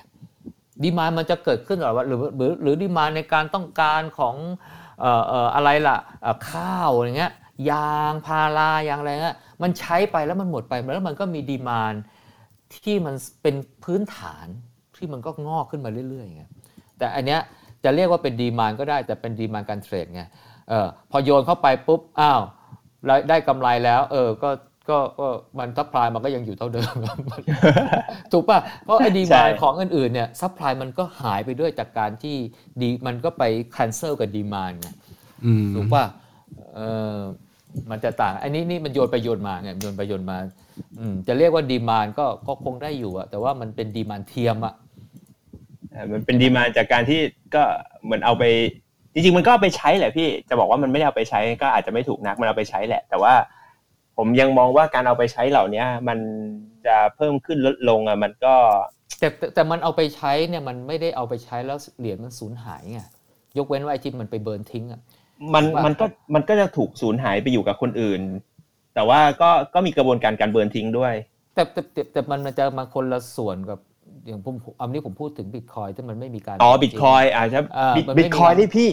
ดีมานมันจะเกิดขึ้นหรือว่าหรือหรือหรือดีมานในการต้องการของเอะไรล่ะข้าวอะไรเงี้ยยางพารายางอะไรเงี้ยมันใช้ไปแล้วมันหมดไปแล้วมันก็มีดีมานที่มันเป็นพื้นฐานที่มันก็งอกขึ้นมาเรื่อยๆไงแต่อันเนี้ยจะเรียกว่าเป็นดีมานก็ได้แต่เป็นดีมานการเทรดไงเออพอโยนเข้าไปปุ๊บอ้าวได้ได้กำไรแล้วเออก็ ก็ก็มัน supply มันก็ยังอยู่เท่าเดิมถูกป่ะเพราะไอ้ demand ใช่ ของอื่นๆเนี่ย supply มันก็หายไปด้วยจากการที่ดีมันก็ไป cancel กับดีมานไงอืมถูกป่ะเออมันจะต่าง อันนี้นี่มันโยนไปโยนมาไงโยนไปโยนมาอืมจะเรียกว่า demand ก็ก็คงได้อยู่อะแต่ว่ามันเป็น demand เทียมอะอ่ามันเป็น demand จากการที่ก็เหมือนเอาไปจริงๆมันก็เอาไปใช้แหละพี่จะบอกว่ามันไม่ได้เอาไปใช้ก็อาจจะไม่ถูกนักมันเอาไปใช้แหละ แต่ว่า ผมยังมองว่าการเอาไปใช้เหล่านี้มันจะเพิ่มขึ้นลดลงอะมันก็แต่แต่แต่มันเอาไปใช้เนี่ยมันไม่ได้เอาไปใช้แล้วเหรียญมันสูญหายไงยกเว้นว่าไอ้ที่มันไปเบิร์นทิ้งอะมันว่ามัมันก็มันก็จะถูกสูญหายไปอยู่กับคนอื่น แต่ว่าก็ก็มีกระบวนการการเบิร์นทิ้งด้วย แต่แต่แต่แต่มันจะมาคนละส่วนกับอย่างผมอันนี้ผมพูดถึงบิตคอยที่มันไม่มีการอ๋อเบิบิร์ตนคอยอาจจะอ่ามันไม่บิตคอยมีนี่พี่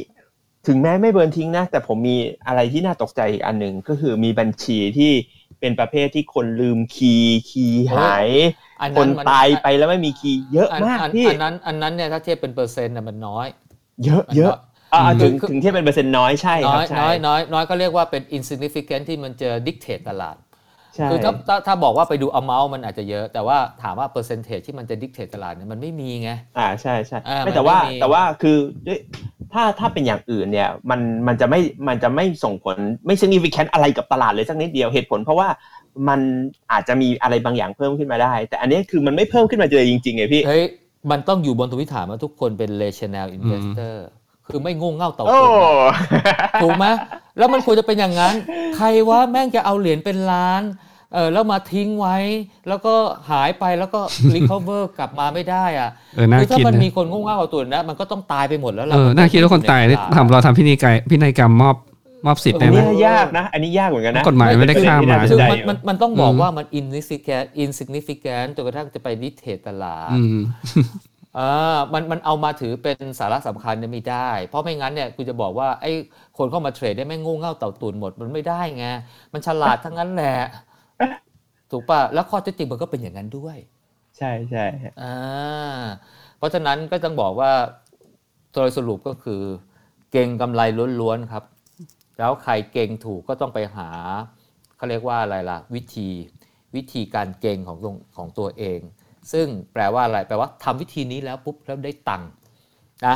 ถึงแม้ไม่เบิร์นทิ้งนะ แต่ผมมีอะไรที่น่าตกใจอีกอันหนึ่งก็คือมีบัญชีที่เป็นประเภทที่คนลืมคีย์คีย์หายอันคนั้นนมันตายไปแล้วไม่มีคีย์เยอะอันมากอันพี่อันนั้นอันนั้นเนี่ยถ้าเทียบเป็นเปอร์เซ็นต์น่ะมันน้อย เยอะมันเยอะน้อยอ่าอืมถึงคือถึงเทียบเป็นเปอร์เซ็นต์น้อยใช่คน้รัอบยใช่น้อยน้อยน้อยก็เรียกว่าเป็น insignificant ที่มันจะดิกเทตตลาดใช่ คือถ้าถ้าถ้าบอกว่าไปดู amount มันอาจจะเยอะ แต่ว่าถามว่า percentage ที่มันจะดิกเทตตลาดเนี่ยมันไม่มีไงอ่าใช่ใช่อ่าไม่มันแต่ว่าไม่มีแต่ว่าคือด้วยถ้าถ้าเป็นอย่างอื่นเนี่ยมันมันจะไม่มันจะไม่ส่งผลไม่ significant อะไรกับตลาดเลยสักนิดเดียวเหตุผลเพราะว่ามันอาจจะมีอะไรบางอย่างเพิ่มขึ้นมาได้ แต่อันนี้คือมันไม่เพิ่มขึ้นมาเลยจริงๆไงพี่เฮ้ยมันต้องอยู่บนทวิฐานว่าทุกคนเป็น rational investor คือไม่โง่เง่าเต่าโอ้ตุนอะถูกไหมแล้วมันควรจะเป็นอย่างนั้น ใครว่าแม่งจะเอาเหรียญเป็นล้านเออแล้วมาทิ้งไว้ แล้วก็หายไปแล้วก็ recover กลับมาไม่ได้อะเออน่าคือถ้าคิดมันนะมีคนโง่เง่าเอาตัวนะมันก็ต้องตายไปหมดแล้วล่ะเออน่าคิดว่าคนตายนี่ทำเราทำพินัยกรรมพินัยกรรมมอบมอบสิทธิ์ได้ไหมเนี่ยยากนะ อันนี้ยากเหมือนกันนะ กฎหมายไม่ได้ข้ามมาคือได้มันอยู่มันมันต้องบอกอืมว่ามัน insignificant insignificant จนกระทั่งจะไปดิเทตลาด อืมอ่ามันมันเอามาถือเป็นสาระสำคัญเนี่ยไม่ได้ เพราะไม่งั้นเนี่ยกูจะบอกว่าไอ้คนเข้ามาเทรดได้แม่งโง่เง่าเต่าตุนหมดมันไม่ได้ไงมันฉลาดทั้งนั้นแหละถูกป่ะแล้วข้อเท็จจริงมันก็เป็นอย่างนั้นด้วย ใช่ใช่อ่าเพราะฉะนั้นก็ต้องบอกว่าโดยสรุปก็คือ เก่งกำไรล้วนๆครับ แล้วใครเก่งถูกก็ต้องไปหาเขาเรียกว่าอะไรล่ะ วิธีวิธีการเก่งของตรงของตัวเอง ซึ่งแปลว่าอะไรแปลว่าทำวิธีนี้แล้วปุ๊บแล้วได้ตังค์นะ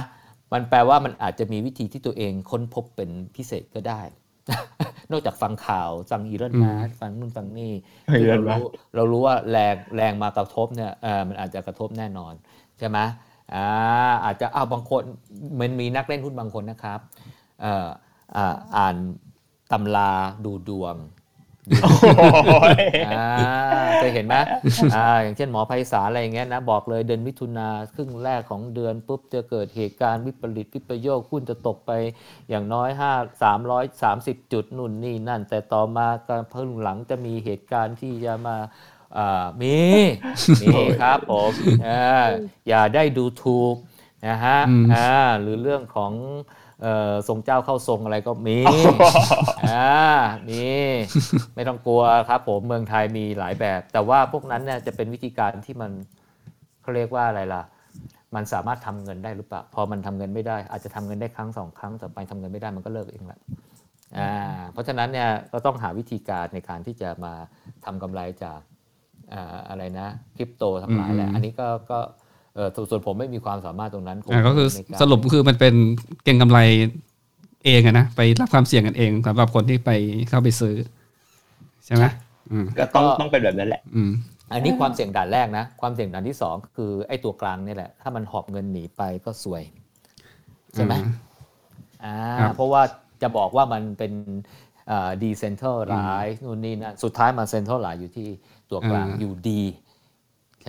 มันแปลว่ามันอาจจะมีวิธีที่ตัวเองค้นพบเป็นพิเศษก็ได้ นอกจากฟังข่าวฟังอีเรนอืมมาร์ฟังนู่นฟังนี่เฮ้ยที่เลิเราศมากรู้เรารู้ว่าแรงแรงมากระทบเนี่ยเออมันอาจจะกระทบแน่นอนใช่ไหมอ่าอาจจะอ้าวบางคนมันมีนักเล่นหุ้นบางคนนะครับเอ่ออ่าอ่านตำราดูดวงโอ้ยอ่า เคยเห็นไหมอ่าอย่างเช่นหมอไพศาลอะไรอย่างเงี้ยนะบอกเลยเดือนมิถุนาครึ่งแรกของเดือนปุ๊บจะเกิดเหตุการณ์วิปริตวิปโยคหุ้นจะตกไปอย่างน้อย5 330 จุดนู่นนี่นั่น แต่ต่อมาการเพิ่งหลังจะมีเหตุการณ์ที่จะมาอ่ามีมีครับผมอ่าอย่าได้ดูถูกนะฮะอืมอ่าหรือเรื่องของเอ่อ ทรงเจ้าเข้าทรงอะไรก็มีอ่ามีไม่ต้องกลัวครับผมเมืองไทยมีหลายแบบ แต่ว่าพวกนั้นเนี่ยจะเป็นวิธีการที่มันเขาเรียกว่าอะไรล่ะ มันสามารถทำเงินได้หรือเปล่า พอมันทำเงินไม่ได้ อาจจะทำเงินได้ครั้งสองครั้ง ต่อไปทำเงินไม่ได้มันก็เลิกเองแหละอ่าเพราะฉะนั้นเนี่ยก็ต้องหาวิธีการในการที่จะมาทำกำไรจากอ่าอะไรนะคริปโตทั้งหลายแหละอืมอันนี้ก็ก็ เออส่วนส่วนผมไม่มีความสามารถตรงนั้นผมอ่าก็คือไม่กล้าสรุปคือมันเป็นเก็งกำไรเองอะนะไปรับความเสี่ยงกันเองสำหรับคนที่ไปเข้าไปซื้อ ใช่ไหมอืมก็ต้องต้องเป็นแบบนั้นแหละอืมอันนี้ความเสี่ยงด่านแรกนะ ความเสี่ยงด่านที่สองคือไอ้ตัวกลางนี่แหละ ถ้ามันหอบเงินหนีไปก็สวย ใช่ไหมอ่าครับเพราะว่าจะบอกว่ามันเป็น decentralized นู่นนี่นั่นสุดท้ายมัน centralized อยู่ที่ตัวกลางอ่าอยู่ดีใ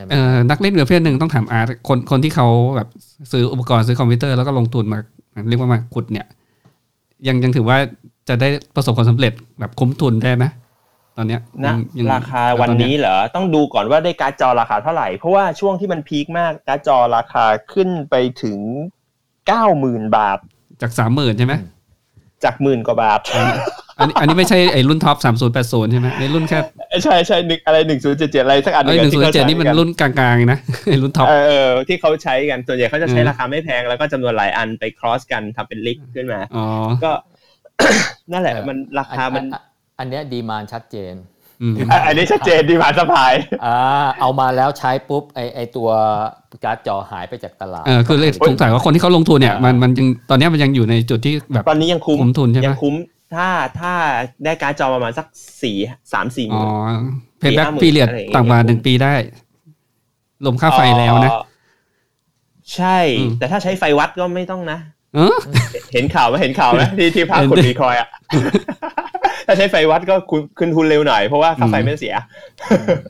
ช่ไหมเอ่อนักเล่นประเภทหนึ่งต้องถามอาร์ตคนคนที่เขาแบบซื้ออุปกรณ์ซื้อคอมพิวเตอร์แล้วก็ลงทุนมาเรียกว่ามาขุดเนี่ย ยังยังถือว่าจะได้ประสบความสำเร็จแบบคุ้มทุนได้ไหมตอนเนี้ยนะยังยังราคาวันนี้เหรอ ต้องดูก่อนว่าได้การ์ดจอราคาเท่าไหร่ เพราะว่าช่วงที่มัน peak มากการ์ดจอราคาขึ้นไปถึงเก้าหมื่นบาท จากสามหมื่นใช่ไหม จากหมื่นกว่าบาท อันนี้อันนี้ไม่ใช่ไอ้รุ่น top สามศูนย์แปดศูนย์ใช่ไหมในรุ่นแค่ใช่ใช่หนึ่งอะไรหนึ่งศูนย์เจ็ดเจ็ดอะไรสักอันไอ้นึ่งหนึ่งศูนย์เจ็ดนี่มันใช้กันรุ่นกลางๆนะไอ้รุ่น top เออเออที่เขาใช้กันส่วนใหญ่เขาจะใช้อืมราคาไม่แพงแล้วก็จำนวนหลายอันไป cross กันทำเป็น rig ขึ้นมาอ๋อก็นั่นแหละเออมันราคามันอันเนี้ย demand ชัดเจน อืมอะอันนี้ชัดเจน demand supplyอ่าเอามาแล้วใช้ปุ๊บไอ้ไอ้ตัวการ์ดจอหายไปจากตลาดเออคือเลยสงสัยว่าคนที่เขาลงทุนเนี่ยมันมันยังตอนเนี้ยมันยังอยู่ในจุดที่แบบตอนนี้ยังคุ้มคุ้มทุนใช่ไหมยังคุ้มถ้าถ้าได้การ์ดจอประมาณสักสี่สามสี่หอ๋อมื่นเพย์แบ็ก50,000ปีเรียดอะไรอย่างเงี้ยต่างกว่าหนึ่งปีได้ลมค่าไฟแล้วนะเอ่อใช่อืมแต่ถ้าใช้ไฟวัดก็ไม่ต้องนะ เออเห็นข่าวไหมเห็นข่าวไหมที่ที่ภาคเห็นขุดดิบีคอยอะถ้าใช้ไฟวัดก็คุณขึ้นทุนเร็วหน่อยเพราะว่าค่าไฟอืมไม่เสีย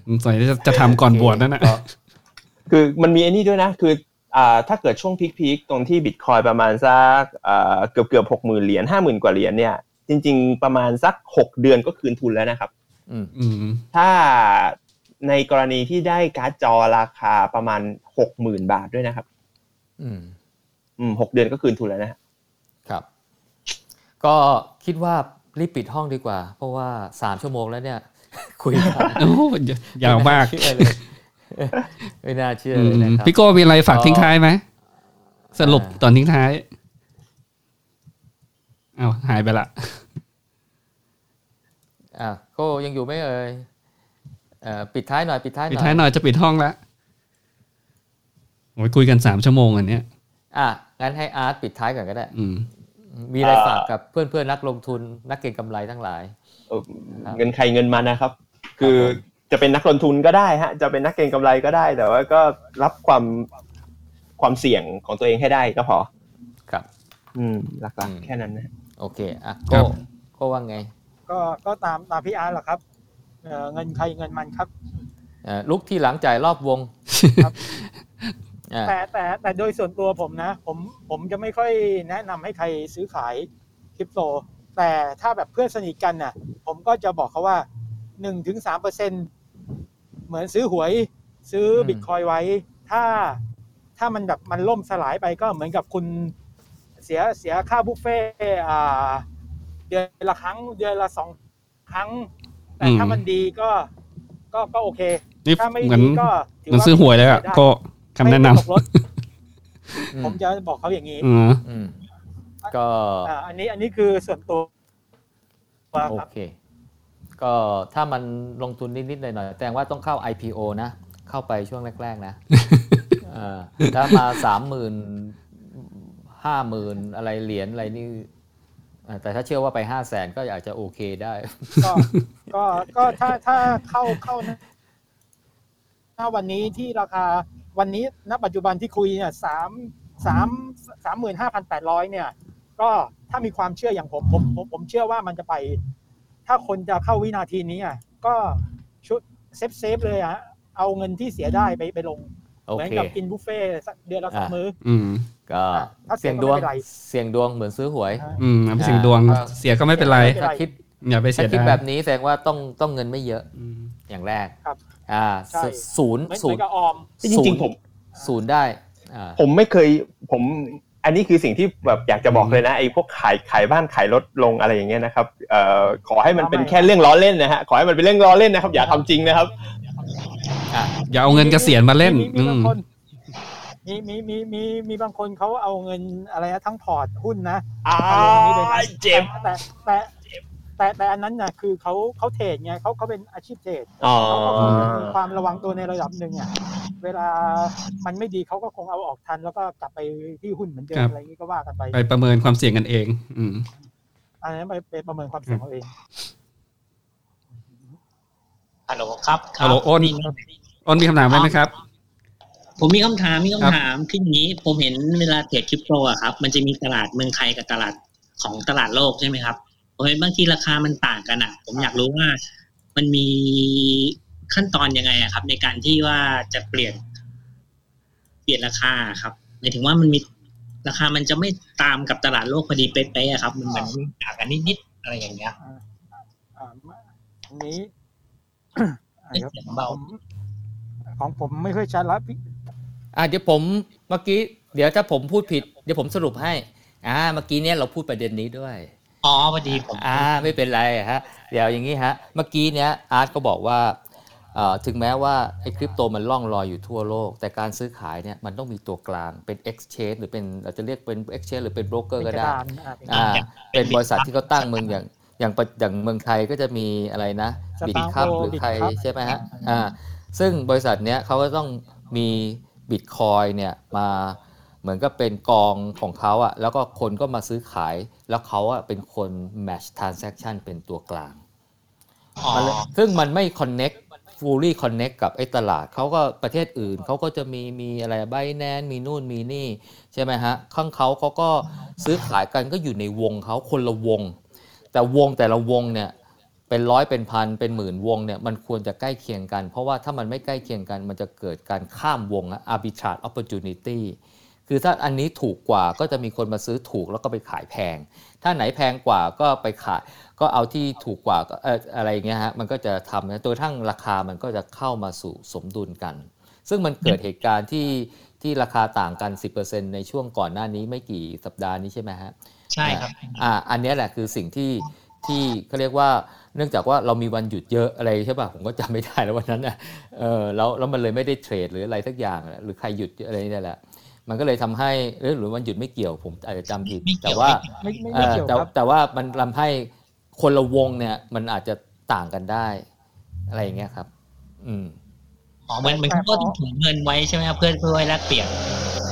สงสัยจะจะทำก่อนบวชนั่นนะก็คือมันมีไอ้นี่ด้วยนะ คืออ่าถ้าเกิดช่วงพีคๆตรงที่บิตคอยประมาณสักอ่าเกือบเกือบหกหมื่นเหรียญห้าหมื่นกว่าเหรียญเนี่ย จริง ๆ ประมาณสักหกเดือนก็คืนทุนแล้วนะครับอืมอืมถ้าในกรณีที่ได้การ์ดจอราคาประมาณหกหมื่นบาทด้วยนะครับ อืมอืม หกเดือนก็คืนทุนแล้วนะฮะครับ ก็คิดว่ารีบปิดห้องดีกว่า เพราะว่าสามชั่วโมงแล้วเนี่ย คุยกันโอ้ยาวมากไน่เชื่อเลยไม่น่าเชื่อเลยนะครับพี่โก้มีอะไรฝากก็ทิ้งท้ายไหมสรุปอ่าตอนทิ้งท้ายเอาวหายไปละอะโก็ยังอยู่ไหมเอ่ยเอ่อปิดท้ายหน่อยปิดท้ายหปิดน่อยท้ายหน่อยจะปิดห้องละโอ้ยคุยกันสามชั่วโมงอันเนี้ยอะ งั้นให้อาร์ตปิดท้ายก่อนก็ได้อืมมีอะไรฝากกับเพื่อนเพื่อนๆนักลงทุนนักเก็งกำไรทั้งหลายเออครับเงินใครเงินมันนะครับ คือผมจะเป็นนักลงทุนก็ได้ฮะ จะเป็นนักเก็งกำไรก็ได้ แต่ว่าก็รับความความเสี่ยงของตัวเองให้ได้ก็พอ ครับ อืมหลักอืมๆแค่นั้นนะโอเคอะครัโก็บโก็ว่าไง ก็ก็ตามตามพี่อาร์ตแหละครับเอ่อเงินใครเงินมันครับเอ่อลุกที่หลังจ่ายรอบวงครับอ่า แต่แต่แต่โดยส่วนตัวผมนะ ผมผมจะไม่ค่อยแนะนำให้ใครซื้อขายคริปโต แต่ถ้าแบบเพื่อนสนิทกันน่ะ ผมก็จะบอกเขาว่าหนึ่งถึงสามเปอร์เซ็นเหมือนซื้อหวย ซื้อบิตคอยไว้ ถ้าถ้ามันแบบมันล่มสลายไปก็เหมือนกับคุณเสียเสียค่าบุฟเฟ่ต์อ่า เดือนละครั้ง เดือนละสองครั้ง แต่ถ้ามันดีก็ก็ก็โอเคนี่ถ้าไม่เหมือนดีก็ถืเหมือนซื้อหวยเลยอะได้ก็ คำแนะนไม่ตกรถอืมผมจะบอกเขาอย่างนี้ำอืมอืมก็อ่าอันนี้อันนี้คือส่วนตัวโอครับเค ก็ถ้ามันลงทุนนิดๆหน่อยๆแต่ว่าต้องเข้า IPO นะ เข้าไปช่วงแรก ๆ นะเออถ้ามาสามหมื่นห้าหมื่นอะไรเหรียญอะไรนี่เอ่อแต่ถ้าเชื่อว่าไปห้าแสนก็อยากจะโอเคได้ ก็ก็ก็ถ้าถ้าเข้าเข้านะถ้าวันนี้ที่ราคา วันนี้ณปัจจุบันที่คุยเนี่ยสามสามสามหมื่นห้าพันแปดร้อยเนี่ย ก็ถ้ามีความเชื่ออย่างผมผมผมผมเชื่อว่ามันจะไป ถ้าคนจะเข้าวินาทีนี้อะก็ชุด safe safe เลยอะเอาเงินที่เสียได้ไปไปลงโอเคเหมือนกับกินบุฟเฟ่ต์สักเดือนละสองอะมื้ออืมก็ถ้าเสี่เสี่ยงเสี่ยงดวงดก็วงไม่เป็นไรเสี่ยงดวงเหมือนซื้อหวย อืมเอาไปเสี่ยงดวงอ่าเสียก็ไม่เป็นไรไม่เป็นไรถ้าคิดอย่าไปเสีถ้าคิดแบบนี้แสดงว่าต้องต้องเงินไม่เยอะอืมอย่างแรกครับ อ่าใช่ ศูนย์เหมือนเหศูมือนนย์กับออม จริงๆผม ศูนย์ได้อ่า ผมไม่เคยผมอันนี้คือสิ่งที่แบบอยากจะบอกเลยนะไอ้พวกขายขายบ้านขายรถลงอะไรอย่างเงี้ยนะครับเอ่อขอให้มันเป็นแค่เรื่องล้อเล่นนะฮะขอให้มันเป็นเรื่องล้อเล่นนะครับ อย่าทำจริงนะครับอะอย่าเอาเงินเกษียณมาเล่นมีอืมีบางมคนมีมีมีมีมีบางคนเขาเอาเงินอะไรนะทั้งพอร์ตหุ้นนะอ้าเอาเงินนี้เลยนะเจ็บ แต่แต่แต่ แต่อันนั้นน่ะคือเขาเขาเทรดไงเขาเขาเป็นอาชีพเทรดอ๋อเขาก็คงจะมีความระวังตัวในระดับหนึ่งอะเวลามันไม่ดีเขาก็คงเอาออกทัน แล้วก็กลับไปที่หุ้นเหมือนเดิครัมบอะไรอย่างนี้ก็ว่ากันไป ไปประเมินความเสี่ยงกันเอง อืมอันนั้นไปไปประเมินความเสี่ยงเอาเองฮัลโหลครับคฮัรัลโหลอ้นอ้นมีคำถามไหมครับ ผมมีคำถามมีครับคำถามคืออย่างนี้ ผมเห็นเวลาเทรดคริปโตอะครับ มันจะมีตลาดเมืองไทยกับตลาดของตลาดโลกใช่ไหมครับผม เห็นบางทีราคามันต่างกันอะผมอยากรู้ว่ามันมีขั้นตอนยังไงอะครับ ในการที่ว่าจะเปลี่ยน เปลี่ยนราคาอะครับหมายถึงว่ามันมีราคามันจะไม่ตามกับตลาดโลกพอดีเป๊ะๆอะครับ มันเหมือนต่างกันนิดๆอะไรอย่างเงี้ยอ่าอันนี้เอ๊ะเสียงเบาผมของผมไม่ค่อยชัดละพี่อะเดี๋ยวผมเมื่อกี้ เดี๋ยวถ้าผมพูดผิด เดี๋ยวผมสรุปให้ อ่า เมื่อกี้เนี้ยเราพูดประเด็นนี้ด้วย อ๋อพอดีผมอ่าไม่เป็นไรฮะเดี๋ยวอย่างนี้ฮะเมื่อกี้เนี้ยอาร์ตก็บอกว่าเอ่อถึงแม้ว่าไอ้คริปโตมันล่องลอยอยู่ทั่วโลก แต่การซื้อขายเนี่ยมันต้องมีตัวกลางเป็น exchange หรือเป็นเราจะเรียกเป็น exchange หรือเป็นโบรกเกอร์ก็ได้เป็นกระดานอ่าเป็นอ่าเป็นบริษัทที่เขาตั้งเมืองอย่างอย่างปะอย่างเมืองไทยก็จะมีอะไรนะสตางค์บิตคัพโปรหรือใคร Bitcup ใช่ไหมฮะอ่าซึ่งบริษัทเนี้ยเขาก็ต้องมีบิตคอยเนี่ยมา เหมือนกับเป็นกองของเขาอะแล้วก็คนก็มาซื้อขาย แล้วเขาอะเป็นคน match transaction เป็นตัวกลางอ๋อมันเลยซึ่งมันไม่ connect fully connect กับไอ้ตลาด เขาก็ประเทศอื่น เขาก็จะมีมีอะไรไบแนนมีนู่นมีนี่ ใช่ไหมฮะ ข้างเขาเขาก็ซื้อขายกันก็อยู่ในวงเขาคนละวง แต่วงแต่ละวงเนี่ยเป็นร้อยเป็นพันเป็นหมื่นวงเนี่ยมันควรจะใกล้เคียงกัน เพราะว่าถ้ามันไม่ใกล้เคียงกัน มันจะเกิดการข้ามวงอะ arbitrage opportunity คือถ้าอันนี้ถูกกว่าก็จะมีคนมาซื้อถูกแล้วก็ไปขายแพง ถ้าไหนแพงกว่าก็ไปขายก็เอาที่ถูกกว่าก็เอ่ออะไรอย่างเงี้ยฮะมันก็จะทำนะตัวทั้งราคามันก็จะเข้ามาสู่สมดุลกัน ซึ่งมันเกิดเหตุการณ์ที่ที่ราคาต่างกัน 10%ในช่วงก่อนหน้านี้ไม่กี่สัปดาห์นี้ใช่ไหมฮะใช่ครับอ่าอันเนี้ยแหละคือสิ่งที่ที่เขาเรียกว่าเนื่องจากว่าเรามีวันหยุดเยอะอะไรใช่ป่ะผมก็จำไม่ได้แล้ววันนั้นน่ะเออแล้วแล้วมันเลยไม่ได้เทรดหรืออะไรสักอย่างหรือใครหยุดอะไรนี่แหละ มันก็เลยทำให้เอ้ยหรือวันหยุดไม่เกี่ยวผมอาจจะจำผิดไม่เกี่แต่ยวว่าไม่ไม่เอ่ไม่อเกี่ยวแต่ครับแต่ว่ามันทำให้คนละวงเนี่ย มันอาจจะต่างกันได้ อะไรอย่างเงี้ยครับ อืมอ๋อเหมือนเหมือนเขาก็ต้องถุงเงินไว้ใช่ไหมครับเพื่อเพื่อไว้แลกเปลี่ยน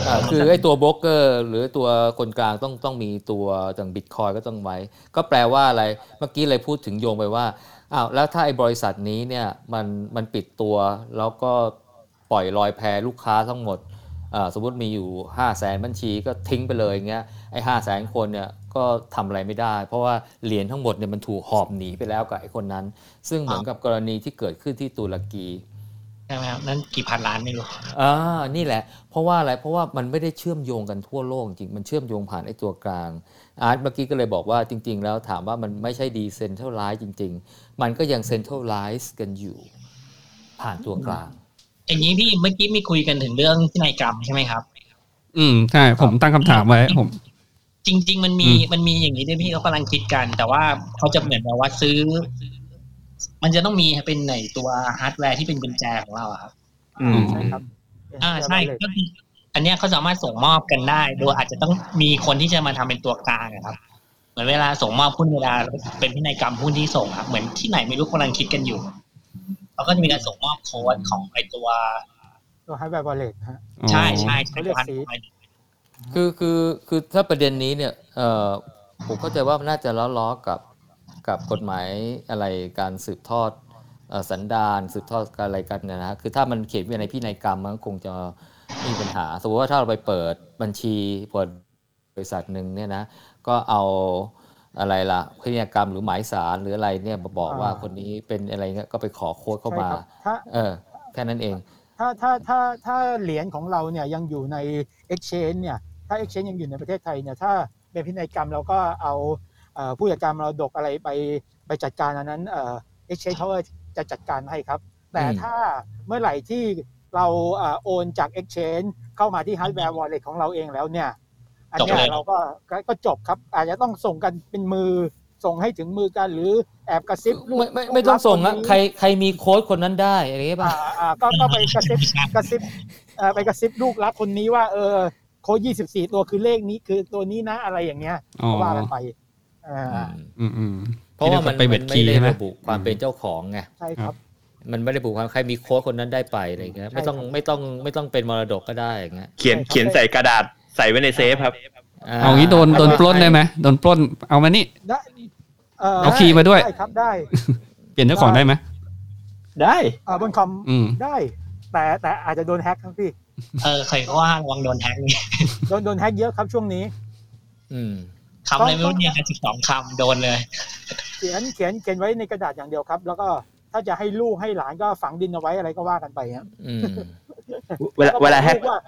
อ่าคือไอ้ตัวโบรกเกอร์ หรือตัวคนกลางต้องต้องมีตัวอย่างบิตคอยก็ต้องไว้ ก็แปลว่าอะไรเมื่อกี้เลยพูดถึงโยงไปว่าอ้าวแล้วถ้าไอ้บริษัทนี้เนี่ยมันมันปิดตัวแล้วก็ปล่อยลอยแพลูกค้าทั้งหมดอ่า สมมติมีอยู่ 5 0 0แสนบัญชีก็ทิ้งไปเลยอย่างเงี้ยไอ้ห้าแสนคนเนี่ยก็ทำอะไรไม่ได้ เพราะว่าเหรียญทั้งหมดเนี่ยมันถูกหอบหนีไปแล้วกับไอ้คนนั้น ซึ่งเหมือนกับกรณีที่เกิดขึ้นที่ตุรกีใช่ไหมครับนั่นกี่พันล้านไม่รู้อ่านี่แหละ เพราะว่าอะไรเพราะว่ามันไม่ได้เชื่อมโยงกันทั่วโลกจริงมันเชื่อมโยงผ่านไอ้ตัวกลางอาร์ตเมื่อกี้ก็เลยบอกว่าจริง ๆ แล้วถามว่ามันไม่ใช่ดีเซนเท r ลไลซ์จริง ๆ มันก็ยังเซนเท r ลไลซ์กันอยู่ ผ่านตัวกลาง อย่างนี้พี่เมื่อกี้มีคุยกันถึงเรื่องพินัยกรรมใช่ไหมครับ อืมใช่ผมตั้งคำถามไว้ผม จริง ๆ มันมีอืมมันมีอย่างนี้ด้วยพี่เขากำลังคิดกัน แต่ว่าเขาจะเหมือนแบบว่าซื้อ มันจะต้องมีเป็นในตัวฮาร์ดแวร์ที่เป็นกุญแจของเราอะครับ อืมใช่ครับ อ่าใช่ก็คืออันเนี้ยเขาสามารถส่งมอบกันได้ โดยอาจจะต้องมีคนที่จะมาทำเป็นตัวกลางอะครับเหมือนเวลาส่งมอบหุ้นเวลาเป็นพินัยกรรมหุ้นที่ส่งครับเหมือนที่ไหนไม่รู้กำลังคิดกันอยู่ เขาก็จะมีการส่งมอบโค้ดของไอ้ตัว ตัว hardware wallet ฮะใช่ใช่เขาเรียก seedคือคือคือถ้าประเด็นนี้เนี่ยเอ่อผมเข้าใจว่ามันน่าจะล้อๆกับกับกฎหมายอะไรการสืบทอดเอ่อสันดานสืบทอดอะไรกันเนยนะฮะคือถ้ามันเขียนไว้ในพินัยกรรมมันก็คงจะมีปัญหาสมมติว่าถ้าเราไปเปิดบัญชีเปิดบริษัทหนึ่งเนี่ยนะก็เอา อะไรล่ะพินัยกรรมหรือหมายสารหรืออะไรเนี่ยมาบอกว่าคนนี้เป็นอะไรเงี้ยก็ไปขอโค้ดเข้ามาใช่ครับถ้าเออแค่นั้นเอง ถ้าถ้าถ้าถ้าเหรียญของเราเนี่ยยังอยู่ใน exchange เนี่ยถ้า exchange ยังอยู่ในประเทศไทยเนี่ยถ้าเป็นพินัยกรรมเราก็เอาเอ่อผู้จัดการมรดกอะไรไปไปจัดการอันนั้นเอ่อ exchange เขาจะจัดการให้ครับ แต่อืมถ้าเมื่อไหร่ที่เราเอ่อโอนจาก exchange เข้ามาที่ hardware wallet ของเราเองแล้วเนี่ย อันเนี้จบเลยยเราก็ก็ก็จบครับ อาจจะต้องส่งกันเป็นมือส่งให้ถึงมือกันหรือแอบกระซิบลูกไม่ไม่ไม่ต้องส่งลูอะกบนนี้ใครใครมีโค้ดคนนั้นได้อะไรเงี้ยป่ะอ่าอ่าก็ก็ไปกระซิบกระซิบเอ่อไปกระซิบลูกรักคนนี้ว่าเออโค้ดยี่สิบสี่ตัวคือเลขนี้คือตัวนี้นะอะไรอย่างเงี้ยอ๋อก็ว่ากันไปอ่าอืมอืมอืมเพราะว่ามันไปเวมัทนคีไม่ได้ใช่ไหมระบุความเป็นเจ้าของไงใช่ครับ มันไม่ได้ระบุความใครมีโค้ดคนนั้นได้ไปอะไรเงี้ยไม่ต้องใช่ครับไม่ต้องไม่ต้องเป็นมรดกก็ได้อย่างเงี้ยเขียนเขียนใส่กระดาษ ใส่ไว้ในเซฟครับ เอางี้โดนโดนปล้นได้ไหมโดนปล้นเอามานี่ได้เอา key มาด้วยได้ครับได้ เปลี่ยนเจ้าของได้ไหมได้เอ่อบนคอมอืมได้ แต่แต่อาจจะโดนแฮ็กครับพี่เออใครก็ว่าระวังโดนแฮกนี่โดนโดนแฮ็กเยอะครับช่วงนี้ อืมคำอะไรไม่รู้เนี่ยสิบสองคำโดนเลย เขียนเขียนเขียนไว้ในกระดาษอย่างเดียวครับ แล้วก็ถ้าจะให้ลูกให้หลานก็ฝังดินเอาไว้อะไรก็ว่ากันไปครับอืมเวลาเวลาแฮกว่า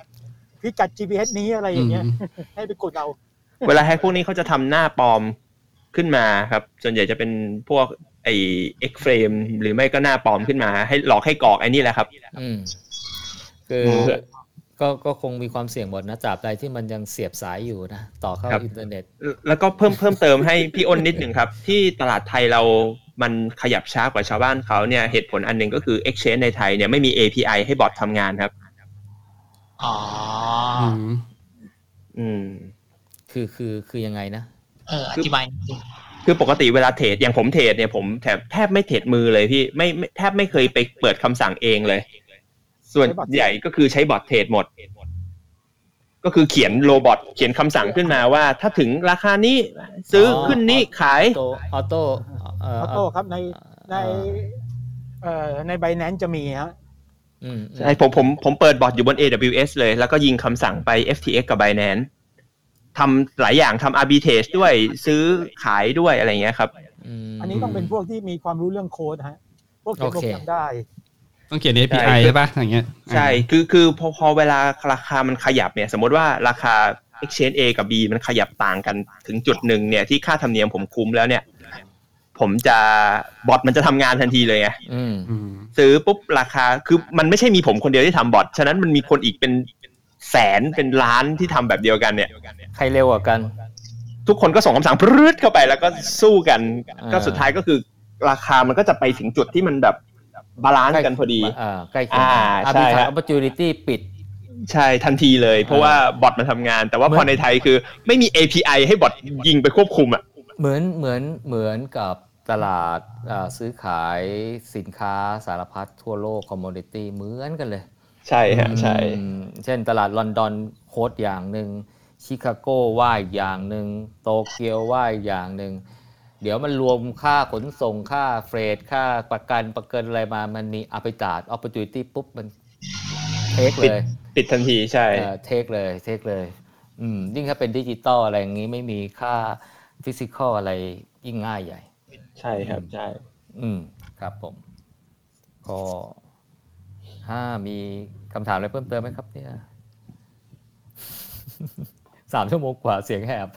พิกัด GPS นี้อะไรอย่างเงี้ยอืมให้ไปกดเอาเวลาแฮกพวกนี้เขาจะทำหน้าปลอมขึ้นมาครับ ส่วนใหญ่จะเป็นพวกไอ้ X frame หรือไม่ก็หน้าปลอมขึ้นมา ให้หลอกให้กรอกไอ้นี่แหละครับอืมคืออืมก็ก็คงมีความเสี่ยงหมดนะตราบใดที่มันยังเสียบสายอยู่นะต่อเข้าครับอินเทอร์เน็ต แล้วก็เพิ่มเพิ่มเติมให้พี่อ้นนิดหนึ่งครับ ที่ตลาดไทยเรามันขยับช้ากว่าชาวบ้านเขาเนี่ยเหตุผลอันหนึ่งก็คือ Exchange ในไทยเนี่ยไม่มี API ให้บอททำงานครับ อ๋ออืมอืม คือคือคือยังไงนะ เอออธิบายนิดนึงคือปกติเวลา trade อย่างผม trade เนี่ยผมแทบแทบไม่ trade มือเลยพี่ไม่ไม่แทบไม่เคยไปเปิดคำสั่งเองเลย ส่วนใหญ่ใช้ bot ก็คือใช้ bot trade หมด ก็คือเขียน robot เขียนคำสั่งขึ้นมาว่า ถ้าถึงราคานี้ซื้อออขึ้นนี้ขาย auto เอ่อ auto ครับในในเอ่อในไบแนนจะมีฮะอืม ใช่ผมผมผมเปิดบอทอยู่บน AWS เลย แล้วก็ยิงคำสั่งไป FTX กับ Binance ทำหลายอย่างทำ arbitrage ด้วยซื้อขายด้วยอะไรอย่างเงี้ยครับมอันนี้ต้องเป็นพวกที่มีความรู้เรื่องโค้ดฮะ พวกเขียนโปรแกรมโอเคได้ ต้องเขียนใช่ API ใช่ป่ะอย่างเงี้ย ใช่ คือคือพอพอเวลาราคามันขยับเนี่ย สมมติว่าราคา exchange A กับ B มันขยับต่างกันถึงจุดหนึ่งเนี่ยที่ค่าธรรมเนียมผมคุ้มแล้วเนี่ย ผมจะ bot มันจะทำงานทันทีเลยไงอืมอืมซื้อปุ๊บราคาคือมันไม่ใช่มีผมคนเดียวที่ทำ bot ฉะนั้นมันมีคนอีกเป็นแสนเป็นล้านที่ทำแบบเดียวกันเนี่ย ใครเร็วกว่ากัน ทุกคนก็ส่งคำสั่งพรืดเข้าไปแล้วก็สู้กันอ่าก็สุดท้ายก็คือราคามันก็จะไปถึงจุดที่มันแบบ balance กันพอดีอ่าใกล้เคียงอ่าอาร์ใช่บิทาฮะอ opportunity ปิด ใช่ทันทีเลย เพราะว่า bot มันทำงาน แต่ว่าเหมือนพอในไทยคือ ไม่มี API ให้บอทยิงไปควบคุมอะเหมือนเหมือนเหมือนกับ ตลาดอ่าซื้อขายสินค้าสารพัดทั่วโลกคอมม o ดิตี้เหมือนกันเลย ใช่ฮะใช่อืมเช่นตลาดลอนดอนโค้ดอย่างหนึ่งชิคาโกว่าอีกอย่างหนึ่งโตเกียวว่าอีกอย่างหนึ่งเดี๋ยวมันรวมค่าขนส่งค่าเฟรดค่าประกันประกันอะไรมามันมีอัปตาดออป o r t u n i t y ปุ๊บมันtake เลยติดทันทีใช่ take เลย take เลยอืมยิ่งถ้าเป็นดิจิตอลอะไรอย่างนี้ไม่มีค่า physical อะไรยิ่งง่ายใหญ่ ใช่ครับใช่ อืมครับผมก็ถ้ามีคำถามอะไรเพิ่มเติมไหมครับ เนี่ยสามชั่วโมงกว่าเสียงแหบ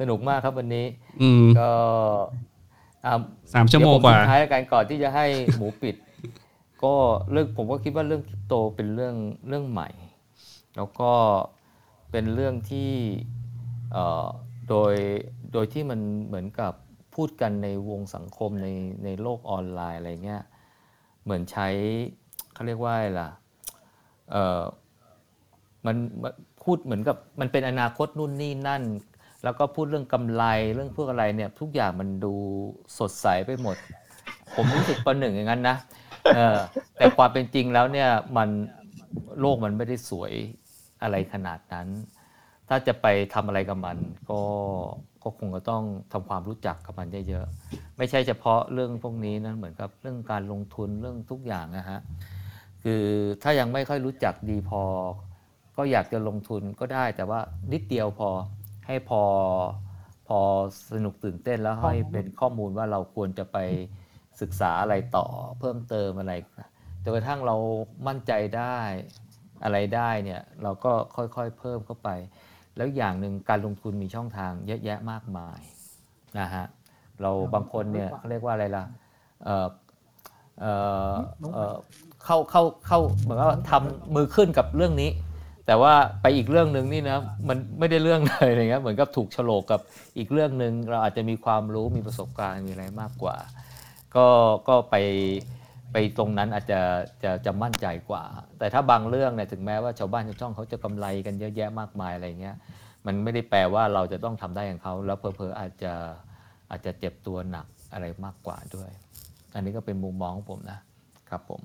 สนุกมากครับวันนี้ อืมก็อ่าสามชั่วโมงกว่าเดี๋ยผทิ้ท้ายแล้วกันก่อนที่จะให้หมูปิด ก็เรื่องผมก็คิดว่าเรื่องคริปโตเป็นเรื่องเรื่องใหม่ แล้วก็เป็นเรื่องที่เอ่อโดย โดยที่มันเหมือนกับพูดกันในวงสังคมในในโลกออนไลน์อะไรเงี้ยเหมือนใช้เขาเรียกว่าอะไรล่ะเออมันพูดเหมือนกับมันเป็นอนาคตนู่นนี่นั่น แล้วก็พูดเรื่องกำไรเรื่องพวกอะไรเนี่ยทุกอย่างมันดูสดใสไปหมด ผมรู้สึกประหนึ่งอย่างนั้นนะเออแต่ความเป็นจริงแล้วเนี่ยมันโลกมันไม่ได้สวยอะไรขนาดนั้น ถ้าจะไปทำอะไรกับมันก็ ก็คงจะต้องทำความรู้จักกับมันเยอะๆ ไม่ใช่เฉพาะเรื่องพวกนี้นะเหมือนกับเรื่องการลงทุนเรื่องทุกอย่างนะฮะคือถ้ายังไม่ค่อยรู้จักดีพอ ก็อยากจะลงทุนก็ได้ แต่ว่านิดเดียวพอให้พอพอสนุกตื่นเต้นแล้วให้เป็นข้อมูลว่าเราควรจะไปศึกษาอะไรต่อเพิ่มเติมอะไรจนกระทั่งเรามั่นใจได้อะไรได้เนี่ยเราก็ค่อยๆเพิ่มเข้าไป แล้วอย่างหนึ่งการลงทุนมีช่องทางเยอะแยะมากมายนะฮะเราบางคนเนี่ยเขาเรียกว่าอะไรล่ะเออเออเออเข้าเข้าเข้าเหมือนว่าทำมือขึ้นกับเรื่องนี้ แต่ว่าไปอีกเรื่องหนึ่งนี่นะมันไม่ได้เรื่องเลยอะไรเงี้ยเหมือนกับถูกฉลกกับอีกเรื่องหนึ่งเราอาจจะมีความรู้มีประสบการณ์มีอะไรมากกว่า ก็ก็ไป ไปตรงนั้นอาจจะจะจะมั่นใจกว่า แต่ถ้าบางเรื่องเนี่ยถึงแม้ว่าชาวบ้านชาวช่องเขาจะกำไรกันเยอะแยะมากมายอะไรเงี้ยมันไม่ได้แปลว่าเราจะต้องทำได้อย่างเขาแล้วเพอเพอๆอาจจะอาจจะเจ็บตัวหนักอะไรมากกว่าด้วย อันนี้ก็เป็นมุมมองของผมนะครับผม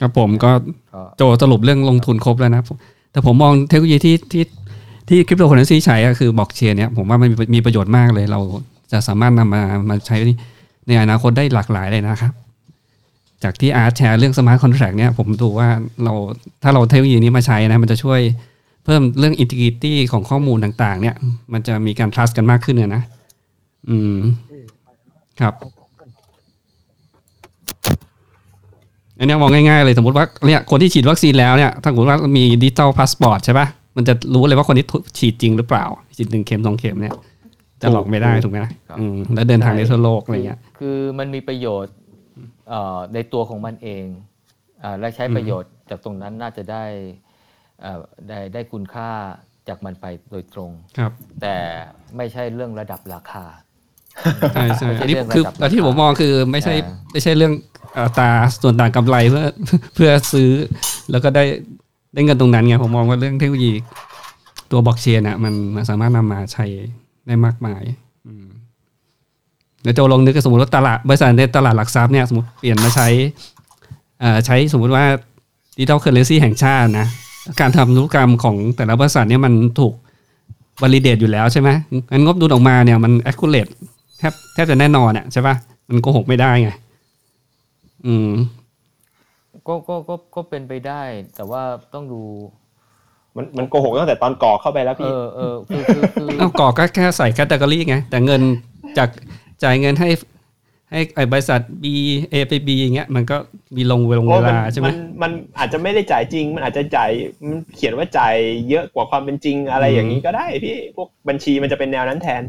ครับผมก็ก็โจสรุปเรื่องลงทุนครบแล้วนะครับแต่ผมมองเทคโนโลยีที่ที่ ที่คริปโตเคอเรนซีใช้ก็คือบล็อกเชนเนี่ยผมว่ามันมีประโยชน์มากเลย เราจะสามารถนำมามาใช้ในอนาคตได้หลากหลายเลยนะครับ จากที่อาร์ตแชร์เรื่อง smart contract เนี่ยผมดูว่าเราถ้าเราเทคโนโลยีนี้มาใช้นะมันจะช่วยเพิ่มเรื่อง integrity ของข้อมูลต่าง ๆ เนี่ย มันจะมีการ trust กันมากขึ้นเนี่ยนะ อืม ครับ อันนี้มองง่าย ๆ เลย สมมติว่าเนี่ยคนที่ฉีดวัคซีนแล้วเนี่ย ถ้าสมมติว่ามี digital passport ใช่ปะ มันจะรู้เลยว่าคนนี้ฉีดจริงหรือเปล่า ฉีดหนึ่งเข็มสองเข็มเนี่ยจะหลอกไม่ได้ถูกไหมอืมแล้วเดินทางในทั่วโลกอะไรเงี้ย คือมันมีประโยชน์เอ่อในตัวของมันเองอ่าและใช้ประโยชน์จากตรงนั้นน่าจะได้เอ่อได้ได้คุณค่าจากมันไปโดยตรงครับ แต่ไม่ใช่เรื่องระดับราคาใช่ใช่ไม่ใช่อันนี้เรื่องคือระดับแต่ที่ผมมองคือไม่ใช่อ่าไม่ใช่เรื่องอัตราส่วนต่างกำไรเพื่อเพื่อซื้อแล้วก็ได้ ได้เงินตรงนั้นไงผมมองว่าเรื่องเทคโนโลยี ตัวบล็อกเชนอะมันมันสามารถนำมาใช้ได้มากมายอืมแล้วโจลองนึกสมมติว่าตลาดบริษัทในตลาดหลักทรัพย์เนี่ยสมมติเปลี่ยนมาใช้อ่ใช้สมมุติว่า digital currency แห่งชาตินะการทำธุรกรรมของแต่ละบริษัทเนี่ยมันถูก validate อยู่แล้วใช่ไหมงั้นงบดุลออกมาเนี่ยมัน accurate แทบแทบจะแน่นอนอะใช่ปะมันโกหกไม่ได้ไง อืม ก็ก็ก็ก็เป็นไปได้ แต่ว่าต้องดู มันมันโกหกตั้งแต่ตอนก่อเข้าไปแล้วเอพี่อเออคือคือคือเอาก่อก็แค่ใส่แคตตากรีไง แต่เงินจากจ่ายเงินให้ให้ไอ้บริษัท B A ไป B อย่างเงี้ยมันก็มีลงเวลงเวลาใช่ไหมนมันอาจจะไม่ได้จ่ายจริง มันอาจจะจ่ายมันเขียนว่าจ่ายเยอะกว่าความเป็นจริงอะไรอย่างนี้ก็ได้พี่พวกบัญชีมันจะเป็นแนวนั้นแทน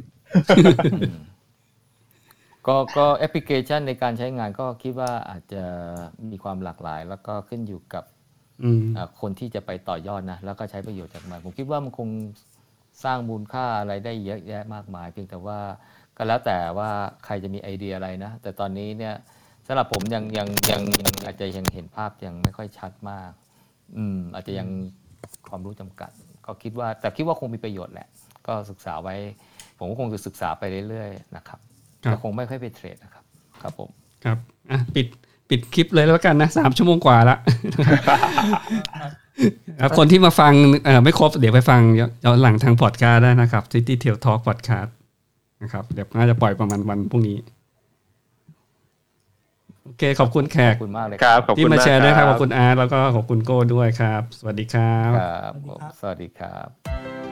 ก็ก็แอปพลิเคชันในการใช้งานก็คิดว่าอาจจะมีความหลากหลาย แล้วก็ขึ้นอยู่กับอืมอ่าคนที่จะไปต่อยอดนะแล้วก็ใช้ประโยชน์จากมันผมคิดว่ามันคงสร้างมูลค่าอะไรได้เยอะแยะมากมาย เพียงแต่ว่าก็แล้วแต่ว่าใครจะมีไอเดียอะไรนะ แต่ตอนนี้เนี่ยสำหรับผมยังยังยังยังอาจจะยังเห็นภาพยังไม่ค่อยชัดมาก อืม อาจจะยังความรู้จำกัด ก็คิดว่าแต่คิดว่าคงมีประโยชน์แหละ ก็ศึกษาไว้ ผมก็คงจะศึกษาไปเรื่อยๆนะครับ ครับแต่คงไม่ค่อยไปเทรดนะครับ ครับผมครับอะปิดปิดคลิปเลยแล้วกันนะสามชั่วโมงกว่าละครับคนที่มาฟังเอ่อไม่ครบเดี๋ยวไปฟังย้อนหลังทางพอดคาสต์ได้นะครับ City Tail Talk Podcast นะครับเดี๋ยวน่าจะปล่อยประมาณวันพรุ่งนี้ โอเค ขอบคุณแขขกอบคุณมากเลยครับขอบที่คุณมาแชร์ด้วยครับคขรัอบคุณอาร์ตแล้วก็ขอบคุณโก้ด้วยครับ สวัสดีครับครับผมสวัสดีครับ